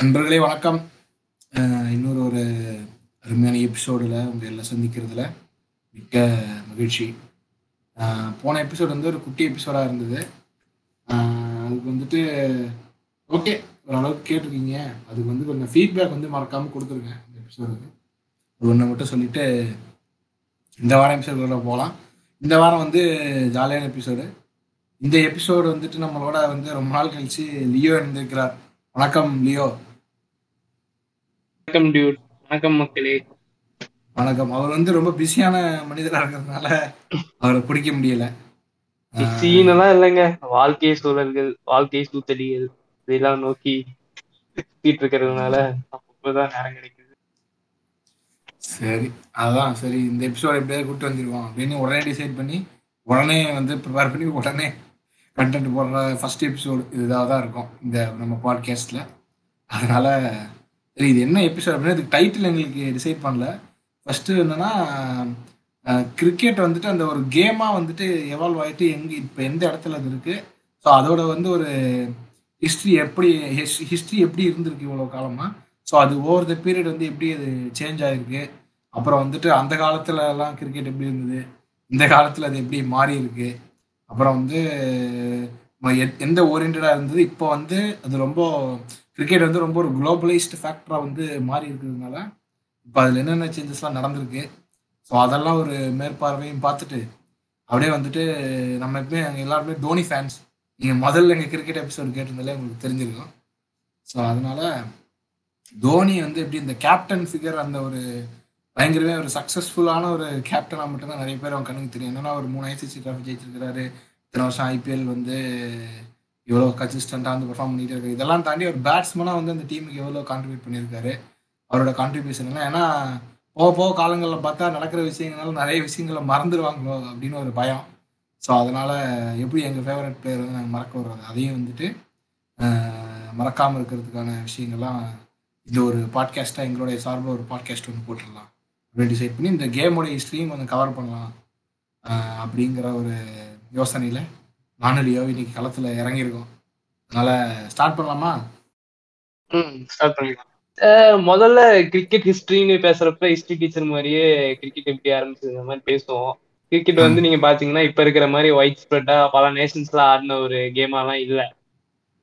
நண்பர்களே வணக்கம். இன்னொரு ஒரு அருமையான எபிசோடில் உங்கள் எல்லாம் சந்திக்கிறதுல மிக்க மகிழ்ச்சி. போன எபிசோடு வந்து ஒரு குட்டி எபிசோடாக இருந்தது. அதுக்கு வந்துட்டு ஓகே ஓரளவுக்கு கேட்டிருக்கீங்க. அதுக்கு வந்து கொஞ்சம் ஃபீட்பேக் வந்து மறக்காமல் கொடுத்துருங்க இந்த எபிசோடுக்கு அது ஒன்று மட்டும் சொல்லிட்டு இந்த வாரம் எபிசோடுக்குள்ள போகலாம் இந்த வாரம் வந்து ஜாலியான எபிசோடு இந்த எபிசோடு வந்துட்டு நம்மளோட வந்து ரொம்ப நாள் கழிச்சு லியோ இருந்திருக்கிறார் வணக்கம் லியோ. வணக்கம் டியூட் வணக்கம் மக்களே. வணக்கம். அவர் வந்து ரொம்ப பிஸியான மனிதராக இருக்கிறதுனால அவரை பிடிக்க முடியல. எல்லாம் இல்லைங்க. வாழ்க்கை சூழல்கள் வாழ்க்கை சூத்தடிகள் இதெல்லாம் நோக்கி சுத்திட்டு இருக்கிறதுனால அப்பதான் நேரம் கிடைக்குது. சரி. அதான் சரி. இந்த எபிசோட் எப்படியாவது கூட்டு வந்துருவோம் அப்படின்னு உடனே டிசைட் பண்ணி உடனே வந்து ப்ரிப்பேர் பண்ணி உடனே கண்டென்ட் போடுற ஃபர்ஸ்ட் எபிசோடு இதுதாக தான் இருக்கும். இந்த நம்ம பாட்காஸ்டில் அதனால சரி இது என்ன எபிசோட் அப்படின்னா இதுக்கு டைட்டில் எங்களுக்கு டிசைட் பண்ணல. ஃபஸ்ட்டு என்னன்னா கிரிக்கெட் வந்துட்டு அந்த ஒரு கேமாக வந்துட்டு எவால்வ் ஆகிட்டு எங்கே இப்போ எந்த இடத்துல அது இருக்குது ஸோ அதோட வந்து ஒரு ஹிஸ்ட்ரி எப்படி ஹிஸ்ட்ரி எப்படி இருந்திருக்கு இவ்வளோ காலமாக ஸோ அது ஓவர் த பீரியட் வந்து எப்படி அது சேஞ்ச் ஆகிருக்கு அப்புறம் வந்துட்டு அந்த காலத்துலலாம் கிரிக்கெட் எப்படி இருந்தது? இந்த காலத்தில் அது எப்படி மாறி இருக்கு? அப்புறம் வந்து எந்த ஓரியன்டாக இருந்தது? இப்போ வந்து அது ரொம்ப கிரிக்கெட் வந்து ரொம்ப ஒரு குளோபலைஸ்டு ஃபேக்டராக வந்து மாறி இருக்கிறதுனால இப்போ அதில் என்னென்ன சேஞ்சஸ்லாம் நடந்திருக்கு ஸோ அதெல்லாம் ஒரு மேற்பார்வையும் பார்த்துட்டு அப்படியே வந்துட்டு நம்ம எப்பவுமே எங்கள் எல்லாருமே தோனி ஃபேன்ஸ் நீங்கள் முதல்ல எங்கள் கிரிக்கெட் எபிசோடு கேட்டிருந்தாலே உங்களுக்கு தெரிஞ்சிருக்கும். ஸோ அதனால தோனி வந்து எப்படி இந்த கேப்டன் ஃபிகர் அந்த ஒரு பயங்கரமே ஒரு சக்ஸஸ்ஃபுல்லான ஒரு கேப்டனாக மட்டும்தான் நிறைய பேர் அவன் கண்ணுக்கு தெரியும். என்னன்னா ஒரு மூணு ஐசிசி ட்ராஃபி ஜெயிச்சிருக்கிறாரு. இத்தனை வருஷம் ஐபிஎல் வந்து இவ்வளோ கன்சிஸ்டண்ட்டாக வந்து பெர்ஃபார்ம் பண்ணிட்டு இருக்காரு. இதெல்லாம் தாண்டி ஒரு பேட்ஸ்மனாக வந்து அந்த டீமுக்கு எவ்வளோ கான்ட்ரிபியூட் பண்ணியிருக்காரு. அவரோட கான்ட்ரிபியூஷன் எல்லாம். ஏன்னா போக போக காலங்களில் பார்த்தா நடக்கிற விஷயங்கள்னால நிறைய விஷயங்களை மறந்துடுவாங்களோ அப்படின்னு ஒரு பயம். ஸோ அதனால் எப்படி எங்கள் ஃபேவரட் பிளேயர் வந்து நாங்கள் மறக்க வர்றது அதையும் வந்துட்டு மறக்காமல் இருக்கிறதுக்கான விஷயங்கள்லாம் இது ஒரு பாட்காஸ்ட்டாக எங்களுடைய சார்பில் ஒரு பாட்காஸ்ட் ஒன்று போட்டுடலாம். அப்படின்னு டிசைட் பண்ணி இந்த கேமுடைய ஹிஸ்ட்ரியும் கொஞ்சம் கவர் பண்ணலாம் அப்படிங்கிற ஒரு யோசனையில் வானொலியோ இன்னைக்கு களத்தில் இறங்கியிருக்கோம். அதனால ஸ்டார்ட் பண்ணலாமா? ம் ஸ்டார்ட் பண்ணிக்கலாம் முதல்ல கிரிக்கெட் ஹிஸ்டரின்னு பேசுறப்ப ஹிஸ்டரி டீச்சர் மாதிரியே கிரிக்கெட் எப்படி ஆரம்பிச்சது மாதிரி பேசுவோம். கிரிக்கெட் வந்து நீங்க பாத்தீங்கன்னா இப்ப இருக்கிற மாதிரி ஒயிட் ஸ்ப்ரெட்டா பல நேஷன்ஸ்ல ஆடின ஒரு கேமாலாம் இல்ல.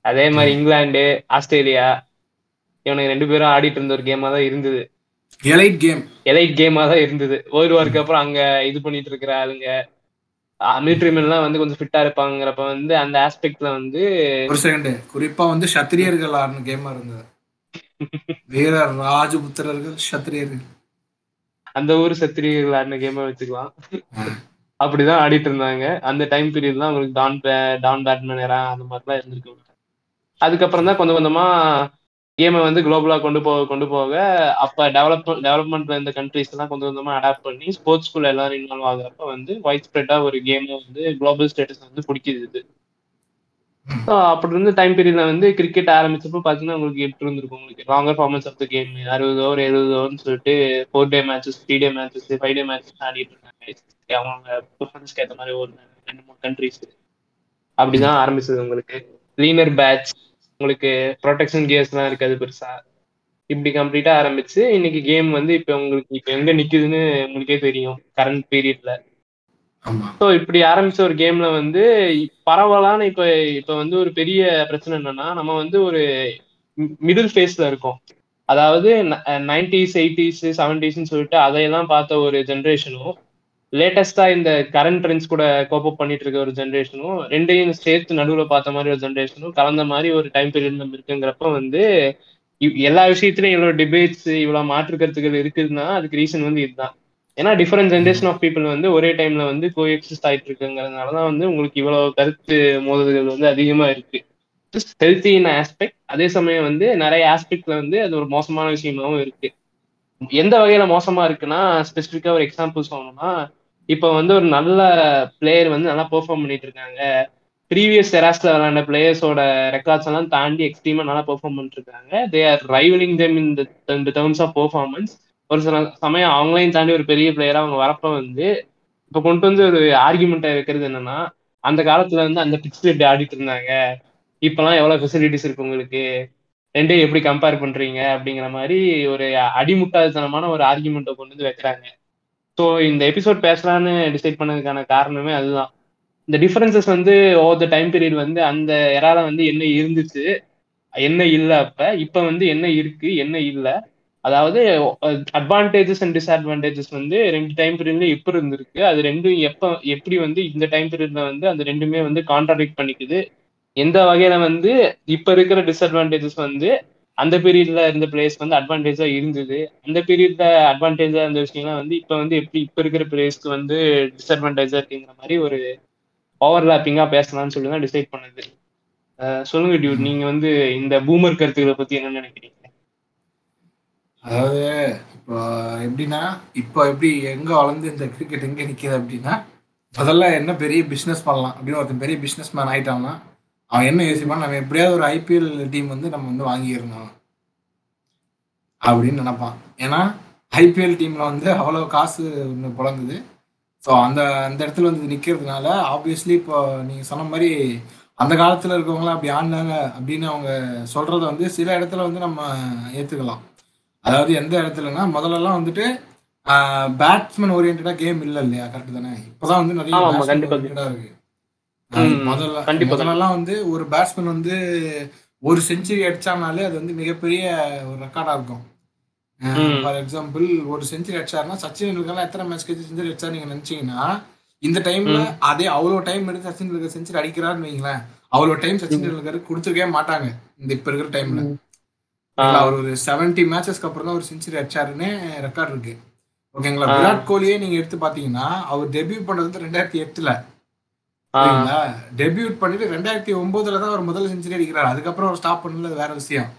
அதே மாதிரி இங்கிலாந்து ஆஸ்திரேலியா இவனுக்கு ரெண்டு பேரும் ஆடிட்டு இருந்த ஒரு கேமா தான் இருந்தது. எலைட் கேம் எலைட் கேமா தான் இருந்தது. வேர்ல்டு வார்க்கு அப்புறம் அங்க இது பண்ணிட்டு இருக்கிற ஆளுங்க மிலிட்ரி எல்லாம் வந்து கொஞ்சம் ஃபிட்டா இருப்பாங்கிறப்ப வந்து அந்த ஆஸ்பெக்ட்ல வந்து ஒரு செகண்ட் குறிப்பாக வந்து சத்திரியர்கள் ஆடின கேமாக இருந்தது. வீர ராஜபுத்திரர்கள் சத்திரியர்கள். அந்த ஊர் சத்திரியர்கள் ஆடின கேமா வச்சுக்கலாம். அப்படிதான் ஆடிட்டு இருந்தாங்க. அந்த டைம் பீரியட் தான் உங்களுக்கு டான் டான் பேட்மேன் era அந்த மாதிரிலாம் இருந்திருக்கு. அதுக்கப்புறம் தான் கொஞ்சம் கொஞ்சமா கேமை வந்து குளோபலா கொண்டு போக கொண்டு போக அப்ப டெவலப் டெவலப்மெண்ட்ல இருந்த கண்ட்ரிஸ் எல்லாம் கொஞ்சம் கொஞ்சமா அடாப்ட் பண்ணி ஸ்போர்ட்ஸ் ஸ்கூல் எல்லாரும் இன்வால்வ் ஆகுறப்ப வந்து ஒயிட் ஸ்ப்ரெட்டா ஒரு கேமை வந்து குளோபல் ஸ்டேட்டஸ் வந்து பிடிக்குது ஸோ அப்படி இருந்த டைம் பீரியட்ல வந்து கிரிக்கெட் ஆரம்பிச்சப்போ பாத்தீங்கன்னா உங்களுக்கு எட்டு இருந்திருக்கும் உங்களுக்கு. Longer formats of the game அறுபது ஓவர் எழுபது ஓவர்னு சொல்லிட்டு four day matches three day matches five day matches ஆடிட்டு இருக்காங்க அவங்க பெர்ஃபார்மன்ஸ்க்கு ஏற்ற மாதிரி ஒரு ரெண்டு மூணு கண்ட்ரிஸ் அப்படிதான் ஆரம்பிச்சது உங்களுக்கு. லீனர் பேட்ச் உங்களுக்கு ப்ரொடெக்ஷன் கியர்ஸ்லாம் இருக்காது பெருசா. இப்படி கம்ப்ளீட்டா ஆரம்பிச்சு இன்னைக்கு கேம் வந்து இப்ப உங்களுக்கு இப்ப எங்க நிக்குதுன்னு உங்களுக்கே தெரியும் கரண்ட் பீரியட்ல ஸோ இப்படி ஆரம்பிச்ச ஒரு கேம்ல வந்து பரவலான இப்ப இப்ப வந்து ஒரு பெரிய பிரச்சனை என்னன்னா நம்ம வந்து ஒரு மிடில் ஃபேஸ்ல இருக்கோம். அதாவது நைன்டிஸ் எயிட்டிஸ் செவன்டிஸ்ன்னு சொல்லிட்டு அதையெல்லாம் பார்த்த ஒரு ஜென்ரேஷனும் லேட்டஸ்டா இந்த கரண்ட் ட்ரெண்ட்ஸ் கூட கோப்பப் பண்ணிட்டு இருக்க ஒரு ஜென்ரேஷனும் ரெண்டையும் சேர்த்து நடுவில் பார்த்த மாதிரி ஒரு ஜென்ரேஷனும் கலந்த மாதிரி ஒரு டைம் பீரியட் நம்ம இருக்குங்கிறப்ப வந்து இவ்- எல்லா விஷயத்திலும் இவ்வளவு டிபேட்ஸ் இவ்வளவு மாற்று கருத்துக்கள் இருக்குதுன்னா அதுக்கு ரீசன் வந்து இதுதான். ஏன்னா டிஃபரெண்ட் ஜென்ரேஷன் ஆஃப் பீப்புள் வந்து ஒரே டைம்ல வந்து கோ எக்ஸிஸ்ட் ஆயிட்டு இருக்குங்கிறதுனால தான் வந்து உங்களுக்கு இவ்வளவு கருத்து மோதல்கள் வந்து அதிகமா இருக்கு. ஹெல்த்தி இன் ஆஸ்பெக்ட் அதே சமயம் வந்து நிறைய ஆஸ்பெக்ட்ல வந்து அது ஒரு மோசமான விஷயமாவும் இருக்கு. எந்த வகையில மோசமா இருக்குன்னா ஸ்பெசிபிக்கா ஒரு எக்ஸாம்பிள் சொல்லணும்னா இப்போ வந்து ஒரு நல்ல பிளேயர் வந்து நல்லா பெர்ஃபார்ம் பண்ணிட்டு இருக்காங்க ப்ரீவியஸ் எராஸ்ல விளையாண்ட பிளேயர்ஸோட ரெக்கார்ட்ஸ் எல்லாம் தாண்டி எக்ஸ்ட்ரீமா நல்லா பெர்ஃபார்ம் பண்ணிட்டு இருக்காங்க they are rivalling them in the terms of performance ஒரு சில சமயம் அவங்களையும் தாண்டி ஒரு பெரிய பிளேயரா அவங்க வரப்ப வந்து இப்ப கொண்டு வந்து ஒரு ஆர்குமெண்டா இருக்கிறது என்னன்னா அந்த காலத்துல வந்து அந்த பிக்ஸ்ல இப்படி ஆடிட்டு இருந்தாங்க இப்பெல்லாம் எவ்வளவு ஃபெசிலிட்டிஸ் இருக்கு உங்களுக்கு? ரெண்டையும் எப்படி கம்பேர் பண்றீங்க அப்படிங்கிற மாதிரி ஒரு அடிமுட்டாள்தனமான ஒரு ஆர்குமெண்ட்டை கொண்டு வந்து வைக்கிறாங்க. ஸோ இந்த எபிசோட் பேசலான்னு டிசைட் பண்ணதுக்கான காரணமே அதுதான். இந்த டிஃபரன்சஸ் வந்து ஓவர் த டைம் பீரியட் வந்து அந்த எறால வந்து என்ன இருந்துச்சு என்ன இல்லை அப்ப இப்ப வந்து என்ன இருக்கு என்ன இல்லை. அதாவது அட்வான்டேஜஸ் அண்ட் டிஸ்அட்வான்டேஜஸ் வந்து ரெண்டு டைம் பீரியட்ல எப்ப இருந்திருக்கு. அது ரெண்டும் எப்போ எப்படி வந்து இந்த டைம் பீரியட்ல வந்து அந்த ரெண்டுமே வந்து கான்ட்ராடிக்ட் பண்ணிக்குது. எந்த வகையில வந்து இப்ப இருக்கிற டிஸ்அட்வான்டேஜஸ் வந்து அந்த பீரியட்ல இருந்த பிளேஸ் வந்து அட்வான்டேஜா இருந்தது. அந்த பீரியட்ல அட்வான்டேஜா இருந்த விஷயம்லாம் வந்து இப்ப வந்து எப்படி இப்ப இருக்கிற பிளேயர்ஸ்க்கு வந்து டிஸ்அட்வான்டேஜா இருக்குங்கிற மாதிரி ஒரு ஓவர்லாப்பிங்கா பேசலாம்னு சொல்லி தான் டிசைட் பண்ணது. சொல்லுங்க டியூட் நீங்க வந்து இந்த பூமர் கருத்துக்களை பத்தி என்ன நினைக்கிறீங்க? அதாவது இப்போ எப்படின்னா இப்போ எப்படி எங்க வளர்ந்து இந்த கிரிக்கெட் எங்க நிக்குது அப்படின்னா முதல்ல என்ன பெரிய பிசினஸ் பண்ணலாம் அப்படின்னு ஒருத்தன் பெரிய பிசினஸ் மேன் ஆயிட்டான்னா அவன் என்ன யோசிப்பான்? நம்ம எப்படியாவது ஒரு ஐபிஎல் டீம் வந்து நம்ம வந்து வாங்கிடணும் அப்படின்னு நினைப்பான். ஏன்னா ஐபிஎல் டீம்ல வந்து அவ்வளோ காசு ஒன்று புழங்குது. ஸோ அந்த அந்த இடத்துல வந்து நிற்கிறதுனால ஆப்வியஸ்லி இப்போ நீங்கள் சொன்ன மாதிரி அந்த காலத்தில் இருக்கவங்களாம் அப்படி ஆடினாங்க அப்படின்னு அவங்க சொல்றத வந்து சில இடத்துல வந்து நம்ம ஏற்றுக்கலாம் அதாவது எந்த இடத்துலனா முதல்லலாம் வந்துட்டு பேட்ஸ்மேன் ஓரியன்டா கேம் இல்லை இல்லையா? கரெக்ட் தானே? இப்போதான் வந்து நிறைய இருக்கு. முதல்ல. முதல்லலாம் வந்து ஒரு பேட்ஸ்மேன் வந்து ஒரு செஞ்சுரி அடிச்சானாலே அது வந்து மிகப்பெரிய ஒரு ரெக்கார்டா இருக்கும். ஃபார் எக்ஸாம்பிள் ஒரு செஞ்சுரி அடிச்சாருன்னா சச்சின் டெண்டுல்கர்லாம் எத்தனை மேட்ச் கழிச்சு செஞ்சுரி அடிச்சா நீங்க நினைச்சீங்கன்னா இந்த டைம்ல அதே அவ்வளோ டைம் எடுத்து சச்சின் டெண்டுல்கர் செஞ்சுரி அடிக்கிறாருன்னு வைங்களேன். அவ்வளோ டைம் சச்சின் டெண்டுல்கர் கொடுத்துருக்கவே மாட்டாங்க இந்த இப்ப இருக்கிற டைம்ல அவர் ஒரு செவன்டி மேட்சஸ்க்கு அப்புறம் தான் ஒரு செஞ்சுரி அடிச்சாருன்னு ரெக்கார்ட் இருக்கு. ஓகேங்களா. விராட் கோலியே நீங்க எடுத்து பாத்தீங்கன்னா அவர் டெபியூட் பண்ணது வந்து ரெண்டாயிரத்தி எட்டுல. சரிங்களா டெபியூட் பண்ணிட்டு ரெண்டாயிரத்தி ஒன்பதுல தான் அவர் முதல்ல செஞ்சுரி அடிக்கிறார். அதுக்கப்புறம் அவர் ஸ்டாப் பண்ணல வேற விஷயம்.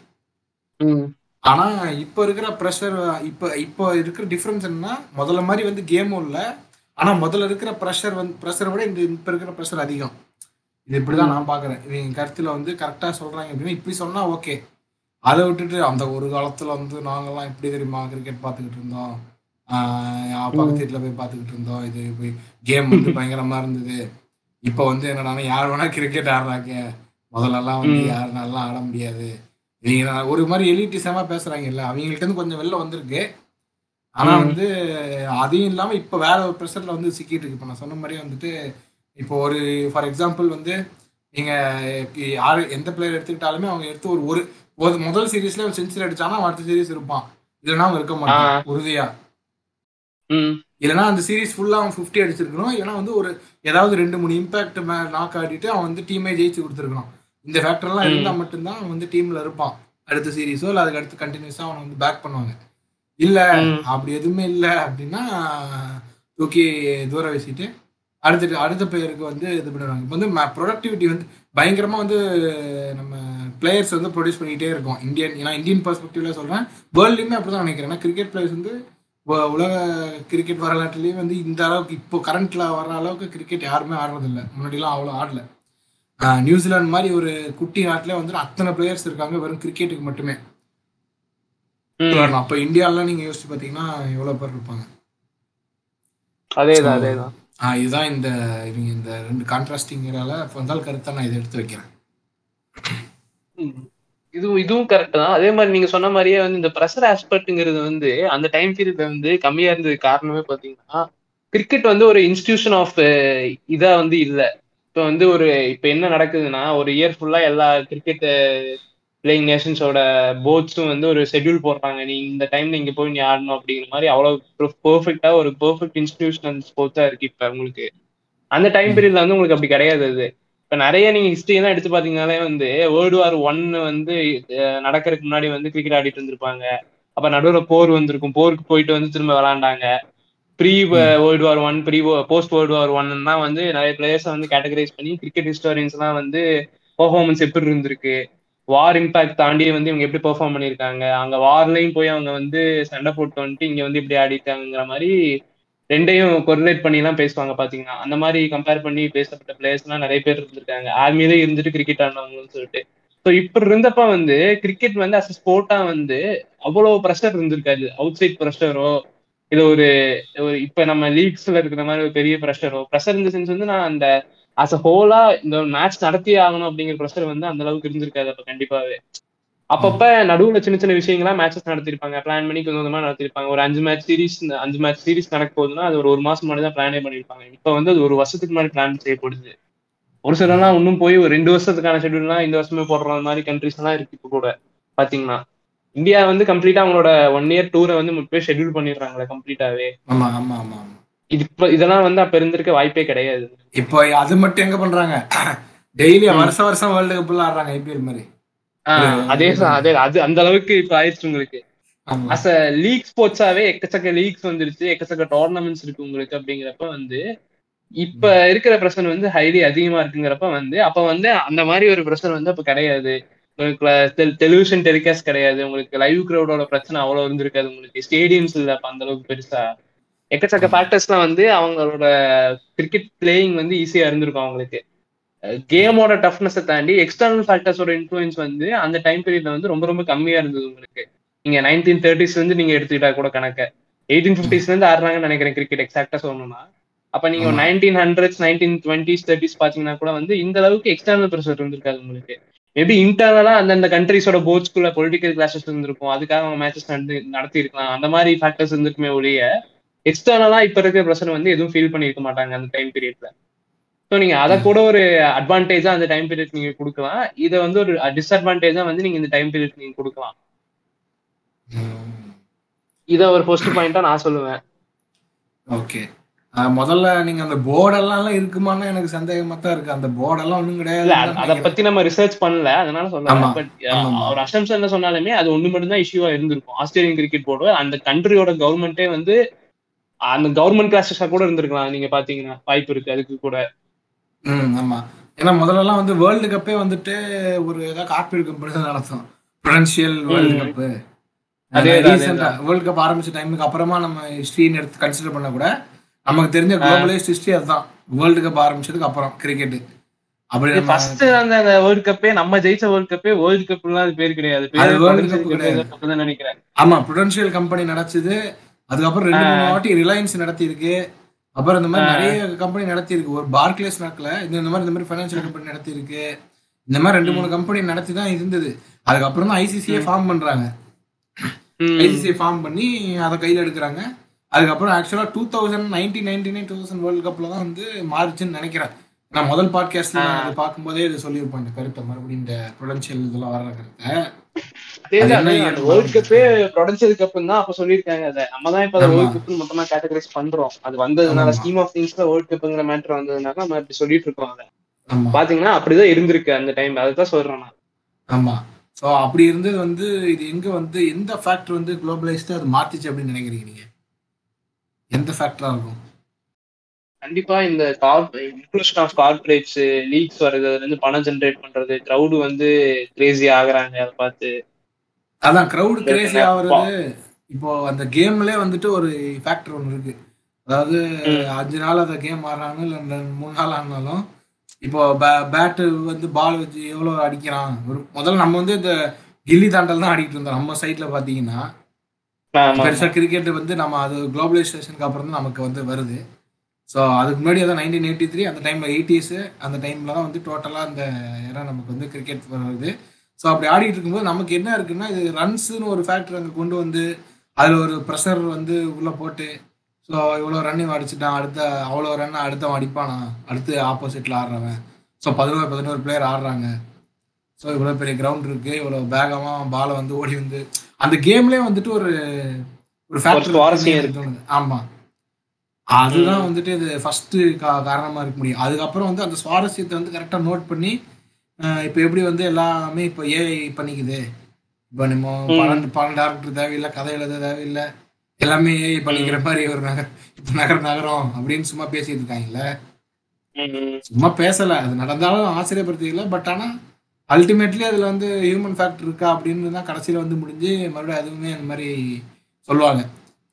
ஆனா இப்போ இருக்கிற ப்ரெஷர் இப்போ இப்போ இருக்கிற டிஃபரன்ஸ் என்னன்னா முதல்ல மாதிரி வந்து கேமும் இல்லை. ஆனா முதல்ல இருக்கிற ப்ரெஷர் வந்து ப்ரெஷரை விட இந்த இப்போ இருக்கிற ப்ரெஷர் அதிகம். இது இப்படிதான் நான் பாக்குறேன். இவங்க கருத்துல வந்து கரெக்டா சொல்றாங்க அப்படின்னா இப்படி சொன்னா ஓகே அதை விட்டுட்டு அந்த ஒரு காலத்துல வந்து நாங்கெல்லாம் எப்படி தெரியுமா கிரிக்கெட் பார்த்துக்கிட்டு இருந்தோம். ஆஹ் பக்கத்து வீட்டுல போய் பார்த்துக்கிட்டு இருந்தோம். இது போய் கேம் வந்து பயங்கரமா இருந்தது. இப்போ வந்து என்னன்னா யார் வேணா கிரிக்கெட் ஆடுறாங்க. முதல்லலாம் வந்து ம். யாருனாலாம் ஆட முடியாது. நான் ஒரு மாதிரி எலிட்டிசமா பேசுறாங்கல்ல அவங்கள்ட்ட இருந்து கொஞ்சம் வெளில வந்திருக்கு. ஆனா ம். வந்து அதையும் இல்லாம இப்ப வேற ஒரு ப்ரெஷர்ல வந்து சிக்கிட்டு இருக்கு. இப்ப நான் சொன்ன மாதிரி வந்துட்டு இப்போ ஒரு ஃபார் எக்ஸாம்பிள் வந்து நீங்க யாரு எந்த பிளேயர் எடுத்துக்கிட்டாலுமே அவங்க எடுத்து ஒரு ஒரு ஒரு முதல் சீரீஸ்ல அவன் செஞ்சுரி அடிச்சானா அவன் அடுத்த சீரீஸ் இருப்பான். இல்லைன்னா அவன் இருக்க மாட்டான். உறுதியா. ம், இல்லைன்னா அந்த சீரிஸ் ஃபுல்லா அவன் 50 அடிச்சிருக்கணும். இல்லைன்னா வந்து ஒரு ஏதாவது ரெண்டு மூணு இம்பாக்ட் நாக் ஆடிட்டு அவன் வந்து டீமே ஜெயிச்சு கொடுத்துருக்கணும். இந்த ஃபேக்டர்லாம் ம். இருந்தா மட்டும்தான் அவன் வந்து டீம்ல இருப்பான். அடுத்த சீரீஸோ இல்லை அதுக்கு அடுத்து கண்டினியூஸா அவனை வந்து பேக் பண்ணுவாங்க. இல்ல ம். அப்படி எதுவுமே இல்லை அப்படின்னா தூக்கி தூர வீசிட்டு அடுத்த அடுத்த பிளேயருக்கு வந்து இது பண்ணிடுவாங்க இப்போ வந்து ப்ரொடக்டிவிட்டி வந்து பயங்கரமா வந்து நம்ம பிளேயர்ஸ் வந்து ப்ரொடியூஸ் பண்ணிக்கிட்டே இருக்கோம். இந்தியன் ஏன்னா இந்தியன் பெர்ஸ்பெக்டிவ்ல சொல்றேன். வேர்ல்ட்லயுமே அப்படிதான் நினைக்கிறேன். ஏன்னா கிரிக்கெட் பிளேயர்ஸ் வந்து உலக கிரிக்கெட் வரலாற்றுலயும் வந்து இந்த அளவுக்கு இப்போ கரண்ட்ல வர அளவுக்கு கிரிக்கெட் யாருமே ஆடுறதில்ல. முன்னாடிலாம் அவ்வளோ ஆடல. நியூசிலாந்து மாதிரி ஒரு குட்டி நாட்டிலே வந்து அத்தனை பிளேயர்ஸ் இருக்காங்க வெறும் கிரிக்கெட்டுக்கு மட்டுமே. அப்போ இந்தியாலாம் நீங்க யோசிச்சு பார்த்தீங்கன்னா எவ்வளவு பேர் இருப்பாங்க? அதேதான் அதேதான். இதுதான் இந்த இவங்க இந்த ரெண்டு கான்ட்ராஸ்டிங்கிறால முதல் கருத்தை நான் இதை எடுத்து வைக்கிறேன். இதுவும் இதுவும் கரெக்ட் தான். அதே மாதிரி நீங்க சொன்ன மாதிரியே வந்து இந்த ப்ரெஷர் ஆஸ்பெக்ட்ங்கிறது வந்து அந்த டைம் பீரியட்ல வந்து கம்மியா இருந்தது காரணமே பாத்தீங்கன்னா கிரிக்கெட் வந்து ஒரு இன்ஸ்டிடியூஷன் ஆஃப் இதா வந்து இல்ல. இப்ப வந்து ஒரு இப்ப என்ன நடக்குதுன்னா ஒரு இயர் ஃபுல்லா எல்லா கிரிக்கெட் பிளேயிங் நேஷன்ஸோட போர்ட்ஸும் வந்து ஒரு ஷெட்யூல் போடுறாங்க. நீ இந்த டைம்ல இங்க போய் நீ ஆடணும் அப்படிங்கிற மாதிரி அவ்வளவு பெர்ஃபெக்டா ஒரு பெர்ஃபெக்ட் இன்ஸ்டிடியூஷனல் ஸ்போர்ட்ஸா இருக்கு இப்ப உங்களுக்கு. அந்த டைம் பீரியட்ல வந்து உங்களுக்கு அப்படி கிடையாது அது. இப்ப நிறைய நீங்க ஹிஸ்டரி எல்லாம் எடுத்து பாத்தீங்கன்னாலே வந்து வேர்ல்டு வார் ஒன்னு வந்து நடக்கறதுக்கு முன்னாடி வந்து கிரிக்கெட் ஆடிட்டு இருந்திருப்பாங்க. அப்ப நடுவுல போர் வந்திருக்கும். போருக்கு போயிட்டு வந்து திரும்ப விளாண்டாங்க pre world war one pre post world war one தான் வந்து நிறைய பிளேயர்ஸ் வந்து கேட்டகரைஸ் பண்ணி கிரிக்கெட் ஹிஸ்டாரியன்ஸ் எல்லாம் வந்து பெர்ஃபார்மன்ஸ் எப்படி இருந்திருக்கு? வார் இம்பாக்ட் தாண்டி வந்து இவங்க எப்படி பெர்ஃபார்ம் பண்ணியிருக்காங்க? அங்க வார்லயும் போய் அவங்க வந்து சண்டை போட்டு வந்துட்டு இங்க வந்து இப்படி ஆடிட்டாங்கிற மாதிரி ரெண்டையும் கொரிலேட் பண்ணி எல்லாம் பேசுவாங்க பாத்தீங்கன்னா அந்த மாதிரி கம்பேர் பண்ணி பேசப்பட்ட பிளேயர்ஸ் எல்லாம் நிறைய பேர் இருந்திருக்காங்க. ஆர்மியிலே இருந்துட்டு கிரிக்கெட் ஆடினவங்கன்னு சொல்லிட்டு. ஸோ இப்படி இருந்தப்ப வந்து கிரிக்கெட் வந்து அஸ் ஸ்போர்ட்டா வந்து அவ்வளவு ப்ரெஷர் இருந்திருக்காது. அவுட் சைட் ப்ரெஷரோ இது ஒரு ஒரு இப்ப நம்ம லீக்ஸ்ல இருக்கிற மாதிரி ஒரு பெரிய ப்ரெஷரோ ப்ரெஷர் இந்த சென்ஸ் வந்து நான் அந்த அஸ் அ ஹோலா இந்த மேட்ச் நடத்தி ஆகணும் அப்படிங்கிற ப்ரெஷர் வந்து அந்த அளவுக்கு இருந்திருக்காது அப்ப கண்டிப்பாவே. அப்பப்ப நடுவுல சின்ன சின்ன விஷயங்களா மேட்சஸ் நடத்திருப்பாங்க. பிளான் பண்ணி கொஞ்சம் கொஞ்சமா நடத்திருப்பாங்க. ஒரு அஞ்சு மேட்ச் சீரிஸ் அஞ்சு மேட்ச் சீரிஸ் நடக்க போகுதுன்னா அது ஒரு ஒரு மாசம் முன்னாடி தான் பிளானே பண்ணிருப்பாங்க. இப்ப வந்து அது ஒரு வருஷத்துக்கு முன்னாடி பிளான் செய்யப்படுது. ஒரு சிலர்லாம் இன்னும் போய் ஒரு ரெண்டு வருஷத்துக்கான ஷெட்யூல்லாம் இந்த வருஷமே போடுற மாதிரி கண்ட்ரிஸ் எல்லாம் இருக்கு இப்ப கூட பாத்தீங்கன்னா. இந்தியா வந்து கம்ப்ளீட்டா அவங்களோட ஒன் இயர் டூரை வந்து முப்பே ஷெட்யூல் பண்ணிடுறாங்களே கம்ப்ளீட்டாவே ஆமா ஆமா ஆமா இது இப்ப இதெல்லாம் வந்து அப்ப இருந்திருக்க வாய்ப்பே கிடையாது. இப்போ அது மட்டும் எங்க பண்றாங்க? டெய்லி வருஷம் வருஷம் வேர்ல்டு கப் ஆடுறாங்க ஐபிஎல் மாதிரி. அதே அதே அது அந்த அளவுக்கு இப்ப ஆயிடுச்சு உங்களுக்கு. அஸ் அ லீக் ஸ்போர்ட்ஸாவே எக்கச்சக்க லீக்ஸ் வந்துருச்சு எக்கச்சக்க டோர்னமெண்ட்ஸ் இருக்கு உங்களுக்கு அப்படிங்கிறப்ப வந்து இப்ப இருக்கிற பிரச்சனை வந்து ஹைலி அதிகமா இருக்குங்கிறப்ப வந்து அப்ப வந்து அந்த மாதிரி ஒரு பிரச்சனை வந்து அப்ப கிடையாது. உங்களுக்கு டெலிவிஷன் டெலிகாஸ்ட் கிடையாது. உங்களுக்கு லைவ் கிரௌடோட பிரச்சனை அவ்வளவு இருந்திருக்காது உங்களுக்கு. ஸ்டேடியம்ஸ் இல்ல அப்ப அந்த அளவுக்கு பெருசா. எக்கச்சக்க ஃபேக்டர்ஸ்லாம் வந்து அவங்களோட கிரிக்கெட் பிளேயிங் வந்து ஈஸியா இருந்திருக்கும் அவங்களுக்கு. கேமோட டஃப்னஸை தாண்டி எக்ஸ்டர்னல் ஃபேக்டர்ஸோட இன்ஃபுளுன்ஸ் வந்து அந்த டைம் பீரியட்ல வந்து ரொம்ப ரொம்ப கம்மியா இருந்தது உங்களுக்கு. நீங்க நைன்டீன் தேர்ட்டிஸ்ல இருந்து நீங்க எடுத்துக்கிட்டா கூட கணக்க. எயிட்டீன் பிப்டிஸ்ல இருந்து ஆடுறாங்கன்னு நினைக்கிறேன் கிரிக்கெட் எக்ஸாக்டா சொல்லணும்னா. அப்ப நீங்க. Nineteen hundreds nineteen twenties thirties பாத்தீங்கன்னா கூட வந்து இந்த அளவுக்கு எக்ஸ்டர்னல் ப்ரெஷர் இருந்திருக்காது உங்களுக்கு. மேபி இன்டர்னலா அந்தந்த கண்ட்ரிஸோட போர்ட்ஸ்குள்ள பொலிட்டிக்கல் கிளாஷஸ் இருந்திருக்கும். அதுக்காக அவங்க மேட்சஸ் நடந்து நடத்தி இருக்கலாம் அந்த மாதிரி ஃபேக்டர்ஸ் இருந்திருக்குமே ஒழிய எக்ஸ்டர்னலா இப்ப இருக்கிற ப்ரெஷர் வந்து எதுவும் ஃபீல் பண்ணிருக்க மாட்டாங்க அந்த டைம் பீரியட்ல ஸோ நீங்க அதை கூட ஒரு அட்வான்டேஜா அந்த டைம் பீரியட் நீங்க கொடுக்கலாம். இதை வந்து ஒரு டிஸ்அட்வான்டேஜா வந்து நீங்க இந்த டைம் பீரியட் நீங்க கொடுக்கலாம். இதை ஒரு ஃபர்ஸ்ட் பாயிண்டா நான் சொல்லுவேன். ஓகே முதல்ல நீங்க அந்த போர்டெல்லாம் இருக்குமான்னு எனக்கு சந்தேகமா தான் இருக்கு. அந்த போர்டெல்லாம் ஒண்ணும் கிடையாது அத- பத்தி நம்ம ரிசர்ச் பண்ணல. அதனால. சொல்றேன். பட் ஆமா. ஒரு அசம்ஷன்ல சொன்னாலுமே அது ஒண்ணு மட்டும் தான் இஷ்யூவா இருந்திருக்கும். ஆஸ்திரேலியன் கிரிக்கெட் போர்டு அந்த கண்ட்ரியோட கவர்மெண்ட்டே வந்து அந்த கவர்மெண்ட் கிளாஸஸா கூட இருந்திருக்கலாம். நீங்க பாத்தீங்கன்னா வாய்ப்பு இருக்கு. அதுக்கு கூட ம் ஆமா. ஏன்னா முதல்லலாம் வந்து வேர்ல்டு கப்பே வந்துட்டு ஒரு ஏதாவது கார்பரேட் கம்பெனி தான் நடத்தும். ப்ரொடென்ஷியல் வேர்ல்டு ம். கப்பு அதேதான், ரீசெண்டா வேர்ல்டு கப் ஆரம்பிச்ச டைமுக்கு அப்புறமா நம்ம ஹிஸ்டரின்னு எடுத்து கன்சிடர் பண்ண கூட நமக்கு தெரிஞ்ச குளோபலைஸ்ட் ஹிஸ்டரி அதுதான். வேர்ல்டு கப் ஆரம்பிச்சதுக்கு அப்புறம் கிரிக்கெட் அப்படி நம்ம ஃபர்ஸ்ட் அந்த வேர்ல்ட் கப்பே நம்ம ஜெயிச்ச வேர்ல்ட் கப்பே வேர்ல்ட் கப்லாம் அது பேர் கிடையாது. அது பேரு Cup கிடையாது. தான் நினைக்கிறேன். ஆமா ப்ரொடென்ஷியல் கம்பெனி நடத்துது அதுக்கப்புறம் ரெண்டு மூணு வாட்டி ரிலையன்ஸ் நடத்தியிருக்கு. அப்புறம் இந்த மாதிரி நிறைய கம்பெனி நடத்தியிருக்கு. ஒரு பார்க்லேஸ் இது இந்த மாதிரி இந்த மாதிரி ஃபைனான்சியல் கம்பெனி நடத்தியிருக்கு. இந்த மாதிரி ரெண்டு மூணு கம்பெனி நடத்தி தான் இருந்தது. அதுக்கப்புறம் தான் ஐசிசியை ஃபார்ம் பண்றாங்க. ஐசிசியை ஃபார்ம் பண்ணி அதை கையில் எடுக்கிறாங்க. அதுக்கப்புறம் ஆக்சுவலாக two thousand nineteen ninety nine two thousand world கப்பில் தான் வந்து மாறுச்சுன்னு நினைக்கிறேன். நான் முதல் பாட்காஸ்ட்ல நான் அது பார்க்கும்போதே இது சொல்லியிருப்பேன் இந்த கருத்தை மறுபடியும் இந்த ப்ரொடென்ஷியல் இதெல்லாம் வர்ற கருத்தை. வேர்ல்ட் கப்பே ப்ரொடென்ஷியல் கப் தான். அப்ப சொல்லியிருக்காங்க அதை. நம்ம தான் இப்ப. வேர்ல்ட் கப் மொத்தமா கேட்டகரைஸ் பண்றோம். அது வந்ததுனால. ஸ்கீம் ஆஃப் திங்ஸ்ல வேர்ல்ட் கப்ங்கிற மேட்டர் வந்ததுனால நம்ம இப்படி சொல்லிட்டு இருக்கோம் அதை. ஆமா. பாத்தீங்கன்னா அப்படிதான் இருந்திருக்கு அந்த டைம் அதுதான் சொல்றேன் நான். ஆமா. ஸோ அப்படி இருந்தது வந்து இது எங்க வந்து எந்த ஃபேக்டர் வந்து குளோபலைஸ்டு அது மாத்திச்சு அப்படின்னு நினைக்கிறீங்க நீங்க? எந்த ஃபேக்டரா இருக்கும்? கண்டிப்பா இந்த இன்க்ளூஷன் ஆஃப் கார்பரேட்ஸ் லீக்ஸ் வருது அதுல இருந்து பணம் ஜென்ரேட் பண்றது கிரௌடு வந்து கிரேசி ஆகுறாங்க அதை பார்த்து. அதான் இந்த கிரேசி ஆகுறது இப்போ அந்த கேம்ல வந்துட்டு ஒரு ஃபேக்டர் ஒன்று இருக்கு. அதாவது. அஞ்சு நாள் அந்த கேம் ஆடுறாங்க இல்லை மூணு நாள் ஆனாலும் இப்போ பேட்டு வந்து பால் வச்சு எவ்வளோ அடிக்கிறான்? ஒரு முதல்ல நம்ம வந்து இந்த கில்லி தாண்டல் தான் ஆடிட்டு இருந்தோம். நம்ம சைட்ல பாத்தீங்கன்னா பெருசா கிரிக்கெட் வந்து நம்ம அது குளோபலைசேஷனுக்கு அப்புறம் தான் நமக்கு வந்து வருது. ஸோ அதுக்கு முன்னாடி அதான் நைன்டீன் எயிட்டி த்ரீ அந்த டைம்ல எயிட்டிஸ் அந்த டைம்ல தான் வந்து டோட்டலா அந்த era நமக்கு வந்து கிரிக்கெட் வருது. ஸோ அப்படி ஆடிட்டு இருக்கும்போது நமக்கு என்ன இருக்குன்னா இது ரன்ஸ்னு ஒரு ஃபேக்டர் அங்கே கொண்டு வந்து அதில் ஒரு ப்ரெஷர் வந்து உள்ள போட்டு ஸோ இவ்வளோ ரன் அடிச்சுட்டான் அடுத்த அவ்வளோ ரன் அடுத்தவன் அடிப்பானா? அடுத்து ஆப்போசிட்ல ஆடுறவன். ஸோ பதினோரு பதினோரு பிளேயர் ஆடுறாங்க. ஸோ இவ்வளோ பெரிய கிரவுண்ட் இருக்கு இவ்வளோ வேகமாக பாலை வந்து ஓடி வந்து அந்த கேம்லேயே வந்துட்டு ஒரு ஒரு ஃபேக்டர் சுவாரஸ்யம் இருக்கு. தோணுது. ஆமா. அதுதான் வந்துட்டு இது ஃபர்ஸ்ட் காரணமா இருக்க முடியும். அதுக்கப்புறம் வந்து அந்த சுவாரஸ்யத்தை வந்து கரெக்டாக நோட் பண்ணி இப்போ எப்படி வந்து எல்லாமே இப்போ ஏஐ பண்ணிக்குது. இப்போ நம்ம பன்னெண்டு பன்னெண்டு டேரக்டர் தேவையில்லை கதை எழுத தேவையில்லை எல்லாமே ஏஐ பண்ணிக்கிற மாதிரி ஒரு நகர் இப்போ நகர் நகரம் அப்படின்னு சும்மா பேசிட்டு இருக்காங்கல்ல. சும்மா பேசல. அது நடந்தாலும் ஆச்சரியப்படுத்திக்கல. பட் ஆனா அல்டிமேட்லி அதுல வந்து ஹியூமன் ஃபேக்டர் இருக்கா அப்படின்னு தான் கடைசியில வந்து முடிஞ்சு மறுபடியும் அதுவுமே அந்த மாதிரி சொல்லுவாங்க.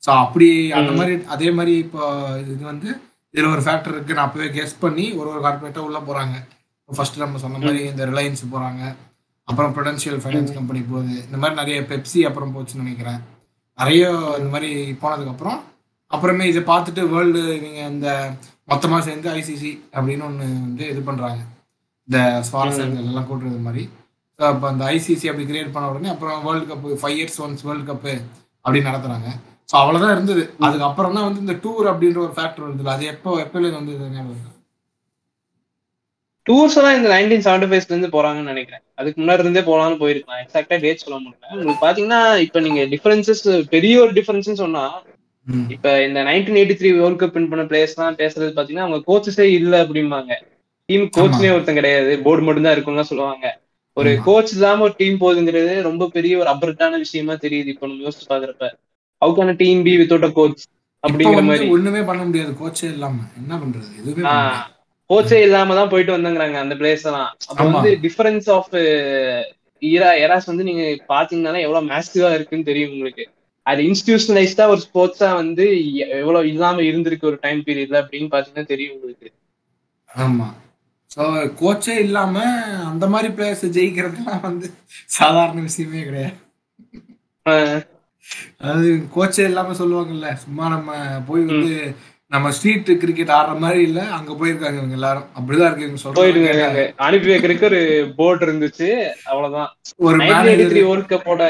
ஸோ அப்படி அந்த மாதிரி அதே மாதிரி இப்போ இது வந்து இதுல ஒரு ஃபேக்டர் இருக்கு. நான் அப்பவே கெஸ் பண்ணி ஒரு ஒரு கார்பரேட்டா உள்ள போறாங்க. ஃபர்ஸ்ட் நம்ம சொன்ன மாதிரி இந்த ரிலையன்ஸ் போறாங்க. அப்புறம் ப்ரொடென்ஷியல் ஃபைனான்ஸ் கம்பெனி போகுது. இந்த மாதிரி நிறைய பெப்சி அப்புறம் போச்சுன்னு நினைக்கிறேன். நிறைய இந்த மாதிரி போனதுக்கு அப்புறம் அப்புறமே இதை பார்த்துட்டு வேர்ல்டு இவங்க இந்த மொத்தமா சேர்ந்து ஐசிசி அப்படின்னு ஒன்று வந்து இது பண்றாங்க. இந்த சுவாரஸ்யங்கள் எல்லாம் கூட்டுறது மாதிரி. ஸோ அப்போ அந்த ஐசிசி அப்படி கிரியேட் பண்ண உடனே அப்புறம் world cup five years once world cup அப்படி நடத்துறாங்க. ஸோ அவ்வளோதான் இருந்தது. அதுக்கப்புறம் தான் வந்து இந்த டூர் அப்படின்ற ஒரு ஃபேக்டர் இருந்தது அது எப்போ எப்போலேருந்து வந்து? டூர்ஸ் எல்லாம் இந்த நைன்டீன் செவன்டி ஃபைவ்ல இருந்து போறாங்கன்னு நினைக்கிறேன். அதுக்கு முன்னாடி இருந்தே போலாம்னு போயிருக்கலாம். எக்ஸாக்டா டேட் சொல்ல முடியல. உங்களுக்கு பாத்தீங்கன்னா இப்ப நீங்க டிஃபரன்சஸ் பெரிய ஒரு டிஃபரன்ஸ் சொன்னா. இப்ப இந்த nineteen eighty three world cup win பண்ண பிளேயர்ஸ் எல்லாம் பேசுறது பாத்தீங்கன்னா அவங்க கோச்சஸே இல்ல அப்படிம்பாங்க. டீம் கோச்னே ஒருத்தன் கிடையாது. போர்டு மட்டும் தான் இருக்கும்லாம் சொல்லுவாங்க. ஒரு. கோச் இல்லாம ஒரு டீம் போகுதுங்கிறது ரொம்ப பெரிய ஒரு அபரட்டான விஷயமா தெரியுது. இப்ப நம்ம யோசிச்சு பாக்குறப்ப. ஹவுக்கான team be without a coach அப்படிங்கிற மாதிரி. ஒண்ணுமே பண்ண முடியாது. கோச்சே இல்லாம. என்ன பண்றது? எதுவுமே. கோச்சே இல்லாம தான் போயிட்டு வந்தாங்கிறாங்க அந்த பிளேஸ் எல்லாம். அப்ப. வந்து டிஃபரன்ஸ் ஆஃப் ஈரா எராஸ் வந்து நீங்க பாத்தீங்கன்னா எவ்வளவு மேசிவா இருக்குன்னு தெரியும் உங்களுக்கு. அது இன்ஸ்டிடியூஷனலைஸ்டா ஒரு ஸ்போர்ட்ஸா வந்து எவ்வளவு இல்லாம இருந்திருக்கு ஒரு டைம் பீரியட்ல அப்படின்னு பாத்தீங்கன்னா தெரியும் உங்களுக்கு. ஆமா. ஸோ கோச்சே இல்லாம அந்த மாதிரி பிளேயர்ஸ் ஜெயிக்கிறதுலாம் வந்து சாதாரண விஷயமே கிடையாது. அதாவது கோச்சே இல்லாம சொல்லுவாங்கல்ல சும்மா நம்ம போய் வந்து நம்ம ஸ்ட்ரீட் கிரிக்கெட் ஆடுற மாதிரி இல்ல அங்க போயிருக்காங்க இவங்க எல்லாரும். அப்படிதான் இருக்கு இவங்க சொல்றாங்க அனுப்பி வைக்கிறதுக்கு ஒரு போர்டு இருந்துச்சு அவ்வளவுதான். ஒரு மேனேஜர் வேர்ல்ட் கப்போட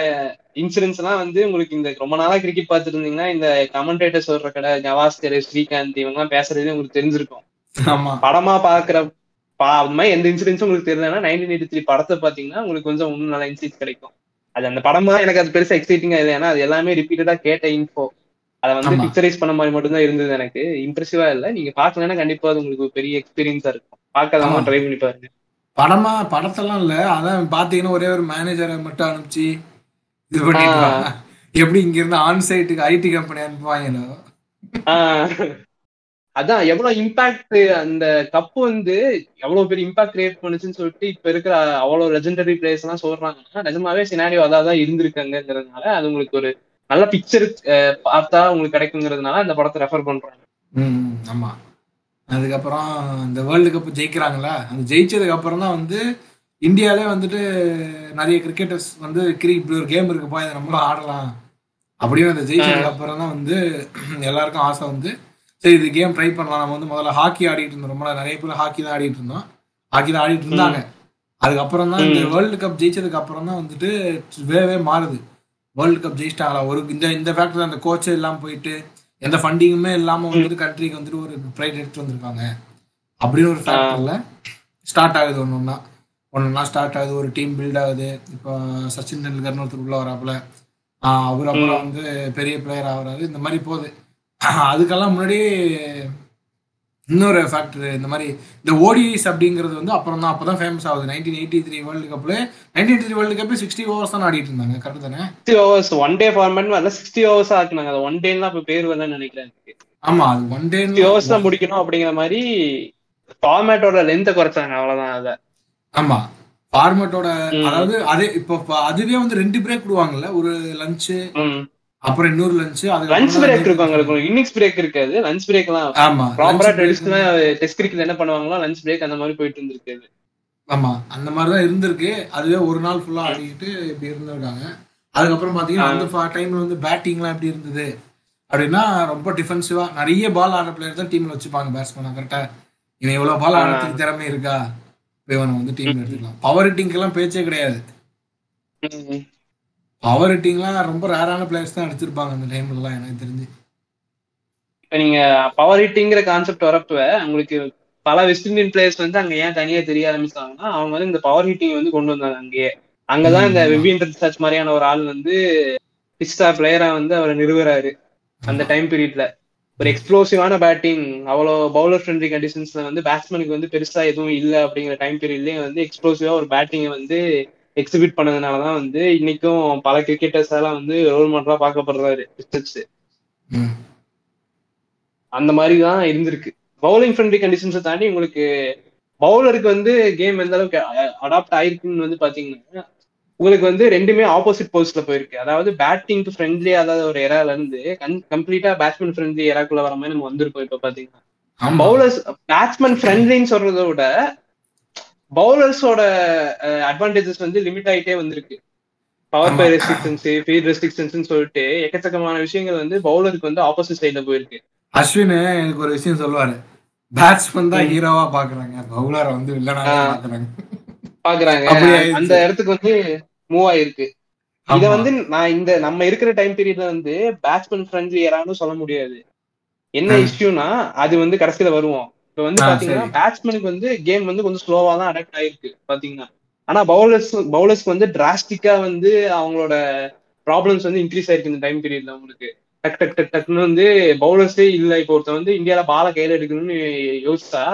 இன்சூரன்ஸ் எல்லாம் வந்து உங்களுக்கு இந்த ரொம்ப நாளா கிரிக்கெட் பார்த்துட்டு இருந்தீங்கன்னா இந்த கமெண்டேட்டர் சொல்ற கடை நவாஸ்கர் ஸ்ரீகாந்த் இவங்க எல்லாம் பேசுறது உங்களுக்கு தெரிஞ்சிருக்கும். ஆமா. படமா பாக்குற பா அந்த மாதிரி எந்த இன்சூரன்ஸும் உங்களுக்கு தெரியலன்னா நைன்டீன் எயிட்டி த்ரீ படத்தை பாத்தீங்கன்னா உங்களுக்கு கொஞ்சம் இன்னும் நல்ல இன்சூரன்ஸ் கிடைக்கும். அது அந்த படமா எனக்கு அது பெருசா எக்ஸைட்டிங்கா இல்லை. ஏன்னா அது எல்லாமே ரிப்பீட்டடா கேட்ட இன்ஃபோ அதை வந்து. பிக்சரைஸ் பண்ண மாதிரி மட்டும் தான் இருந்தது எனக்கு. இம்ப்ரெசிவா இல்ல. நீங்க பாக்கலன்னா கண்டிப்பா அது உங்களுக்கு ஒரு பெரிய எக்ஸ்பீரியன்ஸா இருக்கும். பார்க்காதவங்க ஆமா. ட்ரை பண்ணி பாருங்க. படமா படத்தெல்லாம் இல்ல. அதான் பாத்தீங்கன்னா ஒரே ஒரு மேனேஜரை மட்டும் அனுப்பிச்சு இது பண்ணிட்டு. எப்படி இங்க இருந்து ஆன் சைட்டுக்கு ஐடி கம்பெனி அனுப்புவாங்களோ? அதான் எவ்வளவு இம்பாக்ட் அந்த கப் வந்து எவ்வளவு பெரிய இம்பாக்ட் கிரியேட் பண்ணுச்சுன்னு சொல்லிட்டு இப்ப இருக்கிற அவ்வளவு லெஜெண்டரி பிளேயர்ஸ் எல்லாம் சொல்றாங்கன்னா நிஜமாவே சினாரியோ அதான் தான் இருந்திருக்காங்கிறதுனால அது உங்களுக்கு ஒரு நல்ல பிக்சர் பார்த்தா உங்களுக்கு கிடைக்குங்கிறதுனால அந்த படத்தை ரெஃபர் பண்றாங்க. ம் ஆமா. அதுக்கப்புறம் இந்த வேர்ல்டு கப் ஜெயிக்கிறாங்களா அந்த ஜெயிச்சதுக்கு அப்புறம் தான் வந்து இந்தியாவிலே வந்துட்டு நிறைய கிரிக்கெட்டர்ஸ் வந்து கிரி இப்படி ஒரு கேம் இருக்குப்பா இதை நம்மளும் ஆடலாம். அப்படின்னு அந்த ஜெயிச்சதுக்கு அப்புறம் தான் வந்து எல்லாருக்கும் ஆசை வந்து சரி இது கேம் ட்ரை பண்ணலாம். நம்ம வந்து முதல்ல ஹாக்கி ஆடிட்டு இருந்தோம். ரொம்ப நிறைய பேர் ஹாக்கி தான் ஆடிட்டு இருந்தோம். ஹாக்கி தான் ஆடிட்டு இருந்தாங்க. அதுக்கப்புறம் தான் இந்த. வேர்ல்டு கப் ஜெயிச்சதுக்கு அப்புறம் தான் வந்துட்டு வேவே மாறுது. வேர்ல்டு கப் ஜெயிச்சிட்டாங்களா? ஒரு இந்த இந்த ஃபேக்டர் அந்த கோச்சே இல்லாம போயிட்டு எந்த ஃபண்டிங்குமே இல்லாம வந்துட்டு கண்ட்ரிக்கு வந்துட்டு ஒரு ப்ரைட் எடுத்து வந்திருக்காங்க. அப்படின்னு ஒரு ஃபேக்டர்ல ஸ்டார்ட் ஆகுது ஒன்று ஒன்றா ஒன்று ஒன்றா ஸ்டார்ட் ஆகுது. ஒரு டீம் பில்ட் ஆகுது. இப்போ சச்சின் டெண்டுல்கர்னு ஒருத்தர் உள்ள வராப்புல. அவர் அப்புறம் வந்து பெரிய பிளேயர் ஆகுறாரு. இந்த மாதிரி போகுது. அதுக்கெல்லாம் முன்னாடி இன்னொரு ஃபேக்டர் இந்த மாதிரி இந்த ஓடிஐஸ் அப்படிங்கிறது வந்து அப்புறம் தான் அப்பதான் ஃபேமஸ் ஆகுது. நைன்டீன் எயிட்டி த்ரீ வேர்ல்டு கப்ல nineteen eighty three world cup sixty overs தான் ஆடிட்டு இருந்தாங்க கரெக்ட் தானே? Sixty overs one day format வரல சிக்ஸ்டி ஓவர்ஸ் ஆக்குனாங்க. அது ஒன் டேலாம் இப்ப பேர் வரலன்னு நினைக்கிறேன் ஆமா அது ஒன் டே ஓவர்ஸ் தான் முடிக்கணும் அப்படிங்கிற மாதிரி ஃபார்மேட்டோட லென்த்தை குறைச்சாங்க அவ்வளவுதான் அதை. ஆமா ஃபார்மேட்டோட. அதாவது அதே இப்போ அதுவே வந்து ரெண்டு பிரேக் விடுவாங்கல்ல ஒரு லஞ்ச் அப்புறம் இன்னொரு லஞ்ச் லஞ்ச் பிரேக் இருக்கும் உங்களுக்கு இன்னிங்ஸ் பிரேக் இருக்காது. லஞ்ச் பிரேக் எல்லாம் ஆமா ப்ராப்பரா ட்ரெடிஷனலா டெஸ்ட் கிரிக்கெட் என்ன பண்ணுவாங்களோ லஞ்ச் பிரேக் அந்த மாதிரி போயிட்டு இருந்திருக்கு ஆமா அந்த மாதிரி தான் இருந்திருக்கு. அதுவே ஒரு நாள் ஃபுல்லா ஆடிக்கிட்டு இப்படி இருந்திருக்காங்க அதுக்கப்புறம் பாத்தீங்கன்னா அந்த டைம்ல வந்து பேட்டிங்லாம் எப்படி இருந்தது? அப்படின்னா ரொம்ப டிஃபென்சிவா நிறைய பால் ஆடுற பிளேயர் தான் டீம்ல வச்சுப்பாங்க பேட்ஸ்மேனா கரெக்டா இவன் இவ்வளவு பால் ஆடுறதுக்கு திறமை இருக்கா? இவனை வந்து டீம்ல எடுத்துக்கலாம். பவர் ஹிட்டிங்க்கு எல்லாம் பேச்சே கிடையாது. பவர் ஹிட்டிங்லாம் ரொம்ப ரேரான பிளேயர்ஸ் தான் எடுத்திருப்பாங்க அந்த டைம்ல எல்லாம் எனக்கு தெரிஞ்சு. இப்ப நீங்க பவர் ஹிட்டிங்கிற கான்செப்ட் வரப்ப உங்களுக்கு பல வெஸ்ட் இண்டியன் பிளேயர்ஸ் வந்து அங்க ஏன் தனியா தெரிய ஆரம்பிச்சாங்கன்னா அவங்க வந்து இந்த பவர் ஹிட்டிங் வந்து கொண்டு வந்தாங்க அங்கேயே. அங்கதான் இந்த. விவியன் சர்ச் மாதிரியான ஒரு ஆள் வந்து ஸ்டார் பிளேயரா வந்து அவரை நிறுவுறாரு அந்த டைம் பீரியட்ல ஒரு எக்ஸ்ப்ளோசிவான பேட்டிங் அவ்வளோ பவுலர் ஃப்ரெண்ட்லி கண்டிஷன்ஸ்ல வந்து பேட்ஸ்மேனுக்கு வந்து பெருசா எதுவும் இல்லை அப்படிங்கிற டைம் பீரியட்லயே வந்து எக்ஸ்ப்ளோசிவா ஒரு பேட்டிங்கை வந்து எக்ஸிபிட் பண்ணதுனாலதான் வந்து இன்னைக்கும் பல கிரிக்கெட்டர்ஸ் எல்லாம் வந்து ரோல் மாடலா பார்க்கப்படுறாரு பிஸ்டர்ஸ் ம். அந்த மாதிரி தான் இருந்திருக்கு பவுலிங் ஃப்ரெண்ட்லி கண்டிஷன்ஸை தாண்டி உங்களுக்கு பவுலருக்கு வந்து கேம் எந்த அளவுக்கு அடாப்ட் ஆயிருக்குன்னு வந்து பாத்தீங்கன்னா உங்களுக்கு வந்து ரெண்டுமே ஆப்போசிட் போஸ்ட்ல போயிருக்கு. அதாவது பேட்டிங்க்கு ஃப்ரெண்ட்லி அதாவது ஒரு எரால இருந்து கம்ப்ளீட்டா பேட்ஸ்மேன் ஃப்ரெண்ட்லி எராக்குள்ள வர மாதிரி நம்ம வந்திருக்கோம் இப்ப பாத்தீங்கன்னா. பவுலர்ஸ் பேட்ஸ்மேன் ஃப்ரெண்ட்லின்னு சொல்றதை விட பவுலர்ஸோட அட்வான்டேஜஸ் வந்து லிமிட் ஆயிட்டே வந்திருக்கு power. Play restrictions field restrictions சொல்லிட்டு எக்கச்சக்கமான விஷயங்கள் வந்து பவுலருக்கு வந்து ஆப்போசிட் சைட்ல போயிருக்கு அஸ்வின் எனக்கு ஒரு விஷயம் சொல்லுவாரு பேட்ஸ்மேன் தான். ஹீரோவா பாக்குறாங்க பவுலரை வந்து வில்லனாவே ஆ. பாக்குறாங்க பாக்குறாங்க. அந்த இடத்துக்கு வந்து மூவ் ஆயிருக்கு இத. வந்து நான் இந்த நம்ம இருக்கிற டைம் பீரியட்ல வந்து பேட்ஸ்மேன் ஃப்ரெண்ட்லி யாராலும் சொல்ல முடியாது என்ன. இஷ்யூனா அது வந்து கடைசியில வருவோம் இப்ப வந்து பாத்தீங்கன்னா. பேட்ஸ்மேனுக்கு வந்து கேம் வந்து கொஞ்சம் ஸ்லோவா தான் அடாப்ட் ஆயிருக்கு பாத்தீங்கன்னா. ஆனா பவுலர்ஸ் பவுலர்ஸ்க்கு வந்து டிராஸ்டிக்கா வந்து அவங்களோட ப்ராப்ளம்ஸ் வந்து இன்க்ரீஸ் ஆயிருக்கு இந்த டைம் பீரியட்ல உங்களுக்கு டக் டக் டக் டக்னு வந்து பவுலர்ஸே இல்ல இப்போ ஒருத்தன் வந்து இந்தியால பால கையில எடுக்கணும்னு யோசிச்சா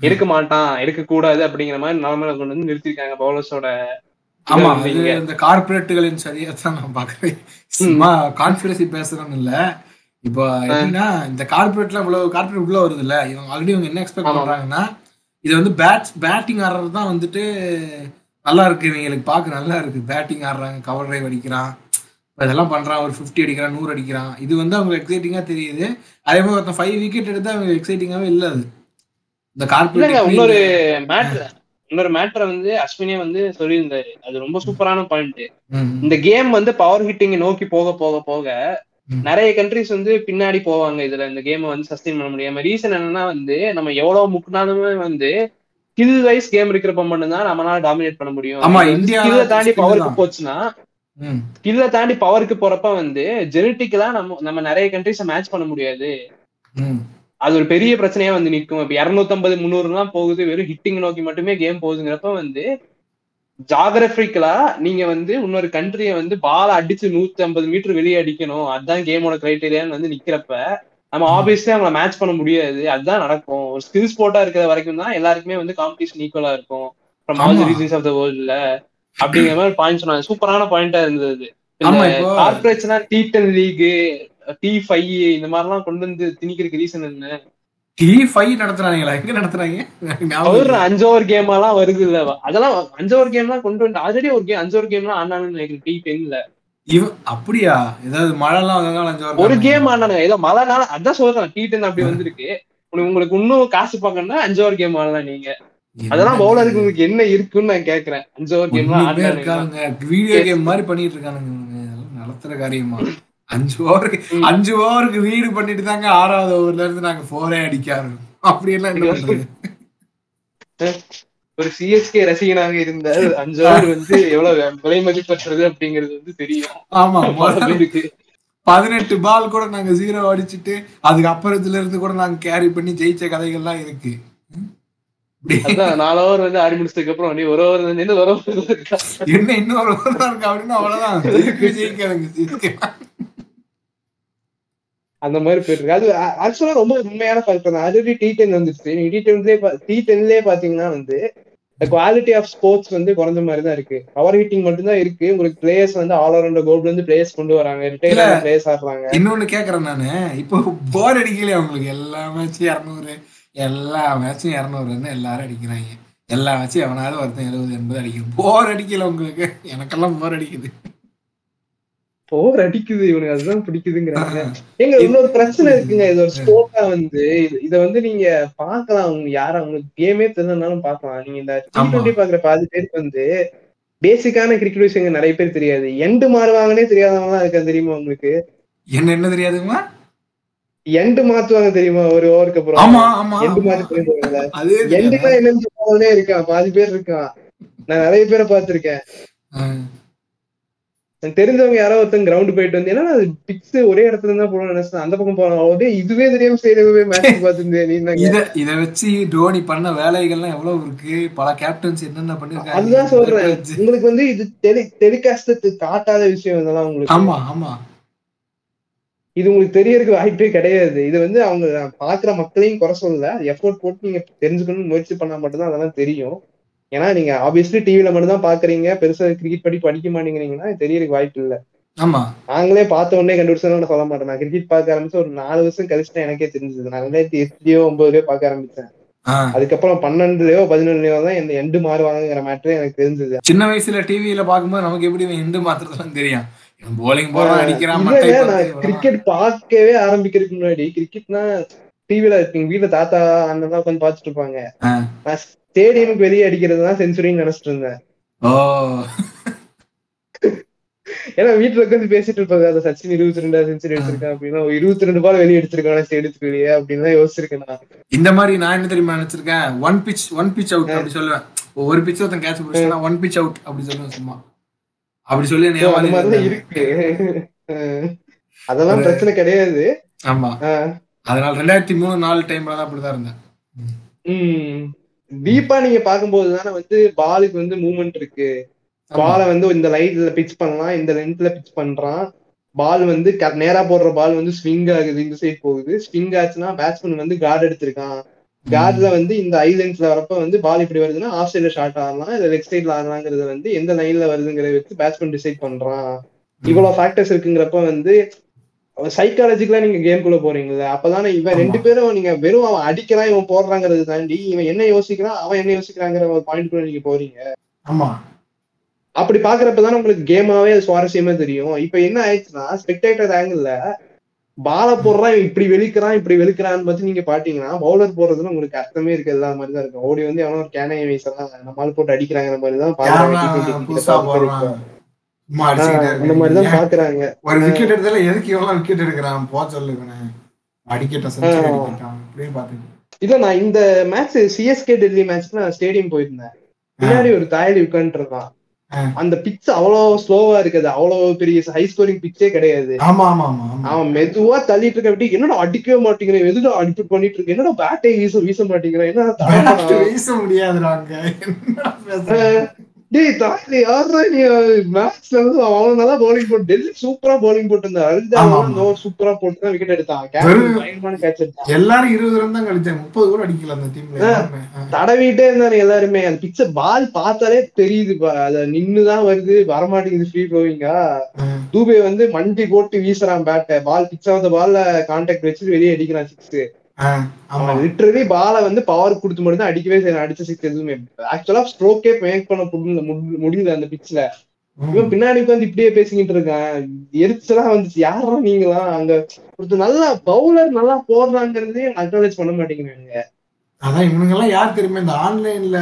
எடுக்க மாட்டான் எடுக்க கூடாது அப்படிங்கிற மாதிரி நிலைமையில கொண்டு வந்து நிறுத்திருக்காங்க பவுலர்ஸோட ஆமா. இந்த கார்பரேட்டுகளின் சரியா தான் நான் பாக்குறேன் சும்மா கான்ஸ்பிரசி பேசுறேன்னு இல்ல. இப்போ எப்படின்னா இந்த கார்பரேட்ல இவ்வளவு கார்பரேட் உள்ள வருது இல்ல இவங்க ஆல்ரெடி இவங்க என்ன எக்ஸ்பெக்ட். பண்றாங்கன்னா இது வந்து பேட்ஸ் பேட்டிங் ஆடுறது தான் வந்துட்டு நல்லா இருக்கு இவங்களுக்கு பார்க்க நல்லா இருக்கு. பேட்டிங் ஆடுறாங்க கவர் டிரைவ் அடிக்கிறான். இப்ப இதெல்லாம் பண்றான் ஒரு 50 அடிக்கிறான் நூறு அடிக்கிறான். இது வந்து அவங்க எக்ஸைட்டிங்கா தெரியுது. அதே மாதிரி ஒருத்தன் ஃபைவ் விக்கெட் எடுத்தா அவங்க எக்ஸைட்டிங்காவே இல்ல அது. இந்த கார்பரேட் இன்னொரு மேட்ரு இன்னொரு மேட்டரை வந்து அஸ்வினே வந்து சொல்லியிருந்தாரு. அது ரொம்ப சூப்பரான பாயிண்ட் இந்த கேம் வந்து பவர் ஹிட்டிங் நோக்கி போக போக போக. நிறைய கண்ட்ரிஸ் வந்து பின்னாடி போவாங்க. இதுல இந்த கேமை வந்து சஸ்டெயின் பண்ண முடியாம ரீசன் என்னன்னா வந்து நம்ம எவ்வளவு முக்கினாலுமே வந்து ஸ்கில் வைஸ் கேம் இருக்கிறப்ப மட்டும்தான் நம்மளால டாமினேட் பண்ண முடியும். அ தாண்டி பவருக்கு. போச்சுன்னா ஸ்கில்ல தாண்டி பவருக்கு போறப்ப வந்து ஜெனட்டிக்கலா நம்ம நம்ம நிறைய கண்ட்ரிஸை மேட்ச் பண்ண முடியாது. அது ஒரு பெரிய பிரச்சனையா வந்து நிற்கும். இப்ப இருநூத்தம்பது முந்நூறுலாம் போகுது. வெறும் ஹிட்டிங் நோக்கி மட்டுமே கேம் போகுதுங்கிறப்ப வந்து ஜாகிரபிக்கலா நீங்க வந்து இன்னொரு கண்ட்ரிய வந்து பால அடிச்சு நூத்தி ஐம்பது மீட்டர் வெளியே அடிக்கணும். அதுதான் கேமோட கிரைட்டீரியான்னு வந்து நிக்கிறப்ப நம்ம ஆப்வியஸ்லி அவங்கள மேட்ச் பண்ண முடியாது. அதுதான் நடக்கும். ஒரு ஸ்கில் ஸ்போர்ட்டா இருக்கிற வரைக்கும் தான் எல்லாருக்குமே வந்து காம்படிஷன் ஈக்குவலா இருக்கும். From all. Reasons of the வேர்ல்ட்ல அப்படிங்கிற மாதிரி பாயிண்ட் சொன்னாங்க. சூப்பரான பாயிண்டா இருந்தது. கார்பரேட்ஸ்னா T ten league T five இந்த மாதிரிலாம் கொண்டு வந்து திணிக்கிறதுக்கு ரீசன் என்ன? டி ஃபைவ் நடத்துறாங்களா எங்க நடத்துறாங்க. அஞ்சு ஓவர் கேம் எல்லாம் வருது இல்ல. அதெல்லாம் அஞ்சு ஓவர் கேம் எல்லாம் கொண்டு வந்து ஆல்ரெடி ஒரு கேம் அஞ்சு ஓவர் கேம் எல்லாம் ஆனானு நினைக்கிறேன் டி டென்ல இவ அப்படியா? ஏதாவது மழை எல்லாம் ஒரு கேம் ஆனானுங்க ஏதோ மழை நாள் அதான் சொல்றேன் டி டென் அப்படி வந்திருக்கு. உங்களுக்கு இன்னும் காசு பார்க்கணும்னா அஞ்சு ஓவர் கேம் ஆடலாம் நீங்க. அதெல்லாம் பவுலருக்கு உங்களுக்கு என்ன இருக்குன்னு நான் கேக்குறேன் அஞ்சு ஓவர் கேம் இருக்காதுங்க. வீடியோ கேம் மாதிரி பண்ணிட்டு இருக்கானுங்க. நடத்துற காரியமா? அஞ்சு ஓவருக்கு. அஞ்சு ஓவருக்கு ரீடு பண்ணிட்டு தாங்க ஆறாவது ஓவர்ல இருந்து நாங்க போரே அடிக்க ஆரம்பிச்சோம். அப்படி எல்லாம் என்ன பண்றது? ஒரு சிஎஸ்கே ரசிகனாக இருந்த அஞ்சு ஓவர் வந்து எவ்வளவு விலை மதிப்பற்றது அப்படிங்கிறது வந்து தெரியும். ஆமா பதினெட்டு பால் கூட நாங்க ஜீரோ அடிச்சுட்டு அதுக்கு அப்புறத்துல இருந்து கூட நாங்க கேரி பண்ணி ஜெயிச்ச கதைகள்லாம் இருக்கு. நாலு ஓவர் வந்து ஆடி முடிச்சதுக்கு அப்புறம் நீ ஒரு ஓவர் வந்து ஒரு ஓவர் என்ன இன்னொரு over தான் இருக்கு அப்படின்னா அவ்வளவுதான். ஜெயிக்க. அந்த மாதிரி போயிட்டு இருக்கு அது ஆக்சுவலா ரொம்ப உண்மையான ஃபேக்டர் தான். ஆல்ரெடி டி டென் வந்துருச்சு டி டென்லேயே டி டென்லேயே பாத்தீங்கன்னா வந்து குவாலிட்டி ஆஃப் ஸ்போர்ட்ஸ் வந்து குறைஞ்ச மாதிரி தான் இருக்கு. பவர் ஹிட்டிங் மட்டும் தான் இருக்கு. உங்களுக்கு பிளேயர்ஸ் வந்து ஆல் அரௌண்ட் கோல்ட்ல இருந்து பிளேயர்ஸ் கொண்டு வராங்க. ரிட்டையர் ஆன பிளேயர்ஸ் ஆடுறாங்க. இன்னொன்னு கேக்குறேன் நானு. இப்போ போர் அடிக்கலையா உங்களுக்கு? எல்லா மேட்சும் இரநூறு எல்லா மேட்சும் இரநூறுன்னு எல்லாரும் அடிக்கிறாங்க. எல்லா மேட்சும் எவனாவது ஒருத்தன் எழுபது எண்பது அடிக்குது போர் அடிக்கல உங்களுக்கு. எனக்கெல்லாம் போர் அடிக்குது. போர் அடிக்குது இவனுக்கு அதுதான் பிடிக்குதுங்கிறாங்க. எங்க இன்னொரு பிரச்சனை இருக்குங்க. இது ஒரு ஸ்போர்ட்டா வந்து இது- வந்து நீங்க பாக்கலாம் அவங்க யாரும் அவங்களுக்கு கேமே தெரியலனாலும் பாக்கலாம் நீங்க இந்த டி. டுவெண்ட்டி பாக்குற பாதி பேருக்கு வந்து பேசிக்கான கிரிக்கெட் விஷயங்கள் நிறைய பேர் தெரியாது. எண்டு மாறுவாங்கன்னே தெரியாதவங்க தான் இருக்கா தெரியுமா உங்களுக்கு? என்ன என்ன தெரியாதுங்களா எண்டு மாத்துவாங்க தெரியுமா? ஒரு ஓவருக்கு அப்புறம். எண்டு. மாத்தி. எண்டுனா என்னன்னு சொல்லாமலே இருக்கான். பாதி பேர் இருக்கான். நான் நிறைய பேரை பார்த்திருக்கேன். தெரிஞ்சவங்க யாரோ ஒருத்தங்க கிரவுண்ட் போயிட்டு வந்து ஏன்னா அது பிக்ஸ் ஒரே இடத்துல இருந்தா போகணும்னு நினைச்சேன் அந்த பக்கம் போனோம் இதுவே தெரியாம செய்யவே மேட்ச் பார்த்துருந்தேன்? இத இத வச்சு தோனி பண்ண வேலைகள்லாம் எவ்வளவு இருக்கு? பல கேப்டன்ஸ் என்னென்ன பண்ணிருக்காங்க? அதுதான் சொல்றேன். உங்களுக்கு வந்து இது டெலி டெலிகாஸ்ட் காட்டாத விஷயம் இதெல்லாம் உங்களுக்கு. ஆமா ஆமா. இது உங்களுக்கு தெரியறதுக்கு வாய்ப்பே கிடையாது. இது வந்து அவங்க பாக்குற மக்களையும் குறை சொல்லல. எஃபோர்ட் போட்டு நீங்க தெரிஞ்சுக்கணும்னு முயற்சி பண்ணா மட்டும்தான் அதெல்லாம் தெரியும். ஏன்னா நீங்க ஆப்வியஸ்லி டிவில மட்டும் தான் பாக்குறீங்க. பெருசா கிரிக்கெட் படி படிக்க மாட்டேங்கிறீங்கன்னா தெரியறதுக்கு வாய்ப்பு இல்ல. ஆமா. நாங்களே பார்த்த உடனே கண்டுபிடிச்சோம் நான் சொல்ல மாட்டேன் நான் கிரிக்கெட் பார்க்க ஆரம்பிச்சு ஒரு நாலு வருஷம் கழிச்சு எனக்கே தெரிஞ்சது. நான் ரெண்டாயிரத்தி எட்டுலயோ ஒன்பதுலயோ பார்க்க ஆரம்பிச்சேன். அதுக்கப்புறம் பன்னெண்டுலயோ பதினொன்னுலயோ தான் இந்த எண்டு மாறுவாங்கிற மேட்டரே எனக்கு தெரிஞ்சது. சின்ன வயசுல டிவியில பாக்கும்போது நமக்கு எப்படி எண்டு மாத்திரதான் தெரியும். போலிங் போறான் அடிக்கிறான். கிரிக்கெட் பார்க்கவே ஆரம்பிக்கிறதுக்கு முன்னாடி கிரிக்கெட்னா டிவில எங்க வீட்டுல தாத்தா அண்ணன் தான் உட்காந்து பாத்துட்டு இருப்பாங்க. ஸ்டேடியமுக்கு வெளியே அடிக்கிறது தான் செஞ்சுரின்னு நினைச்சிட்டு இருந்தேன். ஏன்னா வீட்டுல உட்காந்து பேசிட்டு இருப்பாங்க அந்த சச்சின் இருபத்தி ரெண்டா செஞ்சுரி அடிச்சிருக்கான் அப்படின்னா இருபத்தி ரெண்டு பால் வெளியே அடிச்சிருக்கான் ஸ்டேடியத்துக்கு வெளியே. அப்படின்னு யோசிச்சிருக்கேன் நான். இந்த மாதிரி நான் என்ன தெரியுமா நினைச்சிருக்கேன்? One pitch one pitch out அப்படி சொல்லுவேன். ஒரு பிச் ஒருத்தன் கேட்ச் பிடிச்சா ஒன் பிச் அவுட் அப்படி சொல்லுவேன் சும்மா. அப்படி சொல்லி அந்த மாதிரிலாம் இருக்கு. அதெல்லாம் பிரச்சனை கிடையாது. ஆமா. அதனால ரெண்டாயிரத்தி மூணு நாலு டைம்ல தான் அப்படிதான் இருந்தேன். டீப்பா நீங்க பாக்கும்போது தானே வந்து பாலுக்கு வந்து மூவ்மெண்ட் இருக்கு. பாலை வந்து இந்த லைட்ல பிச் பண்ணலாம் இந்த லென்த்ல பிச் பண்றான். பால் வந்து க- நேரா போடுற பால் வந்து ஸ்விங் ஆகுது இந்த சைடு போகுது. ஸ்விங் ஆச்சுன்னா பேட்ஸ்மேன் வந்து கார்டு எடுத்திருக்கான். கார்டுல வந்து இந்த ஐலண்ட்ஸ்ல வரப்ப வந்து பால் இப்படி வருதுன்னா ஆஃப் சைட்ல ஷார்ட் ஆடலாம் இல்ல லெக் சைட்ல ஆடலாங்கிறது வந்து எந்த லைன்ல வருதுங்கிறத வச்சு பேட்ஸ்மேன் டிசைட் பண்றான். இவ்வளவு ஃபேக்டர்ஸ் இருக்குங்கிறப்ப வந்து சைக்காலஜிக்கலா நீங்க கேம்குள்ள போறீங்கல்ல அப்பதானே இவன். ரெண்டு பேரும் நீங்க வெறும் அவன் அடிக்கிறான் இவன் போடுறாங்கிறது தாண்டி இவன் என்ன யோசிக்கிறான் அவன் என்ன யோசிக்கிறாங்கிற ஒரு பாயிண்ட் குள்ள நீங்க போறீங்க. ஆமா. அப்படி பாக்குறப்பதானே உங்களுக்கு கேமாவே சுவாரஸ்யமா தெரியும். இப்ப என்ன ஆயிடுச்சுன்னா ஸ்பெக்டேட்டர் ஆங்கிள் பால போடுறான் இப்படி வெளுக்கிறான் இப்படி வெளுக்கிறான்னு பார்த்து நீங்க பாத்தீங்கன்னா பவுலர் போடுறதுல உங்களுக்கு அர்த்தமே இருக்கு எல்லா மாதிரி தான் இருக்கும். ஓடி வந்து எவனோ ஒரு கேனை வீசலாம் நம்மால் போட்டு அடிக்கிறாங்கிற மாதிரி தான் அந்த மாதிரி தான் இருக்காங்க. பாக்குறாங்க. ஒரு விக்கெட் எடுத்தால எதுக்கு இவெல்லாம் விக்கெட் எடுக்கிறான்? போ சொல்லு இவனை. அடிக்கட்டும் செஞ்சுரி அடிக்கட்டும் அப்படியே பாத்துட்டு இல்ல நான் இந்த மேட்ச் சிஎஸ்கே டெல்லி நான் ஸ்டேடியம் போயிருந்தேன். பின்னாடி ஒரு இருக்கான். ஆ. அந்த பிட்ச் அவ்வளவு ஸ்லோவா இருக்குது. அவ்வளவு பெரிய ஹை ஸ்கோரிங் பிச்சே கிடையாது. ஆமா ஆமா ஆமா ஆமா. அவன் மெதுவா தள்ளிட்டு இருக்க அப்படி என்னடா அடிக்கவே மாட்டேங்கிறேன் எதுடா அடிப்பு பண்ணிட்டு இருக்கு? என்னடா பேட்டை வீச வீச மாட்டேங்கிறேன் என்ன வீச முடியாதுடா பேசுற? டேய் தாலி யாரா நீ மேட்ச்ல அவன் நல்லா பவுலிங் போட்டு டெல்லி சூப்பரா பவுலிங் போட்டு இருந்தா ஆமா, ஆமா. அரிதா சூப்பரா போட்டு விக்கெட் எடுத்தான். எல்லாரும் இருபது ரன் தான் கழிச்சாங்க. முப்பது கூட அடிக்கல அந்த டீம்ல எல்லாருமே. ஆ. தடவிட்டே இருந்தாரு எல்லாருமே. அந்த பிச்ச பால் பார்த்தாலே தெரியுது. அத நின்னுதான் வருது. வரமாட்டேங்குது ஃப்ரீ ப்ளோவிங்கா. தூபே வந்து மண்டி போட்டு வீசுறான் பேட்டை பால் பிச்ச வந்த பால்ல கான்டாக்ட் வச்சு வெளியே அடிக்கிறான் சிக்ஸ் அவன் லிட்டரலி பாலை வந்து பவர் கொடுத்து மட்டும் தான் அடிக்கவே அடிச்ச சிக்ஸ் எதுவுமே. ஆக்சுவலா ஸ்ட்ரோக்கே மேக் பண்ண முடியல முடி- முடியல அந்த பிச்ல ம். இவன் பின்னாடி உட்காந்து இப்படியே பேசிக்கிட்டு இருக்கான். எரிச்சலா வந்துச்சு. யாரா நீங்களாம்? அங்க ஒருத்தர் நல்லா பவுலர் நல்லா போடுறாங்கிறதே அக்னாலேஜ் பண்ண மாட்டேங்கிறாங்க. அதான் இவனுங்க எல்லாம் யார் தெரியுமா? இந்த ஆன்லைன்ல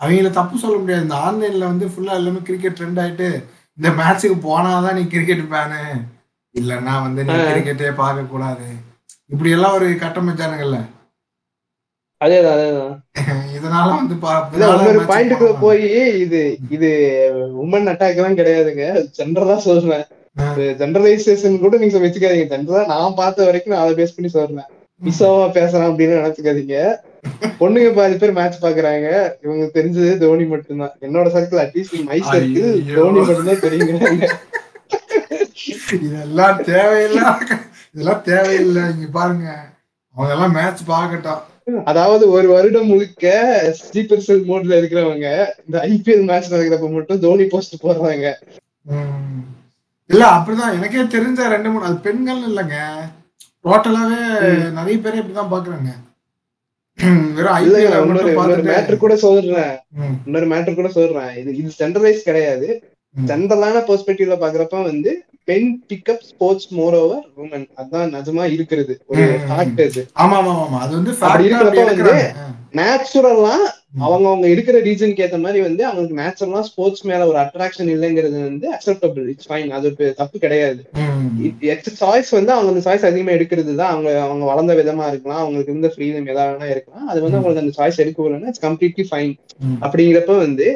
அவங்கள தப்பு சொல்ல முடியாது. இந்த ஆன்லைன்ல வந்து ஃபுல்லா எல்லாமே கிரிக்கெட் ட்ரெண்ட் ஆயிட்டு இந்த மேட்ச்சுக்கு போனாதான் நீ கிரிக்கெட் ஃபேனு இல்லன்னா வந்து நீ. கிரிக்கெட்டே பார்க்க கூடாது இப்படி எல்லாம் ஒரு கட்டமைச்சானுங்கல்ல அதேதான் அதேதான். இதனால வந்து பா- இல்ல இதனால இன்னொரு match பாயிண்ட்டுக்குள்ள போனாங்க. போய் இது இது உமன் அட்டாக் எல்லாம் கிடையாதுங்க. ஜென்ரலா சொல்றேன். ஜெனரலைசேஷன் கூட நீங்க வச்சுக்காதீங்க. ஜென்ரலா நான் பார்த்த வரைக்கும் நான் அதை பேஸ் பண்ணி சொல்றேன். மிஸ்ஸாவா பேசுறான் அப்படின்னு நினைச்சுக்காதீங்க. பொண்ணுங்க பாதி பேர் மேட்ச் பாக்குறாங்க இவங்க தெரிஞ்சது தோனி மட்டும்தான். என்னோட circle at least my circle. Dhoni மட்டும்தான் தெரியுங்கிறாங்க இதெல்லாம் தேவையில்லை இதெல்லாம் தேவையில்லை இங்க பாருங்க. அவங்க எல்லாம் மேட்ச் பார்க்கட்டும். அதாவது ஒரு வருடம் முழுக்க ஸ்லீப்பர் செல் மோட்ல இருக்கிறவங்க இந்த ஐபிஎல் மேட்ச் நடக்கிறப்ப மட்டும் தோனி போஸ்ட் போடுறாங்க. இல்ல அப்படிதான். எனக்கே தெரிஞ்ச ரெண்டு மூணு அது பெண்கள் இல்லைங்க. டோட்டலாவே நிறைய பேரே இப்படிதான் பாக்குறாங்க இன்னொரு மேட்ரு கூட சொல்றேன். இன்னொரு மேட்டர் கூட சொல்றேன். இது இது ஜென்ரலைஸ் கிடையாது. ஜென்ரலான பெர்ஸ்பெக்டிவ்ல பாக்குறப்ப வந்து பெண் pickup sports more over woman அதான் நிஜமா இருக்கிறது. ஒரு ஃபேக்ட் அது ஆமா ஆமா ஆமா அது வந்து அப்படி இருக்கிறப்ப வந்து. நேச்சுரலா. அவங்க அவங்க இருக்கிற ரீஜனுக்கு ஏத்த மாதிரி வந்து அவங்களுக்கு நேச்சுரலா ஸ்போர்ட்ஸ் மேல ஒரு அட்ராக்ஷன் இல்லைங்கிறது வந்து அக்செப்டபிள் இட்ஸ் ஃபைன் அது ஒரு தப்பு கிடையாது. சாய்ஸ் வந்து அவங்க அந்த சாய்ஸ் அதிகமா எடுக்கிறது தான். அவங்க அவங்க வளர்ந்த விதமா இருக்கலாம். அவங்களுக்கு இருந்த ஃப்ரீடம் எதா வேணா இருக்கலாம். அது வந்து. அவங்களுக்கு அந்த சாய்ஸ் எடுக்க வரலன்னா இட்ஸ் கம்ப்ளீட்லி ஃபைன் அப்படிங்கிறப்ப வந்து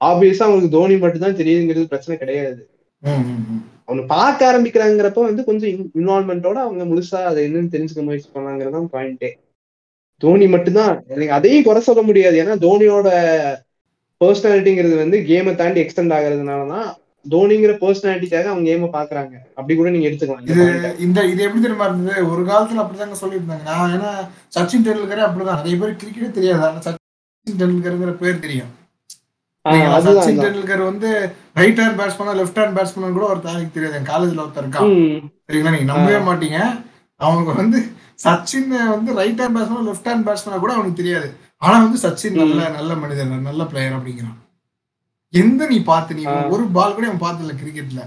ஆப்வியஸா அவங்களுக்கு தோனி மட்டும் தான் தெரியுதுங்கிறது பிரச்சனை கிடையாது. அவங்க பார்க்க ஆரம்பிக்கிறாங்கிறப்ப வந்து கொஞ்சம் இன்வால்மெண்டோட அவங்க முழுசா அதை என்னன்னு தெரிஞ்சுக்க முயற்சி பண்ணாங்கிறது தான் பாயிண்டே தோனி மட்டும்தான் எனக்கு அதையும் குறை சொல்ல முடியாது. ஏன்னா தோனியோட பர்சனாலிட்டிங்கிறது வந்து கேமை தாண்டி எக்ஸ்டெண்ட் ஆகுறதுனாலதான் தோனிங்கிற பர்சனாலிட்டிக்காக அவங்க கேமை பாக்குறாங்க அப்படி கூட நீங்க எடுத்துக்கலாம். இந்த இது. இந்த இது எப்படி தெரியுமா இருந்தது? ஒரு காலத்துல அப்படிதாங்க சொல்லியிருந்தாங்க. நான் ஏன்னா சச்சின் டெண்டுல்கரே அப்படிதான். நிறைய பேர் கிரிக்கெட்டே தெரியாது. ஆனா சச்சின் டெண்டுல்கருங்கிற பேர் தெரியும். சச்சின். டெண்டுல்கர் வந்து ரைட் ஹேண்ட் பேட்ஸ்மேனா லெஃப்ட் ஹேண்ட் பேட்ஸ்மேன் கூட ஒரு தாரிக்கு தெரியாது. என் காலேஜ்ல ஒருத்தர் இருக்கான். சரிங்களா? நீங்க நம்பவே மாட்டீங்க. அவங்க வந்து சச்சின் வந்து right hand batsman left hand பேட்ஸ்மேனா கூட அவனுக்கு தெரியாது. ஆனா வந்து சச்சின் நல்ல நல்ல மனிதர் நல்ல பிளேயர் அப்படிங்கிறான். எந்த நீ பார்த்து நீ. ஒரு பால் கூட அவன் பார்த்ததில்ல கிரிக்கெட்ல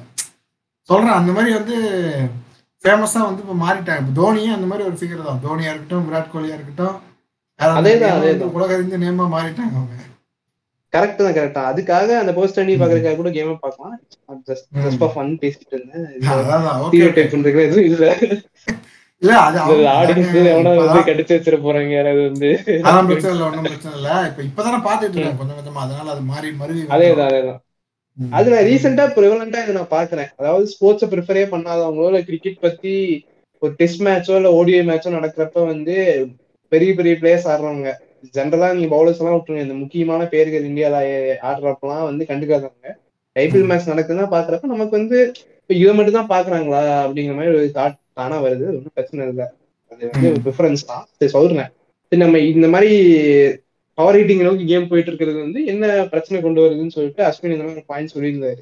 சொல்றேன் அந்த மாதிரி வந்து ஃபேமஸா வந்து இப்ப மாறிட்டாங்க. இப்ப தோனியும் அந்த மாதிரி ஒரு ஃபிகர் தான். தோனியா இருக்கட்டும் விராட் கோலியா இருக்கட்டும் அதேதான். உலக அறிந்த நேமா மாறிட்டாங்க அவங்க. கரெக்ட் தான் கரெக்டா அதுக்காக அந்த பர்சனாலிட்டி பாக்குறதுக்காக கூட கேமை பார்க்கலாம். ஜஸ்ட் ஃபார் ஃபன் பேசிட்டு இருந்தேன். அதான் ஓகே ஸ்டீரியோ டைப் பண்றதுக்கு எதுவும் இல்ல. இல்ல அது ஆடியன்ஸ் எவனா வந்து கடிச்சு வச்சிட போறாங்க யாராவது வந்து. அதான் பிரச்சனை இல்ல ஒண்ணும் பிரச்சனை இல்ல. இப்ப இப்பதானே பாத்துட்டு இருக்கேன் கொஞ்சம் கொஞ்சமா. அதனால அது மாறி மறுவி அதேதான் அதேதான். அது நான் ரீசெண்டா ப்ரிவலண்டா இதை நான் பாக்குறேன் அதாவது ஸ்போர்ட்ஸ் ப்ரிஃபரே பண்ணாதவங்களோ இல்ல கிரிக்கெட் பத்தி ஒரு டெஸ்ட் மேட்சோ இல்ல ஓடிஐ மேட்சோ நடக்கிறப்ப வந்து பெரிய பெரிய பிளேயர்ஸ் ஆடுறவங்க. ஜென்ரலா நீங்க பவுலர்ஸ் எல்லாம் விட்டுருங்க. இந்த முக்கியமான பேர்கள் இந்தியால ஆடுறப்பெல்லாம் வந்து கண்டுக்காதவங்க. ஐபிஎல் மேட்ச் நடக்குதுன்னா பாக்குறப்ப நமக்கு வந்து இப்ப இதை மட்டும் தான் பாக்குறாங்களா அப்படிங்கிற மாதிரி ஒரு தாட் தானா வருது. ஒன்றும் பிரச்சனை இல்லை. அது வந்து. ப்ரிஃபரன்ஸ் தான். சரி சொல்றேன். சரி நம்ம இந்த மாதிரி பவர் ஹீட்டிங் அளவுக்கு கேம் போயிட்டு இருக்கிறது வந்து என்ன பிரச்சனை கொண்டு வருதுன்னு சொல்லிட்டு அஸ்வின் இந்த மாதிரி பாயிண்ட் சொல்லியிருந்தாரு.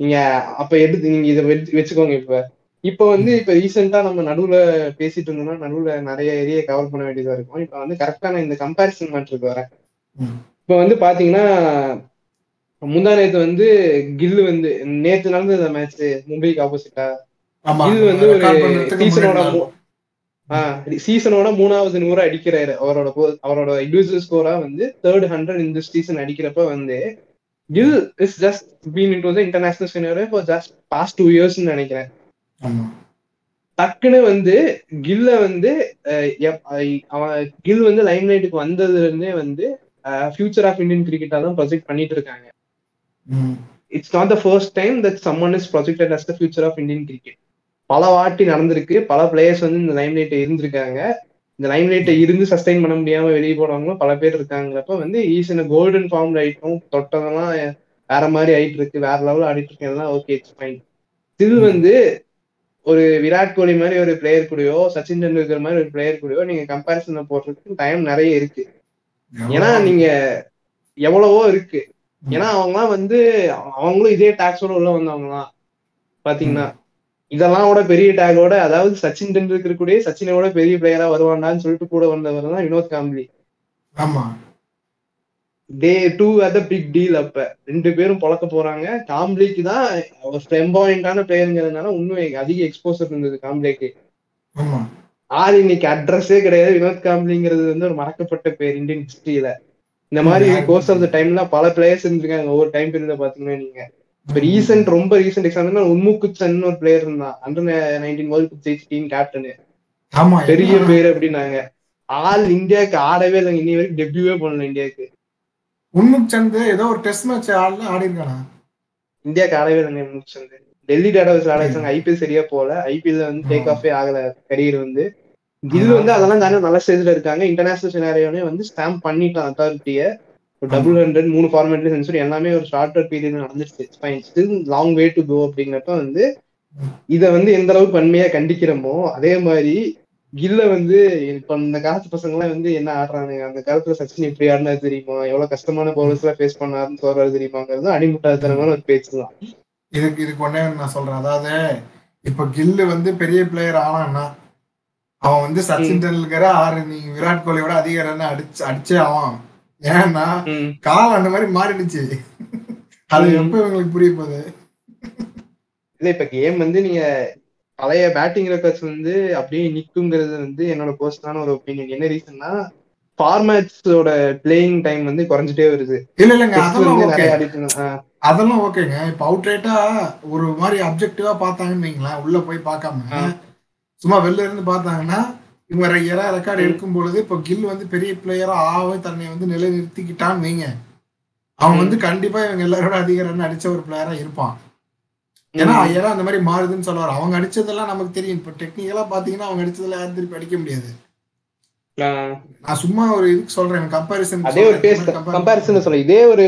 நீங்க அப்ப எடுத்து நீங்க இதை வச்சு வச்சுக்கோங்க இப்ப. இப்ப வந்து இப்ப ரீசெண்டா நம்ம நடுவுல பேசிட்டு இருந்தோம்னா நடுவுல நிறைய ஏரியா கவர் பண்ண வேண்டியதா இருக்கும். இப்ப வந்து கரெக்டா நான் இந்த கம்பேரிசன் மேட்ருக்கு வரேன் ம். இப்ப வந்து பாத்தீங்கன்னா முந்தா நேத்து வந்து கில்லு வந்து நேத்து நடந்த இந்த மேட்ச் மும்பைக்கு ஆப்போசிட்டா கில் வந்து ஒரு சீசனோட ஆஹ் சீசனோட மூணாவது நூறு அடிக்கிறாரு அவரோட அவரோட இண்டிவிஜுவல் ஸ்கோரா வந்து தேர்ட் ஹண்ட்ரட் இந்த சீசன் அடிக்கிறப்ப வந்து Gill is just been in to the international for just past two years நினைக்கிறேன். டக்குன்னு வந்து கில்ல வந்து அவன் கில் வந்து லைம் லைட்டுக்கு வந்ததுல இருந்தே வந்து ஃபியூச்சர் ஆஃப் இந்தியன் கிரிக்கெட்டா தான் ப்ரொஜெக்ட் பண்ணிட்டு இருக்காங்க. It's not the first time that Shubman is projected as the future of Indian cricket பல வாட்டி நடந்திருக்கு. பல பிளேயர்ஸ் வந்து இந்த லைம் லைட்டை இருந்திருக்காங்க. இந்த லைம் லைட்டை இருந்து சஸ்டைன் பண்ண முடியாம வெளியே போனவங்களும் பல பேர் இருக்காங்கிறப்ப வந்து ஈஸ் இன் கோல்டன் ஃபார்ம் ஆயிட்டும் தொட்டதெல்லாம் வேற மாதிரி ஆயிட்டு இருக்கு வேற லெவல் ஆடிட்டு இருக்கேன் ஓகே இட்ஸ் ஃபைன் ஸ்டில் வந்து ஒரு விராட் கோலி மாதிரி ஒரு பிளேயர் கூடயோ சச்சின் டெண்டுல்கர் மாதிரி ஒரு பிளேயர் கூடயோ நீங்க கம்பேரிசன் போடுறதுக்கு டைம் நிறைய இருக்கு. ஏன்னா நீங்க எவ்வளவோ இருக்கு. ஏன்னா அவங்கலாம் வந்து அவங்களும் இதே டாக்ஸோட உள்ள வந்தவங்க தான் பாத்தீங்கன்னா இதெல்லாம் விட பெரிய டேகோட அதாவது சச்சின் டெண்டுல்கர் கூட சச்சினோட பெரிய பிளேயரா வருவான்டான்னு சொல்லிட்டு கூட வந்தவர் தான் வினோத் காம்ப்ளி. ஆமா. டே டூ அத பிக் டீல் அப்ப. ரெண்டு பேரும் பொழக்க போறாங்க. காம்ப்ளிக்கு தான் ஒரு ஃபிளம்பாயிண்டான பிளேயருங்கிறதுனால இன்னும் அதிக எக்ஸ்போசர் இருந்தது காம்ப்ளிக்கு ஆறு இன்னைக்கு அட்ரஸே கிடையாது. வினோத் காம்ப்ளிங்கிறது வந்து ஒரு மறக்கப்பட்ட பேர் இந்தியன் ஹிஸ்டரியில இந்த மாதிரி கோர்ஸ் ஆஃப் த டைம்ல பல பிளேயர்ஸ் இருந்திருக்காங்க. ஒவ்வொரு டைம் பீரியட்ல பாத்தீங்கன்னா நீங்க. இப்ப ரீசெண்ட் ரொம்ப ரீசெண்ட் எக்ஸாம்பிள் உன்முக்கு சன் ஒரு பிளேயர் இருந்தான். அண்டர் நைன்டீன் வேர்ல்ட் கப் ஜெயிச்ச டீம் கேப்டன் பெரிய பேர் அப்படின்னாங்க. ஆள் இந்தியாவுக்கு ஆடவே இல்லைங்க. இன்னி வரைக்கும் டெபியூவே பண்ணல இந்தியாவுக்கு. சந்த் ஏதோ ஒரு டெஸ்ட் மேட்ச் ஆடல ஆடி இருக்கானா இந்தியாவுக்கு ஆடவே இல்லைங்க உன்முக் சந்த். டெல்லி வச்சாங்க. ஐபிஎல் சரியா போல ஐபிஎல் வந்து டேக் ஆஃபே ஆகல கரியர் வந்து. கில் வந்து அதெல்லாம் தானே நல்ல ஸ்டேஜ்ல இருக்காங்க. இன்டர்நேஷனல் சினாரியோனே வந்து ஸ்டாம்ப் பண்ணிட்டான் அத்தாரிட்டிய டபுள் ஹண்ட்ரட் மூணு ஃபார்மேட்ல சென்சுரி எல்லாமே ஒரு ஷார்ட்டர் பீரியட் நடந்துருச்சு. Fine still long way to go அப்படிங்கிறப்ப வந்து இத வந்து எந்த அளவுக்கு வன்மையா கண்டிக்கிறோமோ அதே மாதிரி கில்ல வந்து இப்ப இந்த காலத்து பசங்க எல்லாம் வந்து என்ன ஆடுறானுங்க? அந்த காலத்துல சச்சின் எப்படி ஆடினது தெரியுமா? எவ்வளவு கஷ்டமான பவுலர்ஸ் எல்லாம் ஃபேஸ் பண்ணாருன்னு சொல்றது தெரியுமாங்கிறது அடிமுட்டாத்தனமான ஒரு பேச்சு தான். இதுக்கு இதுக்கு ஒண்ணு நான் சொல்றேன். அதாவது இப்ப கில்லு வந்து பெரிய பிளேயர் ஆனான்னா அவன் வந்து சச்சின் டெண்டுல்கரை ஆறு நீ விராட் கோலியோட அதிக ரன் அடிச்சு அடிச்சே ஆவான். ஏன்னா. காலம் அந்த மாதிரி மாறிடுச்சு. அது. எப்ப இவங்களுக்கு புரிய போகுது? இல்ல இப்ப கேம் வந்து நீங்க பழைய பேட்டிங் ரெக்கார்ட்ஸ் வந்து அப்படியே நிக்குங்கிறது வந்து என்னோட பர்சனலான ஒரு ஒப்பீனியன் என்ன ரீசன்னா ஃபார்மேட்ஸோட பிளேயிங் டைம் வந்து குறைஞ்சிட்டே வருது. இல்ல இல்லங்க அதெல்லாம் ஓகே அதெல்லாம் ஓகேங்க இப்ப அவுட்ரேட்டா ஒரு மாதிரி அப்ஜெக்டிவா பார்த்தாங்கன்னு வைங்களேன் உள்ள போய் பார்க்காம. சும்மா வெளில இருந்து பார்த்தாங்கன்னா இவங்க யாரா ரெக்கார்டு. எடுக்கும் பொழுது இப்போ கில் வந்து பெரிய பிளேயரா ஆக தன்னை வந்து நிலைநிறுத்திக்கிட்டான்னு வைங்க. அவன். வந்து கண்டிப்பா இவங்க எல்லாரோட அதிக ரன் அடிச்ச ஒரு பிளேயரா இருப்பான். ஏன்னா. ஏன்னா அந்த மாதிரி மாறுதுன்னு சொல்லுவார். அவங்க அடிச்சதெல்லாம் நமக்கு தெரியும். இப்போ டெக்னிக்கலா பாத்தீங்கன்னா அவங்க அடிச்சதுல யாரும் திருப்பி அடிக்க முடியாது. நான் சும்மா ஒரு இதுக்கு சொல்றேன். கம்பாரிசன் அதே ஒரு பேஸ் கம்பாரிசன் சொல்ல. இதே ஒரு.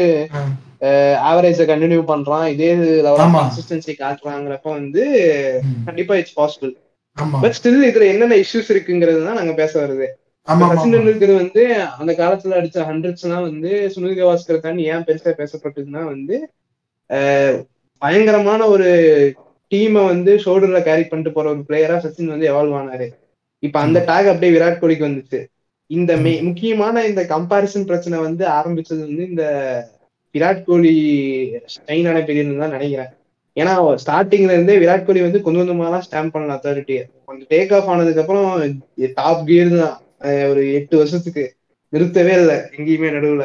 ஆவரேஜ கண்டினியூ பண்றான். இதே லெவல். கன்சிஸ்டன்சி காட்டுறாங்கிறப்ப வந்து கண்டிப்பா இட்ஸ் பாசிபிள் பட் ஸ்டில் இதுல என்னென்ன இஷ்யூஸ் இருக்குங்கிறது தான் நாங்க பேச வருது. சச்சின் டெண்டுல்கர் வந்து அந்த காலத்துல அடிச்ச ஹண்ட்ரட்ஸ் எல்லாம் வந்து சுனில் கவாஸ்கர் தாண்டி ஏன் பெருசா பேசப்பட்டதுன்னா வந்து பயங்கரமான ஒரு டீமை வந்து ஷோல்டர்ல கேரி பண்ணிட்டு போற ஒரு பிளேயரா சச்சின் வந்து எவால்வ் ஆனாரு. இப்ப அந்த டாக் அப்படியே விராட் கோலிக்கு வந்துச்சு. இந்த முக்கியமான இந்த கம்பாரிசன் பிரச்சனை வந்து ஆரம்பிச்சது வந்து இந்த விராட் கோலி ஸ்டைன் ஆன பீரியட் தான் நினைக்கிறேன். ஏன்னா ஸ்டார்டிங்ல இருந்தே விராட் கோலி வந்து கொஞ்சம் கொஞ்சமா ஸ்டாம்ப் பண்ணல அத்தாரிட்டியை கொஞ்சம் டேக் ஆஃப் ஆனதுக்கு அப்புறம் டாப் கியர் தான் ஒரு எட்டு வருஷத்துக்கு நிறுத்தவே இல்லை எங்கேயுமே நடுவுல.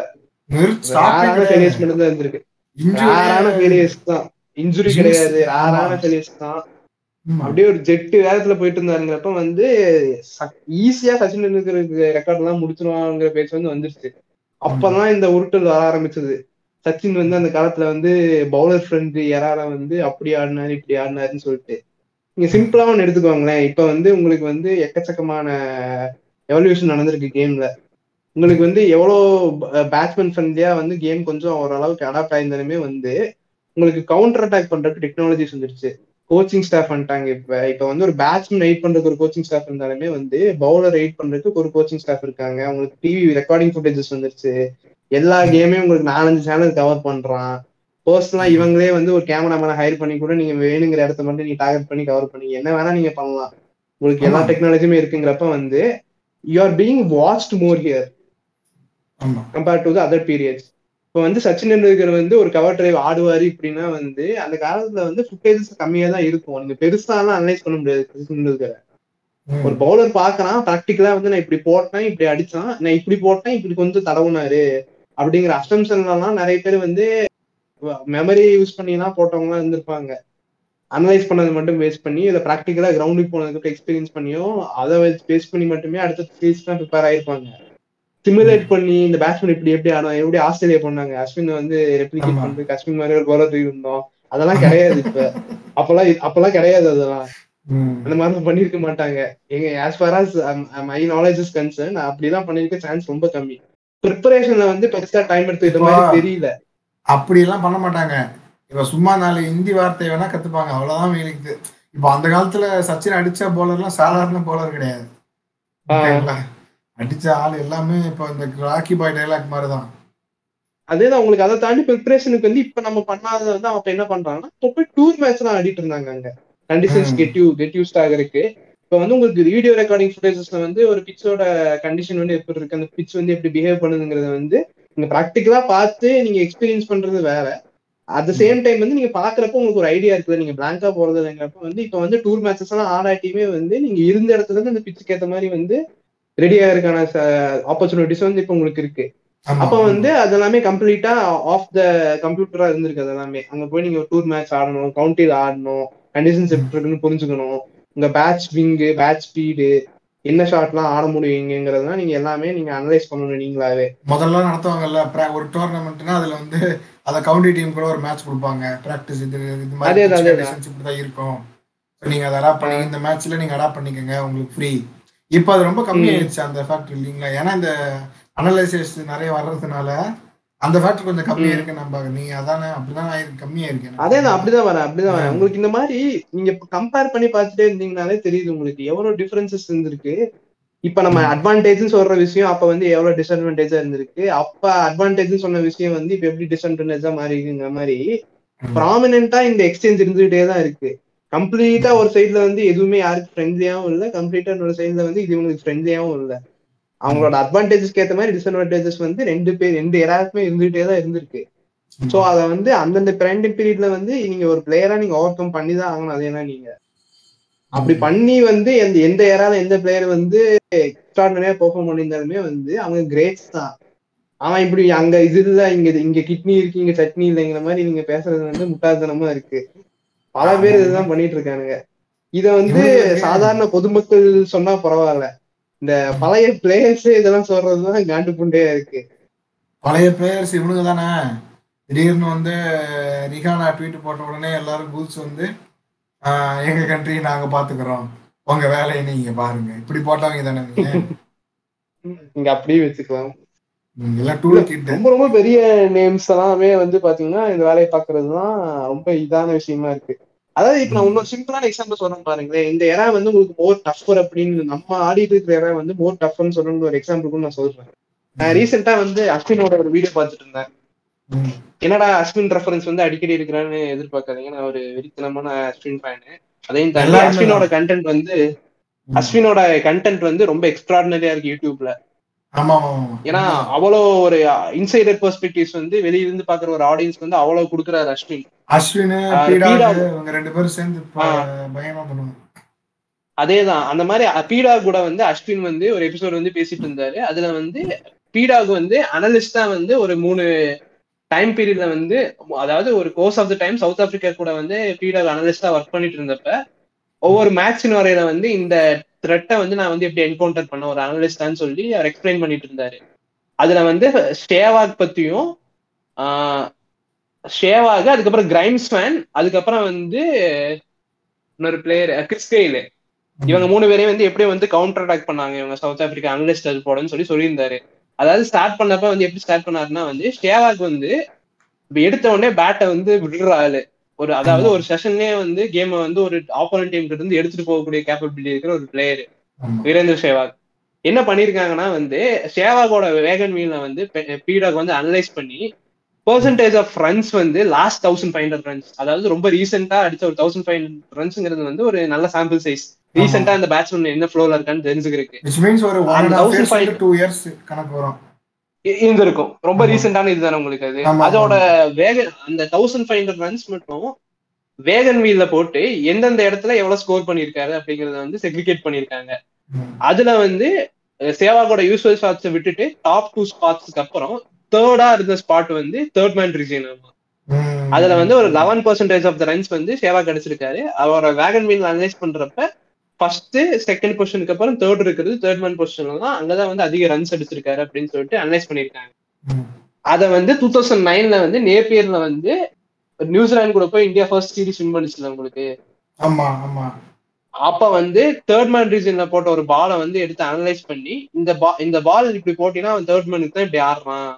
ஃபெயிலியர்ஸ். மட்டும் தான் இருந்திருக்கு. தான். இன்ஜுரி கிடையாது. ராரான ஃபெயிலியர்ஸ் தான் ஆமா. அப்படியே ஒரு ஜெட்டு வேகத்துல போயிட்டு இருந்தாருங்கிறப்ப வந்து ஈஸியா சச்சின் டெண்டுல்கருக்கு ரெக்கார்ட் எல்லாம் முடிச்சிருவாங்கிற பேச்சு வந்து வந்துருச்சு. அப்பதான் இந்த உருட்டல் வர ஆரம்பிச்சது. சச்சின் வந்து அந்த காலத்துல வந்து பவுலர் ஃப்ரெண்ட் யாரால வந்து அப்படி ஆடினாரு இப்படி ஆடினாருன்னு சொல்லிட்டு. நீங்க சிம்பிளா ஒன்று எடுத்துக்கோங்களேன். இப்ப வந்து உங்களுக்கு வந்து எக்கச்சக்கமான எவல்யூஷன் நடந்திருக்கு கேம்ல உங்களுக்கு வந்து எவ்வளோ பேட்ஸ்மேன் ஃப்ரெண்ட்லியா வந்து கேம் கொஞ்சம் ஓரளவுக்கு அடாப்ட் ஆயிருந்தாலுமே வந்து உங்களுக்கு கவுண்டர் அட்டாக் பண்றதுக்கு டெக்னாலஜிஸ் வந்துருச்சு. கோச்சிங் ஸ்டாஃப் வந்துட்டாங்க இப்ப. இப்ப வந்து ஒரு பேட்ஸ்மேன் எயிட் பண்றதுக்கு ஒரு கோச்சிங் ஸ்டாஃப் இருந்தாலுமே வந்து பவுலர் எயிட் பண்றதுக்கு ஒரு கோச்சிங் ஸ்டாஃப் இருக்காங்க. உங்களுக்கு டிவி ரெக்கார்டிங் ஃபுட்டேஜஸ் வந்துருச்சு. எல்லா கேமையும் உங்களுக்கு நாலஞ்சு சேனல் கவர் பண்றான். பர்சனலா இவங்களே வந்து ஒரு கேமராமேனை ஹையர் பண்ணி கூட நீங்க வேணுங்கிற இடத்த மட்டும் நீங்க டார்கெட் பண்ணி கவர் பண்ணி என்ன வேணா நீங்க பண்ணலாம். உங்களுக்கு எல்லா. டெக்னாலஜியுமே இருக்குங்கிறப்ப வந்து you are being watched more here compared to the other periods இப்போ வந்து சச்சின் டெண்டுல்கர் வந்து ஒரு கவர் டிரைவ் ஆடுவாரு இப்படின்னா வந்து அந்த காலத்துல வந்து ஃபுட்டேஜஸ் கம்மியா தான் இருக்கும். நீங்க பெருசாலாம் அனலைஸ் பண்ண முடியாது சச்சின் டெண்டுல்கரை. ஒரு பவுலர் பாக்குறான் ப்ராக்டிக்கலா வந்து நான் இப்படி போட்டேன் இப்படி அடிச்சான் நான் இப்படி போட்டேன் இப்படி கொஞ்சம் தடவுனாரு அப்படிங்கிற அசம்ஷன்லாம் நிறைய பேர் வந்து மெமரி யூஸ் பண்ணி எல்லாம் போட்டவங்க இருந்திருப்பாங்க. அனலைஸ் பண்ணது மட்டும் பேஸ் பண்ணி இதை ப்ராக்டிக்கலா கிரவுண்டுக்கு போனதுக்கு எக்ஸ்பீரியன்ஸ் பண்ணியும் அதை பேஸ் பண்ணி மட்டுமே அடுத்த சீரீஸ்லாம் ப்ரிப்பேர் ஆயிருப்பாங்க. சிமுலேட் பண்ணி இந்த பேட்ஸ்மேன் இப்படி எப்படி ஆடும் எப்படி ஆஸ்திரேலியா பண்ணாங்க? அஸ்வின் வந்து ரெப்ளிகேட். பண்றதுக்கு அஸ்வின் மாதிரி ஒரு பவுலர் இருந்தோம் அதெல்லாம் கிடையாது இப்ப. அப்பெல்லாம் அப்பெல்லாம் கிடையாது அதெல்லாம். அந்த மாதிரி பண்ணிருக்க மாட்டாங்க. எங்க as far as my knowledge is concern அப்படிலாம் பண்ணிருக்க சான்ஸ் ரொம்ப கம்மி. ப்ரிப்பரேஷன்ல வந்து பெருசா டைம் எடுத்துக்கிட்ட மாதிரி தெரியல. அப்படி எல்லாம் பண்ண மாட்டாங்க. இப்ப சும்மா நாலு ஹிந்தி வார்த்தை வேணா கத்துப்பாங்க. அவ்வளவுதான் வேலைக்கு இப்போ அந்த காலத்துல சச்சின் அடிச்ச போலர்லாம் சாதாரண போலர் கிடையாது? அடிச்ச ஆள் எல்லாமே இப்போ இந்த ராக்கி பாய் டைலாக் மாதிரிதான். அதேதான் உங்களுக்கு அதை தாண்டி ப்ரிப்பரேஷனுக்கு வந்து இப்ப நம்ம பண்ணாதது வந்து அப்ப என்ன பண்றாங்கன்னா இப்போ போய் டூர் மேட்ச் தான் ஆடிட்டு இருந்தாங்க அங்க. Conditions. Get you get used ஆகிறதுக்கு. இப்போ வந்து உங்களுக்கு வீடியோ ரெக்கார்டிங் ஃபுட்டேஜஸ்ல வந்து ஒரு பிச்சோட கண்டிஷன் வந்து எப்படி இருக்கு அந்த பிச் வந்து எப்படி பிஹேவ் பண்ணுதுங்கிறத வந்து நீங்க ப்ராக்டிக்கலா பார்த்து நீங்க எக்ஸ்பீரியன்ஸ் பண்றது வேற. அட் த சேம் டைம் வந்து நீங்க பாக்குறப்ப உங்களுக்கு ஒரு ஐடியா இருக்குது. நீங்க பிளாங்கா போறதுங்கிறப்ப வந்து இப்போ வந்து டூர் மேட்சஸ் எல்லாம் ஆடாட்டியுமே வந்து நீங்க இருந்த இடத்துல இருந்து அந்த பிச்சுக்கு ஏத்த மாதிரி வந்து ரெடி ஆகிறதுக்கான ஆப்பர்ச்சுனிட்டிஸ் வந்து இப்போ உங்களுக்கு இருக்கு. அப்ப வந்து அது எல்லாமே கம்ப்ளீட்டா ஆஃப் த கம்ப்யூட்டரா இருந்திருக்கு அது எல்லாமே அங்க போய் நீங்க டூர் மேட்ச் ஆடணும் கவுண்டில ஆடணும் கண்டிஷன்ஸ் எப்படி இருக்குன்னு புரிஞ்சுக்கணும். உங்க பேட்ச் விங்கு பேட்ச் ஸ்பீடு என்ன ஷாட்லாம் ஆட முடியுங்கிறதெல்லாம் நீங்க எல்லாமே நீங்க அனலைஸ் பண்ணணும் நீங்களாவே. முதல்ல நடத்துவாங்கல்ல ஒரு டோர்னமெண்ட்னா அதுல வந்து அத கவுண்டி டீம் கூட ஒரு மேட்ச் கொடுப்பாங்க. பிராக்டிஸ் இது இது மாதிரி இப்படிதான் இருக்கும். நீங்க அதை அடாப்ட் பண்ணி இந்த மேட்ச்ல நீங்க அடாப்ட் பண்ணிக்கோங்க உங்களுக்கு ஃப்ரீ இப்போ அது ரொம்ப கம்மியாயிடுச்சு அந்த ஃபேக்டர் இல்லைங்களா ஏன்னா இந்த அனலைசிஸ் நிறைய வர்றதுனால அந்த ஃபேக்டர் கொஞ்சம் கம்மியா. இருக்கு நம்ம நீங்க அதானே அப்படிதான் கம்மியா இருக்கு எனக்கு. அதேதான் அப்படிதான் வரேன் அப்படிதான் வரேன். உங்களுக்கு இந்த மாதிரி நீங்க கம்பேர் பண்ணி பார்த்துட்டே இருந்தீங்கனாலே தெரியுது உங்களுக்கு எவ்வளவு டிஃபரன்சஸ் இருந்திருக்கு இப்ப நம்ம ம். அட்வான்டேஜ் சொல்ற விஷயம் அப்ப வந்து எவ்வளவு டிஸ்அட்வான்டேஜா இருந்திருக்கு அப்ப அட்வான்டேஜ் சொன்ன விஷயம் வந்து இப்ப எப்படி டிஸ்அட்வான்டேஜா மாறி இருக்குங்கிற மாதிரி ம். ப்ராமினென்ட்டா இந்த எக்ஸ்சேஞ்ச் இருந்துகிட்டே தான் இருக்கு கம்ப்ளீட்டா ஒரு சைடுல வந்து எதுவுமே யாருக்கு ஃப்ரெண்ட்லியாவும் இல்ல. கம்ப்ளீட்டா இன்னொரு சைடுல வந்து இது இவங்களுக்கு ஃப்ரெண்ட்லியாவும் இல்ல. அவங்களோட அட்வான்டேஜஸ்க்கு ஏத்த மாதிரி டிஸ்அட்வான்டேஜஸ் வந்து ரெண்டு பேர் ரெண்டு எல்லாருக்குமே இருந்துகிட்டே தான் இருந்திருக்கு. சோ அத வந்து அந்தந்த பிராண்ட் பீரியட்ல வந்து நீங்க ஒரு பிளேயரா நீங்க ஓவர் கம் பண்ணி தான் ஆகணும். அதேதான் நீங்க? அப்படி பண்ணி வந்து எந்த எந்த ஏரால எந்த பிளேயர் வந்து எக்ஸ்ட்ராடனரியா பெர்ஃபார்ம் பண்ணியிருந்தாலுமே வந்து அவங்க கிரேட்ஸ் தான். அவன் இப்படி அங்க இது இல்ல இங்க இங்க கிட்னி இருக்கு இங்க சட்னி இல்லைங்கிற மாதிரி நீங்க பேசுறது வந்து முட்டாள்தனமா இருக்கு. பல பேர் இதுதான் பண்ணிட்டு இருக்கானுங்க இத வந்து சாதாரண பொதுமக்கள் சொன்னா பரவாயில்ல. இந்த பழைய பிளேயர்ஸ் இதெல்லாம் சொல்றதுதான் காண்டு புண்டையா இருக்கு. பழைய பிளேயர்ஸ் இவனுங்க தானே திடீர்னு வந்து ரிஹானா ட்வீட் போட்ட உடனே எல்லாரும் கூல்ஸ் வந்து எங்க கண்ட்ரி நாங்க பாத்துக்கிறோம். உங்க வேலையை நீங்க பாருங்க. இப்படி போட்டவங்க தானே நீங்க இங்க அப்படியே வச்சுக்கலாம். ரொம்ப ரொம்ப பெரிய நேம்ஸ் எல்லாமே வந்து பாத்தீங்கன்னா இந்த வேலையை பாக்குறதுதான் ரொம்ப இதான விஷயமா இருக்கு. அதாவது இப்ப நான் இன்னொரு சிம்பிளான எக்ஸாம்பிள் சொல்றேன் பாருங்களேன். இந்த எரா வந்து உங்களுக்கு மோர் டஃபர் அப்படின்னு நம்ம ஆடிட்டு இருக்கிற எரா வந்து மோர் டஃப்னு சொல்லணும்னு ஒரு எக்ஸாம்பிள் நான் சொல்றேன். நான் ரீசெண்டா வந்து அஸ்வினோட ஒரு வீடியோ பார்த்துட்டு இருந்தேன். என்னடா அஸ்வின் ரெஃபரன்ஸ் வந்து அடிக்கடி இருக்கிறான்னு எதிர்பார்க்காதீங்க. நான் ஒரு வெறித்தனமான அஸ்வின் ஃபேனு அதையும் தாண்டி அஸ்வினோட கண்டென்ட் வந்து அஸ்வினோட கண்டென்ட் வந்து ரொம்ப எக்ஸ்ட்ராடினரியா இருக்கு யூடியூப்ல ஏன்னா அவ்வளோ ஒரு இன்சைடர் பெர்ஸ்பெக்டிவ்ஸ் வந்து வெளியில இருந்து பாக்குற ஒரு ஆடியன்ஸ் வந்து அவ்வளவு கொடுக்குறாரு அஸ்வின். அஸ்வின் ரெண்டு பேரும் சேர்ந்து பண்ணுவாங்க. அதேதான். அந்த மாதிரி பீடா கூட வந்து அஸ்வின் வந்து ஒரு எபிசோட் வந்து பேசிட்டு இருந்தாரு. அதுல வந்து பீடாக்கு வந்து அனலிஸ்டா வந்து ஒரு மூணு டைம் பீரியட்ல வந்து அதாவது ஒரு course of the time South Africa கூட வந்து பீடா அனலிஸ்டா ஒர்க் பண்ணிட்டு இருந்தப்ப ஒவ்வொரு மேட்சின் வரையில வந்து இந்த த்ரெட்டை வந்து நான் வந்து எப்படி என்கவுண்டர் பண்ண ஒரு அனலிஸ்டான்னு சொல்லி அவர் எக்ஸ்பிளைன் பண்ணிட்டு இருந்தாரு. அதுல வந்து ஷேவாக் பத்தியும் ஷேவாக் அதுக்கப்புறம் கிரைம்ஸ் ஃபேன் அதுக்கப்புறம் வந்து இன்னொரு பிளேயர் கிறிஸ்கெயில் இவங்க மூணு பேரையும் வந்து எப்படி வந்து கவுண்டர் அட்டாக் பண்ணாங்க. இவங்க சவுத் ஆப்பிரிக்கா அனலிஸ்ட் அது போடன்னு சொல்லி சொல்லியிருந்தாரு. அதாவது ஸ்டார்ட் பண்ணப்ப வந்து எப்படி ஸ்டார்ட் பண்ணாருன்னா வந்து ஷேவாக் வந்து எடுத்த உடனே பேட்டை வந்து விடுற ஆளு. ஒரு அதாவது ஒரு செஷன்லயே வந்து கேமை வந்து ஒரு ஆப்போனன்ட் டீம் கிட்ட இருந்து எடுத்துட்டு போகக்கூடிய கேப்பபிலிட்டி இருக்கிற ஒரு பிளேயர். வீரேந்திர சேவாக். என்ன பண்ணிருக்காங்கன்னா வந்து சேவாகோட வேகன் வீல்ல வந்து பீடாக் வந்து அனலைஸ் பண்ணி பெர்சன்டேஜ் ஆஃப் ரன்ஸ் வந்து last thousand five hundred runs அதாவது ரொம்ப ரீசெண்டா அடிச்ச ஒரு தௌசண்ட் ஃபைவ் ஹண்ட்ரட் ரன்ஸ்ங்கிறது வந்து ஒரு நல்ல சாம்பிள் சைஸ் ரீசெண்டா அந்த பேட்ஸ்மேன் என்ன ஃப்ளோல இருக்கான்னு தெரிஞ்சுக்கிறதுக்கு. இருந்திருக்கும் ரொம்ப. ரீசெண்டான இதுதானே உங்களுக்கு அது அதோட வேக அந்த தௌசண்ட் ஃபைவ் ஹண்ட்ரட் ரன்ஸ் மட்டும் வேகன் வீல்ல போட்டு எந்தெந்த இடத்துல எவ்வளவு ஸ்கோர் பண்ணிருக்காரு அப்படிங்கறத வந்து செக்ரிகேட் பண்ணிருக்காங்க. அதுல வந்து சேவாகோட யூஸ்வல் ஸ்பாட்ஸ் விட்டுட்டு டாப் டூ ஸ்பாட்ஸ்க்கு அப்புறம் தேர்டா இருந்த ஸ்பாட் வந்து தேர்ட் மேன் ரீஜன். அதுல வந்து ஒரு eleven percentage of the runs வந்து சேவா கிடைச்சிருக்காரு அவரோட வேகன் வீல் அனலைஸ் பண்றப்ப ஃபர்ஸ்ட் செகண்ட் பொசிஷனுக்கு அப்புறம் தேர்ட் இருக்கிறது தேர்ட் மேன் பொசிஷன்ல தான் அங்கதான் வந்து அதிக ரன்ஸ் அடிச்சிருக்காரு அப்படின்னு சொல்லிட்டு அனலைஸ் பண்ணிருக்காங்க. அத வந்து டூ தௌசண்ட் நைன்ல வந்து நேப்பியர்ல வந்து நியூசிலாந்து கூட போய் இந்தியா ஃபர்ஸ்ட் சீரிஸ் வின் பண்ணிச்சுல உங்களுக்கு. ஆமா ஆமா. அப்ப வந்து தேர்ட் மேன் ரீஜன்ல போட்ட ஒரு பாலை வந்து எடுத்து அனலைஸ் பண்ணி இந்த பா இந்த பால் இப்படி போட்டினா அவன் தேர்ட் மேனுக்கு தான் இப்படி ஆடுறான்.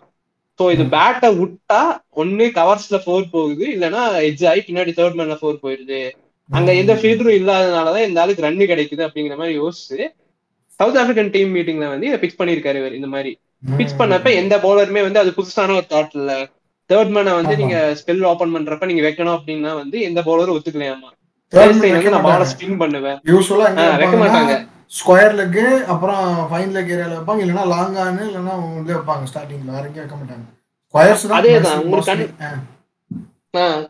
சோ இது பேட்டை விட்டா ஒண்ணு கவர்ஸ்ல ஃபோர் போகுது இல்லைன்னா எட்ஜ் ஆகி பின்னாடி தேர்ட் மேன்ல ஃபோர் போயிருது அங்க எந்த ஃபீல்டரும் இல்லாதனாலதான் இந்த ஆளுக்கு ரன் கிடைக்குது அப்படிங்கிற மாதிரி யோசிச்சு சவுத் ஆப்பிரிக்கன் டீம் மீட்டிங்ல வந்து இதை பிக்ஸ் பண்ணிருக்காரு இவர் இந்த மாதிரி. பிக்ஸ் பண்ணப்ப எந்த பவுலருமே வந்து அது புதுசான ஒரு தாட் இல்ல தேர்ட் மேனை வந்து. நீங்க ஸ்பெல் ஓபன் பண்றப்ப நீங்க வைக்கணும் அப்படின்னா வந்து எந்த பவுலரும் ஒத்துக்கலையாமா? வந்து நான் பால. ஸ்பின் பண்ணுவேன். வைக்க மாட்டாங்க. ஸ்கொயர் லெக் அப்புறம் ஃபைன் லெக் ஏரியால வைப்பாங்க. இல்லைன்னா லாங் ஆன் இல்லைன்னா உள்ளே வைப்பாங்க ஸ்டார்டிங்ல எங்கேயும் வைக்க மாட்டாங்க. ஸ்கொயர்ஸ் தான் அதேதான், உங்களுக்கு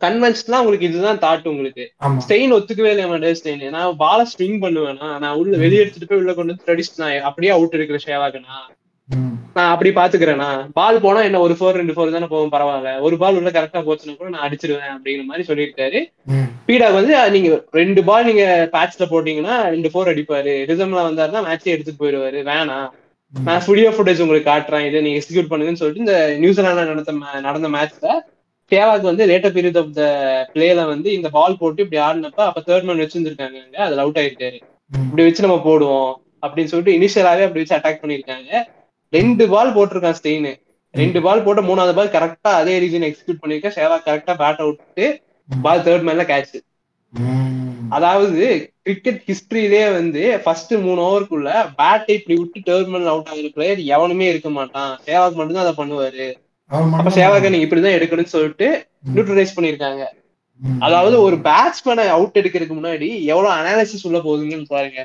கன்வென்ஷனா உங்களுக்கு இதுதான் தாட் உங்களுக்கு. ஸ்டெயின் ஒத்துக்கவே இல்லையா டே ஸ்டெயின் நான் பால ஸ்விங் பண்ணுவேனா? நான் உள்ள வெளியே எடுத்துட்டு போய் உள்ள கொண்டு வந்து ட்ரெடிஷ் நான் அப்படியே அவுட் இருக்கிற ஷேவாகனா ம். நான் அப்படி பாத்துக்கிறேனா? பால் போனா என்ன ஒரு ஃபோர் ரெண்டு ஃபோர் தானே போகும் பரவாயில்ல. ஒரு பால் உள்ள கரெக்டா போச்சுன்னா கூட நான் அடிச்சிருவேன் அப்படிங்கிற மாதிரி சொல்லியிருக்காரு. ம். பீடாக் வந்து நீங்க ரெண்டு பால் நீங்க பேட்ச்ல போட்டீங்கன்னா ரெண்டு ஃபோர் அடிப்பாரு. ரிதம்ல வந்தாருன்னா மேட்சே எடுத்துட்டு போயிடுவாரு. வேணாம். நான் ஸ்டுடியோ ஃபுட்டேஜ் உங்களுக்கு காட்டுறேன். இதை நீங்க எக்ஸிக்யூட் பண்ணுங்கன்னு சொல்லிட்டு இந்த நியூசிலாந்து நடந்த நடந்த மேட்ச்ல சேவாக் வந்து லேட்டர் பீரியட் ஆஃப் த பிளேல வந்து இந்த பால் போட்டு இப்படி ஆடினப்ப அப்ப தேர்ட் மேன் வச்சிருந்திருக்காங்க அதுல அவுட் ஆயிருக்காரு இப்படி வச்சு நம்ம போடுவோம் அப்படின்னு சொல்லிட்டு இனிஷியலாவே அப்படி வச்சு அட்டாக் பண்ணிருக்காங்க ரெண்டு பால் போட்டிருக்கான் ஸ்டெயின். ரெண்டு பால் போட்டு மூணாவது பால் கரெக்டா அதே ரீசன் எக்ஸிக்யூட் பண்ணிருக்கேன் சேவா கரெக்டா பேட் அவுட்டு பால் தேர்ட் மேன்ல கேட்ச் அதாவது கிரிக்கெட் ஹிஸ்டரியிலேயே வந்து ஃபர்ஸ்ட் மூணு ஓவருக்குள்ள பேட்டை இப்படி விட்டு தேர்ட் மேன் அவுட் ஆகிற பிளேயர் எவனுமே இருக்க மாட்டான். சேவாக் மட்டும்தான் அதை பண்ணுவாரு. அப்ப மட்டும் சேவாக நீங்க இப்படிதான் எடுக்கணும்னு சொல்லிட்டு நியூட்ரலைஸ் பண்ணிருக்காங்க. அதாவது ஒரு பேட்ஸ்மேனை அவுட் எடுக்கிறதுக்கு முன்னாடி எவ்வளவு அனாலிசிஸ் உள்ள போகுதுன்னு பாருங்க.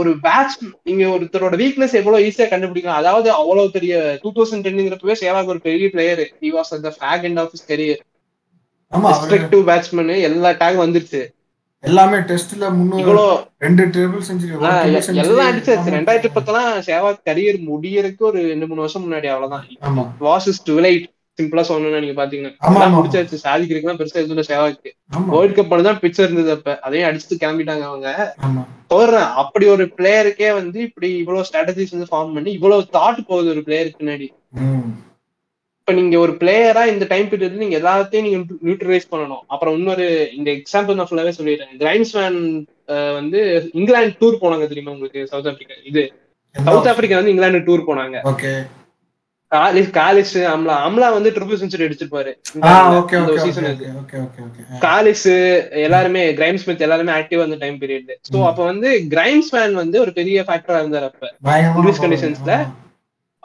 ஒரு பேட்ஸ் நீங்க ஒருத்தரோட வீக்னஸ் எவ்வளவு ஈஸியா கண்டுபிடிக்கலாம். அதாவது அவ்வளவு பெரிய டூ தௌசண்ட் டென்ங்கிறப்பவே சேவாக் ஒரு பெரிய பிளேயர் ஹி வாஸ் அந்த fag end of career restrictive batsman எல்லா டேக் வந்துருச்சு. எல்லாமே டெஸ்ட்ல முன்னூறு ரெண்டு ட்ரிபிள் செஞ்சுரி எல்லாம் அடிச்சாச்சு ரெண்டாயிரத்தி பத்தெல்லாம் சேவாக் கரியர் முடியறதுக்கு ஒரு ரெண்டு மூணு வருஷம் முன்னாடி அவ்வளவுதான். ஆமா. வாஸ் இஸ் டுவெலைட் சிம்பிளா சொல்லணும்னா நீங்க பாத்தீங்கன்னா. முடிச்சாச்சு. சாதிக்கிறதுக்கு பெருசா எதுவும் சேவாக்கு வேர்ல்ட் கப் தான் பிச்சர் இருந்தது அப்ப. அதையும் அடிச்சுட்டு கிளம்பிட்டாங்க அவங்க. சொல்றேன் அப்படி ஒரு பிளேயருக்கே வந்து இப்படி இவ்வளவு ஸ்ட்ராட்டஜிஸ் வந்து ஃபார்ம் பண்ணி இவ்வளவு தாட் போகுது ஒரு பிளேயருக்கு பின்னாடி. ம். இப்ப நீங்க ஒரு பிளேயரா இந்த டைம் பீரியட்ல நீங்க எல்லாத்தையும் நீங்க நியூட்ரலைஸ் பண்ணணும். அப்புறம் இன்னொரு இந்த எக்ஸாம்பிள் நான் ஃபுல்லாவே சொல்லிடுறேன். கிரைம்ஸ் வந்து இங்கிலாந்து டூர் போனாங்க தெரியுமா உங்களுக்கு? சவுத் ஆப்பிரிக்கா இது. சவுத் ஆப்பிரிக்கா வந்து இங்கிலாந்து டூர் போனாங்க. Okay. Kallis Kallis Amla Amla வந்து ட்ரிபிள் செஞ்சுரி அடிச்சிருப்பாரு. காலிஸ் எல்லாருமே கிரைம் ஸ்மித் எல்லாருமே ஆக்டிவா அந்த டைம் பீரியட் சோ. அப்ப வந்து கிரைம்ஸ் மேன் வந்து ஒரு பெரிய ஃபேக்டரா இருந்தார் அப்ப. conditionsல ஆமா.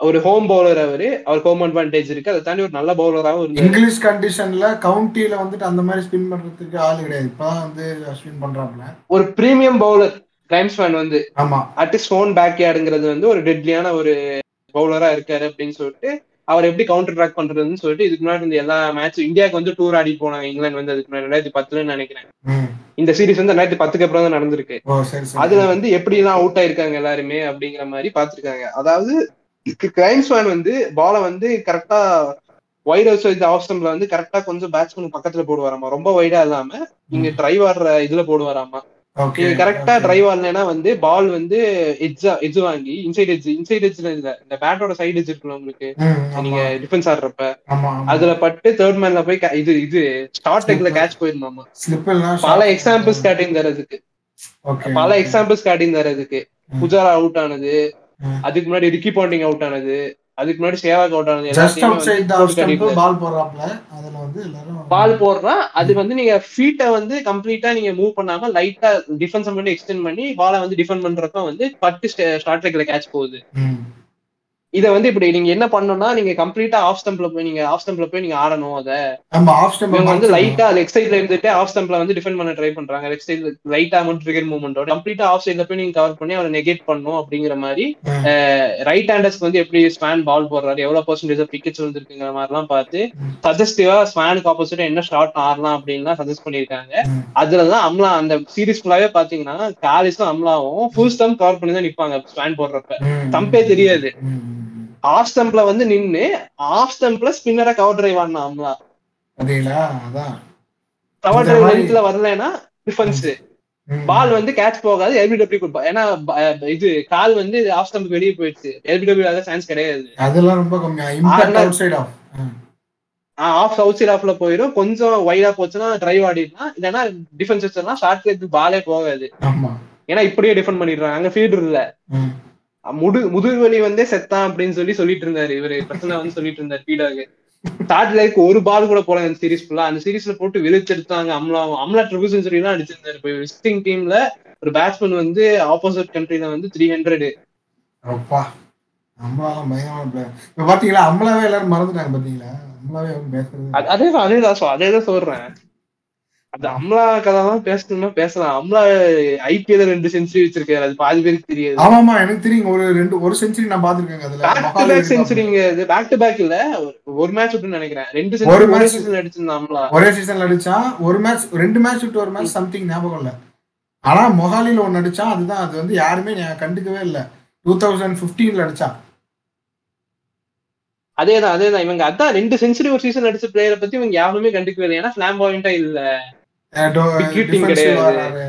ஒரு ஹோம் பவுலர் அவரு. அவர் ஹோம் அட்வான்டேஜ் இருக்கு. அதை தாண்டி ஒரு நல்ல பவுலராகவும் இருந்தாரு. இங்கிலீஷ் கண்டிஷன்ல கவுண்டில வந்துட்டு அந்த மாதிரி ஸ்பின் பண்றதுக்கு ஆள் கிடையாது. இப்பதான் வந்து ஸ்பின் பண்றாப்ல ஒரு பிரீமியம் பவுலர் கிரைம்ஸ் மேன் வந்து ஆமா. அட்லீஸ்ட் ஓன் பேக் யார்டுங்கிறது வந்து ஒரு டெட்லியான ஒரு பவுலரா இருக்காரு அப்படின்னு சொல்லிட்டு அவர் எப்படி கவுண்டர் ட்ராக் பண்றதுன்னு சொல்லிட்டு இதுக்கு முன்னாடி இந்த எல்லா மேட்ச் இந்தியாவுக்கு வந்து டூர் ஆடி போனாங்க. இங்கிலாந்து வந்து அதுக்கு முன்னாடி ரெண்டாயிரத்தி பத்துலன்னு நினைக்கிறேன். இந்த சீரிஸ் வந்து ரெண்டாயிரத்தி பத்துக்கு அப்புறம் தான் நடந்திருக்கு. அதுல வந்து எப்படி எல்லாம் அவுட் ஆயிருக்காங்க எல்லாருமே அப்படிங்கிற மாதிரி பாத்துருக்காங்க அதாவது கிரைம்ஸ் மேன் வந்து பாலை வந்து கரெக்டா வைட் ஹவுஸ் ஆஃப் ஸ்டம்ப்ல வந்து கரெக்டா கொஞ்சம் பேட்ஸ்மேன் பக்கத்துல போடுவாராமா. ரொம்ப வைடா இல்லாம நீங்க டிரைவ் ஆடுற இதுல போடுவாராமா. நீங்க கரெக்டா டிரைவ் ஆடலைன்னா வந்து பால் வந்து எட்ஜ் எட்ஜ் வாங்கி இன்சைட் எட்ஜ் இன்சைட் எட்ஜ்ல இல்ல. இந்த பேட்டோட சைடு எட்ஜ் இருக்குல்ல உங்களுக்கு? நீங்க டிஃபென்ஸ் ஆடுறப்ப. அதுல பட்டு தேர்ட் மேன்ல போய் இது இது ஸ்டார்ட் டெக்ல கேட்ச் எல்லாம் பல எக்ஸாம்பிள்ஸ் காட்டிங் தரதுக்கு பல எக்ஸாம்பிள்ஸ் காட்டிங் தரதுக்கு ம். புஜாரா அவுட் ஆனது. அதுக்கு முன்னாடி ரிக்கி பாண்டிங் அவுட் ஆனது அதுக்கு முன்னாடி சேவாக் அவுட் ஆனது பால் போடுறாப்ல அதுல வந்து பால் போடுறா அது வந்து நீங்க ஃபீட்டை வந்து கம்ப்ளீட்டா நீங்க மூவ் பண்ணாம லைட்டா டிஃபென்ஸ் மட்டும் எக்ஸ்டெண்ட் பண்ணி பாலை வந்து டிஃபெண்ட் பண்றப்ப வந்து பட்டு லெக்ல கேட்ச் போகுது. இத வந்து இப்படி நீங்க என்ன பண்ணணும்னா நீங்க கம்ப்ளீட்டா ஆஃப் ஸ்டம்ப்ல போய் நீங்க ஆஃப் ஸ்டம்ப்ல போய் நீங்க ஆடணும் அத. வந்து லைட்டா லெக் சைட்ல இருந்துட்டு ஆஃப் ஸ்டம்ப்ல வந்து டிஃபெண்ட் பண்ண ட்ரை பண்றாங்க. லெக் சைட்ல லைட்டா மட்டும் ட்ரிகர் மூவ்மெண்டோட கம்ப்ளீட்டா ஆஃப் சைட்ல போய் நீங்க கவர் பண்ணி அவரை நெகேட் பண்ணும் அப்படிங்கிற மாதிரி ரைட் ஹேண்டர்ஸ்க்கு வந்து எப்படி ஸ்பேன் பால் போடுறாரு எவ்வளவு பர்சன்டேஜ் பிக்கெட்ஸ் வந்துருக்குங்கிற மாதிரி எல்லாம் பார்த்து. சஜஸ்டிவா ஸ்பேனுக்கு ஆப்போசிட்டா என்ன ஷாட் ஆடலாம் அப்படின்னு சஜஸ்ட் பண்ணிருக்காங்க. அதுலதான் அம்லா அந்த சீரிஸ் ஃபுல்லாவே பாத்தீங்கன்னா காலிஸும் அம்லாவும் ஃபுல் ஸ்டம் கவர் பண்ணி தான் நிப்பாங்க ஸ்பேன் போடுறப்ப. தம்பே தெரியாது. ஆஃப் ஸ்டம்ப்ல வந்து நின்னு ஆஃப் ஸ்டம்ப்ல ஸ்பின்னரை கவர் டிரைவ் ஆனா அம்லா பாத்தீங்களா அதான் கவர் டிரைவ் லென்த்ல வரலன்னா டிஃபென்ஸ். பால் வந்து கேட்ச் போகாது எல்பிடபிள்யூ கொடுப்பா. ஏன்னா இது கால் வந்து ஆஃப் ஸ்டம்ப் வெளியே போயிடுச்சு. எல்பிடபிள்யூ அத சான்ஸ் கிடையாது. அதெல்லாம் ரொம்ப கம்மியா. Impact outside off off outside ஆஃப்ல போயிடும். கொஞ்சம் வைடா போச்சுன்னா டிரைவ் ஆடிடலாம் இல்லைன்னா டிஃபென்ஸ் வச்சோம்னா ஷார்ட் பாலே போகாது. ஏன்னா இப்படியே டிஃபெண்ட் பண்ணிடுறாங்க. அங்க ஃபீல்டர் இல்ல. முடு முதுகுவலி வந்தே செத்தான் அப்படின்னு சொல்லி சொல்லிட்டு இருந்தாரு. இவரு பிரச்சனை வந்து சொல்லிட்டு இருந்தாரு ஃபீடாக ஸ்டார்ட் லைக் ஒரு பால் கூட போல அந்த சீரிஸ் ஃபுல்லா அந்த சீரிஸ்ல போட்டு விழிச்செடுத்தாங்க அம்லா அம்லா ட்ரிபிள் செஞ்சுரி எல்லாம் அடிச்சிருந்தாரு. இப்போ விசிட்டிங் டீம்ல ஒரு பேட்ஸ்மேன் வந்து ஆப்போசிட் கண்ட்ரில வந்து த்ரீ ஹண்ட்ரட் அப்பா அம்பலாலாம் பயங்கரமான பிளேயர் இப்ப பாத்தீங்களா? அம்பலாவே எல்லாரும் மறந்துட்டாங்க பாத்தீங்களா? அம்பலாவே யாரும் பேசுறது இல்ல. அதேதான் அதேதான் so அதேதான் சொல்றேன். அது அம்லா கதை தான் பேசணும்னா பேசலாம். அம்லா ஐபிஎல் ரெண்டு செஞ்சுரி வச்சிருக்காரு. அது பாதி பேருக்கு தெரியாது. ஆமா ஆமா எனக்கு தெரியும். ஒரு ரெண்டு ஒரு செஞ்சுரி நான் பாத்துருக்கேங்க அதுல. பேக் டு செஞ்சுரிங்க இது பேக் டு பேக் இல்ல. ஒரு- மேட்ச் விட்டு நினைக்கிறேன். ரெண்டு செஞ்சுரி ஒரே match- சீசன் அடிச்சிருந்தான் அம்லா. ஒரே சீசன்ல அடிச்சான் ஒரு மேட்ச் ரெண்டு மேட்ச் விட்டு ஒரு மேட்ச் சம்திங் ஞாபகம் இல்ல. ஆனா மொஹாலில ஒன்னு அடிச்சான் அதுதான். அது வந்து யாருமே கண்டுக்கவே இல்ல. டூ தௌசண்ட் பிப்டீன்ல அடிச்சான் அதேதான் அதேதான். இவங்க அதான் ரெண்டு செஞ்சுரி ஒரு சீசன் அடிச்ச பிளேயரை பத்தி இவங்க யாருமே கண்டுக்கவே இல்லை. ஏன்னா ஃபிளாம் பாயிண்டா இல்ல. கிடையாது.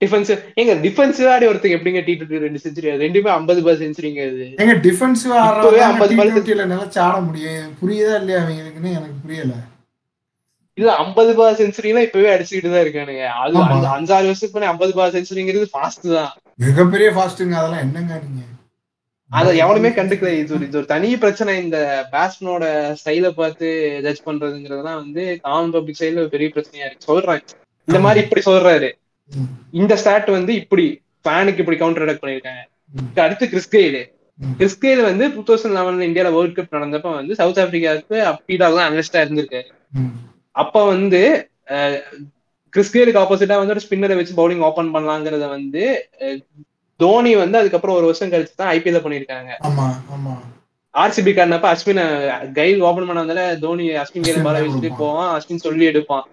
டிஃபென்ஸ் எங்க டிஃபென்சிவ் ஆடி ஒருத்தங்க எப்படிங்க டி டுவெண்ட்டி ரெண்டு செஞ்சுரி ரெண்டுமே ஐம்பது பால் செஞ்சுரிங்க அது எங்க டிஃபென்சிவ் இப்பவே ஆடுறாங்க 50 ball டி நினைச்சு ஆட முடியும். புரியுதா இல்லையா அவங்களுக்குன்னு எனக்கு புரியல. இல்ல ஐம்பது பால் செஞ்சுரிலாம் இப்பவே அடிச்சுக்கிட்டு தான் இருக்கானுங்க. அது அஞ்சாறு வருஷத்துக்கு முன்னாடி ஐம்பது பால் செஞ்சுரிங்கிறது ஃபாஸ்ட் தான். மிகப்பெரிய ஃபாஸ்ட்டுங்க அதெல்லாம் என்னங்க நீங்க? அத எவனுமே கண்டுக்கல. இது ஒரு இது ஒரு தனி பிரச்சனை. இந்த பேட்ஸ்மேனோட ஸ்டைல பார்த்து ஜட்ஜ் பண்றதுங்கிறதுலாம் வந்து காமன் பப்ளிக் சைடுல ஒரு பெரிய பிரச்சனையா இருக்கு. சொல்றேன் இந்த மாதிரி இப்படி சொல்றாரு. இந்த ஸ்டாட் வந்து இப்படி ஃபேனுக்கு இப்படி கவுண்டர் அட்டாக் பண்ணிருக்காங்க அடுத்து கிறிஸ்கெயில். கிறிஸ்கெயில் வந்து டூ தௌசண்ட் லெவன்ல இந்தியால வேர்ல்ட் கப் நடந்தப்ப வந்து சவுத் ஆப்பிரிக்காவுக்கு அப்பீடாக தான் அனலிஸ்டா இருந்திருக்காரு. அப்ப வந்து கிறிஸ்கேலுக்கு ஆப்போசிட்டா வந்து ஒரு ஸ்பின்னரை வச்சு பவுலிங் ஓபன் பண்ணலாங்கிறத வந்து தோனி வந்து அதுக்கப்புறம் ஒரு வருஷம் கழிச்சு தான் ஐபிஎல் பண்ணிருக்காங்க ஆர்சிபி காரணப்ப அஸ்வின் கைல் ஓபன் பண்ணதால தோனி அஸ்வின் கேல பால வச்சுட்டு. போவான் அஸ்வின் சொல்லி எடுப்பான்.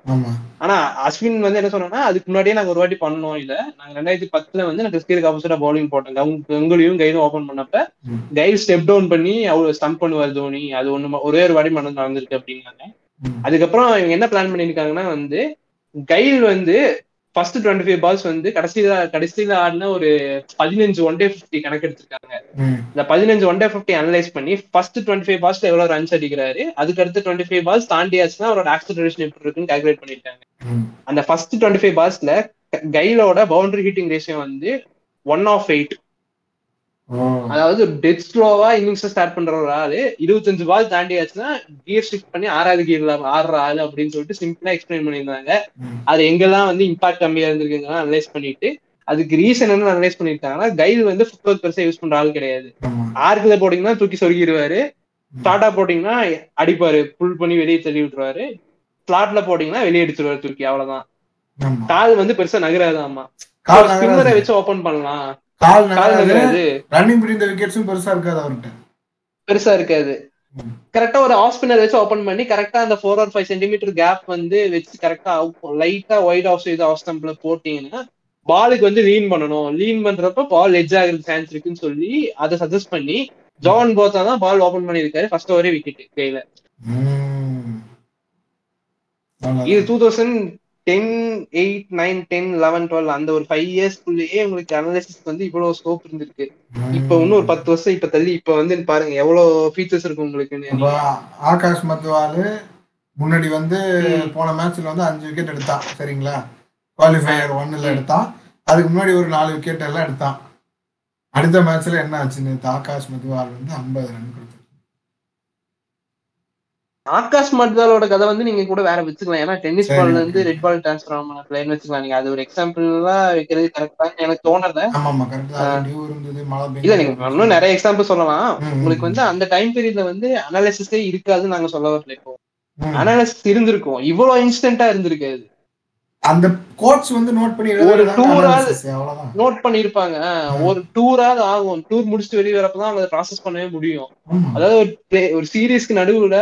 ஆனா அஸ்வின் வந்து என்ன சொன்னா அதுக்கு முன்னாடியே நாங்க ஒரு வாட்டி பண்ணோம் இல்ல. நாங்க ரெண்டாயிரத்தி பத்துல வந்து நான் கிறிஸ்கேலுக்கு ஆப்போசிட்டா பவுலிங் போட்டோம் கங்- கங்குலியும் கைலும் ஓபன் பண்ணப்ப. கைல் ஸ்டெப் டவுன் பண்ணி அவர் ஸ்டம்ப் பண்ணுவார் தோனி. அது ஒண்ணு ஒரே ஒரு வாட்டி மனம் நடந்திருக்கு அப்படின்னாங்க. அதுக்கப்புறம் இவங்க என்ன பிளான் பண்ணிருக்காங்கன்னா வந்து கைல் வந்து ஃபர்ஸ்ட் டுவெண்ட்டி ஃபைவ் பால்ஸ் வந்து கடைசியில கடைசியில ஆடின ஒரு பதினஞ்சு ஒன் டே ஃபிஃப்டி கணக்கு எடுத்திருக்காங்க. இந்த பதினஞ்சு ஒன் டே ஃபிஃப்டி அனலைஸ் பண்ணி ஃபர்ஸ்ட் டுவெண்ட்டி ஃபைவ் பால்ஸ்ல எவ்வளவு ரன்ஸ் அடிக்கிறாரு அதுக்கு அடுத்து டுவெண்ட்டி ஃபைவ் பால்ஸ் தாண்டியாச்சுன்னா அவரோட ஆக்சிலரேஷன் எப்படி இருக்குன்னு கால்குலேட் பண்ணிட்டாங்க. அந்த ஃபர்ஸ்ட் டுவெண்ட்டி ஃபைவ் பால்ஸ்ல கைலோட பவுண்டரி ஹிட்டிங் ரேஷியோ வந்து ஒன் ஆஃப் எயிட் அதாவது டெட் ஸ்லோவா இன்னிங்ஸ் ஸ்டார்ட் பண்ற ஒரு ஆளு இருபத்தஞ்சு பால் தாண்டியாச்சுன்னா கியர் ஷிஃப்ட் பண்ணி ஆறாவது கியர்ல ஆடுற ஆளு அப்படின்னு சொல்லிட்டு சிம்பிளா எக்ஸ்பிளைன் பண்ணியிருந்தாங்க. அது எங்கெல்லாம் வந்து இம்பாக்ட் கம்மியா இருந்திருக்குங்க அனலைஸ் பண்ணிட்டு அதுக்கு ரீசன் என்ன அனலைஸ் பண்ணிருக்காங்கன்னா கைல் வந்து ஃபுட்பால் பெருசா யூஸ் பண்ற ஆள் கிடையாது. ஆமா. ஆர்க்குல போட்டீங்கன்னா தூக்கி சொருகிடுவாரு ஸ்டார்டா போட்டீங்கன்னா அடிப்பாரு புல் பண்ணி வெளியே தள்ளி விட்டுருவாரு. ஸ்லாட்ல போட்டீங்கன்னா வெளியே அடிச்சிருவாரு தூக்கி அவ்வளவுதான். கால் வந்து பெருசா நகராது ஆமா கால் ஸ்பின்னரை வச்சு ஓபன் பண்ணலாம். கால் நகராது ரன்னிங் த விக்கெட்ஸும் பெருசா இருக்காது அவர்கிட்ட. பெருசா இருக்காது. கரெக்டா ஒரு ஆஃப் ஸ்பின்னர் வச்சு ஓபன் பண்ணி கரெக்டா அந்த four or five centimetre gap வந்து வச்சு கரெக்டா லைட்டா ஒயிட் ஆஃப் சைடு ஆஃப் ஸ்டம்ப்ல போட்டீங்கன்னா பாலுக்கு வந்து லீன் பண்ணணும். லீன் பண்றப்ப பால் எட்ஜ் ஆகுறது சான்ஸ் இருக்குன்னு சொல்லி அதை சஜஸ்ட் பண்ணி ஜான் போத்தா தான் பால் ஓபன் பண்ணியிருக்காரு ஃபர்ஸ்ட் ஓவரே விக்கெட் கையில. இது two thousand ten eight nine ten eleven twelve அந்த ஒரு ஃபைவ் இயர்ஸ்க்குள்ளேயே உங்களுக்கு அனாலிசிஸ் வந்து இவ்வளவு ஸ்கோப் இருந்திருக்கு. இப்ப இன்னும் ஒரு பத்து வருஷம் இப்ப தள்ளி இப்ப வந்து பாருங்க எவ்வளவு ஃபீச்சர்ஸ் இருக்கு உங்களுக்கு? ஆகாஷ் மத்வால் முன்னாடி வந்து. போன மேட்ச்ல வந்து அஞ்சு விக்கெட் எடுத்தான் சரிங்களா? குவாலிஃபயர் ஒன்னுல எடுத்தான். அதுக்கு முன்னாடி ஒரு நாலு விக்கெட் எல்லாம் எடுத்தான். அடுத்த மேட்ச்ல என்ன ஆச்சு நேத்து? ஆகாஷ் மத்வால் வந்து ஐம்பது ரன் ஆகாஷ் மட்வாலோட கதை வந்து நீங்க கூட வேற வச்சுக்கலாம். ஏன்னா டென்னிஸ். பால்ல இருந்து ரெட் பால் டிரான்ஸ்ஃபர் ஆன பிளேயர் வச்சுக்கலாம். நீங்க அது ஒரு எக்ஸாம்பிள்லாம் வைக்கிறது கரெக்டா எனக்கு மழை இல்ல நீங்க இன்னும் நிறைய எக்ஸாம்பிள் சொல்லலாம். உங்களுக்கு வந்து அந்த டைம் பீரியட்ல வந்து அனாலிசிஸே இருக்காதுன்னு நாங்க சொல்ல வரல இப்போ. அனாலிசிஸ் இருந்திருக்கும். இவ்வளவு இன்ஸ்டன்டா இருந்திருக்காது அந்த கோச் வந்து நோட் பண்ணி ஒரு அவ்வளவுதான். நோட் பண்ணிருப்பாங்க. ஒரு டூராவது ஆகும். டூர் முடிச்சுட்டு வெளியே வரப்பதான் அவங்க ப்ராசஸ் பண்ணவே முடியும். அதாவது ஒரு ஒரு சீரீஸ்க்கு நடுவுல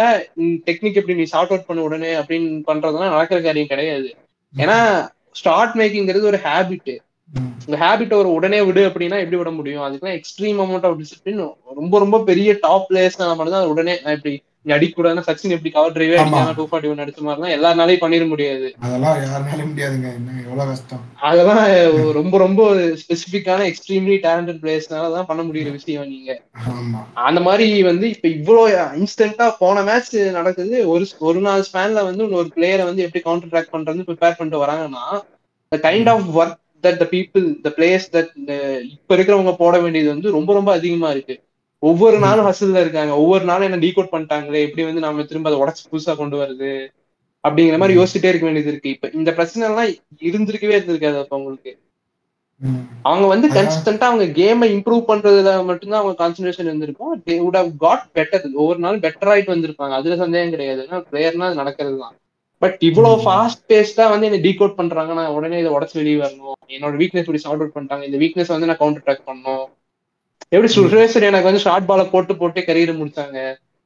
டெக்னிக் எப்படி? நீ ஷார்ட் அவுட் பண்ண உடனே அப்படின்னு பண்றதுலாம் நடக்கிற காரியம் கிடையாது. ஏன்னா ஸ்டார்ட் மேக்கிங்கிறது ஒரு ஹேபிட். இந்த ஹேபிட் ஒரு உடனே விடு அப்படின்னா எப்படி விட முடியும்? அதுக்கெல்லாம் எக்ஸ்ட்ரீம் அமௌண்ட் ஆஃப் டிசிப்ளின் ரொம்ப ரொம்ப பெரிய டாப் பிளேயர்ஸ் மட்டும் தான் உடனே நான் இப்படி நீ அடிக்கூடாதுன்னா சச்சின் எப்படி கவர் டிரைவே. அடிக்காம டூ ஃபார்ட்டி ஒன் அடிச்ச மாதிரிலாம் எல்லாருனாலையும் பண்ணிட முடியாது. அதெல்லாம் யாருனாலும் முடியாதுங்க. என்ன எவ்வளவு கஷ்டம். அதெல்லாம் ரொம்ப ரொம்ப ஸ்பெசிபிக்கான எக்ஸ்ட்ரீம்லி டேலண்டட் பிளேயர்ஸ்னால தான் பண்ண முடியுற விஷயம் நீங்க. அந்த மாதிரி வந்து இப்ப இவ்வளோ இன்ஸ்டன்டா போன மேட்ச் நடக்குது. ஒரு ஒரு நாள் ஸ்பேன்ல வந்து ஒரு பிளேயரை வந்து எப்படி கவுண்டர் ட்ராக் பண்றது ப்ரிப்பேர் பண்ணிட்டு வராங்கன்னா the kind of work that the people the players that இப்ப இருக்கிறவங்க போட வேண்டியது வந்து ரொம்ப ரொம்ப அதிகமா இருக்கு. ஒவ்வொரு நாளும் ஹசில்ல இருக்காங்க. ஒவ்வொரு நாளும் என்ன டீகோட் பண்ணிட்டாங்களே? எப்படி வந்து நாம திரும்ப அதை உடச்சு புதுசா கொண்டு வருது அப்படிங்கிற மாதிரி யோசிச்சுட்டே இருக்க வேண்டியது இருக்கு. இப்ப இந்த பிரச்சனை எல்லாம் இருந்திருக்கவே இருந்திருக்காது அப்ப உங்களுக்கு. அவங்க வந்து. கன்சிஸ்டன்டா அவங்க கேமை இம்ப்ரூவ் பண்றதுல மட்டும்தான் அவங்க கான்சன்ட்ரேஷன் இருந்திருக்கும். They would have got better ஒவ்வொரு நாள் பெட்டர் ஆயிட்டு வந்திருப்பாங்க. அதுல சந்தேகம் கிடையாது. ஏன்னா பிளேயர்னா அது நடக்கிறது தான் பட் இவ்வளவு. ஃபாஸ்ட் பேஸ்டா வந்து என்ன டீகோட் பண்றாங்க நான் உடனே இதை உடச்சு வெளியே வரணும். என்னோட வீக்னஸ் இப்படி சார்ட் அவுட் பண்ணிட்டாங்க. இந்த வீக்னஸ் வந்து நான் கவுண்டர் ட்ராக் பண்ணணும். எப்படி சுரேஸ்வரி எனக்கு வந்து ஷார்ட் பால போட்டு போட்டு கரியர் முடிச்சாங்க.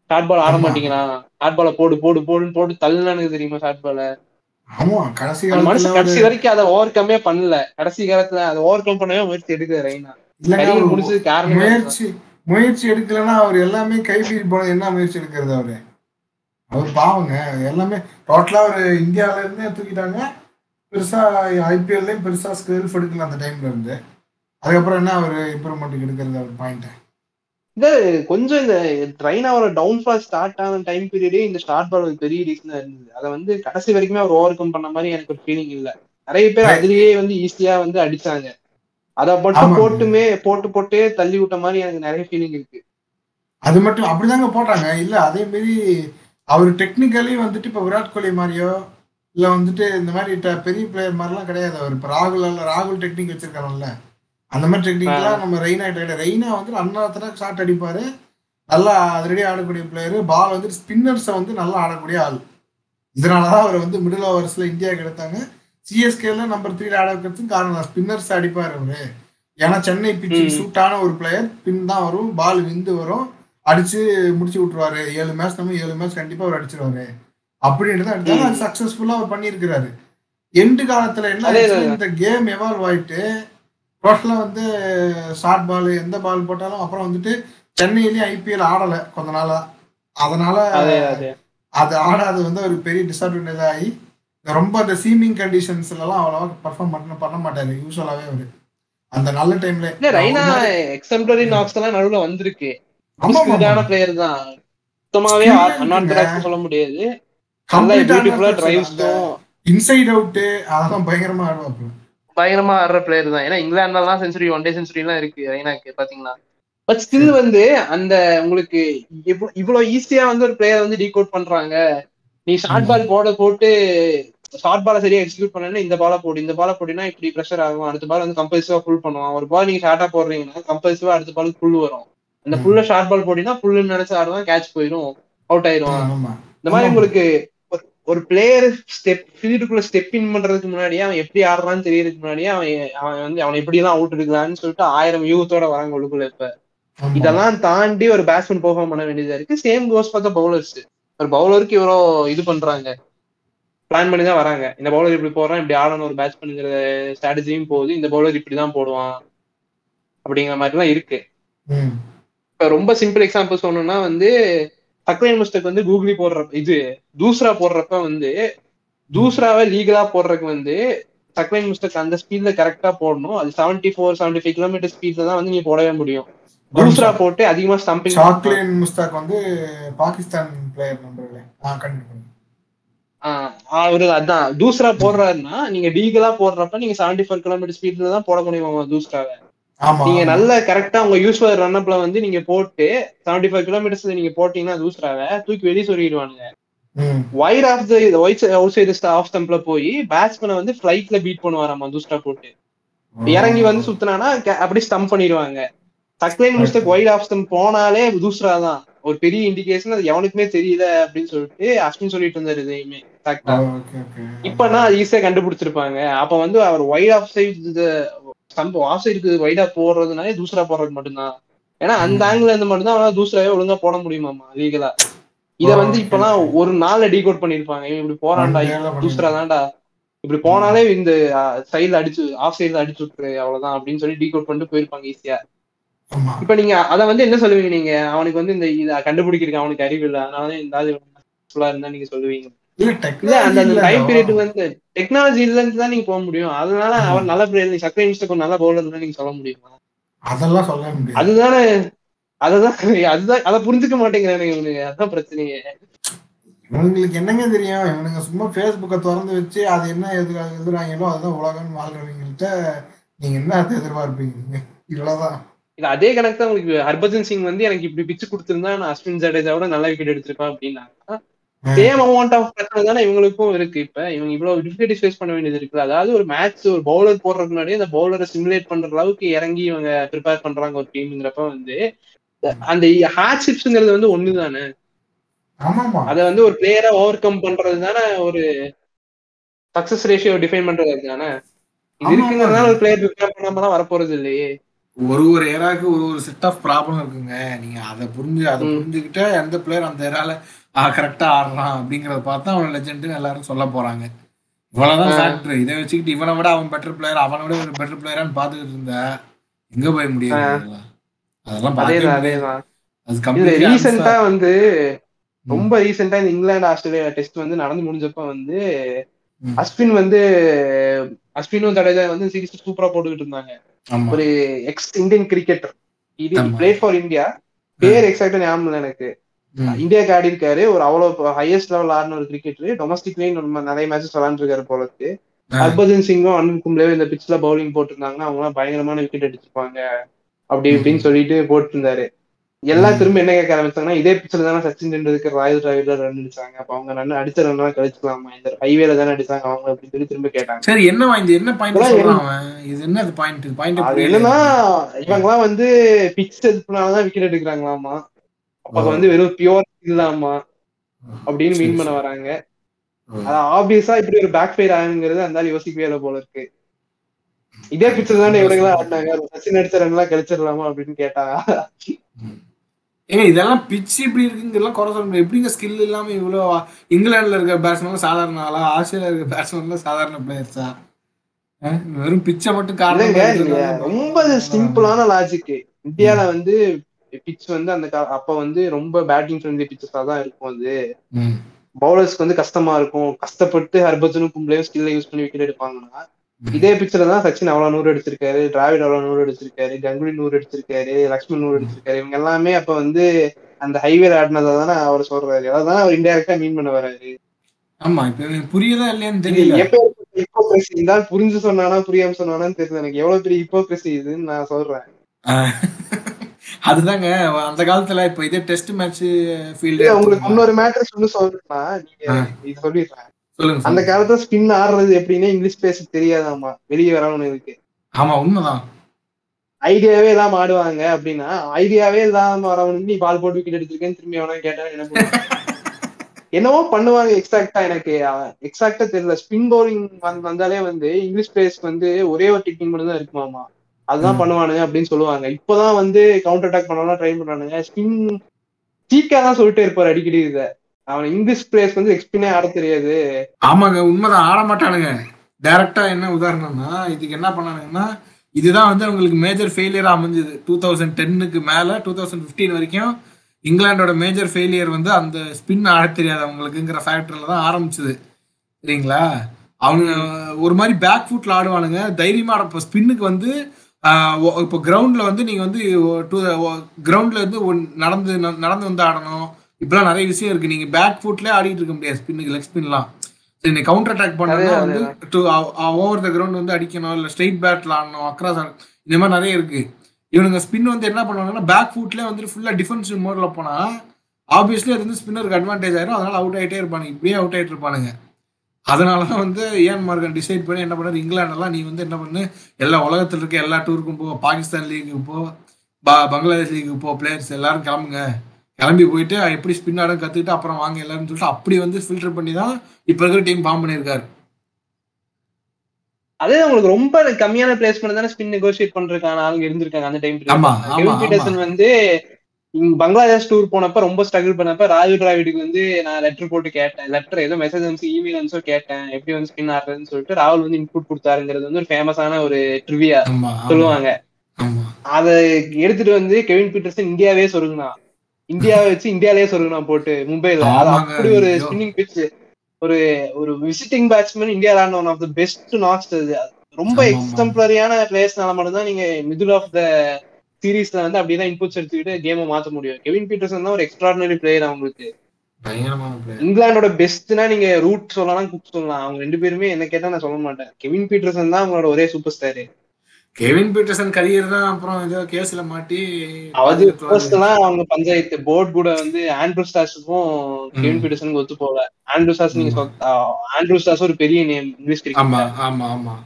ஷார்ட் பால் ஆட ஆமா. மாட்டேங்கிறான் ஷார்ட் பால போடு போடு போடுன்னு போட்டு தள்ளுனானுக்கு தெரியுமா ஷார்ட் பால ஆமா கடைசி அந்த மனுஷன் கடைசி வரைக்கும் அதை ஓவர் கம்மே பண்ணல. கடைசி காலத்துல அதை ஓவர் கம் பண்ணவே முயற்சி எடுக்குது ரெய்னா கரியர் முடிச்சது காரணமே. முயற்சி முயற்சி எடுக்கலைன்னா அவர் எல்லாமே கைபீறி போனது என்ன முயற்சி எடுக்கிறது அவரு? அவர் பாவங்க எல்லாமே டோட்டலா ஒரு இந்தியால இருந்தே தூக்கிட்டாங்க. பெருசா ஐபிஎல்லையும் பெருசா ஸ்கெல்ஃப் எடுக்கல அந்த டைம்ல இருந்து. அதுக்கப்புறம் என்ன அவர் இம்ப்ரூவ்மெண்ட்டுக்கு எடுக்கிறது அவர் பாயிண்ட் இது கொஞ்சம் இந்த ட்ரைனாவோட டவுன்ஃபால் ஸ்டார்ட் ஆன டைம் பீரியடே இந்த ஸ்டார்ட் பால் பெரிய ரீசனா இருந்தது. அதை வந்து கடைசி வரைக்குமே அவர் ஓவர் கம் பண்ண மாதிரி எனக்கு ஒரு ஃபீலிங் இல்ல. நிறைய பேர் அதுலயே வந்து ஈஸியா வந்து அடிச்சாங்க. அதை மட்டும். போட்டுமே போட்டு போட்டே தள்ளி விட்ட மாதிரி எனக்கு நிறைய ஃபீலிங் இருக்கு. அது மட்டும் அப்படிதாங்க போட்டாங்க. இல்ல அதே மாரி அவர் டெக்னிக்கலி வந்துட்டு இப்ப விராட் கோலி மாதிரியோ இல்ல வந்துட்டு இந்த மாதிரி பெரிய பிளேயர் மாதிரிலாம் கிடையாது. அவர் இப்ப ராகுல் ராகுல் டெக்னிக் வச்சிருக்காருல்ல. அந்த மாதிரி டெக்னிக்லாம் நம்ம ரெய்னா கிடையாது ரெய்னா வந்து அண்ணாத்தனா ஷாட் அடிப்பாரு. நல்லா அதிரடி ஆடக்கூடிய பிளேயர் பால் வந்து ஸ்பின்னர்ஸை வந்து நல்லா ஆடக்கூடிய ஆள். இதனாலதான் அவர் வந்து மிடில் ஓவர்ஸ்ல இந்தியாவுக்கு எடுத்தாங்க. சிஎஸ்கேல நம்பர் த்ரீல ஆட வைக்கிறதுக்கு காரணம் ஸ்பின்னர்ஸ் அடிப்பார் அவரு. ஏன்னா சென்னை பிச்சுக்கு ம். சூட்டான ஒரு பிளேயர் பின் தான் வரும். பால் விந்து வரும். அடிச்சு முடிச்சு விட்டுருவாரு. ஏழு மேட்ச் நம்ம ஏழு மேட்ச் கண்டிப்பா அவர் அடிச்சிருவாரு. அப்படின்னு தான் எடுத்தாரு. அது சக்சஸ்ஃபுல்லா அவர் பண்ணியிருக்கிறாரு. எண்டு காலத்துல என்ன இந்த கேம் எவால்வ் ஆயிட்டு டோட்டலா வந்து ஷார்ட் பால் எந்த பால் போட்டாலும் அப்புறம் வந்துட்டு சென்னையிலயும் ஐபிஎல் ஆடல கொஞ்ச நாளா. அதனால அதே ஆடாது வந்து ஒரு பெரிய டிஸ்அட்வான்டேஜ் ஆகி ரொம்ப அந்த சீமிங் கண்டிஷன்ஸ்ல எல்லாம் அவ்வளவா பர்ஃபார்ம் பண்ண பண்ண மாட்டாரு யூஸ்வலாவே அவரு. அந்த நல்ல டைம்ல இல்ல ரைனா எக்ஸம்ப்ளரி நாக்ஸ் எல்லாம் நடுவுல வந்திருக்கு. ஸ்கில்டான பிளேயர் தான். சுத்தமாவே. அன்ஆர்த்தடாக்ஸ் சொல்ல முடியாது. பியூட்டிஃபுல்லா டிரைவ்ஸும் இன்சைட் அவுட் அதெல்லாம் பயங்கரமா ஆடுவாப்ல பயங்கரமா ஆடுற பிளேயர் தான். ஏன்னா இங்கிலாந்துலாம் செஞ்சுரி ஒன் டே செஞ்சுரி எல்லாம் இருக்கு ரெய்னாக்கு பாத்தீங்களா? பட் ஸ்டில் வந்து அந்த உங்களுக்கு இவ்வ- இவ்வளவு ஈஸியா வந்து ஒரு பிளேயர் வந்து டீகோட் பண்றாங்க. நீ ஷார்ட் பால் போட போட்டு ஷார்ட் பால சரியா எக்ஸிக்யூட் பண்ணலன்னா இந்த பால போடு இந்த பால போடினா இப்படி ப்ரெஷர் ஆகும். அடுத்த பால் வந்து கம்பல்சிவா ஃபுல் பண்ணுவான். ஒரு பால் நீங்க ஷார்ட்டா போடுறீங்கன்னா கம்பல்சிவா அடுத்த பால் ஃபுல் வரும். அந்த. ஃபுல்லா ஷார்ட் பால் போடினா ஃபுல்லுன்னு நினைச்சு ஆடுவான் கேட்ச் போயிடும் அவுட் ஆயிரும். ஆமா இந்த மாதிரி. உங்களுக்கு ஒரு- பிளேயர் ஸ்டெப் ஃபீல்டுக்குள்ள ஸ்டெப் இன் பண்றதுக்கு முன்னாடியே அவன் எப்படி ஆடுறான்னு தெரியறதுக்கு முன்னாடியே அவன் அவன் வந்து அவனை எப்படி எல்லாம் அவுட் எடுக்கலாம்னு சொல்லிட்டு ஆயிரம் யூகத்தோட வராங்க உள்ளுக்குள்ள இப்ப. இதெல்லாம் தாண்டி ஒரு பேட்ஸ்மேன் பெர்ஃபார்ம் பண்ண வேண்டியதா இருக்கு. சேம் கோஸ் பார்த்த பவுலர்ஸ் ஒரு பவுலருக்கு இவ்வளோ இது பண்றாங்க. பிளான் பண்ணி தான் வராங்க. இந்த பவுலர் இப்படி போடுறான் இப்படி ஆடணும் ஒரு பேட்ஸ்மேனுங்கிற ஸ்ட்ராட்டஜியும் போகுது. இந்த பவுலர் இப்படிதான் போடுவான். அப்படிங்கிற மாதிரி எல்லாம் இருக்கு. இப்ப ரொம்ப சிம்பிள் எக்ஸாம்பிள் சொன்னோம்னா வந்து தக்லைன் முஸ்டக் வந்து கூகுளி போடுற இது தூஸ்ரா போடுறப்ப வந்து தூஸ்ராவை லீகலா போடுறதுக்கு வந்து தக்லைன் முஸ்டக் அந்த ஸ்பீட்ல கரெக்டா போடணும். அது seventy four seventy five kilometre ஸ்பீட்ல தான் வந்து நீ போடவே முடியும். தூஸ்ரா போட்டு அதிகமா ஸ்டம்பிங் சாக்லின் முஸ்தாக் வந்து பாகிஸ்தான் பிளேயர் நண்பர்களே ஆ கண்டிப்பா அவரு அதான். தூஸ்ரா போடுறாருன்னா நீங்க லீகலா போடுறப்ப நீங்க செவன்டி ஃபோர் கிலோமீட்டர் ஸ்பீட்ல தான் போட முடியும் தூஸ்ராவை நீங்க நல்ல கரெக்டா உங்க யூஸ்வல் ரன்னப்ல வந்து நீங்க போட்டு செவன்டி ஃபைவ் கிலோமீட்டர்ஸ்ல நீங்க போட்டீங்கன்னா தூஸ்ராவை தூக்கி வெளியே சொல்லிடுவானுங்க wide off the white outside off ஸ்டம்ப்ல போய் பேட்ஸ்மேனை வந்து ஃபிளைட்ல பீட் பண்ணுவாராமா தூஸ்ரா போட்டு. இறங்கி வந்து சுத்தினானா அப்படி ஸ்டம்ப் பண்ணிடுவாங்க. Saqlain Mushtaq wide off stump போனாலே தூஸ்ரா தான் ஒரு பெரிய இண்டிகேஷன் அது எவனுக்குமே தெரியல அப்படின்னு சொல்லிட்டு அஸ்வின் சொல்லிட்டு இருந்தாரு இதையுமே கரெக்டா இப்பனா அது ஈஸியா கண்டுபிடிச்சிருப்பாங்க. அப்ப வந்து அவர் wide off side stump off சைடுக்கு வைடா போடுறதுனாலே தூசரா போடுறது மட்டும்தான். ஏன்னா அந்த ஆங்கிள் இருந்து மட்டும்தான் அவனால தூசராவே ஒழுங்கா போட முடியுமாமா லீகலா இத வந்து இப்பெல்லாம். ஒரு நாள்ல டீகோட் பண்ணிருப்பாங்க இவன் இப்படி போறான்டா. தூசரா தான்டா. இப்படி போனாலே இந்த சைடுல அடிச்சு ஆஃப் சைடுல அடிச்சு விட்டுரு அவ்வளவுதான் அப்படின்னு சொல்லி டீகோட் பண்ணிட்டு போயிருப்பாங்க ஈஸியா இப்ப நீங்க அத வந்து என்ன சொல்லுவீங்க நீங்க? அவனுக்கு வந்து இந்த இத கண்டுபிடிக்கிறதுக்கு அவனுக்கு அறிவு இல்லை. அதனால இந்த இருந்தா நீங்க சொல்லுவீங்க. டெக்னாலஜி இல்லன்னு தான் நீங்க போக முடியும். அதனால அவர் நல்ல பிளேயர் சக்கரை மிஸ்டேக் நல்ல பவுலர் தான் நீங்க சொல்ல முடியுமா. அதெல்லாம் சொல்ல முடியாது. அதுதானே அதுதான் அதுதான் அதை புரிஞ்சுக்க மாட்டேங்கிறானே இவனுங்க அதான் பிரச்சனையே. இவங்களுக்கு என்னங்க தெரியும்? இவனுங்க சும்மா ஃபேஸ்புக்கை திறந்து வச்சு அது என்ன எதிர எழுதுறாங்களோ அதுதான் உலகம்னு வாழ்றவங்கள்ட்ட நீங்க என்ன அதை எதிர்பார்ப்பீங்க? இவ்வளவுதான். இல்ல அதே கணக்கு தான் உங்களுக்கு. ஹர்பஜன் சிங் வந்து எனக்கு இப்படி பிச்சு கொடுத்திருந்தா நான் அஸ்வின் ஜடேஜாவோட நல்ல விக்கெட் எடுத்திருப்பேன் அப்படின்னாங்க. சேம் அமௌண்ட் ஆஃப் பிரச்சனை தானே இவங்களுக்கும் இருக்கு இப்ப. இவங்க இவ்வளவு டிஃபிகல்டிஸ் ஃபேஸ் பண்ண வேண்டியது இருக்கு அதாவது ஒரு மேட்ச் ஒரு பவுலர் போடுறதுக்கு முன்னாடி அந்த பவுலரை சிமுலேட் பண்ற அளவுக்கு இறங்கி இவங்க ப்ரிப்பேர் பண்றாங்க ஒரு டீம்ங்கிறப்ப வந்து அந்த ஹார்ட்ஷிப்ஸ்ங்கிறது வந்து ஒண்ணுதானே? ஆமாமா. அத வந்து ஒரு பிளேயரா ஓவர் கம் பண்றது தானே ஒரு சக்சஸ் ரேஷியோ டிஃபைன் பண்றது தானே? இது இருக்குங்கிறதுனால. ஒரு பிளேயர் ப்ரிப்பேர் பண்ணாமலாம் வரப்போறது இல்லையே. ஒரு ஒரு ஏராக்கு ஒரு ஒரு செட் ஆஃப் ப்ராப்ளம் இருக்குங்க. நீங்க அதை புரிஞ்சு அதை. புரிஞ்சுக்கிட்ட எந்த பிளேயர் அந்த ஏரால ஆ கரெக்டா ஆடுறான் அப்படிங்கறத பார்த்தா அவன் லெஜெண்டுன்னு எல்லாரும் சொல்ல போறாங்க. இவ்வளவுதான் ஆ. ஃபேக்டர் இதை வச்சுக்கிட்டு இவனை விட அவன் பெட்டர் பிளேயர் அவனை விட ஒரு பெட்டர் பிளேயரான்னு பாத்துக்கிட்டு இருந்தா எங்க போய் முடியாது அதெல்லாம்? அதேதான் அது. வந்து ரொம்ப ரீசெண்டா இந்த இங்கிலாந்து ஆஸ்திரேலியா டெஸ்ட் வந்து நடந்து முடிஞ்சப்ப வந்து. அஸ்வின் வந்து அஸ்வினும் ஜடேஜா வந்து சீரிஸ் சூப்பரா போட்டுக்கிட்டு இருந்தாங்க. ஒரு எக்ஸ் இந்தியன் கிரிக்கெட்டர் இது. பிளே ஃபார் இந்தியா பேர் எக்ஸாக்டா ஞாபகம் எனக்கு. ம். இந்தியாக்கு ஆடி இருக்காரு. ஒரு அவ்வளவு ஹையஸ்ட் லெவல் ஆடின ஒரு கிரிக்கெட்டர் டொமஸ்டிக்லயும் நம்ம நிறைய மேட்சஸ் விளாண்டுருக்காரு போல இருக்கு. ஹர்பஜன் சிங்கும் அனில் கும்ளேவும் இந்த பிட்ச்ல பவுலிங் போட்டிருந்தாங்கன்னா அவங்க எல்லாம் பயங்கரமான விக்கெட் அடிச்சிருப்பாங்க. அப்படி இப்படின்னு சொல்லிட்டு போட்டிருந்தாரு. எல்லாம். திரும்ப என்ன கேட்க ஆரம்பிச்சாங்கன்னா இதே பிட்ச்ல தானே சச்சின் டெண்டுல்கர் ராயல் டிராவிட்ல ரன் அடிச்சாங்க. அப்ப அவங்க ரன் அடிச்ச ரன் எல்லாம் கழிச்சுக்கலாமா. இந்த ஹைவேல தானே அடிச்சாங்க அவங்க அப்படின்னு சொல்லி திரும்ப கேட்டாங்க. சரி என்னவா இந்த என்ன பாயிண்ட் இது என்ன பாயிண்ட் பாயிண்ட் என்னன்னா இவங்க எல்லாம் வந்து பிட்ச் எதுனாலதான் விக்கெட் எடுக்கிறாங்களாமா? ஓ. வந்து வெறும் பியூர் இல்லாமா அப்படின்னு மீன் பண்ண வராங்க. அது ஆப்வியஸா இப்படி ஒரு பேக் ஃபயர் ஆகுங்கிறது அந்த யோசிக்கவே இல்லை போல இருக்கு. இதே பிக்சர் தானே இவனுங்களா ஆடினாங்க. சச்சின் எல்லாம் கழிச்சிடலாமா அப்படின்னு கேட்டா. ஏங்க இதெல்லாம் பிச் இப்படி இருக்குங்கெல்லாம் குறை சொல்ல எப்படிங்க ஸ்கில் இல்லாம இவ்வளோ இங்கிலாந்துல இருக்க பேட்ஸ்மேன் சாதாரண ஆளா ஆஸ்திரேலியா இருக்க பேட்ஸ்மேன்லாம் சாதாரண பிளேயர்ஸா வெறும் பிச்சை மட்டும் காரணம் ரொம்ப சிம்பிளான லாஜிக் இந்தியால வந்து பிட்ச் வந்து அந்த அப்ப வந்து ரொம்ப பேட்டிங் ஃப்ரெண்ட்லி பிச்சஸா தான் இருக்கும் அது. பவுலர்ஸ்க்கு வந்து கஷ்டமா இருக்கும். கஷ்டப்பட்டு ஹர்பஜனும் கும்ளையும் ஸ்கில்ல யூஸ் பண்ணி விக்கெட் எடுப்பாங்கன்னா இதே பிக்சர்ல தான் சச்சின் அவ்வளவு நூறு அடிச்சிருக்காரு டிராவிட் அவ்வளவு நூறு அடிச்சிருக்காரு கங்குலி நூறு அடிச்சிருக்காரு லக்ஷ்மண் நூறு அடிச்சிருக்காரு இவங்க எல்லாமே அப்ப வந்து அந்த ஹைவே ஆடினதை தானே அவர் சொல்றாரு. அதான் அவர் இன்டெரக்டா மீன் பண்ண வராரு. ஆமா இப்ப புரியுதா இல்லையான்னு தெரியல. ஹிப்போக்ரசி இருந்தால் புரிஞ்சு சொன்னானா புரியாம சொன்னானான்னு தெரியல. எனக்கு எவ்வளவு பெரிய ஹிப்போக்ரசி இதுன்னு நான் சொல்றேன். அதுதாங்க அந்த காலத்துல இப்ப இதே டெஸ்ட் மேட்ச் ஃபீல்டு உங்களுக்கு இன்னொரு மேட்டர் சொல்லி சொல்றேன்னா நீங்க. இது சொல்லிடுறேன். சொல்லுங்க அந்த. காலத்துல ஸ்பின் ஆடுறது எப்படின்னா இங்கிலீஷ் பேச தெரியாதாமா வெளியே வரவனுக்கு ஆமா உண்மைதான். ஐடியாவே இல்லாம ஆடுவாங்க அப்படின்னா ஐடியாவே இல்லாம வரவனுக்கு நீ பால் போட்டு விக்கெட் எடுத்திருக்கேன்னு திரும்பி அவனா கேட்டா என்ன? என்னவோ பண்ணுவாங்க எக்ஸாக்டா எனக்கு எக்ஸாக்டா தெரியல. ஸ்பின் பவுலிங் வந்தாலே வந்து இங்கிலீஷ் பிளேயர்ஸ்க்கு வந்து ஒரே ஒரு டெக்னிக் மட்டும் தான் இருக்குமாமா அதுதான். பண்ணுவானுங்க அப்படின்னு சொல்லுவாங்க. இப்பதான் வந்து கவுண்டர் அட்டாக் பண்ணலாம் ட்ரை பண்ணானுங்க ஸ்பின் சீக்கா தான் சொல்லிட்டே இருப்பாரு அடிக்கடி இத. அவன் இங்கிலீஷ் பிளேயர்ஸ் வந்து எக்ஸ்பினே ஆட தெரியாது. ஆமாங்க உண்மைதான். ஆட மாட்டானுங்க. டைரக்டா என்ன உதாரணம்னா இதுக்கு என்ன பண்ணானுங்கன்னா இதுதான் வந்து அவங்களுக்கு மேஜர் ஃபெயிலியரா அமைஞ்சது. டூ தௌசண்ட் டென்னுக்கு மேல டூ தௌசண்ட் ஃபிஃப்டீன் வரைக்கும் இங்கிலாண்டோட மேஜர் ஃபெயிலியர் வந்து அந்த ஸ்பின் ஆட தெரியாது அவங்களுக்குங்கிற ஃபேக்டர்ல தான் ஆரம்பிச்சது. சரிங்களா? அவங்க ஒரு மாதிரி பேக் ஃபுட்ல ஆடுவானுங்க. தைரியமா இப்போ ஸ்பின்னுக்கு வந்து இப்போ கிரவுண்ட்ல வந்து நீங்க வந்து டூ கிரவுண்ட்ல ஒன்- நடந்து நடந்து வந்து ஆடணும். இப்பெல்லாம் நிறைய விஷயம் இருக்கு. நீங்க பேக் ஃபுட்ல ஆடிட்டு இருக்க முடியாது. ஸ்பின்னுக்கு லெக் ஸ்பின்லாம் சரி நீ கவுண்டர் அட்டாக் பண்ணா வந்து ஓவர் த கிரவுண்ட் வந்து அடிக்கணும். இல்ல ஸ்ட்ரெயிட் பேட்ல ஆடணும். அக்ராஸ் இந்த மாதிரி நிறைய இருக்கு. இவனுங்க ஸ்பின் வந்து என்ன பண்ணுவாங்கன்னா பேக் ஃபுட்ல வந்து ஃபுல்லா டிஃபென்சிவ் மோட்ல போனா ஆப்வியஸ்லி அது வந்து ஸ்பின்னருக்கு அட்வான்டேஜ் ஆயிரும். அதனால அவுட் ஆயிட்டே இருப்பானுங்க. இப்படியே அவுட் ஆயிட்டு இருப்பானுங்க. அதனால தான் வந்து ஏன் மார்கன் டிசைட் பண்ணி என்ன பண்ணாரு? இங்கிலாண்டெல்லாம் நீ வந்து என்ன பண்ணு? எல்லா உலகத்துல இருக்க எல்லா டூருக்கும் போ பாகிஸ்தான் லீக்கு போ ப- பங்களாதேஷ் லீக்கு போ பிளேயர்ஸ் எல்லாரும் கிளம்புங்க. கிளம்பி போயிட்டு எப்படி ஸ்பின் ஆட கத்துக்கிட்டு அப்புறம் வாங்க எல்லாரும் சொல்லிட்டு அப்படி வந்து ஃபில்டர் பண்ணி தான் இப்ப இருக்கிற டீம் ஃபார்ம் பண்ணியிருக்காரு. அதே உங்களுக்கு ரொம்ப கம்மியான பிளேஸ்மெண்ட் தானே ஸ்பின் நெகோசியேட் பண்றதுக்கான ஆளுங்க இருந்திருக்காங்க அந்த டைம் வந்து பங்களாதேஷ் டூர் போனப்ப ரொம்ப ஸ்ட்ரகிள் பண்ணப்ப ராஜு டிராவிடுக்கு வந்து நான் லெட்டர் போட்டு கேட்டேன். லெட்டர் ஏதோ மெசேஜ் வந்து இமெயில் வந்து கேட்டேன். எப்படி வந்து ஸ்பின் ஆடுறதுன்னு சொல்லிட்டு ராகுல் வந்து இன்புட் கொடுத்தாருங்கிறது வந்து ஒரு ஃபேமஸான ஒரு ட்ரிவியா சொல்லுவாங்க. அதை எடுத்துட்டு வந்து கெவின் பீட்டர்சன் இந்தியாவே சொருகுனா. இந்தியாவை வச்சு இந்தியாலயே சொருகுனா போட்டு மும்பைல அது அப்படி ஒரு. ஸ்பின்னிங் பிட்ச் ஒரு ஒரு விசிட்டிங் பேட்ஸ்மேன் இந்தியா ஆடின ஒன் ஆஃப் த பெஸ்ட் அது. ரொம்ப ஆமா, ஆமா. எக்ஸம்பிளரியான பிளேயர்ஸ்னால மட்டும் தான் நீங்க மிடில் ஆஃப் த சீரீஸ்ல வந்து அப்படிதான் இன்புட்ஸ் எடுத்துக்கிட்டு கேமை மாத்த முடியும். கெவின் பீட்டர்சன் தான் ஒரு எக்ஸ்ட்ராடினரி பிளேயர் அவங்களுக்கு. இங்கிலாந்தோட பெஸ்ட்னா நீங்க ரூட் சொல்லலாம் குக் சொல்லலாம். அவங்க ரெண்டு பேருமே என்ன கேட்டா நான் சொல்ல மாட்டேன். கெவின் பீட்டர்சன் தான் அவங்களோட ஒரே super star Kevin Pietersen career தான் அப்புறம் ஏதோ கேஸ்ல மாட்டி அது ஃபர்ஸ்ட் எல்லாம் அவங்க பஞ்சாயத்து போர்ட் கூட வந்து ஆண்ட்ரூ ஸ்டார்ஸுக்கும் கெவின் பீட்டர்சனுக்கு ஒத்து போகல ஆண்ட்ரூ ஸ்டார்ஸ் நீங்க ஆண்ட்ரூ ஸ்டார்ஸ் ஒரு பெரிய நேம் இங்கிலீஷ் ஆமா கிரிக்கெட் ஆமா ஆமா. ஸ்டார்ஸ்.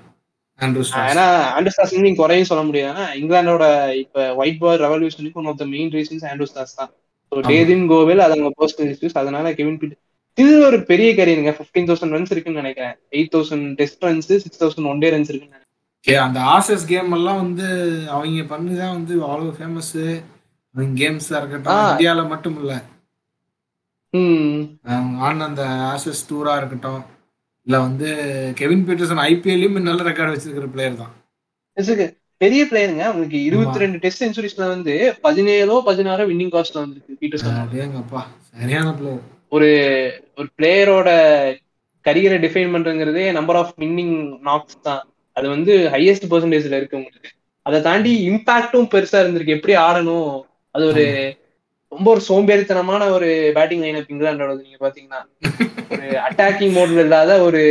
ஏன்னா ஆண்ட்ரூ ஸ்டார்ஸ் நீங்க குறையும் சொல்ல முடியாது. ஏன்னா இங்கிலாந்தோட இப்ப white ball ரெவல்யூஷனுக்கு one of the main reasons Andrew Strauss தான். ஸோ. டேதின் கோவில் அது அவங்க பர்சனல் இஷ்யூஸ் அதனால கெவின் பீட்டர் இது ஒரு பெரிய கரியருங்க ஃபிஃப்டீன் தௌசண்ட் ரன்ஸ் இருக்குன்னு நினைக்கிறேன். Eight thousand test runs six thousand one day runs இருக்குன்னு நினைக்கிறேன். அந்த ஆசஸ் கேம் எல்லாம் வந்து அவங்க பண்ணிதான் வந்து அவ்வளவு ஃபேமஸ் கேம்ஸா இருக்கட்டும். ஆ. இந்தியால மட்டும் இல்ல. ம். ஆடின அந்த ஆசஸ் டூரா இருக்கட்டும். இல்ல வந்து கெவின் பீட்டர்சன் ஐபிஎல்லையும் நல்ல ரெக்கார்டு வச்சிருக்கிற பிளேயர் தான். பெரிய பிளேயருங்க உங்களுக்கு இருபத்தி ரெண்டு டெஸ்ட் சென்ச்சுரிஸ்ல வந்து பதினேழோ பதினாறோ வின்னிங் காஸ்ட்ல வந்துருக்கு பீட்டர்சன் சரியான பிளேயர் ஒரு ஒரு பிளேயரோட கரியரை டிஃபைன் பண்றதுங்கிறதே நம்பர் ஆஃப் வின்னிங் நாக்ஸ் தான். அது வந்து ஹையஸ்ட் பெர்சன்டேஜ்ல இருக்கு உங்களுக்கு அதை தாண்டி இம்பாக்டும் பெருசா இருந்திருக்கு. எப்படி ஆடணும்? அது ஒரு ரொம்ப ஒரு சோம்பேறித்தனமான ஒரு பேட்டிங் லைனப் இங்கிலாண்டோட நீங்க பாத்தீங்கன்னா. ஒரு அட்டாக்கிங் மோட்ல இல்லாத ஒரு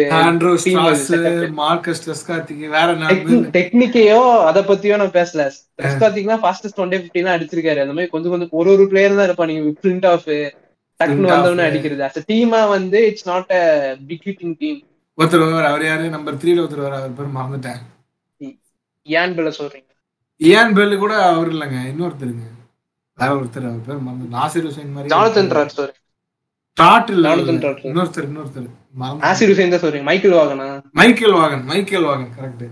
டெக்னிக்கையோ அத பத்தியோ நான் பேசல. பாத்தீங்கன்னா ஃபாஸ்டஸ்ட் ஒன் டே பிப்டி தான் அடிச்சிருக்காரு. அந்த மாதிரி கொஞ்சம் கொஞ்சம் ஒரு ஒரு பிளேயர் தான் இருப்பா நீங்க பிரிண்ட் ஆஃப் டக்குன்னு off. வந்தவொடனே அடிக்கிறது. அஸ் டீமா வந்து it's not a big hitting team ஒருத்தர் வருவார் அவர் யாரு? நம்பர் த்ரீல ஒருத்தர் வர அவர் பேர் மறந்துட்டேன். ஏன் பிள்ள சொல்றீங்க. இயான் பெல்லு கூட அவர் இல்லைங்க இன்னொருத்தருங்க. வேற ஒருத்தர் அவர் பேர் மறந்து நாசிர் ஹுசைன் மாதிரி ஜானத்தன் ட்ராட் சாரி டாட் இல்ல. ட்ராட் இன்னொருத்தர் இன்னொருத்தர். ஆசிர் ஹுசைன் தான் சொல்றீங்க Michael வாகனா? Michael Vaughan Michael Vaughan correct.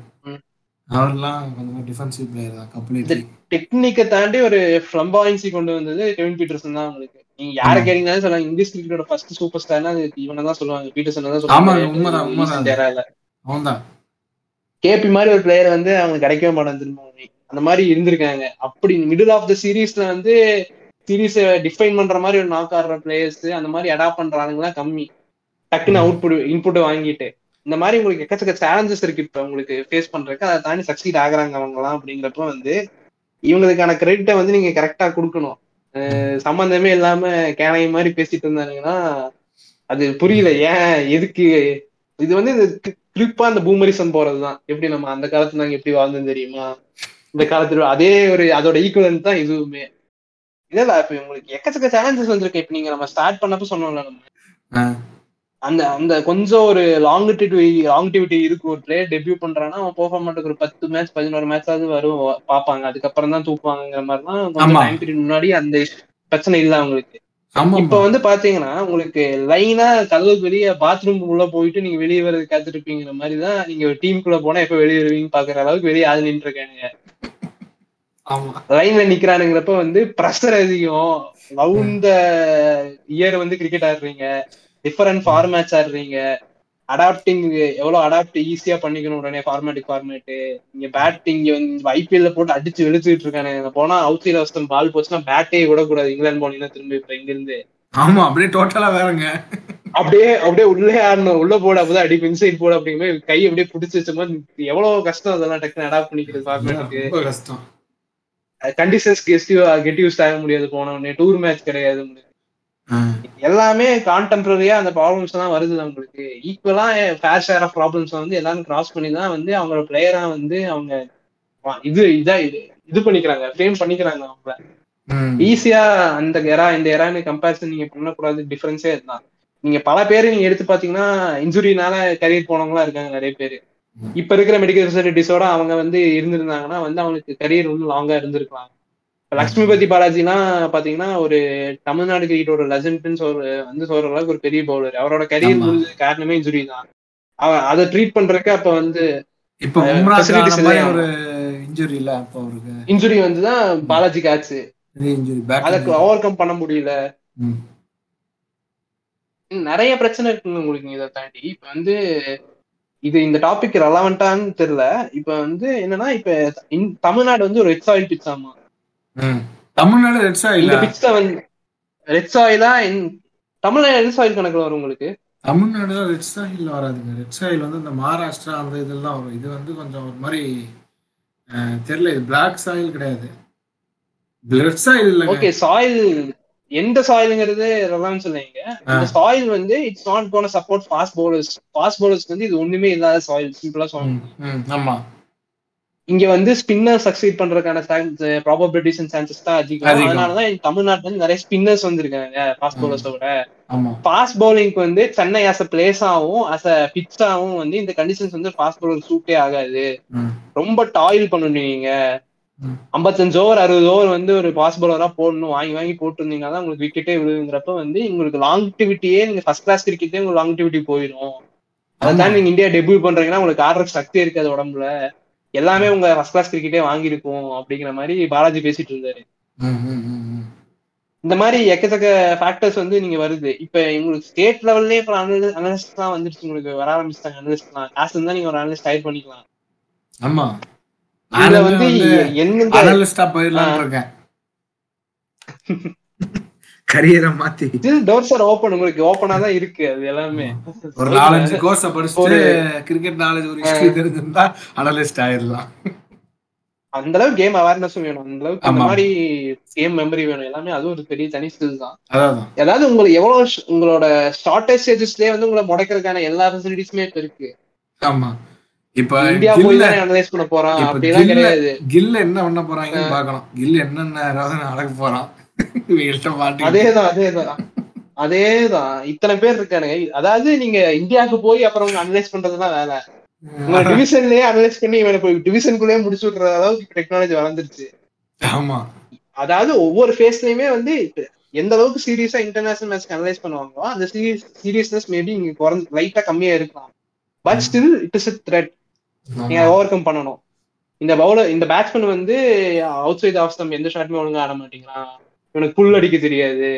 அவர்லாம் கொஞ்சம் டிஃபென்சிவ் பிளேயர் தான் கம்ப்ளீட்லி டெக்னிக்கை தாண்டி ஒரு ஃபிளம்பாயின்சி கொண்டு வந்தது கெவின் பீட்டர்சன் தான் உங்களுக்கு நீங்க யார ஆமா. கேட்டீங்கன்னாலும் சொல்லலாம். இங்கிலீஷ் கிரிக்கெட்டோட ஃபர்ஸ்ட் சூப்பர் ஸ்டார்னா இவனை தான் சொல்லுவாங்க. பீட்டர்சன் தான் சொல்லுவாங்க. உண்மைதான், உண்மைதான். அவன் தான் கேபி மாதிரி ஒரு பிளேயர் வந்து அவங்க கிடைக்கவே மாட்டாங்க திரும்ப அந்த மாதிரி இருந்திருக்காங்க. அப்படி மிடில் ஆஃப் த சீரீஸ்ல வந்து சீரீஸ் டிஃபைன் பண்ற மாதிரி ஒரு நாக் ஆடுற பிளேயர்ஸ் அந்த மாதிரி அடாப்ட் பண்றானுங்கலாம் கம்மி. டக்குன்னு அவுட்புட் இன்புட் வாங்கிட்டு. இந்த மாதிரி உங்களுக்கு எக்கச்சக்க சேலஞ்சஸ் இருக்கு இப்ப உங்களுக்கு ஃபேஸ் பண்றதுக்கு. அதை தாண்டி சக்சீட் ஆகுறாங்க அவங்கலாம் அப்படிங்கிறப்ப வந்து இவங்களுக்கான கிரெடிட்டை வந்து நீங்க கரெக்டா கொடுக்கணும். சம்பந்தமே இல்லாம கேனை மாதிரி பேசிட்டு இருந்தானுங்கன்னா அது புரியல. ஏன்? எதுக்கு? இது வந்து இந்த கிளிப்பா அந்த பூமரிசம் போறதுதான். எப்படி நம்ம அந்த காலத்துல நாங்க எப்படி வாழ்ந்தோம் தெரியுமா? இந்த காலத்துல அதே ஒரு அதோட ஈக்குவலன்ட் தான் இதுவுமே. இல்ல இப்ப உங்களுக்கு எக்கச்சக்க சேலஞ்சஸ் வந்திருக்கு. இப்ப நீங்க நம்ம ஸ்டார்ட் பண்ணப்ப சொன்னோம்ல நம்ம. அந்த அந்த கொஞ்சம் ஒரு லாங்கிட்டிவிட்டி லாங்கிட்டிவிட்டி இருக்கு. ஒரு பிளேயர் டெபியூ பண்றான்னா அவன் பெர்ஃபார்மெண்ட்டுக்கு ஒரு பத்து மேட்ச் பதினோரு மேட்சாவது வரும் பாப்பாங்க அதுக்கப்புறம் தான் தூக்குவாங்கிற மாதிரி தான். டைம் பீரியட் முன்னாடி அந்த பிரச்சனை இல்ல அவங்களுக்கு. இப்ப வந்து பாத்தீங்கன்னா உங்களுக்கு லைனா கதவு வெளிய பாத்ரூம் உள்ள போயிட்டு நீங்க வெளியே வரது காத்திருப்பீங்கிற மாதிரி தான் நீங்க ஒரு டீமுக்குள்ள போனா எப்ப வெளியே வருவீங்க பாக்குற அளவுக்கு வெளியே ஆள் நின்று இருக்கானுங்க லைன்ல நிக்கிறானுங்கிறப்ப வந்து ப்ரெஷர் அதிகம். ரவுண்ட் இயர் வந்து கிரிக்கெட் ஆடுறீங்க. டிஃபரெண்ட் ஃபார்மேட்ஸ் ஆடுறீங்க. அடாப்டிங் எவ்வளவு அடாப்ட் ஈஸியா பண்ணிக்கணும் உடனே ஃபார்மேட்டுக்கு ஃபார்மேட்டு இங்க பேட்டிங் வந்து ஐபிஎல்ல போட்டு அடிச்சு வெளுத்துட்டு இருக்கானே போனா அவுட் சைட் அவஸ்தம் பால் போச்சுன்னா பேட்டே விடக்கூடாது. இங்கிலாந்து போனீங்கன்னா திரும்ப இப்ப இங்க இருந்து ஆமா அப்படியே டோட்டலா வேறங்க. அப்படியே அப்படியே உள்ளே ஆடணும். உள்ள போட அப்பதான் அடி இன்சைட் போட அப்படிங்கிற கை அப்படியே பிடிச்சி வச்ச மாதிரி எவ்வளவு கஷ்டம் அதெல்லாம் டக்குன்னு அடாப்ட் பண்ணிக்கிறது ரொம்ப கஷ்டம். கண்டிஷன்ஸ் கெஸ்ட் கெட் யூஸ் ஆக முடியாது போன உடனே. டூர் மேட்ச் கிடையாது எல்லாமே கான்டெம்பரரியா அந்த ப்ராப்ளம்ஸ் எல்லாம் வருது உங்களுக்கு ஈக்குவலா ஃபேர் ஷேர் ஆஃப் ப்ராப்ளம்ஸ் வந்து எல்லாரும் கிராஸ் பண்ணி தான் வந்து அவங்களோட பிளேயரா வந்து அவங்க இது இதா இது இது பண்ணிக்கிறாங்க. ஃப்ரேம் பண்ணிக்கிறாங்க அவங்க உம் ஈஸியா அந்த எரா இந்த எரான்னு கம்பேரிசன் நீங்க பண்ணக்கூடாது. டிஃபரன்ஸே இதுதான். நீங்க பல பேர் நீங்க எடுத்து பாத்தீங்கன்னா இன்ஜுரினால கரியர் போனவங்களா இருக்காங்க நிறைய பேர். இப்ப இருக்கிற மெடிக்கல் ஃபெசிலிட்டிஸோட அவங்க வந்து இருந்திருந்தாங்கன்னா வந்து அவங்களுக்கு கரியர் இன்னும் லாங்கா இருந்திருக்கலாம். லக்ஷ்மிபதி பாலாஜிலாம் பாத்தீங்கன்னா ஒரு தமிழ்நாடு கிரிக்கெட்டோட லெஜண்ட்னு சொல்ற வந்து சொல்ற அளவுக்கு ஒரு பெரிய பவுலர் அவரோட கரியர். முடிஞ்ச காரணமே இன்ஜுரி தான். அவன் அதை ட்ரீட் பண்றதுக்கு அப்ப வந்து இப்ப? ஒரு இன்ஜுரி இல்ல அப்ப அவருக்கு? இன்ஜுரி வந்து தான் பாலாஜிக்கு ஆச்சு. பெரிய இன்ஜுரி பேக் அதை ஓவர் கம் பண்ண முடியல. நிறைய பிரச்சனை இருக்குங்க உங்களுக்கு இதை தாண்டி. இப்ப வந்து இது இந்த டாபிக் ரெலவெண்டான்னு தெரியல. இப்ப வந்து என்னன்னா இப்ப தமிழ்நாடு வந்து ஒரு ரெட் சாயில் பிச் ஆமா. ம். தமிழ்நாடு ரெட்ஸா இல்ல இந்த பிச்ல வந்து ரெட் சாயிலா தமிழ்நாடு ரெட் சாயில் கணக்குல வரும் உங்களுக்கு? தமிழ்நாடு ரெட் சாயில் வராதுங்க. ரெட் சாயில் வந்து இந்த மகாராஷ்டிரா அந்த இதெல்லாம் வரும். இது வந்து கொஞ்சம் ஒரு மாதிரி தெரியல. இது பிளாக் சாயில் கிடையாது. ரெட் சாயில் இல்லைங்க. ஓகே சாயில் எந்த சாயிலுங்கிறது ரெலவன்ஸ் இல்லைங்க இந்த சாயில் வந்து it's not gonna support fast bowlers fast bowlers வந்து இது ஒண்ணுமே இல்லாத சாயில் சிம்பிளா சொல்லணும் ஆமா. இங்க வந்து ஸ்பின்னர் சக்சீட் பண்றதுக்கான ப்ராபபிலிட்டிஸ் அண்ட் சான்சஸ் தான் அதிகம். அதனாலதான் தமிழ்நாட்டுல வந்து நிறைய ஸ்பின்னர்ஸ் வந்திருக்காங்க ஃபாஸ்ட் ம். பவுலர்ஸை விட ஆமா. ஃபாஸ்ட் பவுலிங்க்கு வந்து சென்னை ஆஸ் அ பிளேஸாவும் ஆஸ் அ பிச்சாவும் வந்து இந்த கண்டிஷன்ஸ் வந்து ஃபாஸ்ட் பவுலர் சூட்டே ஆகாது. ரொம்ப டாயில் பண்ணணும் நீங்க. ஐம்பத்தஞ்சு ஓவர் அறுபது ஓவர் வந்து ஒரு ஃபாஸ்ட் பவுலரா போடணும். வாங்கி வாங்கி போட்டுருந்தீங்கன்னா தான் உங்களுக்கு விக்கெட்டே விழுங்குறப்ப வந்து உங்களுக்கு லாங்கிட்டிவிட்டியே நீங்க ஃபர்ஸ்ட் கிளாஸ் கிரிக்கெட்டே உங்களுக்கு லாங்கிட்டிவிட்டி போயிடும் அதான் நீங்க இந்தியா டெபியூ பண்றீங்கன்னா உங்களுக்கு ஆடுறதுக்கு சக்தி இருக்காது உடம்புல. எல்லாமே உங்க ஃபர்ஸ்ட் கிளாஸ் கிரிக்கெட்டே வாங்கியிருக்கும் அப்படிங்கிற மாதிரி பாலாஜி பேசிட்டு இருந்தாரு. இந்த மாதிரி எக்கச்சக்க ஃபேக்டர்ஸ் வந்து நீங்க வருது. இப்ப உங்களுக்கு ஸ்டேட் லெவல்லே இப்போ அனலிஸ்ட் தான் வந்துருச்சு. உங்களுக்கு வர ஆரம்பிச்சிட்டாங்க அனலிஸ்ட்லாம் காசு இருந்தா நீங்க ஒரு அனலிஸ்ட் ஹையர் பண்ணிக்கலாம். ஆமா. நானுமே வந்து எந்தெந்த அனலிஸ்டா போயிடலாம்னு இருக்கேன். கரியரை மாத்தி. டோர்ஸ் ஆர் ஓப்பன் உங்களுக்கு ஓப்பனா தான் இருக்கு அது எல்லாமே. ஒரு நாலஞ்சு கோர்ஸ படிச்சுட்டு ஒரு- கிரிக்கெட் நாலேஜ் ஒரு ஹிஸ்டரி தெரிஞ்சிருந்தா அனலிஸ்ட் ஆயிடலாம். அந்த அளவுக்கு கேம் அவேர்னஸும் வேணும். அந்த அளவுக்கு அந்த. மாதிரி கேம் மெமரி வேணும். எல்லாமே அதுவும் ஒரு பெரிய தனி ஸ்கில் தான். அதாவது உங்களுக்கு எவ்வளவு உங்களோட ஷார்டேஜ் ஸ்டேஜஸ்லயே வந்து உங்களை முடக்கிறதுக்கான எல்லா ஃபெசிலிட்டிஸுமே இப்ப இருக்கு. ஆமா. இப்ப கில்ல என்ன பண்ண போறாங்கன்னு பார்க்கணும். கில் என்னென்ன நடக்க போறான்? அதேதான் அதேதான். அதேதான். இத்தனை பேர் இருக்கானுங்க. அதாவது நீங்க இந்தியாவுக்கு போய் அப்புறம் அனலைஸ் பண்றதுதான் வேலை. உங்க டிவிஷன்லயே அனலைஸ் பண்ணி இவனை போய் டிவிஷனுக்குள்ளேயே முடிச்சு விட்டுற அளவுக்கு டெக்னாலஜி வளர்ந்துருச்சு. ஆமா. அதாவது ஒவ்வொரு ஃபேஸ்லயுமே வந்து எந்த அளவுக்கு சீரியஸா இன்டர்நேஷனல் மேட்ச் அனலைஸ் பண்ணுவாங்களோ அந்த சீரியஸ் சீரியஸ்னஸ் மேபி இங்க குறைஞ்சு லைட்டா கம்மியா இருக்கலாம். But still it is threat நீங்க ஓவர் கம் பண்ணணும். இந்த பவுலர் இந்த பேட்ஸ்மேன் வந்து அவுட் சைட் ஆஃப் ஸ்டம் எந்த ஷாட்டுமே ஒழுங்கா ஆட மாட்டேங்கிறான் இவனுக்கு புல் அடிக்க தெரியாது.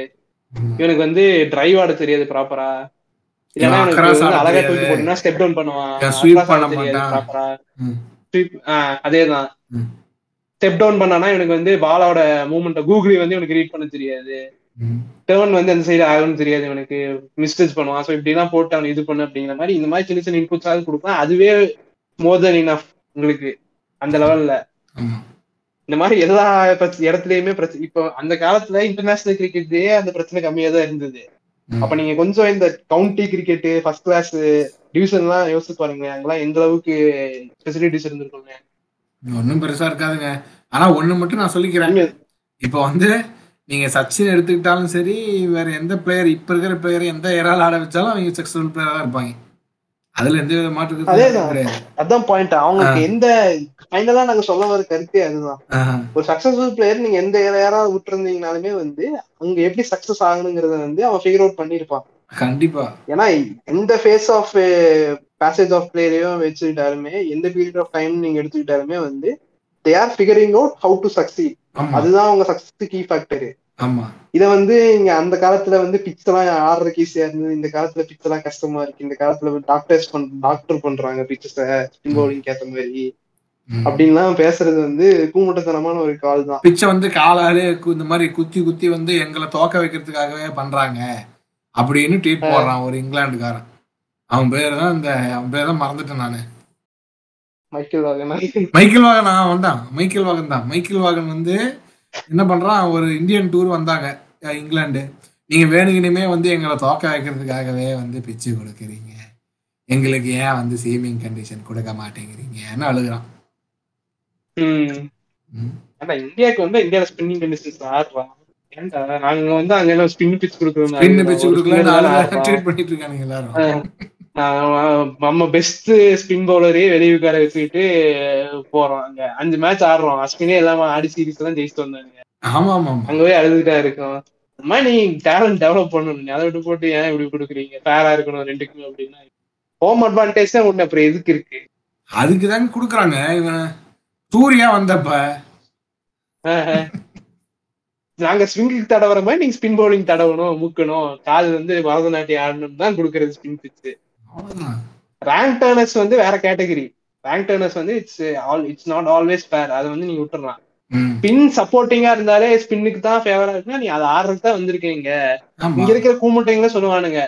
இவனுக்கு வந்து டிரைவ் ஆட தெரியாது ப்ராப்பரா இல்லைன்னா அழகா. தூக்கி ஸ்டெப் டவுன் பண்ணுவான். அதேதான். ஸ்டெப் டவுன் பண்ணானா இவனுக்கு வந்து பாலோட மூவ்மெண்ட் கூகுளி வந்து இவனுக்கு ரீட் பண்ண தெரியாது. டேர்ன் வந்து அந்த சைடு ஆகும்னு தெரியாது இவனுக்கு. மிஸ்டேஜ் பண்ணுவான். ஸோ இப்படிலாம் போட்டு அவன் இது பண்ணு அப்படிங்கிற மாதிரி இந்த மாதிரி சின்ன சின்ன இன்புட்ஸ் ஆகுது கொடுக்கலாம் அதுவே மோர் தென் இனஃப் உங்களுக்கு அந்த லெவல்ல இந்த மாதிரி எல்லா இடத்துலயுமே பிரச்சனை இப்போ அந்த காலத்துல இன்டர்நேஷனல் கிரிக்கெட்லயே அந்த பிரச்சனை கம்மியா தான் இருந்தது. அப்ப நீங்க கொஞ்சம் இந்த county cricket first class division எல்லாம் யோசிச்சு பாருங்க அங்கெல்லாம் எந்த அளவுக்கு ஃபெசிலிட்டிஸ் இருந்திருக்குங்க ஒண்ணும் பெருசா இருக்காதுங்க. ஆனா ஒண்ணு மட்டும் நான் சொல்லிக்கிறேன். இப்போ வந்து நீங்க சச்சின் எடுத்துக்கிட்டாலும் சரி வேற எந்த பிளேயர் இப்ப இருக்கிற பிளேயர் எந்த ஏரால ஆட வச்சாலும் அவங்க சக்சஸ்ஃபுல் பிளேயரா தான் இருப்பாங்க. அதுல எந்த வித மாற்று அதேதான். அதான் பாயிண்ட் அவங்களுக்கு எந்த ஃபைனலா நாங்க சொல்ல வர கருத்தே அதுதான். ஒரு சக்சஸ்ஃபுல் பிளேயர் நீங்க எந்த யாராவது விட்டுருந்தீங்கனாலுமே வந்து அங்க எப்படி சக்சஸ் ஆகணுங்கிறத வந்து அவன் ஃபிகர் அவுட் பண்ணிருப்பான் கண்டிப்பா. ஏன்னா எந்த ஃபேஸ் ஆஃப் பேசேஜ் ஆஃப் பிளேயரையும் வச்சுக்கிட்டாலுமே எந்த பீரியட் ஆஃப் டைம் நீங்க எடுத்துக்கிட்டாலுமே வந்து they are figuring out how to succeed அதுதான் அவங்க சக்சஸ் கீ ஃபேக்டர் ஆமா. இத வந்து இங்க அந்த காலத்துல வந்து பிச் எல்லாம் ஆடுறதுக்கு ஈஸியா இருந்தது இந்த காலத்துல பிச் எல்லாம் கஷ்டமா இருக்கு. இந்த காலத்துல டாக்டர்ஸ் பண் டாக்டர் பண்றாங்க பிச்சஸ பவுலிங் ஏத்த மாதிரி. அப்படின்லாம் பேசுறது வந்து கூமுட்டத்தனமான ஒரு கால் தான். பிச்சை வந்து காலாலே இந்த மாதிரி குத்தி குத்தி வந்து எங்களை தோக்க வைக்கிறதுக்காகவே பண்றாங்க. அப்படின்னு ட்வீட் போடுறான் ஒரு இங்கிலாந்துக்காரன். அவன் பேர் தான் இந்த அவன் பேர் தான் மறந்துட்டேன் நானு. மைக்கேல் வாகனா மைக்கேல் வாகன் அவன் வந்தான் மைக்கேல் வாகன் தான் மைக்கேல் வாகன் வந்து என்ன பண்றான்? ஒரு இந்தியன் டூர் வந்தாங்க அஹ் இங்கிலாந்து நீங்க வேணுங்கனுமே வந்து எங்களை தோக்க வைக்கிறதுக்காகவே வந்து பிச்சு கொடுக்குறீங்க. எங்களுக்கு ஏன் வந்து சேவிங் கண்டிஷன் கொடுக்க மாட்டேங்கிறீங்கன்னு அழுகுறான். ம். ஆனா இந்தியாவுக்கு வந்து இந்தியால ஸ்பின்னிங் கண்டிஷன்ஸ் ஆடுறான். ஏன்டா நாங்க வந்து அங்க எல்லாம் ஸ்பின் பிச் கொடுக்குறோம் பின்னு பிச்சு கொடுக்கலன்னு ட்ரீட் பண்ணிட்டு இருக்கானுங்க எல்லாரும். நம்ம பெஸ்ட் ஸ்பின் பவுலரே வெளிய உட்கார வச்சுக்கிட்டு போறோம் அங்க. அஞ்சு மேட்ச் ஆடுறோம். அஸ்வினே எல்லாமே ஆடி சீரிஸ் எல்லாம் ஜெயிச்சுட்டு வந்தாங்க ஆமா ஆமா அங்க போய் அழுதுட்டா இருக்கும். மாதிரி நீ டேலண்ட் டெவலப் பண்ணணும். அதை விட்டு போட்டு ஏன் இப்படி கொடுக்குறீங்க? ஃபேரா இருக்கணும் ரெண்டுக்குமே அப்படின்னா. ஹோம் அட்வான்டேஜ் தான் ஒண்ணு அப்புறம் எதுக்கு இருக்கு? அதுக்கு தாங்க கொடுக்குறாங்க. இவன் சூர்யா வந்தப்ப. நாங்க ஸ்விங் தடவுற மாதிரி நீங்க ஸ்பின் பவுலிங் தடவணும் மூக்கணும். காது வந்து பரதநாட்டியம் ஆடணும் தான் கொடுக்கறது ஸ்பின் பிச் அவ்வளவுதான். ரேங்க் டர்னர்ஸ் வந்து வேற கேட்டகரி ரேங்க் டர்னர்ஸ் வந்து it's all it's not always fair அதை வந்து நீங்க விட்டுறலாம். ம். ஸ்பின் சப்போர்ட்டிங்கா இருந்தாலே ஸ்பின்னுக்கு தான் ஃபேவரா இருக்குன்னா நீ அதை ஆடுறதுக்கு தான் வந்திருக்கீங்க. இங்க இருக்கிற கூமுட்டைங்கள சொல்லுவானுங்க.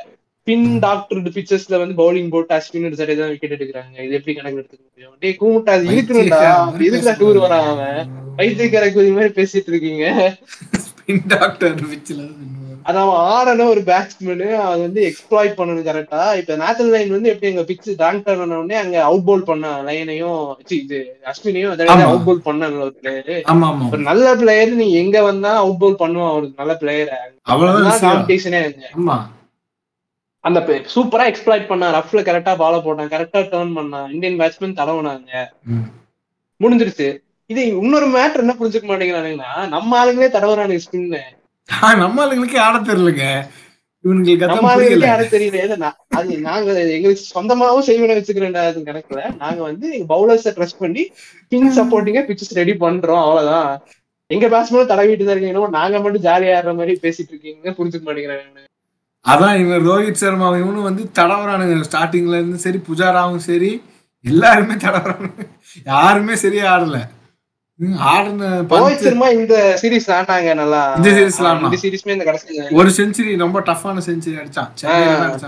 ஸ்பின் டாக்டர் பிச்சர்ஸ்ல வந்து பவுலிங் போட்டு அஸ்வின் சரி தான் விக்கெட் எடுக்கிறாங்க. இது எப்படி கணக்கு எடுத்துக்க முடியும்? டேய் கூமுட்டை அது இருக்கணும்டா அப்படி எதுக்குடா டூர் வரான் அவன்? பைத்தியக்கார குதி மாதிரி பேசிட்டு இருக்கீங்க. ஸ்பின் டாக்டர் பிச்சில். அது அவன் ஆடணும் ஒரு பேட்ஸ்மேனு அது வந்து எக்ஸ்ப்ளாய்ட் பண்ணணும் கரெக்டா இப்ப நேஷனல் லைன் வந்து எப்படி எங்க பிச்சு டாக்டர் உடனே அங்க அவுட் பவுல் பண்ண லைனையும் இது அஸ்வினையும். அவுட் பவுல் பண்ண ஒரு பிளேயர் ஒரு நல்ல பிளேயர் நீ எங்க வந்தா அவுட் பவுல் பண்ணுவான் ஒரு நல்ல பிளேயர் அவ்வளவுதான். காம்படிஷனே ஆமா. அந்த சூப்பரா எக்ஸ்ப்ளாய்ட் பண்ணான் ரஃப்ல கரெக்டா பால போட்டான் கரெக்டா டர்ன் பண்ணான் இந்தியன் பேட்ஸ்மேன் தடவுனாங்க. முடிஞ்சிருச்சு. இது இன்னொரு மேட்டர் என்ன புரிஞ்சுக்க மாட்டேங்கிறானுங்கன்னா நம்ம ஆளுங்களே தடவுறானுங்க ஸ்பின்னு நம்ம ஆளுங்களுக்கு ஆட தெரியலங்க. ஆளுங்களுக்கே யாரும் தெரியல அது நாங்க எங்களுக்கு சொந்தமாவும் செய்வன வச்சுக்கிறேன்டா அது கணக்குல. நாங்க வந்து பவுலர்ஸ ட்ரெஸ் பண்ணி பின் சப்போர்ட்டிங்கா பிச்சஸ் ரெடி பண்றோம் அவ்வளவுதான். எங்க பேட்ஸ்மேனும் தடவிட்டு தான் இருக்கீங்க நாங்க மட்டும் ஜாலியா ஆடுற மாதிரி பேசிட்டு இருக்கீங்க புரிஞ்சுக்க மாட்டேங்கிறாங்க அதான் இவன் ரோஹித் சர்மா இவனும் வந்து தடவுறானுங்க. ஸ்டார்டிங்ல இருந்து சரி புஜாராவும் சரி எல்லாருமே தடவுறானுங்க. யாருமே சரியா ஆடல. இந்த சீரிஸ் ஆனாங்க நல்லா. இந்த series ல ஆடுனான். இந்த சீரிஸ்மே இந்த கடைசி ஒரு செஞ்சுரி ரொம்ப டஃப்பான செஞ்சுரி அடிச்சான்.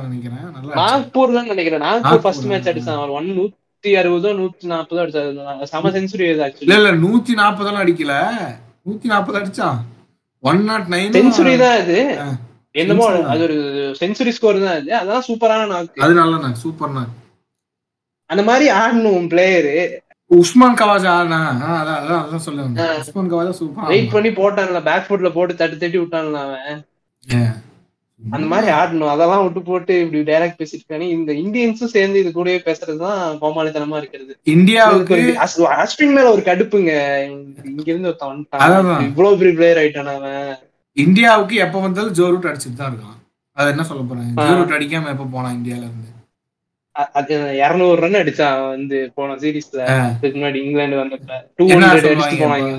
நினைக்கிறேன். நாக்பூர் தான் நினைக்கிறேன். Nagpur first match. அடிச்சான். அவர் ஒன் நூத்தி அறுபதோ நூத்தி நாற்பதோ அடிச்சாரு. சம செஞ்சுரி இல்ல இல்ல நூத்தி நாற்பதெல்லாம் அடிக்கல. நூத்தி நாற்பது அடிச்சான். ஒன் நாட் நைன் செஞ்சுரி தான் ஆ. என்னமோ. அது ஒரு செஞ்சுரி ஸ்கோர் தான் அது அதான் சூப்பரான அது நல்லண்ணா சூப்பர்ண்ணா அந்த மாதிரி ஆடணும் பிளேயரு உஸ்மான் கவாஜா ஆனா அதான் அதான் அதான் சொல்ல வந்தேன். ஆ. உஸ்மான் கவாஜா சூப்பர் வெயிட் பண்ணி போட்டான்ல பேக் ஃபுட்ல போட்டு தட்டி தட்டி விட்டான்ல அவன். அந்த மாதிரி ஆடணும். அதெல்லாம் விட்டு போட்டு இப்படி டைரக்ட் பேசிட்டு இந்த இந்தியன்ஸும் சேர்ந்து இது கூடவே பேசுறதுதான் கோமாளித்தனமா இருக்கிறது. இந்தியாவுக்கு அஸ்வின் மேல ஒரு கடுப்புங்க. இங்க இருந்து ஒருத்தன் இவ்வளவு பெரிய பிளேயர் ஆயிட்டான் அவன். இந்தியாவுக்கு எப்ப வந்தாலும் ஜோ ரூட் அடிச்சுட்டு தான் இருக்கான். அது என்ன சொல்ல போறேன். ஜோ ரூட் அடிக்காம எப்ப போனான் இந்தியால இருந்து? அது இருநூறு ரன் அடிச்சான் வந்து போன சீரீஸ்ல. இதுக்கு முன்னாடி இங்கிலாந்து வந்தப்ப டூ ஹண்ட்ரட் அடிச்சுட்டு போனாங்க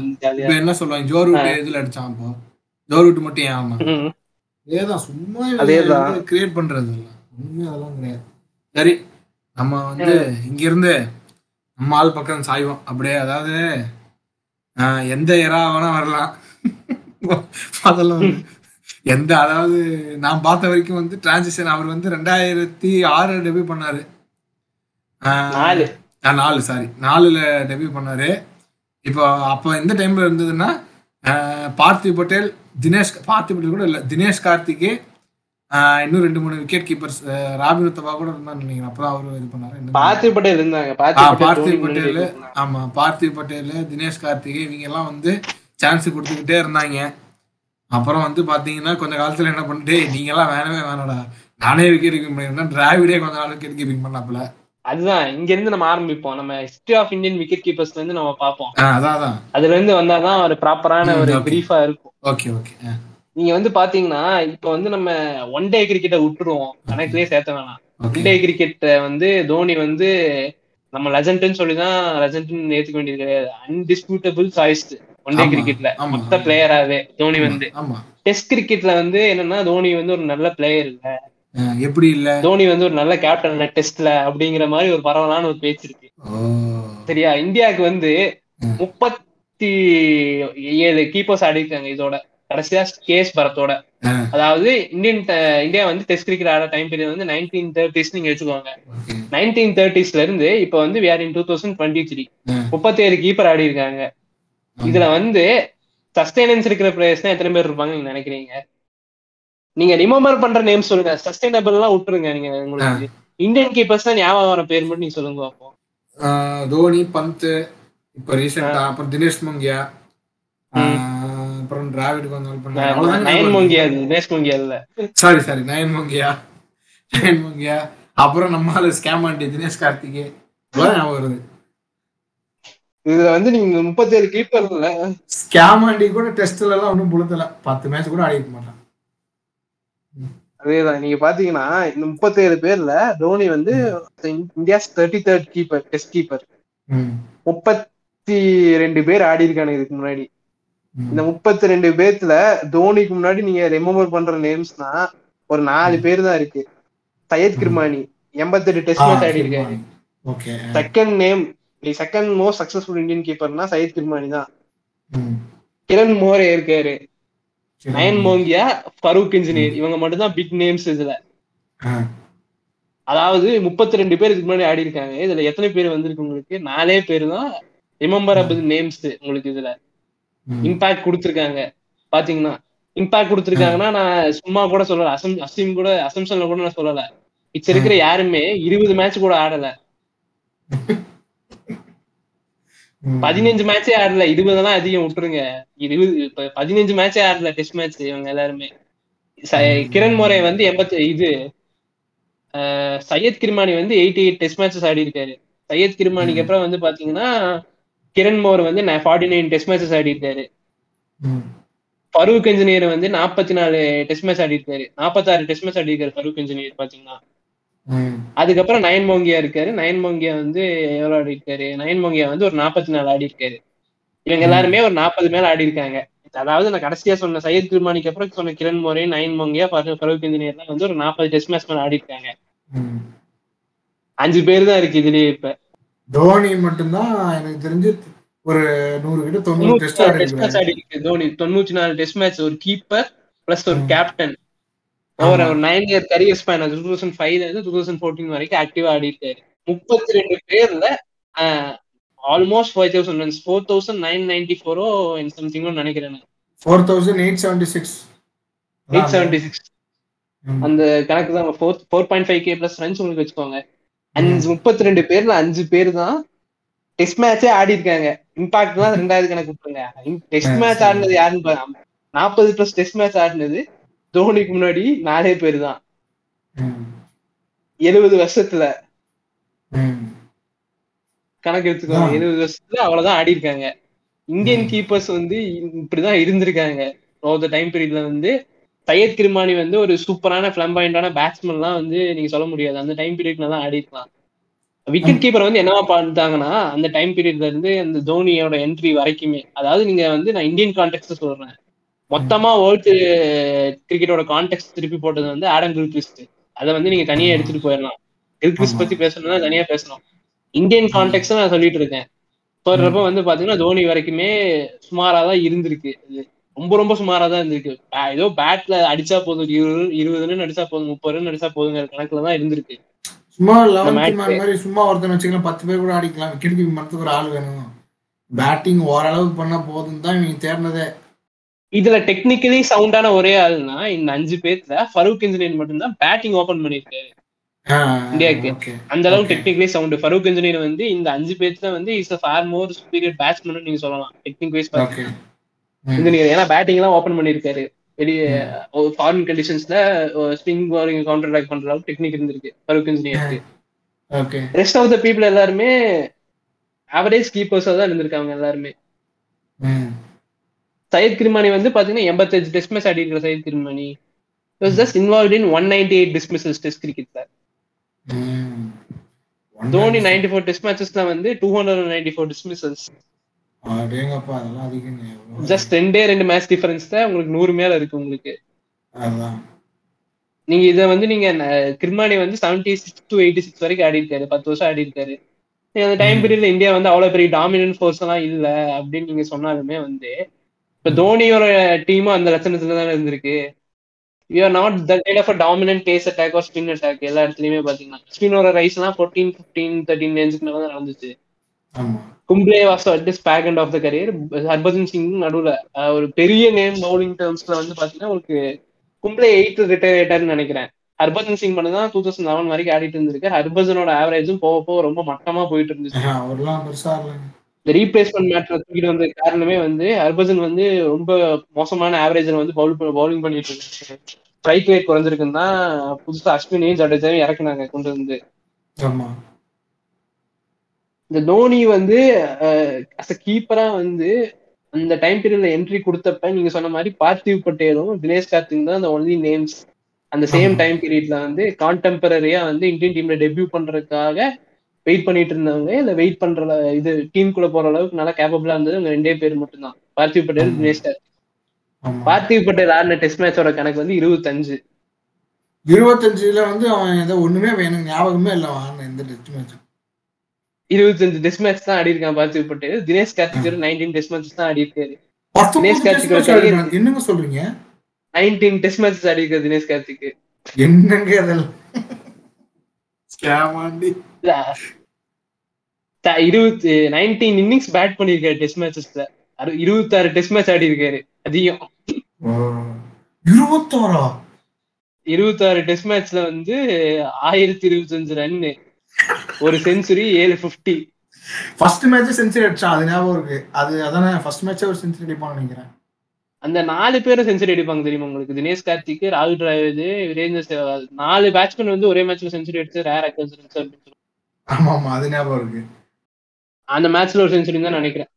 என்ன சொல்லுவாங்க? ஜோ ரூட் எதுல அடிச்சான் அப்போ ஜோ ரூட் மட்டும் ஏன் ஆமா. அதேதான் சும்மா அதேதான். கிரியேட் பண்றது இல்ல. உண்மை அதெல்லாம் கிடையாது. சரி நம்ம வந்து இங்க இருந்து நம்ம ஆள் பக்கம் சாய்வோம். அப்படியே அதாவது எந்த எரா வேணா வரலாம். அதெல்லாம் எந்த அதாவது நான் பார்த்த வரைக்கும் வந்து டிரான்சிஷன் அவர் வந்து ரெண்டாயிரத்தி ஆறு டெபியூ பண்ணாரு. நாலு. சாரி நாலுல டெபியூ பண்ணாரு. இப்போ அப்போ எந்த டைம்ல இருந்ததுன்னா பார்த்திவ் பட்டேல் தினேஷ் பார்த்திவ் பட்டேல் கூட இல்லை தினேஷ் கார்த்திகே இன்னும் ரெண்டு மூணு விக்கெட் கீப்பர்ஸ் ராபின் உத்தவா கூட இருந்தான்னு நினைக்கிறேன். அப்பதான் அவரு இது பண்ணாரு. பார்த்திவ் பட்டேல் இருந்தாங்க. பார்த்திவ் பட்டேல் ஆமா பார்த்திவ் பட்டேல் தினேஷ் கார்த்திகே இவங்க எல்லாம் வந்து சான்ஸ் கொடுத்துக்கிட்டே இருந்தாங்க. அப்புறம் வந்து பாத்தீங்கன்னா கொஞ்ச காலத்துல என்ன பண்ணிட்டு நீங்க எல்லாம் வேணவே வேணாடா நானே விக்கெட் கீப்பிங் பண்ணிருந்தேன் டிராவிடே கொஞ்ச நாள் விக்கெட் கீப்பிங் பண்ணாப்புல. அதுதான் இங்க இருந்து நம்ம ஆரம்பிப்போம். நம்ம ஹிஸ்டரி ஆஃப் இந்தியன் விக்கெட் கீப்பர்ஸ்ல இருந்து நம்ம பார்ப்போம். ஆ, அதான் அதுல இருந்து வந்தாதான் ஒரு ப்ராப்பரான ஒரு. பிரீஃபா இருக்கும். ஓகே ஓகே நீங்க வந்து பாத்தீங்கன்னா இப்ப வந்து நம்ம ஒன் டே கிரிக்கெட்டை விட்டுருவோம். கணக்குலயே சேர்த்த வேணாம். ஒன் டே கிரிக்கெட் வந்து தோனி வந்து நம்ம லெஜண்ட்னு சொல்லிதான் லெஜண்ட்னு ஏத்துக்க வேண்டியது கிடையாது. அன்டிஸ்பியூட்டபிள் சாய்ஸ் ஒன் டே கிரிக்கெட்ல. மொத்த. பிளேயராவே தோனி வந்து. டெஸ்ட் கிரிக்கெட்ல வந்து என்னன்னா தோனி வந்து ஒரு நல்ல பிளேயர் இல்ல. எப்படி இல்ல? தோனி வந்து ஒரு நல்ல கேப்டன் இல்ல டெஸ்ட்ல அப்படிங்கிற மாதிரி ஒரு பரவலான ஒரு பேச்சு இருக்கு. சரியா? இந்தியாவுக்கு வந்து. முப்பத்தி ஏழு கீப்பர்ஸ் ஆடி இருக்காங்க இதோட. கடைசியா கேஎஸ் பரத்தோட. அதாவது இந்தியன் இந்தியா வந்து டெஸ்ட் கிரிக்கெட் ஆட டைம் பீரியட் வந்து நைன்டீன் தேர்ட்டிஸ் நீங்க வச்சுக்கோங்க. நைன்டீன் தேர்ட்டிஸ்ல இருந்து இப்ப வந்து where in two thousand twenty three முப்பத்தி ஏழு கீப்பர் ஆடி இருக்காங்க. இதுல வந்து சஸ்டைனன்ஸ் இருக்கிற பிளேயர்ஸ் தான் எத்தனை பேர் இருப்பாங்க நீங்க நினைக்கிறீங்க? நீங்க ரிமெம்பர் பண்ற நேம் சொல்லுங்க. சஸ்டைனபிள் எல்லாம் விட்டுருங்க நீங்க உங்களுக்கு. இந்தியன் கீப்பர்ஸ் தான் ஞாபகம் வர பேர் மட்டும் நீங்க சொல்லுங்க அஹ், தோனி பந்த் இப்ப ரீசெண்டா அப்புறம் தினேஷ் மங்கியா அப்புறம் டிராவிட் கொஞ்சம் நயன் மோங்கியா தினேஷ் மோங்கியா இல்ல. Sorry sorry Nayan Mongia. Nine Mongia. அப்புறம் நம்மால ஸ்கேம் ஆண்டி தினேஷ் கார்த்திகே. வருது. இதுல வந்து நீங்க முப்பத்தி ஏழு கீப்பர்ல ஸ்கேம் ஆண்டி கூட டெஸ்ட்ல எல்லாம் ஒன்றும் புளுத்தல பத்து மேட்ச் கூட ஆடிக்க மாட்டான். அதேதான். நீங்க பாத்தீங்கன்னா இந்த முப்பத்தி ஏழு பேர்ல தோனி வந்து India's thirty third keeper test keeper. முப்பத்தி ரெண்டு பேர் ஆடி இருக்கானுங்க இதுக்கு முன்னாடி. இந்த முப்பத்தி ரெண்டு பேர்த்துல தோனிக்கு முன்னாடி நீங்க ரிமெம்பர் பண்ற நேம்ஸ்னா ஒரு நாலு பேர் தான் இருக்கு. சையத் கிர்மானி எண்பத்தெட்டு டெஸ்ட் மேட்ச் ஆடி இருக்காரு okay. Second name second most successful Indian கீப்பர்னா Syed Kirmani தான். கிரண் மோரே இருக்காரு. நயன் மோங்கியா ஃபரூக் இன்ஜினியர் இவங்க மட்டும் தான் பிக் நேம்ஸ் இதுல. அதாவது முப்பத்தி ரெண்டு பேர் இதுக்கு முன்னாடி ஆடி இருக்காங்க. இதுல எத்தனை பேர் வந்திருக்கு உங்களுக்கு? நாலே பேர் தான் ரிமெம்பரபிள் நேம்ஸ் உங்களுக்கு இதுல. இம்பாக்ட் கொடுத்துருக்காங்க. பாத்தீங்கன்னா இம்பாக்ட் கொடுத்துருக்காங்கன்னா நான் சும்மா கூட சொல்லல. அசம் அசிம் கூட அசம்ஷன்ல கூட நான் சொல்லல. மிச்சம் இருக்கிற யாருமே இருபது மேட்ச் கூட ஆடல. பதினஞ்சு மேட்சே ஆடல. இருபதெல்லாம் அதிகம் விட்டுருங்க. இருபது இப்ப பதினஞ்சு மேட்சே ஆடல டெஸ்ட் மேட்ச் இவங்க எல்லாருமே. கிரண் மோரே வந்து எண்பத்தி இது சையத் கிர்மானி வந்து எயிட்டி எயிட் டெஸ்ட் மேட்சஸ் ஆடி இருக்காரு சையத் கிர்மானிக்கு அப்புறம் வந்து பாத்தீங்கன்னா கிரண் மோர் வந்து ஃபார்ட்டி நைன் டெஸ்ட் மேட்சஸ் ஆடி இருக்காரு. ஃபரூக் இன்ஜினியர் வந்து நாற்பத்தி நாலு டெஸ்ட் மேட்ச் ஆடி இருக்காரு நாற்பத்தாறு டெஸ்ட் மேட்ச் ஆடி இருக்காரு ஃபரூக் இன்ஜினியர் பாத்தீங்கன்னா. அதுக்கப்புறம் நயன் மோங்கியா இருக்காரு. நயன் மோங்கியா வந்து எவ்வளவு ஆடி இருக்காரு? நயன் மோங்கியா வந்து ஒரு நாற்பத்தி நாலு ஆடி இருக்காரு. இவங்க எல்லாருமே ஒரு நாற்பது மேல ஆடி இருக்காங்க. அதாவது நான் கடைசியா சொன்ன சையத் குர்மானிக்கு அப்புறம் சொன்ன கிரண் மோரே நயன் மோங்கியா ஃபரூக் இன்ஜினியர்லாம் வந்து ஒரு நாற்பது டெஸ்ட் மேட்ச் மேல ஆடி இருக்காங்க. அஞ்சு பேர் தான் இருக்கு இதுலயே இப்ப. தோனி மட்டும்தான் எனக்கு தெரிஞ்சு ஒரு நூறு கிட்ட தொண்ணூறு டெஸ்ட் ஆடி இருக்கு. தோனி தொண்ணூத்தி நாலு டெஸ்ட் மேட்ச் ஒரு கீப்பர் பிளஸ் ஒரு. கேப்டன். ஒரு nine year career span two thousand ஃபைவ்ல இருந்து டூ தௌசண்ட் ஃபோர்டீன் வரைக்கும் ஆக்டிவா ஆடி இருக்காரு முப்பத்தி ரெண்டு பேர்ல almost five thousand four thousand nine ninety ஃபோரோ சம்திங்கோ நினைக்கிறேன் four thousand eight seventy six eight seventy six அந்த கணக்கு தான் four four point five K plus runs உங்களுக்கு வச்சுக்கோங்க. அஞ்சு முப்பத்தி ரெண்டு பேர்ல அஞ்சு பேர் தான் டெஸ்ட் மேட்சே ஆடி இருக்காங்க இம்பாக்ட் தான் ரெண்டாவது கணக்கு விட்டுருங்க டெஸ்ட் மேட்ச். ஆடினது யாருன்னு நாற்பது பிளஸ் டெஸ்ட் மேட்ச் ஆடினது தோனிக்கு முன்னாடி நாலே பேர் தான் எழுபது வருஷத்துல. கணக்கு எடுத்துக்கோங்க. ஆ. எழுபது வருஷத்துல அவ்வளவுதான் ஆடி இருக்காங்க. இந்தியன். கீப்பர்ஸ் வந்து இப்படிதான் இருந்திருக்காங்க. ஓவர் டைம் பீரியட்ல வந்து சையத் கிருமானி வந்து ஒரு சூப்பரான பிளம்பாயிண்டான பேட்ஸ்மேன்லாம் வந்து நீங்க சொல்ல முடியாது. அந்த டைம் பீரியட்ல தான் ஆடி இருக்கலாம். விக்கெட் கீப்பர் வந்து என்னவா பார்த்தாங்கன்னா அந்த டைம் பீரியட்ல இருந்து அந்த தோனியோட என்ட்ரி வரைக்குமே அதாவது நீங்க வந்து நான் இந்தியன் கான்டெக்ட் சொல்றேன். மொத்தமா வேர்ல்டு கிரிக்கெட்டோட கான்டெக்ட் திருப்பி போட்டது வந்து ஆடம் கில்கிறிஸ்ட் அதை வந்து நீங்க தனியா எடுத்துட்டு போயிடலாம். கில்கிறிஸ்ட். பத்தி பேசணும்னா தனியா பேசணும். இந்தியன் கான்டெக்ட் நான் சொல்லிட்டு இருக்கேன். சொல்றப்ப வந்து பாத்தீங்கன்னா தோனி வரைக்குமே சுமாரா தான் இருந்திருக்கு. ரொம்ப ரொம்ப சுமாரா தான் இருந்திருக்கு. ஏதோ பேட்ல அடிச்சா போதும். இருபது இருபது ரன் அடிச்சா போதும். முப்பது ரன் அடிச்சா போதுங்கிற கணக்குல தான் இருந்திருக்கு. சும்மா மாதிரி சும்மா ஒருத்தன் வச்சுக்கலாம். பத்து பேர் கூட அடிக்கலாம் விக்கெட் கீப்பர் மரத்துக்கு ஒரு ஆள் வேணும். பேட்டிங் ஓரளவுக்கு பண்ணா போதும் தான் இவங்க தேர்னதே இதுல டெக்னிக்கலி சவுண்டான ஒரே ஆள்னா இந்த அஞ்சு பேர்ல ஃபரூக் இன்ஜினியர் மட்டும்தான் பேட்டிங் ஓபன் பண்ணிருக்காரு. இந்தியாவுக்கு. அந்த அளவுக்கு. டெக்னிக்கலி சவுண்ட் ஃபரூக் இன்ஜினியர் வந்து இந்த அஞ்சு பேர்ல வந்து is far more superior batsman நீங்க சொல்லலாம். டெக்னிக் வைஸ் இன்ஜினியர் ஏன்னா பேட்டிங் எல்லாம் ஓபன் பண்ணிருக்காரு. வெளியே ஃபாரின் கண்டிஷன்ஸ்ல ஸ்பின் பாலிங் கவுண்டர் அட்டாக் பண்ற அளவுக்கு டெக்னிக் இருந்திருக்கு ஃபரூக் இன்ஜினியருக்கு ரெஸ்ட் ஆஃப் த பீப்புள் எல்லாருமே ஆவரேஜ் கீப்பர்ஸா தான் இருந்திருக்காங்க எல்லாருமே. சையத் கிருமானி வந்து பாத்தீங்கன்னா எண்பத்தஞ்சு டெஸ்ட் மேட்ச் ஆடி இருக்கிற Syed Kirmani was just involve in one ninety eight dismissals test கிரிக்கெட்ல தோனி நைன்டி ஃபோர் டெஸ்ட் மேட்சஸ்ல வந்து two hundred ninety four dismissals just ரெண்டே ரெண்டு மேட்ச் டிஃபரன்ஸ் தான் உங்களுக்கு நூறு மேல இருக்கு உங்களுக்கு. நீங்க இத வந்து நீங்க கிருமானி வந்து seventy six to eighty six வரைக்கும் ஆடி இருக்காரு பத்து வருஷம் ஆடி இருக்காரு அந்த டைம். பீரியட்ல இந்தியா வந்து அவ்வளவு பெரிய டாமினன்ட் ஃபோர்ஸ் எல்லாம் இல்ல அப்படின்னு நீங்க சொன்னாலுமே வந்து இப்ப தோனியோட டீமும் அந்த லட்சணத்துல தானே இருந்திருக்கு you are not the kind of dominant pace attack or spin attack எல்லா இடத்துலயுமே பாத்தீங்கன்னா ஸ்பின்னோட ரைஸ் எல்லாம் ஃபோர்டீன் ஃபிஃப்டீன் தேர்ட்டின் ரேஞ்சுக்கு தான் நடந்துச்சு. Kumble was at this back end of the career Harbhajan Singh நடுவுல ஒரு பெரிய நேம் பவுலிங் டேர்ம்ஸ்ல வந்து பாத்தீங்கன்னா உங்களுக்கு கும்ப்ளே எயிட் ரிட்டையர் ஆயிட்டாருன்னு நினைக்கிறேன். ஹர்பஜன் சிங் பண்ண தான் டூ தௌசண்ட் லெவன் வரைக்கும் ஆடிட்டு இருந்திருக்கு. ஹர்பஜனோட ஆவரேஜும் போக போக ரொம்ப மட்டமா போயிட்டு இருந்துச்சு. இந்த ரீப்ளேஸ்மெண்ட் மேட்ச்ல தூக்கிட்டு வந்த காரணமே வந்து ஹர்பஜன் வந்து ரொம்ப மோசமான ஆவரேஜ்ல வந்து பவுல் பவுலிங் பண்ணிட்டு இருக்காரு. ஸ்ட்ரைக் ரேட் குறைஞ்சிருக்குன்னு தான் புதுசா அஸ்வினையும் ஜடேஜாவையும் இறக்குனாங்க கொண்டு வந்து. இந்த தோனி வந்து அஸ் அ கீப்பரா வந்து அந்த டைம் பீரியட்ல என்ட்ரி கொடுத்தப்ப நீங்க சொன்ன மாதிரி பார்த்திவ் பட்டேலும் தினேஷ் கார்த்திக் தான் அந்த ஒன்லி நேம்ஸ் அந்த சேம். டைம் பீரியட்ல வந்து கான்டெம்பரரியா வந்து இந்தியன் டீம்ல டெபியூ பண்றதுக்காக வெயிட் பண்ணிட்டு இருந்தவங்க இல்ல வெயிட் பண்ற இது டீம் குள்ள போற அளவுக்கு நல்லா கேப்பபிளா இருந்தது அவங்க ரெண்டே பேர் மட்டும்தான். பார்த்திவ் பட்டேல் ஆமா. தினேஷ் கார்த்திக் ஆமா. பார்த்திவ் பட்டேல் ஆடின டெஸ்ட் மேட்சோட கணக்கு வந்து இருபத்தஞ்சு. இருபத்தஞ்சுல வந்து அவன் ஏதோ ஒண்ணுமே எனக்கு ஞாபகமே இல்லை அவன் எந்த டெஸ்ட் மேட்ச் இருபத்தஞ்சு டெஸ்ட் மேட்ச் தான் ஆடி இருக்கான் Parthiv Patel. Dinesh Karthik nineteen test match தான் ஆடி இருக்காரு தினேஷ் கார்த்திக். என்னங்க சொல்றீங்க? நைன்டீன் டெஸ்ட் மேட்ச் ஆடி இருக்காரு தினேஷ் கார்த்திக் என்னங்க அதெல்லாம் இருபத்தி நைன்டீன் இன்னிங்ஸ் பேட் பண்ணிருக்காரு டெஸ்ட் மேட்சஸ்ல இருபத்தாறு டெஸ்ட் மேட்ச் ஆடி இருக்காரு அதிகம். இருபத்தோரா இருபத்தாறு? டெஸ்ட் மேட்ச்ல வந்து ஆயிரத்தி இருபத்தஞ்சு ரன்னு ஒரு செஞ்சுரி ஏழு பிப்டி ஃபர்ஸ்ட் மேட்ச் செஞ்சுரி அடிச்சான் அது ஞாபகம் இருக்கு. அது அதானே ஃபர்ஸ்ட் மேட்சே ஒரு செஞ்சுரி அடிப்பான்னு நினைக்கிறேன். அந்த நாலு பேரும் செஞ்சுரி அடிப்பாங்க தெரியுமா உங்களுக்கு? தினேஷ் கார்த்திக் ராகுல் டிராவிட் வீரேந்தர் நாலு பேட்ஸ்மேன் வந்து ஒரே மேட்ச்ல செஞ்சுரி அடிச்சு ரேர் அக்கன்ஸ் ஆமா ஆமா அது ஞாபகம் இருக்கு. அந்த மேட்ச்ல ஒரு செஞ்சுரி தான் நினைக்கிறேன்.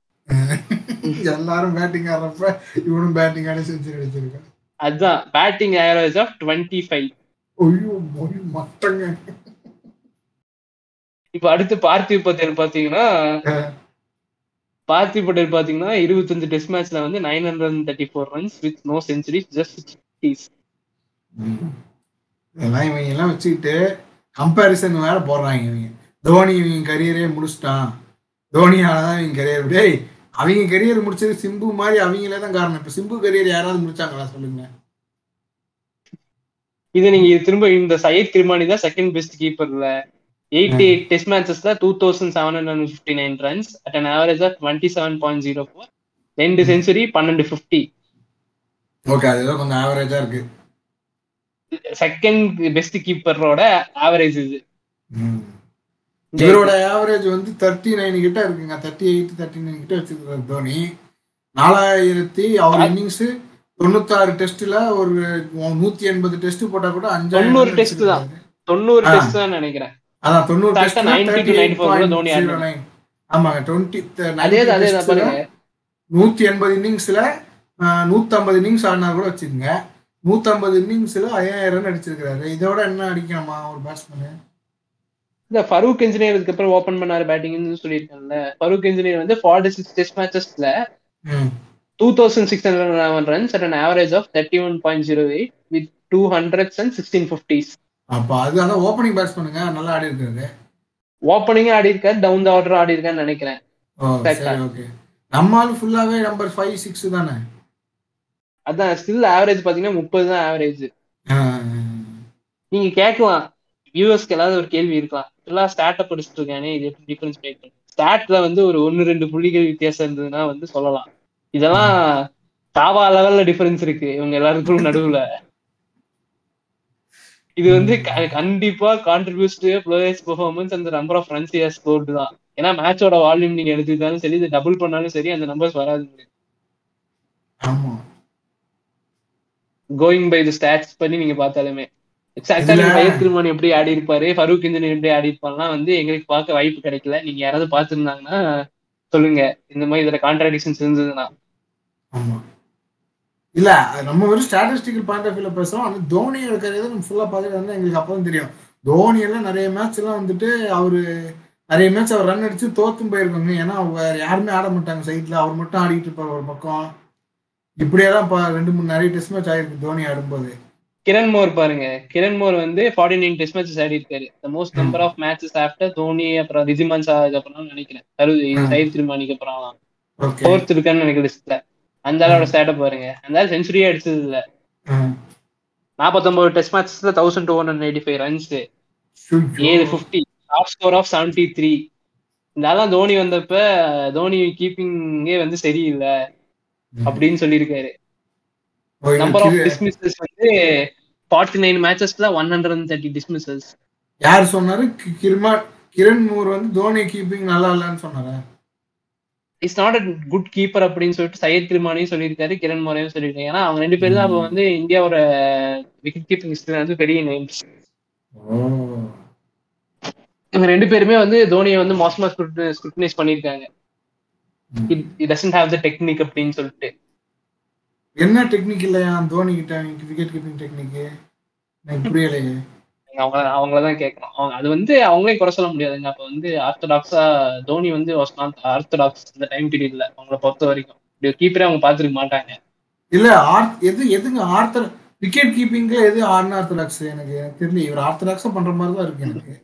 எல்லாரும் பேட்டிங் ஆடுறப்ப இவனும் பேட்டிங் ஆடி செஞ்சுரி அடிச்சிருக்கான். அதுதான். Batting average of twenty five ஐயோ மட்டங்க. இப்ப அடுத்து பார்த்திவ் பட்டேல் பாத்தீங்கன்னா பார்த்திவ் பட்டேல் பாத்தீங்கன்னா இருபத்தஞ்சு டெஸ்ட் மேட்ச்ல வந்து nine hundred thirty four runs with no century just இதெல்லாம் இவங்க எல்லாம் வச்சுக்கிட்டு கம்பேரிசன் வேற போடுறாங்க இவங்க. தோனி இவங்க கரியரே முடிச்சிட்டான். தோனியால தான் இவங்க கரியர் டேய் அவங்க கரியர் முடிச்சது சிம்பு மாதிரி அவங்களே தான் காரணம். இப்ப சிம்பு கரியர் யாராவது முடிச்சாங்களா? சொல்லுங்க. இது நீங்க திரும்ப இந்த சையத் கிருமானி தான் செகண்ட் பெஸ்ட் கீப்பர்ல eighty eight test மேட்சஸ்ல two thousand seven hundred fifty nine runs at an average of twenty seven point zero four ரெண்டு செஞ்சுரி பன்னெண்டு ஃபிஃப்டி ஓகே அது ஏதோ கொஞ்சம் ஆவரேஜா இருக்கு. செகண்ட் பெஸ்ட் கீப்பரோட ஆவரேஜ் இது. இவரோட ஆவரேஜ் வந்து தேர்ட்டி நைன் கிட்ட இருக்குங்க. தேர்ட்டி எயிட் தேர்ட்டி நைன் கிட்ட வச்சிருக்காரு தோனி. நாலாயிரத்தி அவர் இன்னிங்ஸ் தொண்ணூத்தாறு டெஸ்ட்ல ஒரு நூத்தி எண்பது டெஸ்ட் போட்டா கூட அஞ்சாயிரம் தொண்ணூறு test தான். தொண்ணூறு. டெஸ்ட் தான் நினைக்கிறேன். அதான் தொண்ணூறு டெஸ்ட் 90 to 94 கூட தோனி ஆடினாரு. ஆமாங்க டுவெண்ட்டி நூத்தி எண்பது இன்னிங்ஸ்ல நூத்தம்பது இன்னிங்ஸ் ஆடினா கூட வச்சுக்கோங்க. நூத்தம்பது இன்னிங்ஸ்ல ஐயாயிரம் ரன் அடிச்சிருக்காரு இதோட என்ன அடிக்கணுமா ஒரு பேட்ஸ்மேன் இந்த ஃபரூக் இன்ஜினியர் இதுக்கு அப்புறம் ஓபன் பண்ணாரு பேட்டிங்னு சொல்லியிருக்காங்கல்ல. ஃபரூக் இன்ஜினியர் வந்து forty six test மேட்சஸ்ல two thousand six hundred eleven runs at an average of thirty one point zero eight with two hundreds and sixteen fifties அப்ப அது அதான் ஓப்பனிங் பேட்ஸ்மேனுங்க நல்லா ஆடி இருக்காரு. ஓப்பனிங் ஆடி இருக்காரு டவுன் த ஆர்டர் ஆடி இருக்கான்னு நினைக்கிறேன். ஓகே நம்மால் ஃபுல்லாவே நம்பர் ஃபைவ் சிக்ஸ் தானே? அதான் ஸ்டில் ஆவரேஜ் பாத்தீங்கன்னா முப்பது தான் ஆவரேஜ் நீங்க கேட்கலாம். வியூவர்ஸ்க்கு ஏதாவது ஒரு கேள்வி இருக்கலாம். எல்லாம் ஸ்டார்ட் படிச்சுட்டு இருக்கானே இது எப்படி டிஃபரன்ஸ் மேக் ஸ்டாட்ல வந்து ஒரு ஒன்னு ரெண்டு புள்ளிகள் வித்தியாசம் இருந்ததுன்னா வந்து சொல்லலாம். இதெல்லாம் தாவா லெவல்ல டிஃபரன்ஸ் இருக்கு இவங்க எல்லாருக்கும் நடுவுல. இது வந்து கண்டிப்பா கான்ட்ரிபியூஸ் டு பிளேயர்ஸ் பெர்ஃபார்மன்ஸ் அந்த number of runs year scored தான். ஏன்னா மேட்சோட வால்யூம் நீங்க எடுத்துக்கிட்டாலும் சரி இது டபுள் பண்ணாலும் சரி அந்த நம்பர்ஸ் வராது கோயிங் பை தி ஸ்டாட்ஸ் பண்ணி நீங்க பார்த்தாலுமே. எக்ஸாக்டா இதுல- நீங்க பயத் திருமணி எப்படி ஆடி இருப்பாரு ஃபரூக் இன்ஜினியர் எப்படி ஆடி இருப்பாருலாம் வந்து எங்களுக்கு பார்க்க வாய்ப்பு கிடைக்கல. நீங்க யாராவது பார்த்திருந்தாங்கன்னா சொல்லுங்க. இந்த மாதிரி இதுல கான்ட்ராடிக்ஷன்ஸ் இருந்ததுன்னா. ஆமா. இல்ல நம்ம வெறும் ஸ்டாட்டிஸ்டிக்கல் பாயிண்ட் ஆஃப் வியூல பேசுறோம். ஆனா தோனியோட கரியர் நம்ம ஃபுல்லா பார்த்துட்டு வந்து எங்களுக்கு அப்பதான் தெரியும். தோனி எல்லாம் நிறைய மேட்ச் எல்லாம் வந்துட்டு அவரு நிறைய மேட்ச் அவர் ரன் அடிச்சு தோத்தும் போயிருக்காங்க. ஏன்னா வேற யாருமே ஆட மாட்டாங்க சைட்ல அவர் மட்டும் ஆடிட்டு இருப்பார் ஒரு பக்கம். இப்படியெல்லாம் ரெண்டு மூணு நிறைய டெஸ்ட் மேட்ச் ஆயிருக்கு தோனி ஆடும்போது. கிரண் மோர் பாருங்க. கிரண் மோர் வந்து ஃபார்ட்டி நைன் டெஸ்ட் மேட்சஸ் ஆடி இருக்காரு the most. Number of matches after Dhoni அப்புறம் ரிஜிமான் ஷாக்கு அப்புறம் நினைக்கிறேன். ம். சயிர் திருமானிக்கு அப்புறம் ஃபோர்த் இருக்கான்னு நினைக்கிற லிஸ்ட்ல அந்த ஆளோட ஸ்டேட்டை பாருங்க. அந்த ஆள் செஞ்சுரியே அடிச்சது இல்ல நாற்பத்தொன்பது test மேட்சஸ்ல thousand two hundred eighty five runs ஏழு fifty top score of seventy three இந்த ஆள்லாம் தோனி வந்தப்ப தோனி கீப்பிங்கே வந்து சரியில்லை. அப்படின்னு சொல்லியிருக்காரு. நம்பர் ஆஃப் டிஸ்மிசஸ் வந்து forty nine மேட்சஸ்ல one hundred and thirty dismissals யார் சொன்னாரு? கிர்மா கிரண் மூர் வந்து தோனி கீப்பிங் நல்லா இல்லைன்னு சொன்னாரா? It's not a good keeper அப்படின்னு சொல்லிட்டு சையத் கிருமானியும் சொல்லியிருக்காரு கிரண் மோரையும் சொல்லியிருக்காரு. ஏன்னா அவங்க ரெண்டு பேரும் தான் அப்போ வந்து இந்தியாவோட விக்கெட் கீப்பிங் ஹிஸ்டரி வந்து பெரிய நேம்ஸ் இவங்க ரெண்டு பேருமே வந்து தோனியை வந்து மோசமா ஸ்க்ரூட்டனைஸ் பண்ணியிருக்காங்க. It doesn't have the technique அப்படின்னு சொல்லிட்டு. என்ன டெக்னிக் இல்லையா? தோனி கிட்ட விக்கெட் கீப்பிங் டெக்னிக் எனக்கு புரியலையே. அவங்க அவங்கள தான் கேட்கணும் அவங்க அது வந்து அவங்களே குறை சொல்ல முடியாதுங்க. அப்ப வந்து ஆர்த்தடாக்ஸா தோனி வந்து ஆர்த்தடாக்ஸ் இந்த டைம் பீரியட்ல அவங்கள பொறுத்த வரைக்கும். இப்படி கீப்பரே அவங்க பார்த்துருக்க மாட்டாங்க. இல்ல ஆர் எது எதுங்க ஆர்த்தர் விக்கெட் கீப்பிங்ல எது ஆர்த்தடாக்ஸ் எனக்கு எனக்கு தெரியல. இவர் ஆர்த்தடாக்ஸா பண்ற மாதிரி தான் இருக்கு எனக்கு.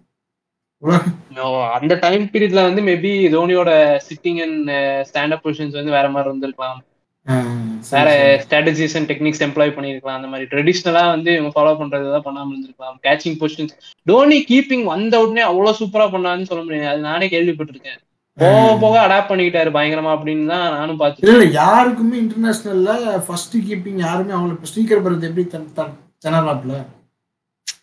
அந்த டைம் பீரியட்ல வந்து maybe தோனியோட sitting and stand up positions வந்து வேற மாதிரி இருந்திருக்கலாம். வேற சரி. ஸ்ட்ராட்டஜிஸ் அண்ட் டெக்னிக்ஸ் எம்ப்ளாய் பண்ணிருக்கலாம் அந்த மாதிரி ட்ரெடிஷ்னலா வந்து இவங்க ஃபாலோ பண்றதுதான் பண்ணாம இருந்திருக்கலாம். கேச்சிங் பொசிஷன்ஸ் தோனி கீப்பிங் வந்த உடனே அவ்வளவு சூப்பரா பண்ணாருன்னு சொல்ல முடியாது. அது நானே கேள்விப்பட்டிருக்கேன். போக போக அடாப்ட் பண்ணிக்கிட்டாரு பயங்கரமா அப்படின்னு தான் நானும் பார்த்துருக்கேன் இல்ல யாருக்குமே இன்டர்நேஷனல்ல ஃபர்ஸ்ட் கீப்பிங் யாருமே அவங்களுக்கு ஸ்பீக்கர் பரத் எப்படி திணறாப்ல?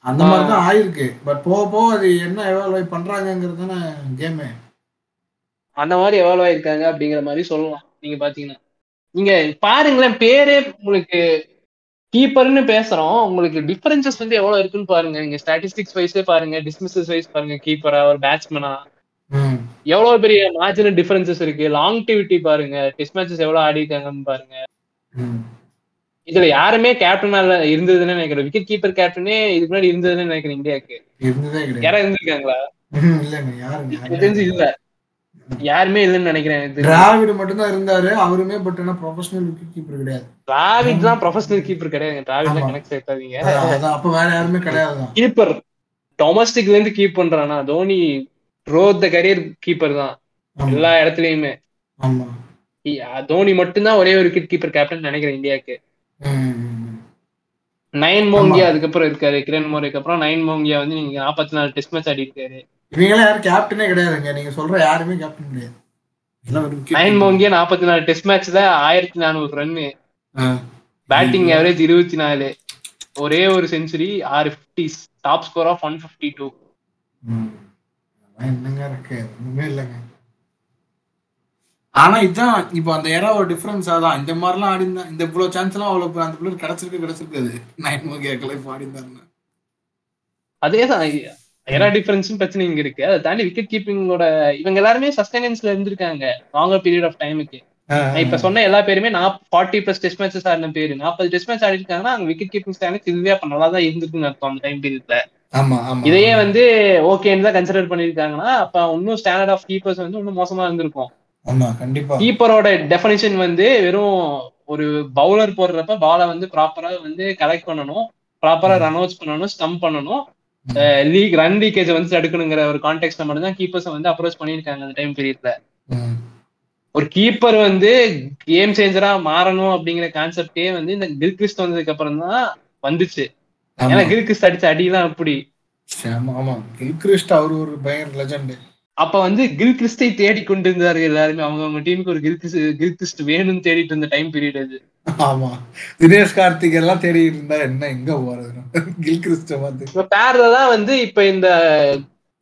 அந்த மாதிரி தான் ஆயிருக்கு. பட் போக போக அது என்ன எவால்வ் பண்றாங்கிறது தானே கேமு அந்த மாதிரி எவ்வளவு ஆயிருக்காங்க அப்படிங்கிற மாதிரி சொல்லலாம். நீங்க பாத்தீங்கன்னா நீங்க பாருங்களேன் பேரே உங்களுக்கு கீப்பர்னு பேசுறோம். உங்களுக்கு டிஃபரன்சஸ் வந்து எவ்வளவு இருக்குன்னு பாருங்க. நீங்க ஸ்டாட்டிஸ்டிக்ஸ் வைஸே பாருங்க டிஸ்மிசஸ் வைஸ் பாருங்க கீப்பரா ஒரு பேட்ஸ்மேனா எவ்வளவு பெரிய மார்ஜினல் டிஃபரன்சஸ் இருக்கு. லாங்கிட்டிவிட்டி பாருங்க. டெஸ்ட் மேட்சஸ் எவ்வளவு ஆடி இருக்காங்கன்னு பாருங்க இதுல யாருமே கேப்டனா இருந்ததுன்னு நினைக்கிறேன். விக்கெட் கீப்பர் கேப்டனே இதுக்கு முன்னாடி இருந்ததுன்னு நினைக்கிறேன் இந்தியாவுக்கு. யாரா இருந்திருக்காங்களா? தெரிஞ்சு இல்ல. யாருமே இல்லைன்னு நினைக்கிறேன். டிராவிட் மட்டும்தான் இருந்தாரு அவருமே பட் ஆனா ப்ரொஃபஷனல் விக்கெட் கீப்பர் கிடையாது. டிராவிட் தான் ப்ரொஃபஷனல் கீப்பர் கிடையாது. டிராவிட்ல ஆமா. கணக்கு அதான் அப்ப வேற யாருமே கிடையாதுதான். கீப்பர் டொமஸ்டிக்ல இருந்து கீப் பண்றானா? Dhoni throughout the career keeper தான். எல்லா இடத்துலயுமே. ஆமா. இ- தோனி மட்டும்தான் ஒரே ஒரு விக்கெட் கீப்பர் கேப்டன் நினைக்கிறேன் இந்தியாவுக்கு. நயன் மோங்கியா அதுக்கப்புறம் இருக்காரு. கிரண் மோரிக்கு அப்புறம் நயன் மோங்கியா வந்து நீங்க நாற்பத்தி நாலு டெஸ்ட் மேட்ச் ஆடி இருக்காரு இவங்கெல்லாம் யாரும் கேப்டனே கிடையாதுங்க. நீங்க சொல்ற யாருமே கேப்டன் கிடையாது. நயன். மோங்கியா நாற்பத்தி நாலு டெஸ்ட் மேட்ச்ல ஆயிரத்தி நானூறு ரன்னு. பேட்டிங் ஆவரேஜ் இருபத்தி நாலு ஒரே ஒரு செஞ்சுரி ஆறு fifties top score of one fifty two என்னங்க இருக்கு? ஒண்ணுமே இல்லைங்க. ஆனா இதுதான் இப்போ அந்த ஏரா ஒரு டிஃபரன்ஸ் அதான் இந்த மாதிரிலாம் ஆடி இருந்தா இந்த இவ்வளவு சான்ஸ் எல்லாம் அவ்வளவு அந்த பிள்ளை கிடைச்சிருக்கு கிடைச்சிருக்காது நைன் மோகியாக்களை இப்போ ஆடி இருந்தாருன்னா அதேதான். எரா டிஃபரன்ஸும் பிரச்சனை இங்க இருக்கு. அதை தாண்டி விக்கெட் கீப்பிங்கோட இவங்க எல்லாருமே சஸ்டைனன்ஸ்ல இருந்திருக்காங்க லாங்கர் பீரியட் ஆஃப் டைமுக்கு இப்ப சொன்ன எல்லா பேருமே நான் ஃபார்ட்டி பிளஸ் டெஸ்ட் மேட்சஸ் ஆடின பேரு. நாற்பது டெஸ்ட் மேட்ச் ஆடி இருக்காங்கன்னா அவங்க விக்கெட் கீப்பிங் ஸ்டாண்ட் இதுவே அப்ப நல்லா தான் இருந்திருக்குன்னு அர்த்தம் அந்த டைம் பீரியட்ல இதையே வந்து ஓகேன்னு தான் கன்சிடர் பண்ணிருக்காங்கன்னா அப்ப இன்னும் ஸ்டாண்டர்ட் ஆஃப் கீப்பர்ஸ் வந்து இன்னும் மோசமா இருந்திருக்கும். ஆமா கண்டிப்பா. கீப்பரோட டெஃபினிஷன் வந்து வெறும் ஒரு பவுலர் போடுறப்ப பாலை வந்து ப்ராப்பரா வந்து கலெக்ட் பண்ணணும் ப்ராப்பரா ரன் அவுட்ஸ் பண்ணணும் ஸ்டம்ப் பண்ணணும். லீக் ரன் லீக்கேஜ் வந்து தடுக்கணுங்கிற ஒரு கான்டெக்ட்ல மட்டும் தான் கீப்பர்ஸ் வந்து அப்ரோச் பண்ணியிருக்காங்க அந்த டைம் பீரியட்ல. ஒரு கீப்பர் வந்து கேம் சேஞ்சரா மாறணும் அப்படிங்கிற கான்செப்டே வந்து இந்த கில்கிறிஸ்ட் வந்ததுக்கு அப்புறம் தான் வந்துச்சு. ஏன்னா கில்கிறிஸ்ட் அடிச்ச அடிலாம் அப்படி. ஆமா ஆமா. கில்கிறிஸ்ட் அவர் ஒரு பயங்கர லெஜண்ட் அப்ப வந்து கில்கிறிஸ்டை தேடி கொண்டு இருந்தாரு எல்லாருமே. அவங்க அவங்க டீமுக்கு ஒரு கில்கிறிஸ்ட் கில்கிறிஸ்ட் வேணும்னு தேடிட்டு இருந்த டைம் பீரியட் அது. ஆமா. தினேஷ் கார்த்திக் எல்லாம் தேடி இருந்தா என்ன எங்க போறது? கில்கிறிஸ்ட பார்த்து. இப்ப பேர்ல தான் வந்து இப்ப இந்த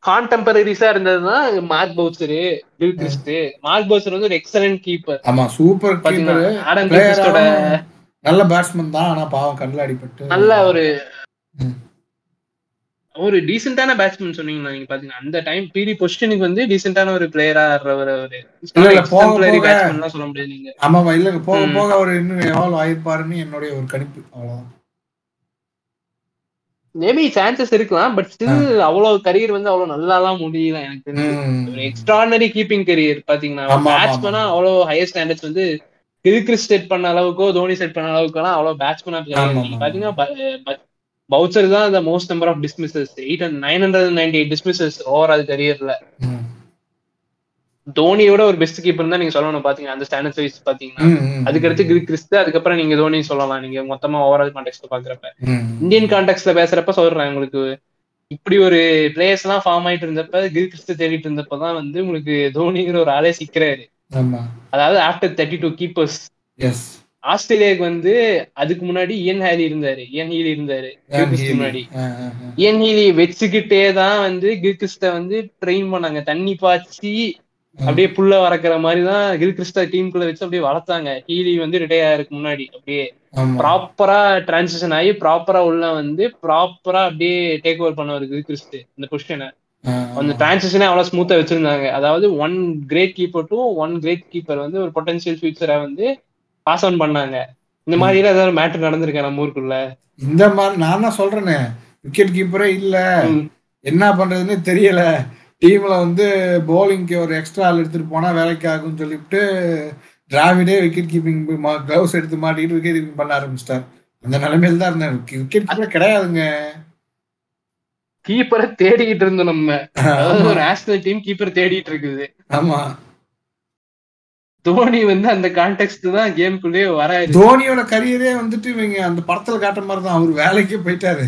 கான்டெம்பரரிஸா இருந்ததுன்னா Mark Boucher Gilchrist Mark Boucher வந்து ஒரு எக்ஸலன்ட் கீப்பர் ஆமா சூப்பர் கீப்பர் ஆடம் கில்கிறிஸ்டோட நல்ல பேட்ஸ்மேன் தான் ஆனா பாவம் கண்ணில் அடிபட்டு. நல்ல ஒரு. ஒரு டீசென்டான பேட்ஸ்மேன் சொன்னீங்கன்னா நீங்க பாத்தீங்கன்னா அந்த டைம் பீரி பொசிஷனுக்கு வந்து டீசென்டான ஒரு பிளேயரா ஒரு ஒரு இல்ல, இல்ல, போக போக- பேட்ஸ்மேன் சொல்ல முடியாது நீங்க. ஆமாமா இல்ல போக. போக அவர் இன்னும் எவால்வ் ஆயிருப்பாருன்னு என்னுடைய ஒரு கணிப்பு அவ்வளவுதான். மேபி சான்சஸ் இருக்கலாம் பட் ஸ்டில் அவ்வளவு கரியர் வந்து அவ்வளவு நல்லாலாம் முடியல எனக்கு. ஒரு எக்ஸ்ட்ரானரி கீப்பிங் கரியர் பாத்தீங்கன்னா. பேட்ஸ்மேனா அவ்வளவு ஹையர் ஸ்டாண்டர்ட்ஸ் வந்து கில்கிறிஸ் செட் பண்ண அளவுக்கோ தோனி செட் பண்ண அளவுக்குலாம் அவ்வளவு பேட்ஸ்மேனா. பாத்தீங்கன்னா பவுச்சர் தான் the most number of dismissals eight and nine hundred ninety eight dismissals over அது கரியர்ல. தோனியோட ஒரு பெஸ்ட் கீப்பர் தான் நீங்க சொல்லணும் பாத்தீங்க அந்த ஸ்டாண்டர்ட் வைஸ் பாத்தீங்கன்னா. அதுக்கடுத்து கில்கிறிஸ்ட் அதுக்கப்புறம் நீங்க தோனி சொல்லலாம். நீங்க மொத்தமா ஓவரால் கான்டெக்ட் பாக்குறப்ப. இந்தியன் கான்டெக்ட்ல பேசுறப்ப சொல்றேன் உங்களுக்கு. இப்படி ஒரு பிளேயர்ஸ் எல்லாம் ஃபார்ம் ஆயிட்டு இருந்தப்ப கில்கிறிஸ்ட தேடிட்டு இருந்தப்பதான் வந்து உங்களுக்கு தோனிங்கிற ஒரு ஆளே சிக்கிறாரு. அதாவது ஆஃப்டர் தேர்ட்டி டூ கீப்பர்ஸ் ஆஸ்திரேலியாவுக்கு வந்து அதுக்கு முன்னாடி இயன் ஹேலி இருந்தாரு. இயன் ஹீலி இருந்தாரு. முன்னாடி. இயன் ஹீலி வச்சுக்கிட்டே தான் வந்து கில்கிறிஸ்ட வந்து ட்ரெயின் பண்ணாங்க. தண்ணி பாய்ச்சி அப்படியே புல்ல வளர்க்குற மாதிரி தான் கில்கிறிஸ்ட டீமுக்குள்ள வச்சு அப்படியே வளர்த்தாங்க. ஹீலி வந்து ரிட்டையர் ஆகிறதுக்கு முன்னாடி அப்படியே ப்ராப்பரா டிரான்சிஷன் ஆகி ப்ராப்பரா உள்ள வந்து ப்ராப்பரா அப்படியே டேக் ஓவர் பண்ணுவாரு கில்கிறிஸ்ட் இந்த பொசிஷனை ஆ, அந்த டிரான்சிஷனே அவ்வளவு ஸ்மூத்தா வச்சிருந்தாங்க. அதாவது one great keeper to one great keeper வந்து ஒரு பொட்டன்ஷியல் ஃபியூச்சரை வந்து பாஸ் ஆன் பண்ணாங்க. இந்த மாதிரி ஏதாவது மேட்டர் நடந்திருக்கா நம்ம ஊருக்குள்ள? இந்த மாதிரி நான் தான் சொல்றேனே. விக்கெட் கீப்பரே இல்ல. என்ன பண்றதுன்னு தெரியல. டீம்ல வந்து போலிங்க்கு ஒரு எக்ஸ்ட்ரா ஆள் எடுத்துட்டு போனா வேலைக்கு ஆகும்னு சொல்லிவிட்டு டிராவிடே விக்கெட் கீப்பிங் கிளவுஸ் எடுத்து மாட்டிட்டு விக்கெட் கீப்பிங் பண்ண ஆரம்பிச்சிட்டார். அந்த நிலைமையில தான் இருந்தேன். விக்கெட் கீப்பர் கிடையாதுங்க. கீப்பரை தேடிக்கிட்டு இருந்தோம் நம்ம. ஒரு நேஷனல் டீம் கீப்பர் தேடிட்டு இருக்குது. ஆமா. தோனி வந்து அந்த கான்டெக்ட் தான் கேம்குள்ளேயே வராது. தோனியோட கரியரே வந்துட்டு இவங்க அந்த படத்துல காட்டுற மாதிரி தான். அவர் வேலைக்கே போயிட்டாரு.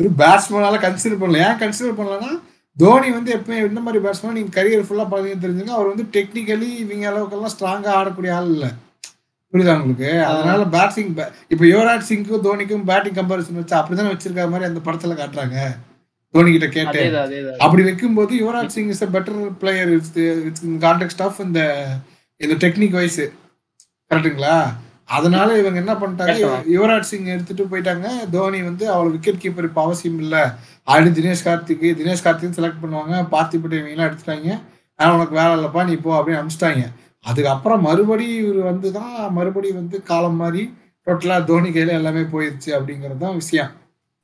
ஒரு பேட்ஸ்மேனால கன்சிடர் பண்ணல. ஏன் கன்சிடர் பண்ணலன்னா தோனி வந்து எப்பவுமே இந்த மாதிரி பேட்ஸ்மேன் நீங்க கரியர் ஃபுல்லா பார்த்தீங்கன்னு தெரிஞ்சுங்க. அவர் வந்து டெக்னிக்கலி இவங்க அளவுக்கெல்லாம் ஸ்ட்ராங்கா ஆடக்கூடிய ஆள் இல்ல. புரியுதா உங்களுக்கு? அதனால பேட்டிங் இப்போ யுவராஜ் சிங்க்கும் தோனிக்கும் பேட்டிங் கம்பேரிசன் வச்சு அப்படிதானே வச்சிருக்க மாதிரி அந்த படத்துல காட்டுறாங்க. தோனி கிட்ட கேட்டு அதேதான் அதேதான். அப்படி வைக்கும்போது Yuvraj Singh is a better player context of இந்த இந்த டெக்னிக் வைஸ் கரெக்டுங்களா அதனால இவங்க என்ன பண்ணிட்டாங்க? யுவராஜ் சிங் எடுத்துட்டு போயிட்டாங்க. தோனி வந்து அவளை விக்கெட் கீப்பர் இப்போ அவசியம் இல்லை. ஆல்ரெடி தினேஷ் கார்த்திக் தினேஷ் கார்த்திக் செலக்ட் பண்ணுவாங்க. பார்த்திபட்ட இவங்கெல்லாம் எடுத்துட்டாங்க. ஆனால் உனக்கு வேலை இல்லைப்பா நீ போ அப்படின்னு அனுப்பிச்சிட்டாங்க. அதுக்கப்புறம் மறுபடி இவர் வந்து தான் மறுபடியும் வந்து காலம் மாதிரி டோட்டலாக தோனி கையில எல்லாமே போயிடுச்சு அப்படிங்கிறது தான் விஷயம்.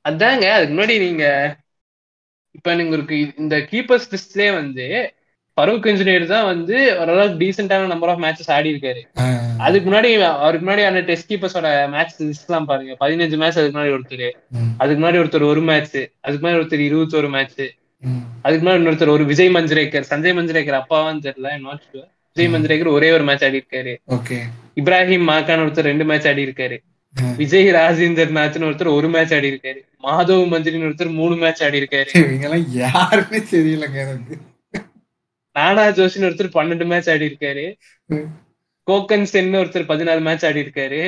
அதாங்க அதுக்கு முன்னாடி நீங்க இப்ப நீங்க ஒரு இந்த கீப்பர்ஸ் லிஸ்ட்லயே வந்து ஃபரூக் இன்ஜினியர் தான் வந்து ஓரளவுக்கு டீசென்டான நம்பர் ஆஃப் மேட்சஸ் ஆடி இருக்காரு. அதுக்கு முன்னாடி அவருக்கு முன்னாடி அந்த டெஸ்ட் கீப்பர்ஸோட மேட்ச் லிஸ்ட் எல்லாம் பாருங்க. பதினஞ்சு மேட்ச் அதுக்கு முன்னாடி ஒருத்தர். அதுக்கு முன்னாடி ஒருத்தர் ஒரு மேட்ச் அதுக்கு முன்னாடி ஒருத்தர் இருபத்தோரு மேட்ச் ம், அதுக்கு முன்னாடி இன்னொருத்தர் ஒரு விஜய் மஞ்சரேக்கர் சஞ்சய் மஞ்சரேக்கர் அப்பாவான்னு தெரியல நாட் விஜய் மஞ்சரேக்கர் ஒரே ஒரு மேட்ச் ஆடி இருக்காரு. ஓகே. இப்ராஹிம் மாக்கான் ஒருத்தர் ரெண்டு மேட்ச் ஆடி இருக்காரு. விஜய் ராஜேந்தர் நாத்னு ஒருத்தர் ஒரு மேட்ச் ஆடி இருக்காரு. மாதவ் மந்திரின்னு ஒருத்தர் மூணு மேட்ச் ஆடி இருக்காரு. இவங்கெல்லாம் யாருன்னே தெரியலங்க எனக்கு. நானா ஜோஷின்னு ஒருத்தர் பன்னெண்டு மேட்ச் ஆடி இருக்காரு. கோக்கன் சென் ஒருத்தர் பதினாலு மேட்ச் ஆடி இருக்காரு.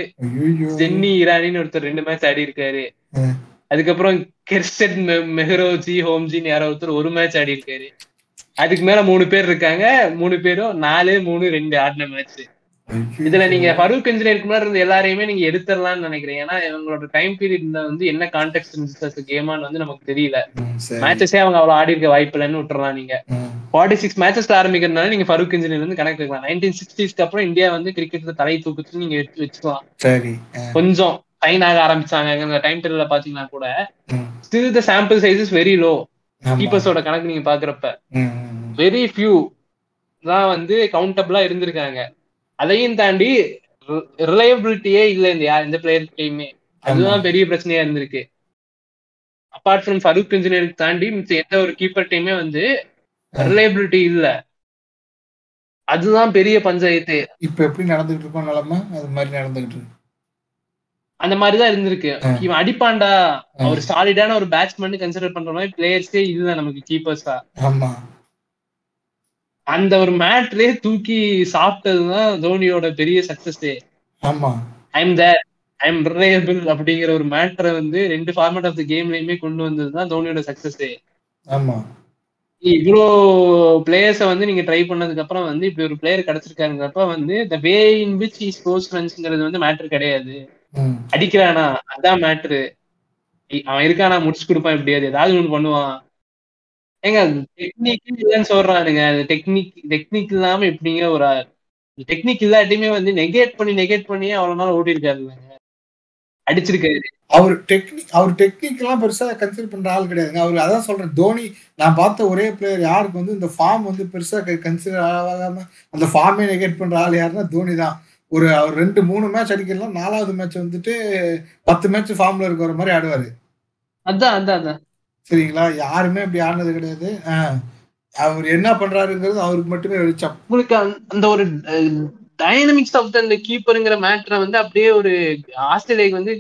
ஜென்னி இரானின்னு ஒருத்தர் ரெண்டு மேட்ச் ஆடி இருக்காரு. அதுக்கப்புறம் கிறிஸ்டன் மெஹரோஜி ஹோம்ஜின்னு யாரோ ஒருத்தர் ஒரு மேட்ச் ஆடி இருக்காரு. அதுக்கு மேல மூணு பேர் இருக்காங்க. மூணு பேரும் நாலு மூணு ரெண்டு ஆடின மேட்ச் இதுல நீங்க ஃபரூக் இன்ஜினியருக்கு முன்னாடி இருந்த எல்லாரையுமே நீங்க எடுத்துடலாம்னு நினைக்கிறேன் ஏன்னா இவங்களோட டைம் பீரியட்ல வந்து என்ன கான்டெக்ட் இருந்துச்சு கேமான்னு வந்து நமக்கு தெரியல. மேட்சஸே அவங்க அவ்வளவு ஆடி இருக்க வாய்ப்பு இல்லைன்னு விட்டுறலாம் நீங்க. ஃபார்ட்டி சிக்ஸ் மேட்சஸ்ல ஆரம்பிக்கிறதுனால நீங்க ஃபரூக் இன்ஜினியர் வந்து கணக்கு வைக்கலாம். நைன்டீன் சிக்ஸ்டீஸ்க்கு அப்புறம் இந்தியா வந்து கிரிக்கெட்ல தலை தூக்குச்சு நீங்க எடுத்து வச்சுக்கலாம். கொஞ்சம் சைன் ஆக ஆரம்பிச்சாங்க டைம் பீரியட்ல பாத்தீங்கன்னா கூட still the sample size very low. கீப்பர்ஸோட கணக்கு நீங்க பாக்குறப்ப. வெரி ஃபியூ தான் வந்து கவுண்டபிளா இருந்திருக்காங்க. அதையும் தாண்டி ரிலையபிலிட்டியே இல்ல இந்த யா- இந்த பிளேயர் டீமே அதுதான் பெரிய பிரச்சனையா இருந்திருக்கு. அப்பார்ட் ஃப்ரம் ஃபரூக் இன்ஜினியருக்கு தாண்டி மிச்ச எந்த ஒரு கீப்பர் டீமே வந்து ரிலையபிலிட்டி இல்ல. அதுதான் பெரிய பஞ்சாயத்து. இப்ப எப்படி நடந்துகிட்டு இருக்கோம் நிலைமை? அது மாதிரி நடந்துகிட்டு இருக்கு. அந்த மாதிரிதான் இருந்திருக்கு. இவன் அடிப்பான்டா. ஆ. ஒரு சாலிடான ஒரு பேட்ஸ்மேன் கன்சிடர் பண்ற மாதிரி பிளேயர்ஸே இல்ல நமக்கு கீப்பர்ஸா ஆமா. அந்த ஒரு மேட்ரே தூக்கி சாப்பிட்டதுதான் தோனியோட பெரிய சக்சஸ் ஆமா. ஐம் த ஐம் ரிலையபிள் அப்படிங்கிற ஒரு மேட்டரை வந்து ரெண்டு ஃபார்மேட் ஆஃப் த கேம்லயுமே கொண்டு வந்ததுதான் தோனியோட சக்சஸ் ஆமா. இவ்வளோ பிளேயர்ஸை வந்து நீங்க ட்ரை பண்ணதுக்கு அப்புறம் வந்து இப்படி ஒரு பிளேயர் கிடைச்சிருக்காருங்கிறப்ப வந்து the way in which E sports ரன்ஸ்ங்கிறது வந்து மேட்டர் கிடையாது. அடிக்கிறானா அதான் மேட்ரு அவன் இருக்கானா முடிச்சு கொடுப்பான் எப்படியாது ஏதாவது ஒண்ணு பண்ணுவான். ஏங்க டெக்னிக் இல்லைன்னு சொல்றானுங்க டெக்னிக் டெக்னிக் இல்லாம எப்படிங்க ஒரு டெக்னிக் இல்லாட்டியுமே வந்து நெகேட் பண்ணி நெகேட் பண்ணி அவ்வளவு நாள் ஓடி இருக்காரு அடிச்சிருக்காரு. அவர் டெக்னிக் அவர் டெக்னிக்கெல்லாம் பெருசா கன்சிடர் பண்ற ஆள் கிடையாதுங்க. அவர் அதான் சொல்றேன் தோனி நான் பார்த்த ஒரே பிளேயர் யாருக்கு வந்து இந்த ஃபார்ம் வந்து பெருசா கன்சிடர் ஆகாம அந்த ஃபார்மே நெகேட் பண்ற ஆள் யாருன்னா தோனி தான். ஒரு அவர் ரெண்டு மூணு மேட்ச் அடிக்கலாம் நாலாவது மேட்ச் வந்துட்டு பத்து மேட்ச் ஃபார்ம்ல இருக்கிற மாதிரி ஆடுவாரு. அதான் அதான் அதான். சரிங்களா யாருமே அப்படி ஆடினது கிடையாது அவர் என்ன பண்றாருங்கிறது அவருக்கு மட்டுமே வெளிச்சம் உங்களுக்கு அந்த- அந்த ஒரு டைனமிக்ஸ் ஆஃப் அந்த கீப்பருங்கிற மேட்டரை வந்து அப்படியே ஒரு ஆஸ்திரேலியாக்கு வந்து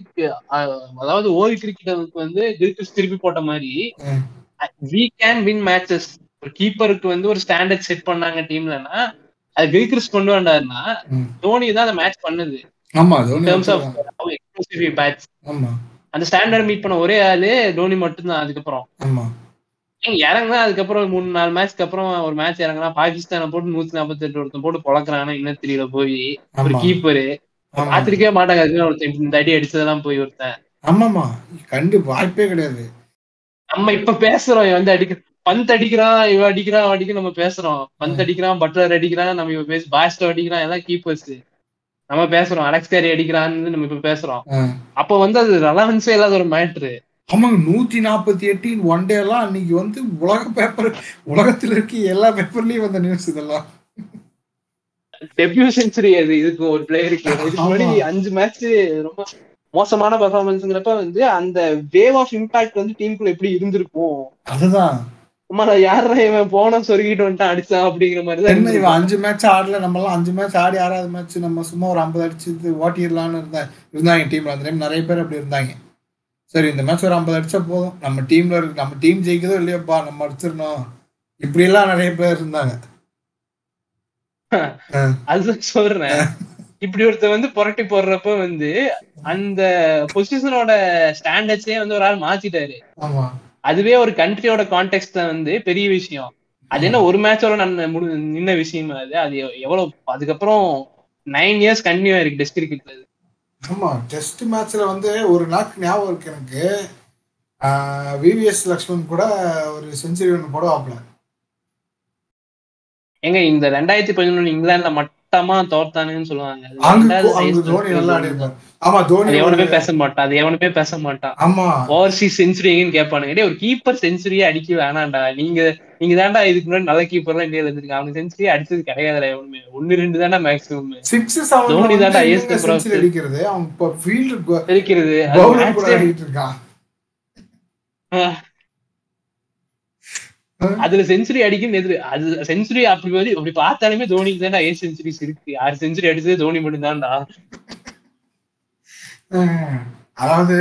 அதாவது ஓல் கிரிக்கெட்டருக்கு வந்து கிரிக்கெட் திருப்பி போட்ட மாதிரி. வி கேன் வின் மேட்சஸ் ஒரு கீப்பருக்கு வந்து ஒரு ஸ்டாண்டர்ட் செட் பண்ணாங்க டீம்லன்னா அது கிரிக்கெட்ஸ் கொண்டு வந்தாருன்னா. தோனி தான் அதை மேட்ச் பண்ணுது ஆமா டேர்ம்ஸ் ஆஃப். எக்ஸ்க்ளூசிவ் பேட்ச் ஆமா அந்த ஸ்டாண்டர்ட் மீட் பண்ண ஒரே ஆளு தோனி மட்டும்தான் அதுக்கப்புறம். இறங்குனா அதுக்கப்புறம் மூணு நாலு மேட்ச்க்கு அப்புறம் ஒரு மேட்ச் இறங்குனா பாகிஸ்தானை போட்டு நூத்தி நாற்பத்தி எட்டு ஒருத்தன் போட்டு பொழக்கிறானா இன்னும் தெரியல போய் ஒரு கீப்பரு பாத்திருக்கவே மாட்டாங்க ஒருத்தன் இந்த அடி அடிச்சதெல்லாம் போய் ஒருத்தன். ஆமாமா கண்டு வாய்ப்பே கிடையாது. நம்ம இப்ப பேசுறோம் இவன் வந்து அடிக்க பந்த் அடிக்கிறான் இவன் அடிக்கிறான் அடிக்க நம்ம பேசுறோம். பந்த் அடிக்கிறான் பட்லர் அடிக்கிறான் நம்ம இப்ப பேச பாஸ்டோ அடிக்கிறான் எல்லாம் கீப்பர்ஸ் நம்ம பேசுறோம். அலெக்ஸ் கேரி அடிக்கிறான்னு நம்ம இப்ப பேசுறோம். அப்ப வந்து அது ரெலவன்ஸே இல்லாத ஒரு மேட்ரு ஆமாங்க நூத்தி நாற்பத்தி எட்டு ஒன் டே எல்லாம் அன்னைக்கு வந்து உலக பேப்பர் உலகத்துல இருக்க எல்லா பேப்பர்லயும் வந்த நியூஸ் இதெல்லாம். டெபியூ செஞ்சுரி அது இதுக்கு ஒரு பிளேயருக்கு இதுக்கு முன்னாடி ஆமா. அஞ்சு மேட்ச் ரொம்ப மோசமான பெர்ஃபார்மன்ஸ்ங்கிறப்ப வந்து அந்த வேவ் ஆஃப் இம்பாக்ட் வந்து டீமுக்குள்ள எப்படி இருந்திருக்கும்? அதுதான். நான் யாரா இவன்? போன சொருகிட்டு வந்துட்டான் அடிச்சான் அப்படிங்கிற மாதிரி தான் இவன். அஞ்சு மேட்ச் ஆடல? நம்ம எல்லாம் அஞ்சு மேட்ச் ஆடி ஆறாவது மேட்ச் நம்ம சும்மா ஒரு ஐம்பது அடிச்சு ஓட்டிடலாம்னு இருந்தா இருந்தாங்க டீம்ல அந்த டைம் நிறைய பேர் அப்படி இருந்தாங்க. சரி இந்த மேட்ச் ஒரு ஐம்பது அடிச்சா போதும். நம்ம டீம்ல இருக்கு நம்ம டீம் ஜெயிக்குதோ இல்லையோப்பா நம்ம அடிச்சிடணும். இப்படி எல்லாம் நிறைய பேர் இருந்தாங்க. அதுதான் சொல்றேன். இப்படி ஒருத்தர் வந்து புரட்டி போடுறப்ப வந்து அந்த பொசிஷனோட ஸ்டாண்டர்ட்ஸே வந்து ஒரு ஆள் மாத்திட்டாரு. ஆமா. அதுவே ஒரு கண்ட்ரியோட கான்டெக்ட்ல வந்து பெரிய விஷயம். அது என்ன ஒரு மேட்சோட நான் நின்ன விஷயம் அது. அது எவ்- எவ்வளவு அதுக்கப்புறம் நைன் இயர்ஸ் கண்டினியூ இருக்கு டெஸ்ட் கிரிக்கெட்ல ஆமா டெஸ்ட் மேட்ச்ல வந்து ஒரு நாக்கு ஞாபகம் இருக்கு எனக்கு. விவிஎஸ் லக்ஷ்மன் கூட ஒரு செஞ்சுரி ஒன்று போடுவாப்ல எங்க இந்த ரெண்டாயிரத்தி பதினொன்னு இங்கிலாந்துல மட்டமா தோர்த்தானுங்கன்னு சொல்லுவாங்க. தோனி ஆமா தோனி எவனுமே பேச மாட்டான் அது எவனுமே பேச மாட்டான் ஆமா ஓவர்சீஸ் செஞ்சுரின்னு கேட்பானுங்க. டேய், ஒரு கீப்பர் செஞ்சுரியே அடிக்க வேணாம்டா. நீங்க நீங்க தான்டா இதுக்கு முன்னாடி நல்ல கீப்பர்லாம் இந்தியால இருந்திருக்காங்க. அவனுக்கு செஞ்சுரி அடிச்சது கிடையாதுடா எவனுமே. ஒன்னு ரெண்டு தான்டா மேக்ஸிமம் சிக்ஸ் தோனி தான்டா செவன். செஞ்சுரி அடிக்கிறது? அவன் இப்போ ஃபீல்டு இருக்கிறது பவுலர் கூட இருக்கான். அதுல செஞ்சுரி அடிக்கும் எதிர் அது செஞ்சுரி அப்படி அப்படி பார்த்தாலுமே தோனிக்கு தான்டா ஏ செஞ்சுரிஸ் இருக்கு. ஆறு செஞ்சுரி அடிச்சது தோனி மட்டும் தான்டா அதாவது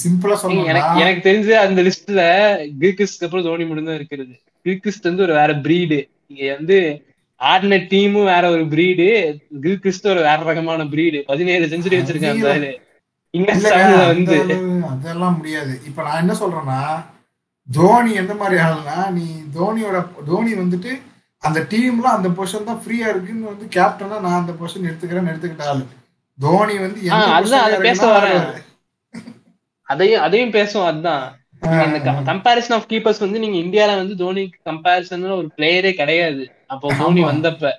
சிம்பிளா எனக்கு சொல்லணும்னா எனக்கு தெரிஞ்சு அந்த லிஸ்ட்ல கிரிக்கிஸ்க்கு அப்புறம் தோனி மட்டும் இருக்கிறது. கிரிக்கிஸ்ட் வந்து ஒரு வேற பிரீடு இங்க வந்து ஆடின டீமும் வேற ஒரு பிரீடு கிரிக்கிஸ்ட் ஒரு வேற ரகமான பிரீடு பதினேழு செஞ்சுரி வச்சிருக்காங்க வந்து. அதெல்லாம் முடியாது. இப்ப நான் என்ன சொல்றேன்னா தோனி எந்த மாதிரி ஆளுனா நீ தோனியோட தோனி வந்துட்டு அந்த டீம்ல அந்த பொசிஷன் தான் ஃப்ரீயா இருக்குன்னு வந்து கேப்டனா நான் அந்த பொசிஷன் எடுத்துக்கிறேன்னு எடுத்துக்கிட்ட ஆளு. தோனி வந்து அதுதான், பேச வரேன். அதையும் அதையும் பேசும் அதுதான். இந்த கம்பேரிசன் ஆஃப் கீப்பர்ஸ் வந்து நீங்க இந்தியால வந்து தோனி கம்பேரிசன் ஒரு பிளேயரே கிடையாது. அப்போ தோனி. வந்தப்ப.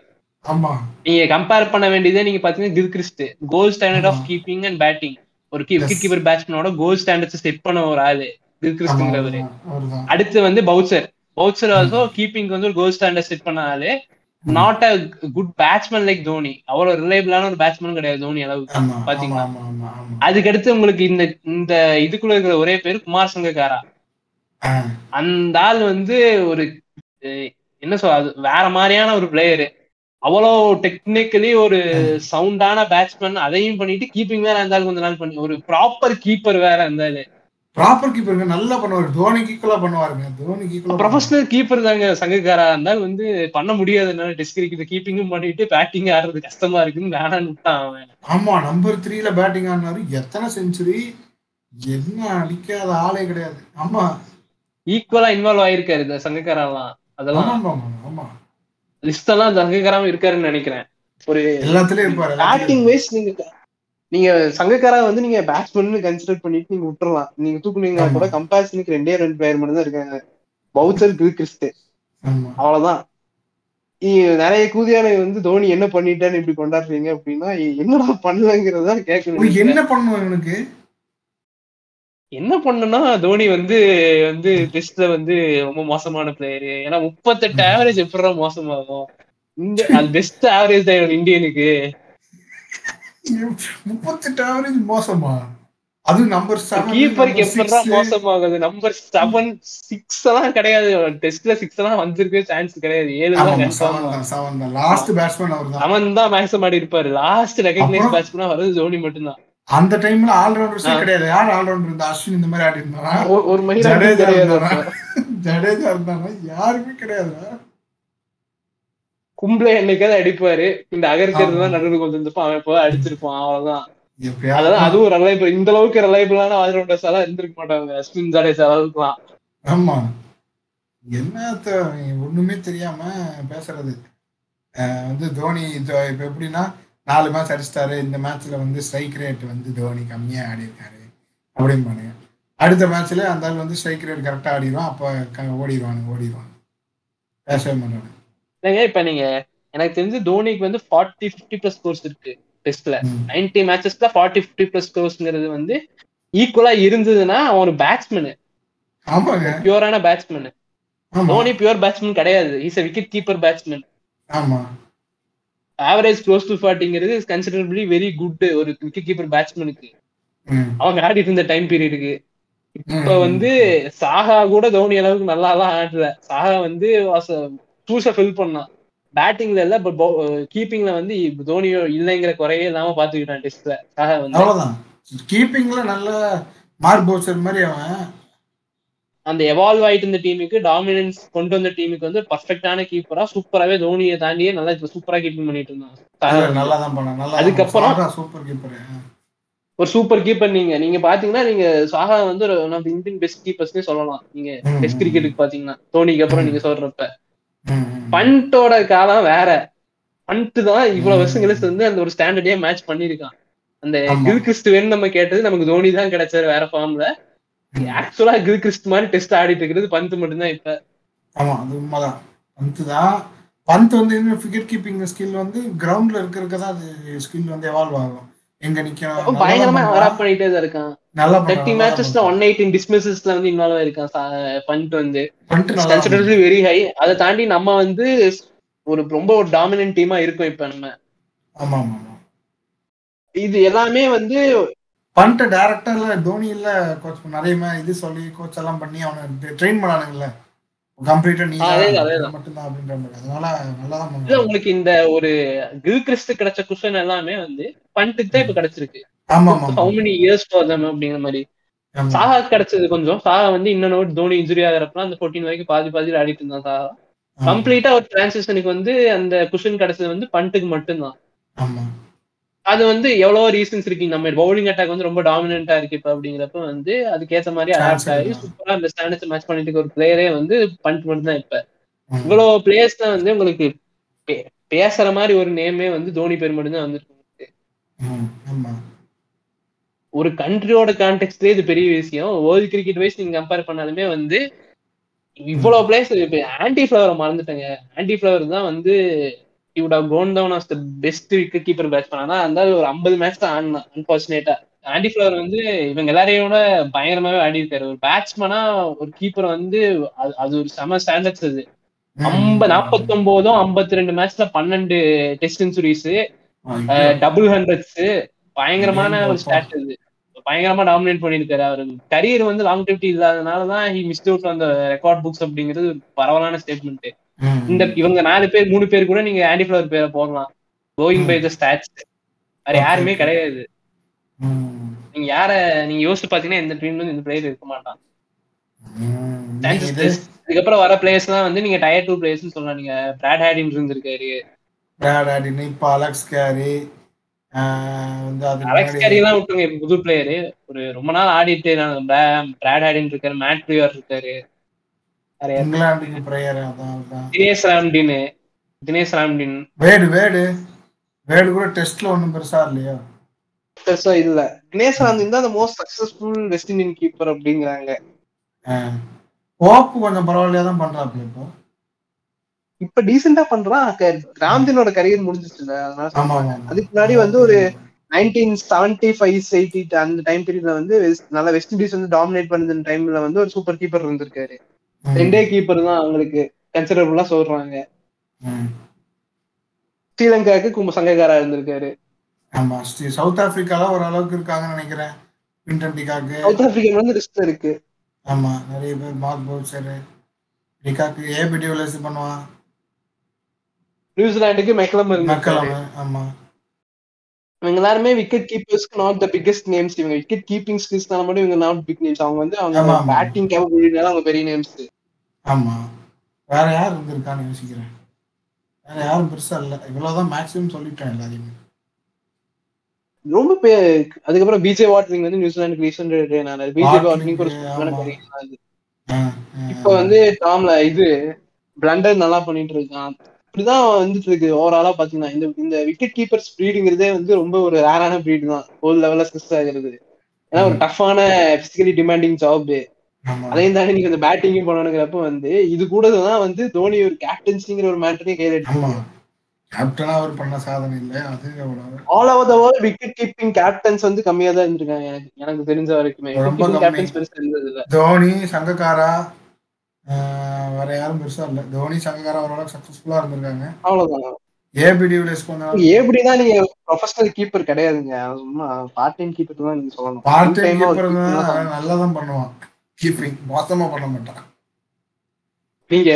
நீங்க கம்பேர் பண்ண வேண்டியதே நீங்க பாத்தீங்கன்னா Gilchrist gold standard of. Keeping and batting ஒரு. விக்கெட் கீப்பர் பேட்ஸ்மேனோட கோல் ஸ்டாண்டர்ட்ஸ் செட் பண்ண ஒரு ஆளு. கில்கிறிஸ்ட்ங்கிறவரு அடுத்து வந்து பவுச்சர் பவுச்சர் ஆல்சோ கீப்பிங் வந்து ஒரு கோல் ஸ்டாண்டர்ட் செட் பண்ண ஆளு. Not a good batsman like Dhoni அவ்வளவு ரிலையபிளான ஒரு பேட்ஸ்மேன் கிடையாது தோனி அளவுக்கு பாத்தீங்களா? அதுக்கடுத்து உங்களுக்கு இந்த இந்த இதுக்குள்ள இருக்கிற ஒரே பேர் குமார் சங்கக்காரா? அந்த ஆள் வந்து ஒரு என்ன அது வேற மாதிரியான ஒரு பிளேயரு அவ்வளோ டெக்னிக்கலி ஒரு சவுண்டான பேட்ஸ்மேன் அதையும் பண்ணிட்டு கீப்பிங் வேற இருந்தாலும் கொஞ்ச நாள் பண்ணி ஒரு ப்ராப்பர் கீப்பர் வேற இருந்தாலும் ப்ராப்பர் கீப்பருங்க நல்லா பண்ணுவாரு. தோனிக்கு ஈக்குவலா பண்ணுவாருங்க. தோனிக்கு ஈக்குவலா ப்ரொஃபஷனல் கீப்பர் தாங்க சங்கக்காரா இருந்தாலும் வந்து பண்ண முடியாதுனால டெஸ்ட் கிரிக்கெட் கீப்பிங்கும் பண்ணிட்டு பேட்டிங் ஆடுறது கஷ்டமா இருக்குன்னு வேணான்னு விட்டான் அவன். ஆமா நம்பர் த்ரீல பேட்டிங் ஆடினாரு எத்தனை செஞ்சுரி என்ன அடிக்காத ஆளே கிடையாது. ஆமா. ஈக்குவலா இன்வால்வ் ஆயிருக்காரு இந்த சங்கக்காரெல்லாம் அதெல்லாம் ஆமா ஆமா ஆமா. லிஸ்ட் எல்லாம் சங்கக்காராம இருக்காருன்னு நினைக்கிறேன். ஒரு எல்லாத்துலயும் இருப்பாரு. பேட்டிங் வைஸ் நீங்க நீங்க சங்கக்காரா வந்து நீங்க பேட்ஸ்மேன் கன்சிடர் பண்ணிட்டு நீங்க விட்டுறலாம். நீங்க தூக்குனீங்கன்னா ஆமா. கூட கம்பேரிசனுக்கு ரெண்டே ரெண்டு பிளேயர் மட்டும் தான் இருக்காங்க. கிறிஸ்ட் ஆமா. அவ்வளவுதான். இ- நிறைய கூதியானை வந்து தோனி என்ன பண்ணிட்டான்னு இப்படி கொண்டாடுறீங்க அப்படின்னா என்னடா பண்ணலங்கிறதா கேட்கணும். என்ன பண்ணுவோம் இவனுக்கு? என்ன பண்ணனா தோனி வந்து வந்து டெஸ்ட்ல வந்து ரொம்ப மோசமான பிளேயரு ஏன்னா முப்பத்தெட்டு ஆவரேஜ் எப்படா மோசமாகும்? இந்த அது பெஸ்ட் ஆவரேஜ் தான் இந்தியனுக்கு. முப்பத்தெட்டு ஆவரேஜ் மோசமா? அது நம்பர் கீப்பருக்கு எப்படா மோசமாகுது. நம்பர் செவன் சிக்ஸ் எல்லாம் கிடையாது. டெஸ்ட்ல சிக்ஸ் எல்லாம் வந்திருக்கவே சான்ஸ் கிடையாது. ஏழு தான் லாஸ்ட் பேட்ஸ்மேன் அவர் அவன் தான் மேக்ஸிமம் ஆடி இருப்பாரு. Last recognise? பேட்ஸ்மேனா வர்றது தோனி மட்டும்தான். அந்த டைம்ல ஆல்ரவுண்டர்ஸே. கிடையாது. யார் ஆல்ரவுண்டர் இருந்தா? அஸ்வின் இந்த மாதிரி ஆடி இருந்தாரா ஒரு- ஜடேஜா அப்ப. ஜடேஜா இருந்தாரா? யாருமே கிடையாது கும்பலே என்னைக்காவது அடிப்பாரு. இந்த அகர்கர் ஆமா. தான் நடுவில் கொண்டு வந்திருப்பான் அவன் இப்போ அடிச்சிருப்பான் அவ்வளவுதான். அதான் அதுவும் ரிலையபிள் இந்த அளவுக்கு ரிலையபிளான ஆல்ரவுண்டர்ஸ் எல்லாம் இருந்திருக்க மாட்டாங்க. அஸ்வின் ஜடேஜா அளவுக்குலாம் ஆமா. என்னத்த ஒண்ணுமே தெரியாம பேசுறது. வந்து தோனி இப்ப எப்படின்னா நாலு மேட்ச் அடிச்சிட்டாரு. இந்த மேட்ச்ல வந்து ஸ்ட்ரைக் ரேட் வந்து தோனி கம்மியா ஆடி இருக்காரு அப்படிம்பானுங்க. அடுத்த மேட்ச்ல அந்த ஆள் வந்து ஸ்ட்ரைக் ரேட் கரெக்டா ஆடிடுவான் அப்ப ஓடிடுவானுங்க ஓடிடுவாங்க பேசவே மாட்டாங்க இல்லைங்க இப்ப நீங்க எனக்கு தெரிஞ்சு தோனிக்கு வந்து ஃபார்ட்டி ஃபிஃப்டி பிளஸ் ஸ்கோர்ஸ் இருக்கு டெஸ்ட்ல. நைன்டி மேட்சஸ்ல ஃபார்ட்டி ஃபிஃப்டி பிளஸ் ஸ்கோர்ஸ்ங்கிறது வந்து ஈக்குவலா இருந்ததுன்னா அவன் ஒரு பேட்ஸ்மேன் பியூரான பேட்ஸ்மேன் தோனி பியூர் பேட்ஸ்மேன் கிடையாது. Is wicket keeper batsman average close to ஃபார்ட்டிங்கிறது considerably very good ஒரு விக்கெட் கீப்பர் பேட்ஸ்மேனுக்கு. அவங்க ஆடிட்டு இருந்த டைம் பீரியடுக்கு இப்ப. வந்து சாகா கூட தோனி அளவுக்கு நல்லா எல்லாம் ஆடல. சாகா வந்து சூஸ ஃபில் பண்ணான் பேட்டிங்ல இல்ல பட் கீப்பிங்ல வந்து தோனி இல்லைங்கிற குறையே இல்லாம பாத்துக்கிட்டான் டெஸ்ட்ல அவ்வளவுதான். கீப்பிங்ல நல்ல மார்க் பவுச்சர் மாதிரி அவன். அந்த எவால்வ் ஆயிட்டு இருந்த டீமுக்கு டாமினன்ஸ் கொண்டு வந்த டீமுக்கு வந்து பர்ஃபெக்டான கீப்பரா சூப்பராவே தோனியை தாண்டியே நல்லா சூப்பரா கீப்பிங் பண்ணிட்டு இருந்தான். சாகா வந்து. நல்லா தான் பண்ணான். நல்லா அதுக்கப்புறம் சூப்பர் கீப்பர் ஒரு சூப்பர் கீப்பர் நீங்க. நீங்க பாத்தீங்கன்னா நீங்க சாகா வந்து ஒரு இந்தியன் பெஸ்ட் கீப்பர்ஸ்னே சொல்லலாம். நீங்க டெஸ்ட். கிரிக்கெட்டுக்கு பாத்தீங்கன்னா. தோனிக்கு அப்புறம். நீங்க சொல்றப்ப. பண்டோட காலம் வேற. பண்ட் தான் இவ்வளவு வருஷம் கழிச்சு வந்து அந்த ஒரு ஸ்டாண்டர்டே மேட்ச் பண்ணிருக்கான் அந்த. கில் கிறிஸ்ட் வேணும் நம்ம கேட்டது நமக்கு தோனி தான் கிடைச்சாரு வேற ஃபார்ம்ல ஆக்சுவலா கில் கிறிஸ்ட் மாதிரி டெஸ்ட் ஆடிட்டு இருக்கிறது பந்து மட்டும்தான் இப்ப. ஆமா அது உண்மைதான். பந்த் தான். பந்த் வந்து விக்கெட் கீப்பிங் ஸ்கில் வந்து கிரவுண்ட்ல இருக்கிறதுக்கு தான் அது ஸ்கில் வந்து எவால்வ் ஆகும். எங்க நல்லா பயங்கரமா. அவரா பண்ணிட்டே தான் இருக்கான். நல்லா தேர்ட்டி பண்றான், மேட்சஸ்ல நல்லா ஒன் எயிட்டின் டிஸ்மிசஸ்ல வந்து இன்வால்வ் ஆயிருக்கான் பண்ட் வந்து. கன்சிடரபிளி வெரி ஹை அதை தாண்டி நம்ம வந்து ஒரு ரொம்ப ஒரு டாமினன்ட் டீமா இருக்கோம் இப்ப நம்ம. ஆமா ஆமா ஆமா. இது எல்லாமே வந்து பண்ட டேரக்டா இல்ல தோனி இல்ல கோச் நிறைய இது சொல்லி கோச் எல்லாம் பண்ணி அவனை ட்ரெயின் பண்ணானுங்கல்ல. உங்களுக்கு இந்த ஒரு கில் கிறிஸ்ட் கிடைச்ச குஷன் எல்லாமே வந்து பண்ட்டுக்கு தான் இப்ப கிடைச்சிருக்கு. இயர்ஸ் ஃபார் தம் அப்படிங்கிற மாதிரி. சாகா கிடைச்சது கொஞ்சம். சாகா வந்து இன்னொன்னு ஒரு தோனி இன்ஜுரி ஆகிறப்ப அந்த 14 வரைக்கும் பாதி பாதி ஆடிட்டு இருந்தான் சாகா. கம்ப்ளீட்டா ஒரு டிரான்சிஷனுக்கு வந்து அந்த குஷன் கிடைச்சது வந்து பண்ட்டுக்கு மட்டும்தான். அது வந்து எவ்வளவோ ரீசன்ஸ் இருக்கு. நம்ம பவுலிங் அட்டாக் வந்து ரொம்ப டாமினண்டா இருக்கு இப்ப அப்படிங்கிறப்ப வந்து அதுக்கேத்த மாதிரி அடாப்ட் ஆகி. சூப்பரா அந்த ஸ்டாண்டர்ட்ஸ் மேட்ச் பண்ணிட்டு ஒரு பிளேயரே வந்து பண்ட் மட்டும் தான் இப்ப. இவ்வளவு பிளேயர்ஸ் தான் வந்து உங்களுக்கு பேசுற மாதிரி ஒரு நேமே வந்து தோனி பேர் மட்டும் தான் வந்திருக்கு. ஒரு கண்ட்ரியோட கான்டெக்ட்லயே இது பெரிய விஷயம். வேர்ல்ட் கிரிக்கெட் வைஸ் நீங்க கம்பேர் பண்ணாலுமே வந்து இவ்வளவு பிளேஸ் இப்ப ஆன்டி ஃபிளவரை மறந்துட்டேங்க. ஆன்டி ஃபிளவர் தான் வந்து he would have gone down as the best wicket keeper batsman ஆனா அந்த ஒரு ஐம்பது மேட்ச் தான் ஆடினான் அன்பார்ச்சுனேட்டா ஆன்டி ஃபிளவர் வந்து இவங்க எல்லாரையும் விட பயங்கரமாவே ஆடி இருக்காரு ஒரு பேட்ஸ்மேனா ஒரு கீப்பர் வந்து அது- ஒரு செம ஸ்டாண்டர்ட்ஸ் அது. ஐம்பது நாற்பத்தொன்பதும் ஐம்பத்தி ரெண்டு மேட்ச்ல பன்னெண்டு டெஸ்ட் சென்சுரிஸ் ஐயோ. டபுள் ஹண்ட்ரட்ஸ் பயங்கரமான ஒரு ஸ்டாட் இது. பயங்கரமா டாமினேட் பண்ணிருக்காரு அவரு. கரியர் வந்து லாங் டிப்டி இல்லாதனாலதான் ஹி மிஸ்ட் அவுட் அந்த ரெக்கார்ட் புக்ஸ் அப்படிங்கிறது பரவலான ஸ்டேட்மெண்ட். இந்த இவங்க நாலு பேர் மூணு பேர் கூட நீங்க ஆன்டி ஃபிளவர் பேரை போடலாம். கோயிங் பை த ஸ்டாட்ஸ் வேற யாருமே. கிடையாது. நீங்க யார நீங்க யோசிச்சு பாத்தீங்கன்னா இந்த டீம்ல இந்த பிளேயர் இருக்க மாட்டான். இதுக்கப்புறம் வர பிளேயர்ஸ் எல்லாம் வந்து நீங்க டயர் டூ பிளேயர்ஸ் சொல்லலாம். நீங்க பிராட் ஹேடின் இருந்திருக்காரு. பிராட் ஆடின் இப்ப அலெக்ஸ் கேரி அலெக்ஸ் கேரி எல்லாம் விட்டுருங்க. புது பிளேயரு ஒரு ரொம்ப நாள் ஆடிட்டு பிராட் ஹேடின் இருக்காரு. மேட் பிரியார் இருக்காரு? இங்கிலாந்துக்கு Prior. Dinesh Ramdin Dinesh Ramdin. Wade Wade. Wade கூட டெஸ்ட்ல ஒண்ணும் பெருசா இல்லையா? பெருசா இல்ல. தினேஷ் ராம்டின் தான் most successful West Indian keeper அப்படிங்கிறாங்க. ஓப்பு கொஞ்சம் பரவாயில்லையா தான் பண்றாப்ல இப்போ? இப்ப டீசெண்டா பண்றான். ராம்தினோட கரியர் முடிஞ்சிச்சுல அதுக்கு முன்னாடி வந்து ஒரு நைன்டீன் செவன்டி ஃபைவ் எயிட்டி அந்த டைம் பீரியட்ல வந்து வெஸ்ட்- நல்லா வெஸ்ட் இண்டீஸ் வந்து டாமினேட் பண்ணது டைம்ல வந்து ஒரு சூப்பர் கீப்பர் இருந்திருக்காரு. ரெண்டே கீப்பர் தான் அவங்களுக்கு கன்சிடரபுளா சொல்றாங்க. ம். ஸ்ரீலங்காவுக்கு கும்ப சங்ககாரா இருந்திருக்காரு. ஆமா சவுத் ஆப்பிரிக்கால ஓரளவுக்கு இருக்காங்கன்னு நினைக்கிறேன். பின்டன் டிகாக்கு சவுத் ஆப்பிரிக்கன் வந்து ரிஸ்க் இருக்கு. ஆமா நிறைய பேர் Mark Boucher de Kock AB டியூலஸ் பண்ணுவான். நியூசிலாந்துக்கு மெக்லம் இருந்திருக்காரு. மக்களம் ஆமா. இவங்க எல்லாருமே விக்கெட் கீப்பர்ஸ்க்கு நாட் த பிக்கஸ்ட் நேம்ஸ் இவங்க விக்கெட் கீப்பிங் ஸ்கில்ஸ்னால மட்டும் இவங்க நாட் பிக் நேம்ஸ் அவங்க வந்து அவங்க. பேட்டிங் கேப்பபிலிட்டினால அவங்க பெரிய நேம்ஸ் ஆமா. வேற யார் இருந்திருக்கான்னு யோசிக்கிறேன். வேற யாரும் பெருசா இல்ல. இவ்வளவுதான் மேக்ஸிமம் சொல்லிட்டேன் எல்லாத்தையுமே ரொம்ப பே- அதுக்கப்புறம் பிஜே வாட்ரிங் வந்து நியூசிலாந்துக்கு ரீசெண்ட் பிஜே Watling, வாட்ரிங் ஒரு ஆமா. ஆ, ஆ, இப்ப வந்து டாம்ல இது பிளண்டர் நல்லா பண்ணிட்டு இருக்கான். இப்படிதான் வந்துட்டு இருக்கு. ஓவராலா பாத்தீங்கன்னா இந்த இந்த விக்கெட் கீப்பர்ஸ் ப்ரீடுங்கிறதே வந்து ரொம்ப ஒரு ரேரான ப்ரீடு தான். ஹோல் லெவல்ல ஸ்ட்ரெஸ் ஆகுறது. ஏன்னா ஒரு டஃப்பான பிசிக்கலி டிமாண்டிங் ஜாப் அதையும் தாண்டி நீங்க இந்த பேட்டிங்கும் பண்ணணுங்கிறப்ப வந்து இது கூட தான் வந்து தோனி ஒரு கேப்டன்சிங்கிற ஒரு மேட்டரையும் கையில கேப்டனா அவர் பண்ண சாதனை இல்ல அது all over the world wicket keeping captains வந்து கம்மியா தான் இருந்திருக்காங்க எனக்கு எனக்கு தெரிஞ்ச வரைக்குமே. ரொம்ப. கேப்டன்ஸ் பெருசா இருந்தது இல்ல தோனி சங்கக்காரா வேற யாரும் பெருசா இல்ல. தோனி சங்கக்காரா ஓரளவுக்கு சக்சஸ்ஃபுல்லா இருந்திருக்காங்க. அவ்வளவுதான். ஏபி டிவிலியர்ஸ் கொஞ்ச நாள் எப்படிதான் நீங்க ப்ரொஃபஷனல் கீப்பர் கிடையாதுங்க. சும்மா பார்ட் டைம் கீப்பர் தான் நீங்க சொல்லணும். பார்ட் டைம் கீப்பர் தான் நல்லா தான் பண்ணுவான். கீப்பிங் மோசமா பண்ண மாட்டான். நீங்க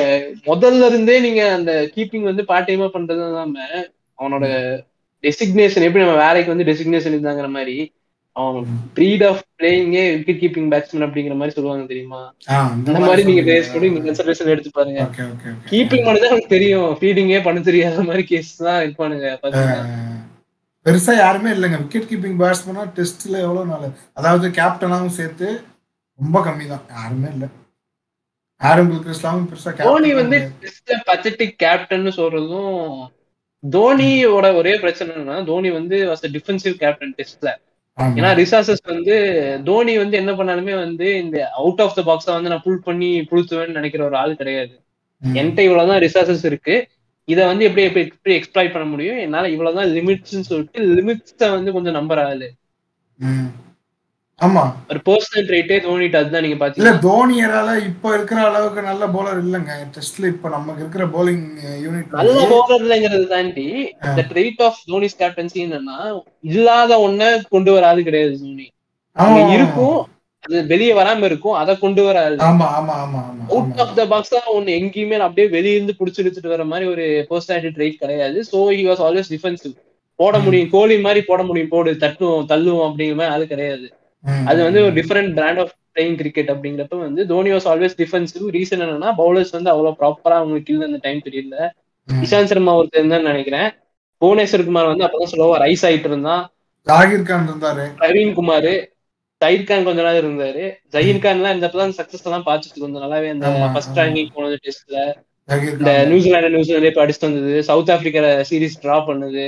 முதல்ல இருந்தே நீங்க அந்த கீப்பிங் வந்து பார்ட் டைமா பண்றது இல்லாம அவனோட டெசிக்னேஷன் எப்படி நம்ம வேலைக்கு வந்து டெசிக்னேஷன் இருந்தாங்கிற மாதிரி அவன் ப்ரீட் ஆஃப் பிளேயிங்கே விக்கெட் கீப்பிங் பேட்ஸ்மேன் அப்படிங்கிற மாதிரி சொல்லுவாங்க தெரியுமா? அந்த மாதிரி நீங்க பேஸ் கூட நீங்க கன்சர்வேஷன் எடுத்து பாருங்க. கீப்பிங் பண்ணதான் எனக்கு தெரியும். ஃபீடிங்கே பண்ண தெரியாத மாதிரி கேஸ் தான் இருப்பானுங்க பெருசா யாருமே இல்லைங்க. விக்கெட் கீப்பிங் பேட்ஸ்மேனா டெஸ்ட்ல எவ்வளவு நாள்? அதாவது கேப்டனாவும் சேர்த்து ரொம்ப கம்மி தான் யாருமே இல்ல. ஆரம் கில்கிறிஸ்டாவும் பெருசா தோனி வந்து பத்தட்டிக் கேப்டன் சொல்றதும் தோனியோட ஒரே பிரச்சனை என்னன்னா தோனி வந்து வாஸ் டிஃபென்சிவ் கேப்டன் டெஸ்ட்ல. ஏன்னா ரிசார்சஸ் வந்து தோனி வந்து என்ன பண்ணாலுமே வந்து இந்த அவுட் ஆஃப் த பாக்ஸ வந்து நான் புல் பண்ணி புழுத்துவேன்னு நினைக்கிற ஒரு ஆள் கிடையாது. என்கிட்ட இவ்வளவுதான் ரிசார்சஸ் இருக்கு. இதை வந்து எப்படி எப்படி எப்படி எக்ஸ்ப்ளாய்ட் பண்ண முடியும்? என்னால இவ்வளவுதான் லிமிட்ஸ்னு சொல்லிட்டு லிமிட்ஸ வந்து கொஞ்சம் நம்பர் ஆகுது ம். ஆமா. ஒரு பர்சனல் ட்ரேட்டே தோனிட்டு அதுதான் நீங்க இல்ல பாத்தீங்கன்னா தோனியரால இப்ப இருக்கிற அளவுக்கு நல்ல போலர் இல்லைங்க. டெஸ்ட்ல இப்ப நமக்கு இருக்கிற போலிங் யூனிட் நல்ல பவுலர்ங்கிறத தாண்டி இந்த ட்ரேட் ஆஃப் தோனிஸ் கேப்டன்சி என்னன்னா இல்லாத ஒன்ன கொண்டு வர ஆளு கிடையாது தோனி. அங்க இருக்கும் அது வெளியே வராம இருக்கும் அதை கொண்டு வர ஆளு ஆமா ஆமா ஆமா ஆமா. அவுட் ஆஃப் த பாக்ஸ் தான் ஒன்னு எங்கேயுமே அப்படியே வெளிய இருந்து புடிச்சு இழுத்துட்டு வர மாதிரி ஒரு பர்சனாலிட்டி ட்ரைட் கிடையாது. So he was always defensive போட முடியும் கோலி மாதிரி போட முடியும் போடு தட்டுவோம் தள்ளுவோம் அப்படிங்கிற மாதிரி அது கிடையாது. அது வந்து ஒரு different brand of playing cricket அப்படிங்கிறப்ப வந்து Dhoni was always defensive reason என்னன்னா பவுலர்ஸ் வந்து அவ்வளவு ப்ராப்பரா அவங்களுக்கு இல்ல அந்த டைம் பீரியட்ல ம். இஷாந்த் சர்மா ஒருத்தர் தான் நினைக்கிறேன். புவனேஸ்வர் குமார் வந்து அப்பதான் ஸ்லோவா ரைஸ் ஆயிட்டு இருந்தான். ஜாகிர் கான் இருந்தாரு. பிரவீன் குமார் ஜஹீர் கான் கொஞ்ச நாள் இருந்தாரு. ஜஹீர் கான் எல்லாம் இந்த தான் சக்சஸ் எல்லாம் பார்த்துட்டு கொஞ்சம் நல்லாவே அந்த ஃபர்ஸ்ட். ரேங்கிங் போனது டெஸ்ட்ல இந்த நியூசிலாந்து நியூசிலாந்து இப்ப அடிச்சுட்டு வந்தது. சவுத் ஆப்பிரிக்கா சீரிஸ் டிரா பண்ணது.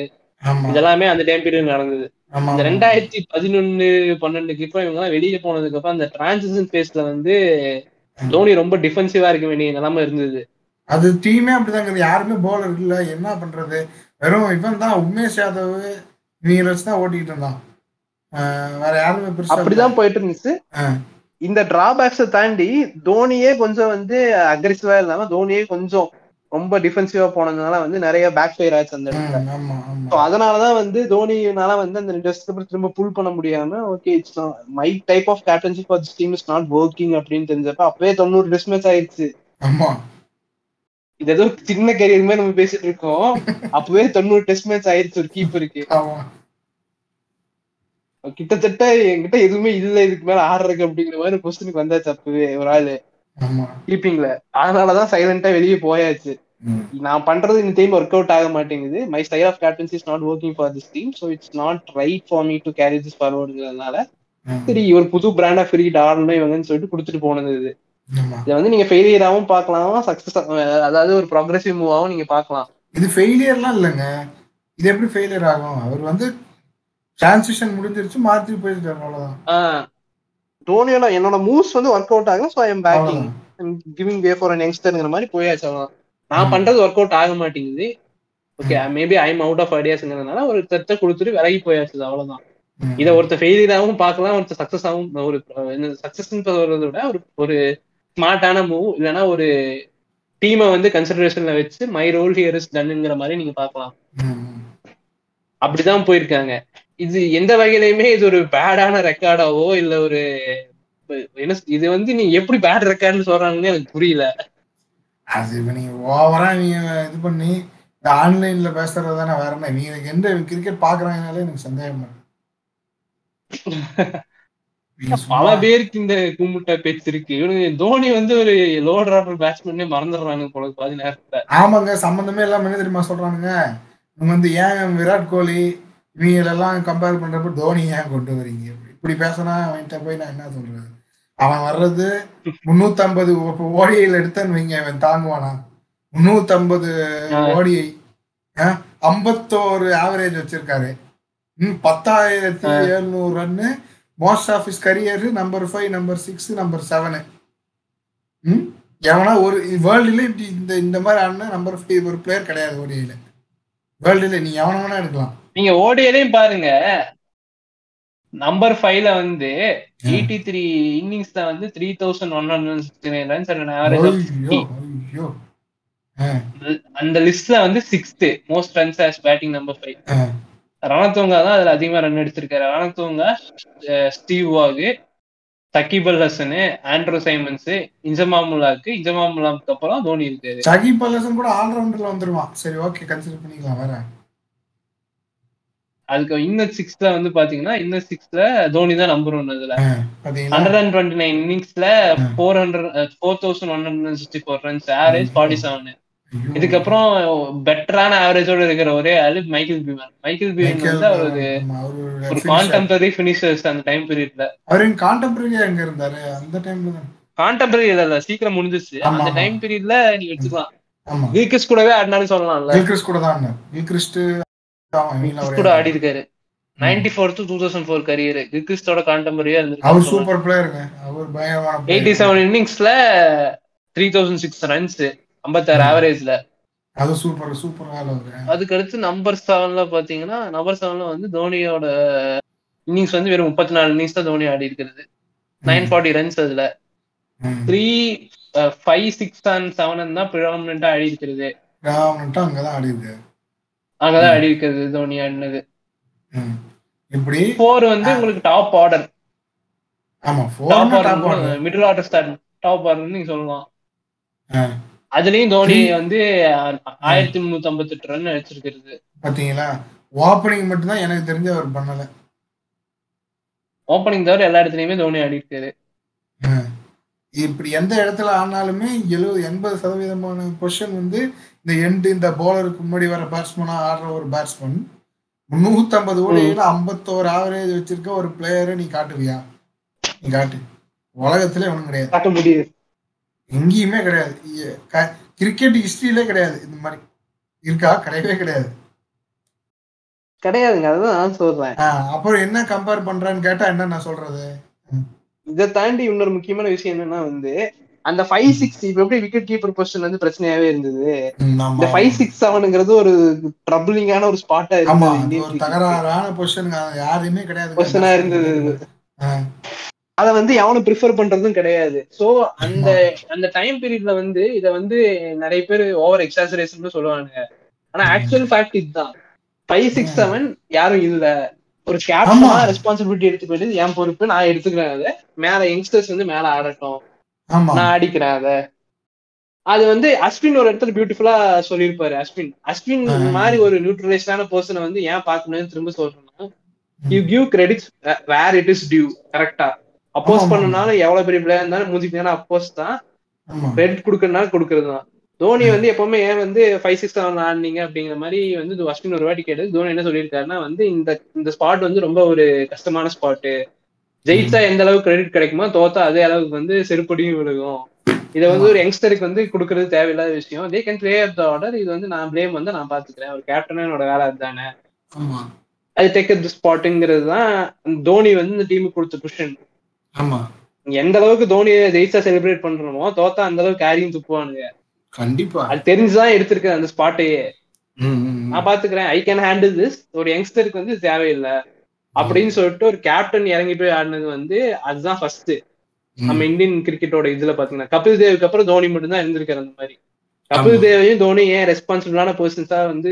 இதெல்லாமே அந்த டைம் பீரியட் நடந்தது. இந்த ரெண்டாயிரத்தி பதினொன்னு பன்னெண்டுக்கு அப்புறம் இவங்க எல்லாம் வெளியே போனதுக்கு அப்புறம் அந்த டிரான்சிஷன் பேஸ்ல வந்து தோனி ரொம்ப டிஃபென்சிவா இருக்க வேண்டிய நிலைமை இருந்தது. அது டீமே அப்படிதாங்க யாருமே போலர் இல்ல. என்ன பண்றது? வெறும் இவன் தான் உமேஷ் யாதவ் இவங்க வச்சு தான் ஓட்டிட்டு இருந்தான். வேற யாருமே. அப்படிதான் போயிட்டு இருந்துச்சு. இந்த டிராபேக்ஸை தாண்டி தோனியே கொஞ்சம் வந்து அக்ரெசிவா இல்லாம தோனியே கொஞ்சம் ரொம்ப டிஃபென்சிவா போனதுனால வந்து நிறைய பேக் ஃபயர் ஆச்சு அந்த இடத்துல. அதனாலதான் வந்து தோனினால வந்து அந்த அப்புறம் திரும்ப புல் பண்ண முடியாம okay it's my type of captaincy for this team is not working அப்படின்னு தெரிஞ்சப்ப அப்பவே தொண்ணூறு டெஸ்ட் மேட்ச் ஆயிடுச்சு இது ஏதோ சின்ன கரியர் மாதிரி நம்ம பேசிட்டு இருக்கோம். அப்பவே தொண்ணூறு டெஸ்ட் மேட்ச் ஆயிடுச்சு ஒரு கீப்பருக்கு கிட்டத்தட்ட என்கிட்ட எதுவுமே இல்ல இதுக்கு மேல ஆடுறதுக்கு அப்படிங்கிற மாதிரி கொஸ்டினுக்கு வந்தாச்சு அப்பவே ஒரு ஆளு. கீப்பிங்ல அதனாலதான் சைலண்டா வெளியே போயாச்சு. நான் பண்றது இந்த டைம் ஒர்க் அவுட் ஆக மாட்டேங்குது. My style of captaincy is not working for this team so it's not right for me to carry this ஃபார்வர்டுங்கிறதுனால. சரி ஒரு புது பிராண்ட் ஆஃப் கிரிக்கெட் ஆடணும் இவங்கன்னு சொல்லிட்டு கொடுத்துட்டு போனது இது. இதை வந்து நீங்க ஃபெயிலியராகவும் பார்க்கலாம் சக்சஸ் அதாவது ஒரு ப்ராக்ரஸிவ் மூவாகவும் நீங்க பார்க்கலாம். இது ஃபெயிலியர்லாம் இல்லைங்க. இது எப்படி ஃபெயிலியர் ஆகும்? அவர் வந்து டிரான்சிஷன் முடிஞ்சிருச்சு மாத்தி போயிருக்காரு அவ்வளவுதான். ஆஹ் தோனியோட என்னோட மூவ்ஸ் வந்து ஒர்க் அவுட் ஆகல so I'm backing. Giving way for an யங்ஸ்டர்ங்கிற மாதிரி போயாச்சு நான். பண்றது ஒர்க் அவுட் ஆக மாட்டேங்குது okay maybe I'm out of ஐடியாஸ்ங்கிறதுனால ஒரு தத்தை கொடுத்துட்டு விலகி போயாச்சு அவ்வளவுதான். இதை ஒருத்தர் ஃபெயிலியராகவும் பார்க்கலாம் ஒருத்தர் சக்சஸ் ஆகும் ஒரு சக்சஸ் சொல்றதை விட ஒரு ஒரு ஸ்மார்ட்டான மூவ் இல்லைன்னா ஒரு டீமை வந்து கன்சிடரேஷன்ல வச்சு மை ரோல் ஹியர் இஸ் டன்னுங்கிற மாதிரி நீங்க பார்க்கலாம் ம். அப்படிதான் போயிருக்காங்க இது எந்த வகையிலுமே இது ஒரு பேடான ரெக்கார்டாவோ இல்ல ஒரு என்ன இது வந்து நீ எப்படி பேட் ரெக்கார்ட்னு சொல்றாங்கன்னு எனக்கு புரியல. அது இப்ப நீங்க ஓவரா நீங்க இது பண்ணி இந்த ஆன்லைன்ல பேசுறது தானே வேற என்ன? நீங்க எனக்கு எந்த கிரிக்கெட் பாக்குறாங்கனாலே எனக்கு சந்தேகம் பல பேருக்கு இந்த கும்பிட்ட பேச்சு இருக்கு. இவனுக்கு தோனி வந்து ஒரு லோட் ஆர்டர் பேட்ஸ்மேனே மறந்துடுறானுங்க போல பாதி நேரத்துல. ஆமாங்க சம்பந்தமே இல்லாம என்ன தெரியுமா சொல்றானுங்க? இவங்க வந்து ஏன் விராட் கோலி இவங்களெல்லாம் கம்பேர் பண்றப்ப தோனி ஏன் கொண்டு வரீங்க? இப்படி பேசினா அவன்கிட்ட போய் நான் என்ன சொல்றது? அவன் வர்றது முன்னூத்தம்பது ஓடிஐல எடுத்தேன்னு வைங்க அவன் தாங்குவானா? முன்னூத்தம்பது ஆ. ஓடிஐ ஐம்பத்தோரு ஆவரேஜ் வச்சிருக்காரு. பத்தாயிரத்தி எழுநூறு run most of his career number five number six number seven ம் எவனா ஒரு வேர்ல்டுல இப்படி இந்த இந்த மாதிரி ஆடினா நம்பர் ஃபைவ் ஒரு பிளேயர் கிடையாது ஓடிஐல வேர்ல்டுல நீ எவன வேணா எடுக்கலாம். நீங்க ஓடியிலையும் பாருங்க. நம்பர் ஃபைவ்ல வந்து எயிட்டி த்ரீ இன்னிங்ஸ்ல வந்து three thousand one hundred sixty nine runs average அந்த லிஸ்ட்ல வந்து sixth most runs as batting number five ஆ, ரணத்துவங்கா தான் அதுல அதிகமா ரன் எடுத்திருக்காரு. ரணத்துவங்கா ஸ்டீவ் வாகு சகிபல் ஹசனு ஆண்ட்ரோ சைமன்ஸ் இன்ஜமாமுல்லாக்கு இன்ஜமாமுல்லாக்கு அப்புறம் தோனி இருக்காரு. சகிப் அலசன் கூட ஆல்ரவுண்டர்ல வந்துருவான். சரி ஓகே கன்சிடர் பண்ணிக்கலாம் வேற அதுக்கு இன்னும் சிக்ஸ்ல வந்து பாத்தீங்கன்னா இன்னும் சிக்ஸ்ல தோனி தான் நம்பர் ஒன் இதுல பாத்தீங்களா? Hundred and twenty nine இன்னிங்ஸ்ல. Four hundred four thousand one hundred sixty four runs average forty seven. இதுக்கப்புறம் பெட்டரான ஆவரேஜோட இருக்கிற ஒரே ஆளு மைக்கேல் பியூமன் மைக்கேல் மைக்கேல் வந்து அவர் ஒரு அவரு. கான்டெம்பரரி பினிஷர்ஸ் அந்த டைம் பீரியட்ல அவரு கான்டெம்பரரியா எங்க இருந்தாரு? அந்த டைம்ல கான்டெம்பரரி இல்ல சீக்கிரம் முடிஞ்சிச்சு அந்த. டைம் பீரியட்ல நீ ஆமா. கிரிக்கெட் கூடவே ஆடினாலும் சொல்லலாம்ல. கில்கிறிஸ்ட் கூட தான் கிறிஸ் கூட ஆடி இருக்காரு ninety four to two thousand four career கிரிக்கெட்டோட கான்டெம்பரரியா அவர் இருந்திருக்கு சூப்பர் பிளேயருங்க அவர் பயங்கரமான. எயிட்டி செவன் இன்னிங்ஸ்ல த்ரீ தௌசண்ட் சிக்ஸ் ரன்ஸ் ஐம்பத்தாறு ஆவரேஜ்ல அது சூப்பர் சூப்பர் அதுக்கு அடுத்து நம்பர் செவன்ல பாத்தீங்கன்னா நம்பர் செவன்ல வந்து தோனியோட இன்னிங்ஸ் வந்து வெறும் முப்பத்தி நாலு இன்னிங்ஸ் தான் தோனி ஆடி இருக்கிறது. நைன் ஃபார்ட்டி ரன்ஸ் அதுல. Three five six and seven தான் ப்ரிடாமினா ஆடி இருக்கிறது. அங்கதான் ஆடி இருக்காரு அங்கதான் ஆடி இருக்கிறது தோனி ஆடினது. இப்படி ஃபோர் வந்து உங்களுக்கு டாப் ஆர்டர் ஆமா four top order middle order start top order நீங்க சொல்லலாம். அதுலயும் தோனி வந்து ஆயிரத்தி முன்னூத்தி ஐம்பத்தி எட்டு ரன் அடிச்சிருக்கிறது. பாத்தீங்களா? ஓப்பனிங் மட்டும்தான் எனக்கு தெரிஞ்ச அவர் பண்ணல. ஓப்பனிங் தவிர எல்லா இடத்துலயுமே தோனி ஆடி இருக்காரு இப்படி எந்த இடத்துல ஆனாலுமே எழுபது எண்பது சதவீதமான பொசிஷன் வந்து இந்த எண்டு இந்த பவுலருக்கு முன்னாடி வர பேட்ஸ்மேனா ஆடுற ஒரு பேட்ஸ்மேன் முன்னூத்தம்பது ஓடியில ஐம்பத்தோரு ஆவரேஜ் வச்சிருக்க ஒரு பிளேயரை நீ காட்டுவியா? நீ காட்டு. உலகத்திலே ஒண்ணும் கிடையாது. காட்ட முடியுது. எங்கேயுமே கிடையாது. கிரிக்கெட் ஹிஸ்டரியிலே கிடையாது. இந்த மாதிரி இருக்கா? கிடையவே கிடையாது. கிடையாதுங்க. அதுதான் நான் சொல்றேன். அப்புறம் என்ன கம்பேர் பண்றான்னு கேட்டா என்ன நான் சொல்றது? இதை தாண்டி இன்னொரு முக்கியமான விஷயம் என்னன்னா வந்து அந்த ஃபைவ் சிக்ஸ் இப்ப எப்படி விக்கெட் கீப்பர் பொசிஷன் வந்து பிரச்சனையாவே இருந்தது? இந்த ஃபைவ் சிக்ஸ் செவனுங்கிறது ஒரு ட்ரபிளிங்கான ஒரு ஸ்பாட்டா இருந்தது தகராறான பொசிஷன் யாருமே கிடையாது. பொசிஷனா இருந்தது. அத வந்து எவனும் ப்ரிஃபர் பண்றதும் கிடையாது. சோ அந்த அந்த டைம் பீரியட்ல வந்து இத வந்து நிறைய பேர் ஓவர் எக்ஸாசரேஷன் சொல்லுவாங்க ஆனா ஆக்சுவல் ஃபேக்ட் இதுதான். ஃபைவ் சிக்ஸ் செவன் யாரும் இல்ல. ஒரு கேப்டனா. ரெஸ்பான்சிபிலிட்டி எடுத்துக்க வேண்டியது என் பொறுப்பு நான் எடுத்துக்கிறேன் அதை. மேல யங்ஸ்டர்ஸ் வந்து மேல ஆடட்டும். நான் அடிக்கிறேன் அத. அது வந்து அஸ்வின் ஒரு இடத்துல பியூட்டிஃபுல்லா சொல்லியிருப்பாரு அஸ்வின் அஸ்வின். மாதிரி ஒரு நியூட்ரலைஸ்டான பர்சனை வந்து ஏன் பார்க்கணும்னு திரும்ப சொல்றேன்னா you give credits where it is due கரெக்டா அப்போஸ் ஆமா. பண்ணனாலும் எவ்வளவு பெரிய பிளேயர் இருந்தாலும் மூஞ்சிக்கு அப்போஸ் தான். கிரெடிட் கொடுக்கறதுனால கொடுக்கறது தான் தோனி வந்து எப்பவுமே ஏன் வந்து ஃபைவ் சிக்ஸ் செவன் ஆடினீங்க அப்படிங்கிற மாதிரி வந்து அஸ்வின் ஒரு வாட்டி கேட்டது. தோனி என்ன சொல்லியிருக்காருன்னா வந்து இந்த இந்த ஸ்பாட் வந்து ரொம்ப ஒரு கஷ்டமான ஸ்பாட்டு ஜெயிச்சா எந்த அளவுக்கு கிரெடிட் கிடைக்குமோ தோத்தா அதே அளவுக்கு வந்து செருப்படியும் விழுகும். இதை வந்து ஒரு யங்ஸ்டருக்கு வந்து கொடுக்கறது தேவையில்லாத விஷயம். They can play of the order இது வந்து நான் பிளேம் வந்து நான் பாத்துக்கிறேன். ஒரு கேப்டனா என்னோட வேலை அதுதானே. அது டேக் தி ஸ்பாட்டுங்கிறது தான். தோனி வந்து இந்த டீமுக்கு கொடுத்த புஷன் ஆமா. எந்த அளவுக்கு தோனியை ஜெயிச்சா செலிப்ரேட் பண்றோமோ தோத்தா அந்த அளவுக்கு கேரியும் துப்புவானுங்க. கண்டிப்பா. அது தெரிஞ்சுதான் எடுத்திருக்க அந்த ஸ்பாட்டையே. நான் பாத்துக்கிறேன் ஐ கேன் ஹேண்டில் திஸ் ஒரு யங்ஸ்டருக்கு வந்து தேவையில்லை. அப்படின்னு சொல்லிட்டு ஒரு கேப்டன் இறங்கி போய் ஆடினது வந்து அதுதான் ஃபர்ஸ்ட் நம்ம இந்தியன் கிரிக்கெட்டோட இதுல பாத்தீங்கன்னா கபில் தேவுக்கு அப்புறம் தோனி மட்டும் தான் இருந்திருக்காரு அந்த மாதிரி. கபில். தேவையும் தோனி ஏன் ரெஸ்பான்சிபிளான பர்சன்ஸா வந்து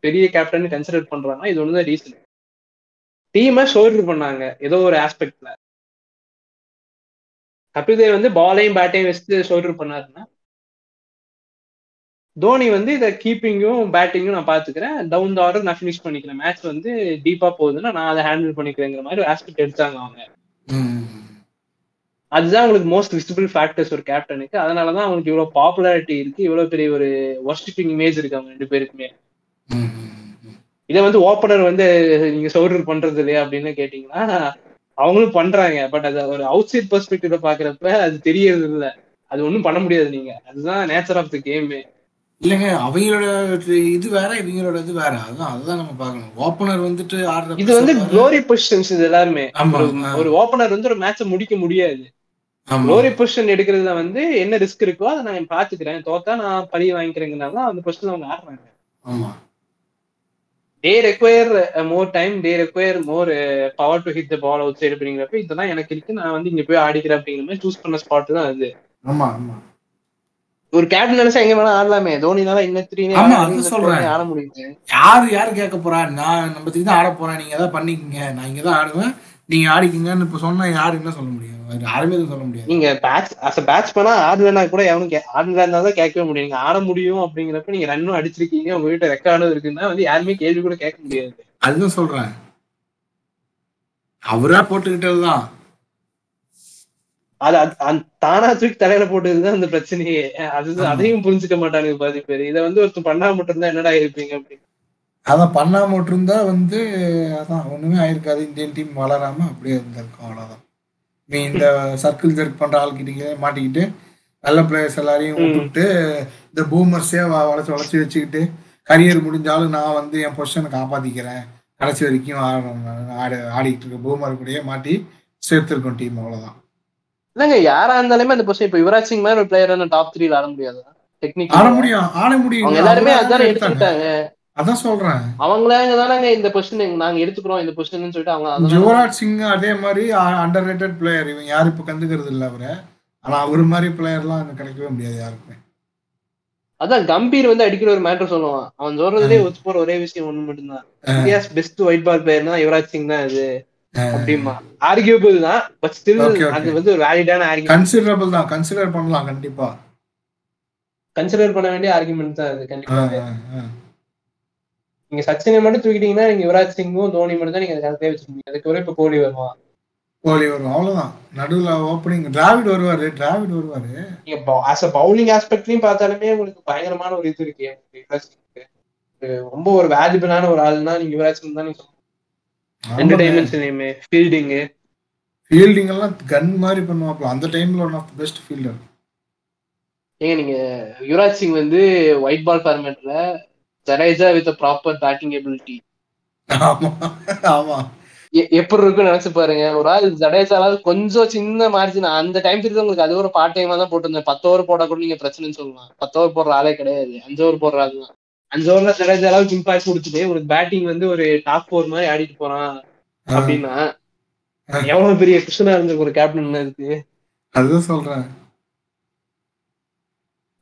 பெரிய கேப்டன் கன்சிடர் பண்றாங்கன்னா இது ஒண்ணுதான் ரீசன் டீமை ஷோல்டர் பண்ணாங்க ஏதோ ஒரு ஆஸ்பெக்ட்ல கபில் வந்து பாலையும் பேட்டையும் வச்சு ஷோல்டர் பண்ணாருன்னா தோனி வந்து இதை கீப்பிங்கும் பேட்டிங்கும் நான் பாத்துக்கிறேன் டவுன் த ஆர்டர் நான் ஃபினிஷ் பண்ணிக்கிறேன். மேட்ச் வந்து டீப்பா போகுதுன்னா நான் அதை ஹேண்டில் பண்ணிக்கிறேங்கிற மாதிரி ஒரு ஆஸ்பெக்ட் எடுத்தாங்க அவங்க. அதுதான் அவங்களுக்கு மோஸ்ட் விசிபிள் ஃபேக்டர்ஸ் ஒரு கேப்டனுக்கு அதனாலதான் அவங்களுக்கு இவ்வளவு பாப்புலாரிட்டி இருக்கு. இவ்வளவு பெரிய ஒரு ஒர்ஷிப்பிங் இமேஜ் இருக்கு அவங்க ரெண்டு பேருக்குமே. இதை வந்து ஓப்பனர் வந்து நீங்க சோல்டர் பண்றது இல்லையா அப்படின்னு கேட்டீங்கன்னா அவங்களும் பண்றாங்க. பட் அது ஒரு அவுட் சைட் பெர்ஸ்பெக்டிவ்ல பாக்குறப்ப அது தெரியறது இல்ல. அது ஒண்ணும் பண்ண முடியாது நீங்க. அதுதான் நேச்சர் ஆஃப் த கேம் இல்லைங்க அவங்களோட இது வேற இவங்களோட இது வேற. அதுதான் அதுதான் நம்ம பார்க்கணும். ஓப்பனர் வந்துட்டு ஆடுற இது வந்து. க்ளோரி பொசிஷன்ஸ் இது எல்லாருமே. ஒரு- ஓப்பனர் வந்து ஒரு மேட்சை முடிக்க முடியாது. க்ளோரி பொசிஷன் எடுக்கிறதுல வந்து என்ன ரிஸ்க் இருக்கோ அதை நான் பாத்துக்கிறேன். தோத்தா நான் பழி வாங்கிக்கிறேங்கிறனால அந்த பொசிஷன் அவங்க ஆடுறாங்க. ஆமா. They require more time they require more power to hit the ball outside அப்படிங்கிறப்ப இதெல்லாம் எனக்கு இருக்கு. நான் வந்து இங்க போய் ஆடிக்கிறேன் அப்படிங்கிற மாதிரி சூஸ் பண்ண ஸ்பாட் தான் அது. ஆமா ஆமா. ஒரு கேப்டன் நினைச்சா எங்க வேணா ஆடலாமே. தோனினால இன்னும் த்ரீ ஆமா, அதான் சொல்றேன். ஆட முடியுது யாரு யாரு கேட்க போறா? நான் நம்ம தான் ஆட போறேன். நீங்க ஏதாவது பண்ணிக்கங்க. நான் இங்க தான் ஆடுவேன். நீங்க ஆடிக்கிங்கன்னு இப்ப சொன்னா யாரு என்ன சொல்ல முடியும்? யாருமே எதுவும் சொல்ல முடியாது. நீங்க பேட்ச் அஸ் பேட்ச் பண்ணா ஆடலன்னா கூட எவனும் ஆடலா இருந்தா தான் கேட்கவே முடியும். நீங்க ஆட முடியும் அப்படிங்கிறப்ப நீங்க ரன்னும் அடிச்சிருக்கீங்க உங்க வீட்டு ரெக்கார்டும் இருக்குன்னா வந்து யாருமே கேள்வி கூட கேட்க முடியாது. அதுதான் சொல்றேன். அவரா போட்டுக்கிட்டதுதான் அது தானா தூக்கி தலையில போட்டதுதான் அந்த பிரச்சனையே. அது. அதையும் புரிஞ்சுக்க மாட்டானுங்க பாதி பேர். இதை வந்து ஒருத்தர் பண்ணா மட்டும்தான் என்னடா இருப்பீங்க அப்படின்னு. அதான் பண்ணாம விட்டுருந்தா வந்து அதான் ஒண்ணுமே ஆயிருக்காது. இந்தியன் டீம் வளராம அப்படியே இருந்திருக்கும். அவ்வளவுதான். நீ இந்த சர்க்கிள் ஜெர்க் பண்ற ஆள்கிட்ட மாட்டிக்கிட்டு நல்ல பிளேயர்ஸ் எல்லாரையும். விட்டுட்டு இந்த பூமர்ஸே வளைச்சு வளைச்சு வச்சுக்கிட்டு கரியர் முடிஞ்சாலும் நான் வந்து என் பொசிஷனை காப்பாத்திக்கிறேன். கடைசி வரைக்கும் ஆடி ஆடிக்கிட்டு இருக்க பூமர் கூடயே மாட்டி சேர்த்திருக்கோம் டீம் அவ்வளவுதான். இல்லங்க யாரா இருந்தாலுமே அந்த பொசிஷன் இப்ப யுவராஜ் சிங் மாதிரி ஒரு பிளேயர் டாப் த்ரீல ஆட முடியாது? டெக்னிக் ஆட முடியும். ஆட முடியும். எல்லாருமே அதானே. எடுத்துக்கிட்டாங்க. அதான் சொல்றேன். அவங்களாங்க தானங்க இந்த பொசிஷன் நாங்க எடுத்துக்கிறோம் இந்த பொசிஷன் சொல்லிட்டு அவங்க யுவராஜ் சிங் அதே மாதிரி அண்டர் ரேட்டட் பிளேயர் இவன் யாரும் இப்ப கண்டுக்கிறது இல்ல அவரை. ஆனா அவர் மாதிரி பிளேயர்லாம் எனக்கு கிடைக்கவே முடியாது யாருக்குமே. அதான் கம்பீர் வந்து அடிக்கிற ஒரு மேட்டர் சொல்லுவான். அவன் சொல்றதுலேயே ஒத்து போற ஒரே விஷயம் ஒண்ணு மட்டும்தான். இந்தியாஸ் பெஸ்ட் ஒயிட் பால் பிளேயர்னா யுவராஜ் சிங் தான் அது. அப்படிமா ஆர்கியூபிள் தான். But still. அது வந்து ஒரு வேலிடான ஆர்கியூ கன்சிடரபிள் தான். கன்சிடர் பண்ணலாம் கண்டிப்பா. கன்சிடர் பண்ண வேண்டிய ஆர்குமெண்ட் தான் அது கண்டிப்பா. நீங்க சச்சினை மட்டும் தூக்கிட்டீங்கன்னா நீங்க யுவராஜ் சிங்கும் தோனி மட்டும் தான் நீங்க கரெக்டே வச்சிருக்கீங்க அதுக்கு ஒரு இப்ப கோலி வருவான் கோலி வரும்? அவ்வளவுதான். நடுவுல ஓப்பனிங் டிராவிட் வருவாரு. டிராவிட் வருவாரு. நீங்க ஆஸ் அ பவுலிங் ஆஸ்பெக்ட்லயும் பார்த்தாலுமே உங்களுக்கு பயங்கரமான ஒரு இது இருக்கு. யுவராஜ் சிங்க்கு. ரொம்ப ஒரு வேல்யூபிளான ஒரு ஆள்னா நீங்க யுவராஜ் சிங் தான் நீங்க ரெண்டு டைமென்ஷன்லயுமே ஃபீல்டிங் ஃபீல்டிங் எல்லாம் கன் மாதிரி பண்ணுவாப்ல. அந்த டைம்ல ஒன் ஆஃப் பெஸ்ட் ஃபீல்டர் ஏங்க நீங்க யுவராஜ் சிங் வந்து white ball ஃபார்மேட்ல Jadeja with proper batting ability எப்படி இருக்குன்னு நினைச்சு பாருங்க. ஒரு ஆள் ஜடேஜாலாவது கொஞ்சம் சின்ன மார்ஜின் அந்த டைம் தெரிஞ்சு உங்களுக்கு அது ஒரு பார்ட் டைமா தான் போட்டிருந்தேன். பத்து ஓவர் போட கூட நீங்க பிரச்சனைன்னு சொல்லலாம். பத்து ஓவர் போடுற ஆளே கிடையாது. அஞ்சு ஓவர் போடுற ஆள் தான். அஞ்சு ஓவர்ல ஜடேஜா அளவுக்கு இம்பாக்ட் கொடுத்துட்டு உங்களுக்கு பேட்டிங் வந்து ஒரு டாப் ஃபோர் மாதிரி ஆடிட்டு போறான் அப்படின்னா எவ்வளவு பெரிய கிருஷ்ணா இருந்திருக்கு ஒரு கேப்டன் இருக்கு அதுதான் சொல்றேன்.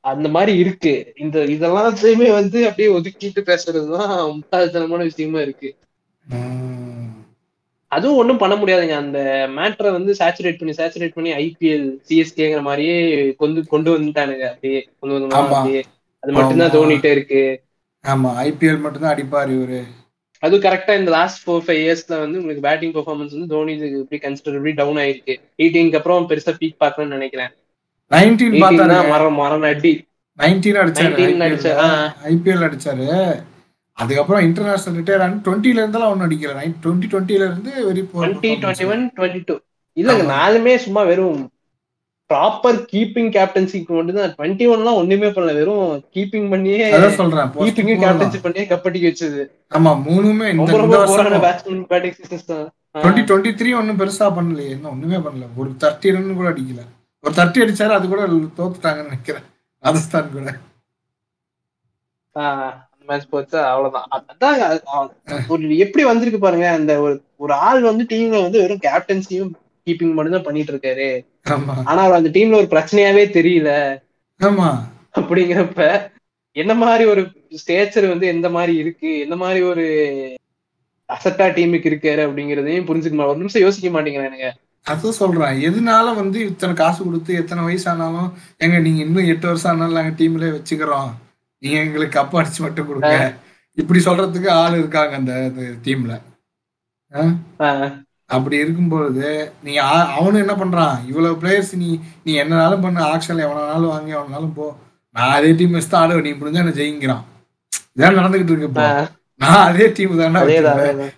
அந்த மாதிரி இருக்கு. இந்த இதெல்லாத்தையுமே வந்து அப்படியே ஒதுக்கிட்டு பேசுறதுதான் முட்டாள்தனமான விஷயமா இருக்கு. அதுவும் ஒண்ணும் பண்ண முடியாதுங்க. அந்த மேட்டரை வந்து சேச்சுரேட் பண்ணி சேச்சுரேட் பண்ணி ஐபிஎல் சிஎஸ்கேங்கிற மாதிரியே கொண்டு கொண்டு வந்துட்டானுங்க. அப்படியே கொண்டு வந்து. அப்படியே. அது மட்டும்தான். தோணிட்டே இருக்கு. ஆமா. ஐபிஎல் மட்டும்தான் அடிப்பாரு இவரு. அது கரெக்டா இந்த லாஸ்ட் ஃபோர் ஃபைவ் இயர்ஸ்ல வந்து உங்களுக்கு பேட்டிங் பெர்ஃபார்மன்ஸ் வந்து தோனி இப்படி கன்சிடரபிளி டவுன் ஆயிருக்கு. எயிட்டீனுக்கு அப்புறம் பெருசா பீக் பார்க்கணும்னு நினைக்கிறேன். நைன்டீன் தான் மரம் மரம் அடி நைன்டீன் அடிச்சாரு. 19 அடிச்சாரு, ஆ. ஐபிஎல் அடிச்சாரு. அதுக்கப்புறம் இன்டர்நேஷனல் ரிட்டையர் ஆனு டுவெண்ட்டில இருந்தெல்லாம் ஒன்னும் அடிக்கல. நைன் டுவெண்ட்டி டுவெண்ட்டில இருந்து very twenty twenty one twenty two இல்லங்க நாலுமே சும்மா வெறும் ப்ராப்பர் கீப்பிங் கேப்டன்சிக்கு மட்டும் தான். டுவெண்ட்டி ஒன்லாம் ஒண்ணுமே பண்ணல. வெறும் கீப்பிங் பண்ணியே அதான் சொல்றேன். கீப்பிங். கேப்டன்சி பண்ணியே கப்படிக்க வச்சது. ஆமா மூணுமே இந்த ரொம்ப போரான பேட்ஸ்மேன் பேட்டிங் ஆ. டுவெண்ட்டி டுவெண்ட்டி த்ரீ ஒன்னும் பெருசா பண்ணலையே. இன்னும் ஒண்ணுமே பண்ணல. ஒரு தேர்ட்டி ரன் கூட அடிக்கல. ஒரு தேர்ட்டி அடிச்சாரு அது கூட தோத்துட்டாங்கன்னு நினைக்கிறேன். ராஜஸ்தான் கூட. மேட்ச் போச்சு? அவ்வளவுதான். அதான் ஒரு எப்படி வந்திருக்கு பாருங்க அந்த ஒரு ஒரு ஆள் வந்து டீம்ல வந்து வெறும் கேப்டன்சியும் கீப்பிங் மட்டும் தான் பண்ணிட்டு இருக்காரு ஆமா. ஆனா அவர் அந்த டீம்ல ஒரு பிரச்சனையாவே தெரியல. ஆமா. அப்படிங்கிறப்ப என்ன மாதிரி ஒரு ஸ்டேச்சர் வந்து எந்த மாதிரி இருக்கு? எந்த மாதிரி ஒரு அசட்டா டீமுக்கு இருக்காரு அப்படிங்கறதையும் புரிஞ்சுக்க ஒரு நிமிஷம் யோசிக்க மாட்டேங்கிறானுங்க அதான் சொல்றேன். எதனால வந்து இத்தனை காசு கொடுத்து எத்தனை வயசானாலும் எங்க நீங்க இன்னும் எட்டு வருஷம் ஆனாலும் நாங்க டீம்ல வச்சுக்கிறோம். நீங்க எங்களுக்கு கப் அடிச்சு மட்டும் கொடுங்க. இப்படி சொல்றதுக்கு ஆள் இருக்காங்க அந்த டீம்ல அப்படி இருக்கும்பொழுது நீ அவனும் என்ன பண்றான்? இவ்வளவு பிளேயர்ஸ் நீ நீ என்னனாலும் பண்ணு. ஆக்ஷன்ல எவனாலும் வாங்கி எவனாலும் போ. நான் அதே டீம் வச்சு தான் ஆடுவேன். நீ முடிஞ்சா என்ன ஜெயிங்கிறான். இதான் நடந்துகிட்டு இருக்கு இப்போ. நான் அதே டீம் தானே.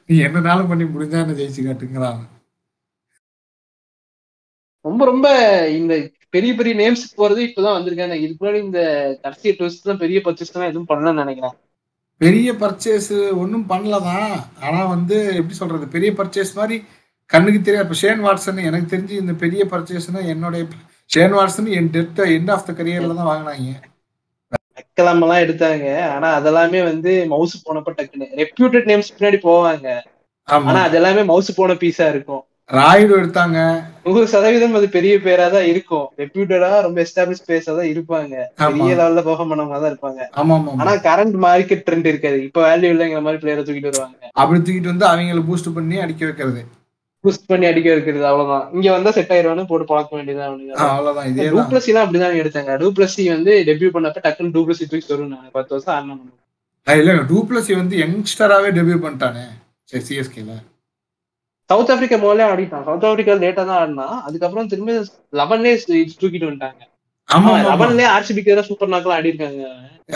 நீ என்னனாலும் பண்ணி. முடிஞ்சா என்ன ஜெயிச்சு காட்டுங்கிறான். ரொம்ப ரொம்ப இந்த பெரிய பெரிய நேம்ஸ் போறது இப்பதான் வந்திருக்காங்க. இதுக்கு முன்னாடி இந்த கடைசி ட்விஸ்ட் தான் பெரிய பர்ச்சேஸ் தான் எதுவும் பண்ணலன்னு நினைக்கிறேன். பெரிய பர்ச்சேஸ் ஒன்றும் பண்ணலதான். ஆனா வந்து எப்படி சொல்றது? பெரிய பர்ச்சேஸ் மாதிரி கண்ணுக்கு தெரியாது. இப்போ ஷேன் வாட்சன் எனக்கு தெரிஞ்சு இந்த பெரிய பர்ச்சேஸ்னா என்னுடைய ஷேன் வாட்சன் என் டெத் எண்ட் ஆஃப் த கரியர்ல தான் வாங்கினாங்க. எல்லாம் எடுத்தாங்க. ஆனா அதெல்லாமே வந்து மவுஸ் போனப்ப டக்குன்னு. ரெப்யூட்டட் நேம்ஸ் பின்னாடி போவாங்க. ஆமா. ஆனா அது எல்லாமே மவுஸ் போன பீஸா இருக்கும். ராயுடு எடுத்தாங்க. நூறு சதவீதம் அது பெரிய பேரா தான் இருக்கும். ரெப்யூட்டடா ரொம்ப எஸ்டாப்ளிஷ் பேஸா தான் இருப்பாங்க. பெரிய லெவல்ல பெர்ஃபார்ம் பண்ணவங்க தான் இருப்பாங்க. ஆமா ஆமா ஆனா கரண்ட் மார்க்கெட் ட்ரெண்ட் இருக்காது. இப்ப வேல்யூ இல்லைங்கிற மாதிரி பிளேயரை தூக்கிட்டு வருவாங்க. அப்படி தூக்கிட்டு வந்து அவங்கள பூஸ்ட் பண்ணி அடிக்க வைக்கிறது. புஷ் பண்ணி அடிக்க வைக்கிறது அவ்வளவுதான். இங்க வந்தா செட் ஆயிருவான்னு போட்டு பழக்க வேண்டியதான் அவ்வளவுதான் இதேதான் டூப்ளசி எல்லாம் அப்படிதான் எடுத்தாங்க. டூப்ளசி வந்து டெபியூ பண்ணப்ப டக்குன்னு டூப்ளசி தூக்கி வருவாங்க பத்து வருஷம் ஆடணும் இல்ல டூப்ளசி வந்து யங்ஸ்டராவே டெபியூ பண்ணிட்டானே. சிஎஸ்கேல சவுத் ஆப்பிரிக்கா முதல்ல ஆடிட்டான். சவுத் ஆப்பிரிக்கா லேட்டா தான் ஆடினா அதுக்கப்புறம் திரும்பி லெவன்லேயே தூக்கிட்டு வந்துட்டாங்க. ஆமா லெவன்லேயே ஆர்சிபிக்கு தான் சூப்பர் நாக்கெல்லாம் ஆடி இருக்காங்க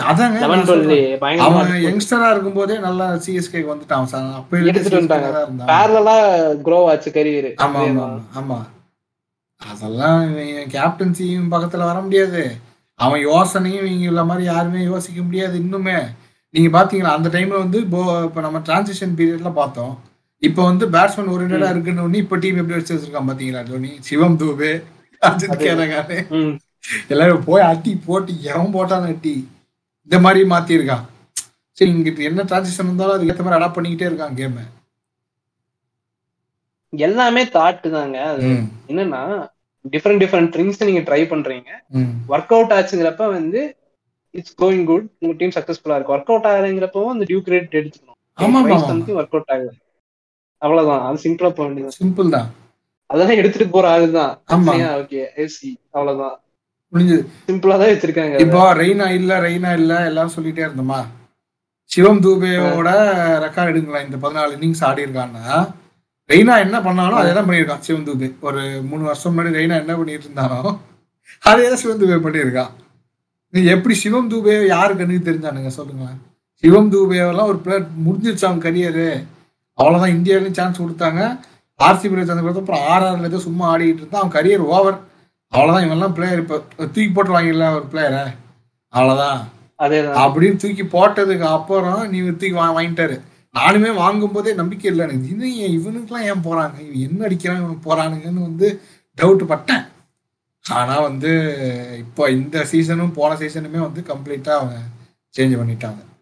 அதாங்க லெவன் நான் சொல்றேன். டுவெல் பயங்கரமா அவன் யங்ஸ்டரா இருக்கும்போதே நல்லா சிஎஸ்கே வந்துட்டான் அப்ப எடுத்துட்டு வந்துட்டாங்க. பேரலா க்ரோ ஆச்சு கரியர் ஆமா ஆமா அதெல்லாம் கேப்டன்சியும் பக்கத்துல வர முடியாது. அவன் யோசனையும் இவங்க உள்ள மாதிரி யாருமே யோசிக்க முடியாது இன்னுமே. நீங்க பாத்தீங்களா அந்த டைம்ல வந்து இப்ப நம்ம டிரான்சிஷன் பீரியட்ல பார்த்தோம். இப்போ வந்து பேட்ஸ்மேன் ஓரியன்டா இருக்குன்னு இப்ப டீம் எப்படி வச்சு வச்சிருக்கான் பாத்தீங்களா தோனி? சிவம் தூபே அஜித். கேரகானு எல்லாரும் போய் அட்டி போட்டு எவன் போட்டான் அட்டி இந்த மாதிரி மாத்திருக்கான். சரி இங்கிட்டு என்ன டிரான்சிஷன் இருந்தாலும் அதுக்கு ஏத்த மாதிரி அடாப்ட் பண்ணிக்கிட்டே இருக்கான் கேம் எல்லாமே தாட்டு தாங்க. அது என்னன்னா டிஃப்ரெண்ட் டிஃப்ரெண்ட் ட்ரிங்ஸ் நீங்க ட்ரை பண்றீங்க. ஒர்க் அவுட் ஆச்சுங்கிறப்ப வந்து இட்ஸ் கோயிங் குட் உங்க டீம் சக்சஸ்ஃபுல்லா இருக்கு. ஒர்க் அவுட் ஆகுறங்கிறப்பவும் அந்த டியூ கிரேட் எடுத்துக்கணும். ஒர்க் அவுட் ஆகுது அவ்வளவுதான். அது சிம்பிளா போக வேண்டியது சிம்பிள் தான். அதெல்லாம் எடுத்துட்டு போற ஆளுதான். ஆமா. ஓகே ஏசி அவ்வளவுதான். முடிஞ்சது. சிம்பிளா தான் வச்சிருக்காங்க. இப்போ ரெய்னா இல்ல ரெய்னா இல்ல எல்லாரும் சொல்லிட்டே இருந்தோமா? சிவம் தூபேவோட ரெக்கார்ட் எடுங்களா இந்த பதினாலு இன்னிங்ஸ் ஆடி இருக்கான்னா. ரெய்னா என்ன பண்ணாலும் அதே தான் பண்ணியிருக்கான் சிவம் தூபே. ஒரு மூணு வருஷம் முன்னாடி ரெய்னா என்ன பண்ணிட்டு இருந்தானோ அதே தான் சிவம் தூபே பண்ணியிருக்கான். நீ எப்படி சிவம் தூபே யாரு கண்ணுக்கு தெரிஞ்சானுங்க? சொல்லுங்களேன். சிவம் தூபேவெல்லாம் ஒரு பிளேயர் முடிஞ்சிருச்சு அவன் கரியரு அவ்வளவுதான் இந்தியாவிலையும் சான்ஸ் கொடுத்தாங்க. ஆர்சிபியில் சேர்ந்த பிறகு அப்புறம் ஆர்ஆர்ல ஏதோ சும்மா ஆடிட்டு இருந்தான். அவன் கரியர் ஓவர் அவ்வளவுதான் இவன்லாம் பிளேயர் இப்போ தூக்கி போட்டு வாங்கிடல ஒரு பிளேயரை அவ்வளவுதான். அதேதான். அப்படின்னு தூக்கி போட்டதுக்கு அப்புறம் நீ தூக்கி வா- வாங்கிட்டாரு. நானுமே வாங்கும் போதே நம்பிக்கை இல்லை. எனக்கு இது ஏன் இவனுக்குலாம் ஏன் போறாங்க? இவன் என்ன அடிக்கிறான்? இவன் போறானுங்கன்னு வந்து டவுட் பட்டேன். ஆனா வந்து இப்போ இந்த சீசனும் போன சீசனுமே வந்து கம்ப்ளீட்டா அவங்க சேஞ்ச் பண்ணிட்டாங்க.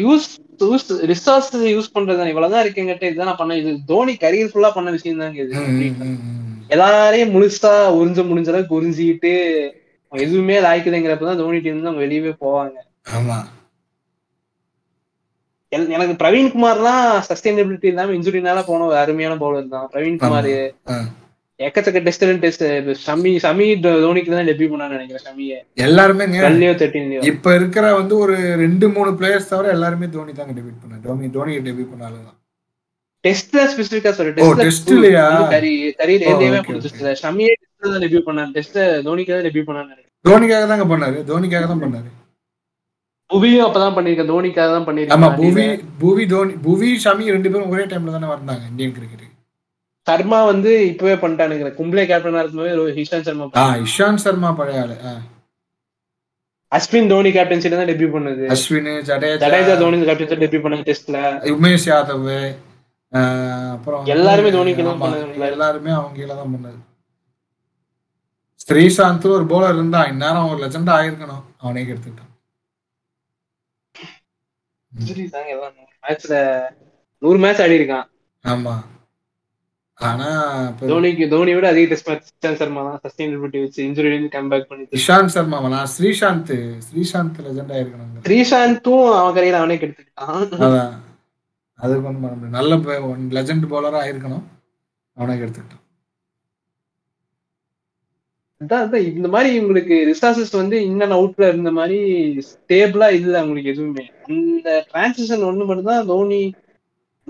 யூஸ் யூஸ் ரிசோர்ஸ் யூஸ் பண்றது இவ்வளவுதான் இருக்குங்கிட்ட இதுதான் நான் பண்ண இது தோனி கரியர் ஃபுல்லா பண்ண விஷயம் தாங்க இது. எல்லாரையும் முழுசா உறிஞ்ச முடிஞ்ச அளவுக்கு உறிஞ்சிக்கிட்டு எதுவுமே லாய்க்குதுங்கிறப்பதான் தோனி டீம் தான் வெளியவே போவாங்க. ஆமா. எனக்கு பிரவீன் குமார்லாம் சஸ்டைனபிலிட்டி இல்லாம இன்ஜுரினால போன ஒரு அருமையான பவுலர் தான். பிரவீன் குமார். எக்கச்சக்க டெஸ்ட் டெஸ்ட் ஷமி ஷமி தோனிக்கு தான் டெபியூ பண்ணான்னு நினைக்கிறேன் ஷமிய எல்லாருமேங்க டுவெல்லையோ தேர்ட்டீன்லயோ இப்ப இருக்கிற வந்து ஒரு ரெண்டு மூணு பிளேயர்ஸ் தவிர எல்லாருமே தோனி தாங்க டெபியூட் பண்ணாரு தோனி தோனி. டெபியூட் பண்ணாலும் டெஸ்ட்ல ஸ்பெசிபிக்கா ஓ, சொல்றேன் test லயா? கரியர் ஓ, எதுவுமே okay, முடிச்சிட்டு ஷமியே டெஸ்ட்ல தான் டெபியூ பண்ணாரு. டெஸ்ட் தோனிக்கு தான் டெபியூ பண்ணான்னு நினைக்கிறேன். தோனிக்காக தாங்க பண்ணாரு. தோனிக்காக தான் பண்ணாரு. புவியும் அப்பதான் பண்ணிருக்கேன் தோனிக்காக தான் ஆமா பண்ணிருக்கேன் புவி புவி தோனி புவி ஷமி ரெண்டு பேரும் ஒரே டைம்ல தானே வந்தாங்க இந்தியன் கிரிக்கெட் சர்மா வந்து இப்பவே பண்ணிட்டானுங்க கும்ப்ளே கேப்டனா இருக்கும்போது ஹிஷாந்த் சர்மா இஷாந்த் சர்மா பழைய ஆளு. அஸ்வின் தோனி கேப்டன்சில தான் டெபியூ பண்ணது. அஸ்வின் ஜடேஜா. ஜடேஜா தோனி கேப்டன்சி டெபியூ பண்ணது டெஸ்ட்ல உமேஷ் யாதவ் அப்புறம் எல்லாருமே தோனிக்கு தான் பண்ணது. எல்லாருமே அவங்க தான் பண்ணது. ஸ்ரீசாந்த் ஒரு போலர் இருந்தா இந்நேரம் ஒரு லெஜண்ட் ஆயிருக்கணும் அவனே மேட்ச்ல நூறு மேட்ச் ஆடி இருக்கான் ஆமா. ஆனா தோனிக்கு தோனி விட அதிக டெஸ்ட் மேட்ச் இஷாந்த் சர்மா தான் சஸ்டைனபிலிட்டி வச்சு இன்ஜுரி இருந்து கம் பேக் பண்ணி இஷாந்த் சர்மா நான் ஸ்ரீசாந்த் ஸ்ரீசாந்த் லெஜெண்ட் ஆயிருக்கணும் ஸ்ரீசாந்தும் அவன் கரையில அவனே கெடுத்துக்கிட்டான். அதான். அதுக்கு வந்து பண்ண முடியும் நல்ல லெஜெண்ட் பவுலரா ஆயிருக்கணும் அவனே கெடுத்துக்கிட்டான். அதான் அதான். இந்த மாதிரி உங்களுக்கு ரிசோர்சஸ் வந்து இன் அண்ட் அவுட்ல இருந்த மாதிரி ஸ்டேபிளா இல்ல உங்களுக்கு எதுவுமே. அந்த டிரான்சிஷன் ஒண்ணு மட்டும் தான் தோனி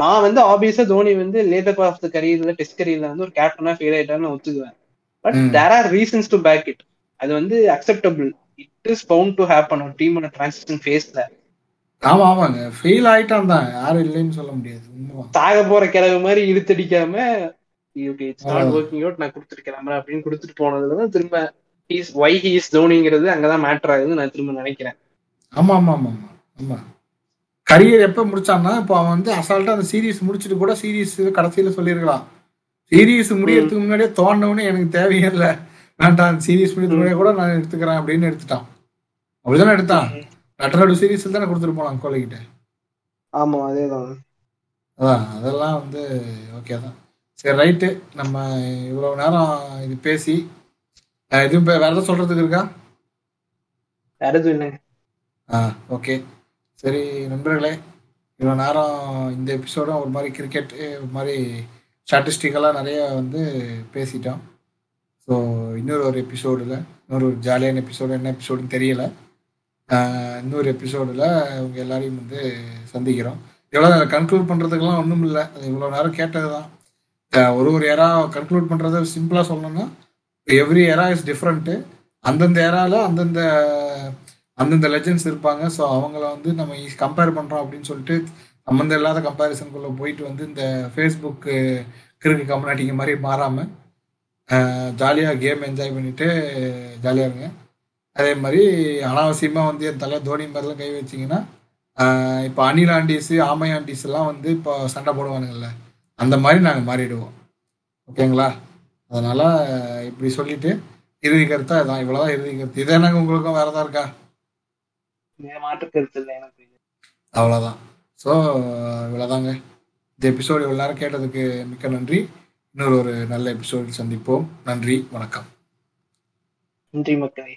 நான் வந்து ஆப்வியஸா தோனி வந்து லேட்டர் ஆஃப் த கரியர்ல டெஸ்ட் கரியர்ல வந்து ஒரு கேப்டனா ஃபெயில் ஆயிட்டான்னு ஒத்துக்குவேன். But. There are reasons to back it அது வந்து acceptable it is bound to happen ஒரு டீமோட டிரான்சிஷன் ஃபேஸ்ல ஆமா ஆமாங்க. ஃபெயில் ஆயிட்டான் தான். யாரும் இல்லைன்னு சொல்ல முடியாது. சாக போற கிழவு மாதிரி இழுத்தடிக்காம okay it's not. Working out நான் கொடுத்துட்டு கிளம்புறேன் அப்படின்னு கொடுத்துட்டு போனதுல தான் திரும்ப ஹீஸ் வை ஹீஸ் தோனிங்கிறது அங்கதான் மேட்டர் ஆகுதுன்னு நான் திரும்ப நினைக்கிறேன். ஆமா ஆமா ஆமா. ஆமா. கரியர் எப்ப முடிச்சான்னா இப்போ அவன் வந்து அசால்ட்டா அந்த சீரிஸ் முடிச்சுட்டு கூட சீரிஸ் கடைசியில சொல்லியிருக்கலாம். சீரிஸ் முடியறதுக்கு முன்னாடியே தோண்டவனே எனக்கு தேவையே இல்லை. வேண்டாம் சீரிஸ் முடியறதுக்கு கூட நான் எடுத்துக்கிறேன் அப்படின்னு எடுத்துட்டான். அப்படிதானே எடுத்தான்? நட்டரோட சீரிஸ் தானே கொடுத்துட்டு போனான் கோலிக்கிட்ட ஆமா அதேதான். அதான் அதெல்லாம் வந்து ஓகே தான். சரி ரைட்டு நம்ம இவ்வளவு நேரம் இது பேசி எதுவும் இப்ப வேற ஏதாவது சொல்றதுக்கு இருக்கா? வேற எதுவும் இல்லைங்க. ஆ ஓகே சரி நண்பர்களே இவ்வளோ நேரம் இந்த எபிசோடும் ஒரு மாதிரி கிரிக்கெட் ஒரு மாதிரி ஸ்டாட்டிஸ்டிக்கலாக நிறைய வந்து பேசிட்டோம். ஸோ இன்னொரு ஒரு எபிசோடில் இன்னொரு ஒரு ஜாலியான எபிசோடு என்ன எபிசோடுன்னு தெரியல. இன்னொரு எபிசோடில் உங்க எல்லாரையும் வந்து சந்திக்கிறோம். எவ்வளோ கன்க்ளூட் பண்ணுறதுக்கெல்லாம் ஒன்றும் இல்லை. அது இவ்வளோ நேரம் கேட்டது தான் ஒரு ஒரு ஏரா கன்க்ளூட் பண்ணுறத சிம்பிளாக சொல்லணும்னா எவ்ரி ஏரா இஸ் டிஃப்ரெண்ட்டு அந்தந்த ஏரால அந்தந்த அந்தந்த லெஜண்ட்ஸ் இருப்பாங்க. ஸோ அவங்கள வந்து நம்ம கம்பேர் பண்ணுறோம் அப்படின்னு சொல்லிட்டு சம்மந்தம் இல்லாத கம்பேரிசனுக்குள்ளே போயிட்டு வந்து இந்த ஃபேஸ்புக்கு கிறுக்கு கம்யூனிட்டிக்கு மாதிரி மாறாமல் ஜாலியாக கேம் என்ஜாய் பண்ணிவிட்டு ஜாலியாக இருங்க. அதே மாதிரி அனாவசியமாக வந்து என் தலை தோனி மாதிரிலாம் கை வச்சிங்கன்னா இப்போ அனில் ஆண்டிஸு ஆமை ஆண்டிஸ் எல்லாம் வந்து இப்போ சண்டை போடுவானுங்கல்ல அந்த மாதிரி நாங்கள் மாறிடுவோம். ஓகேங்களா? அதனால் இப்படி சொல்லிட்டு இறுதி கருத்தாக இதான். இவ்வளோதான் இறுதி கருத்து. இதே எனக்கு உங்களுக்கும் வேறு தான் இருக்கா? மாற்று கருத்து இல்லை எனக்கு. அவ்வளோதான் ஸோ இவ்வளோதாங்க இந்த எபிசோடு இவ்வளோ நேரம் கேட்டதுக்கு மிக்க நன்றி. இன்னொரு ஒரு நல்ல எபிசோடில் சந்திப்போம். நன்றி வணக்கம். நன்றி மக்களே.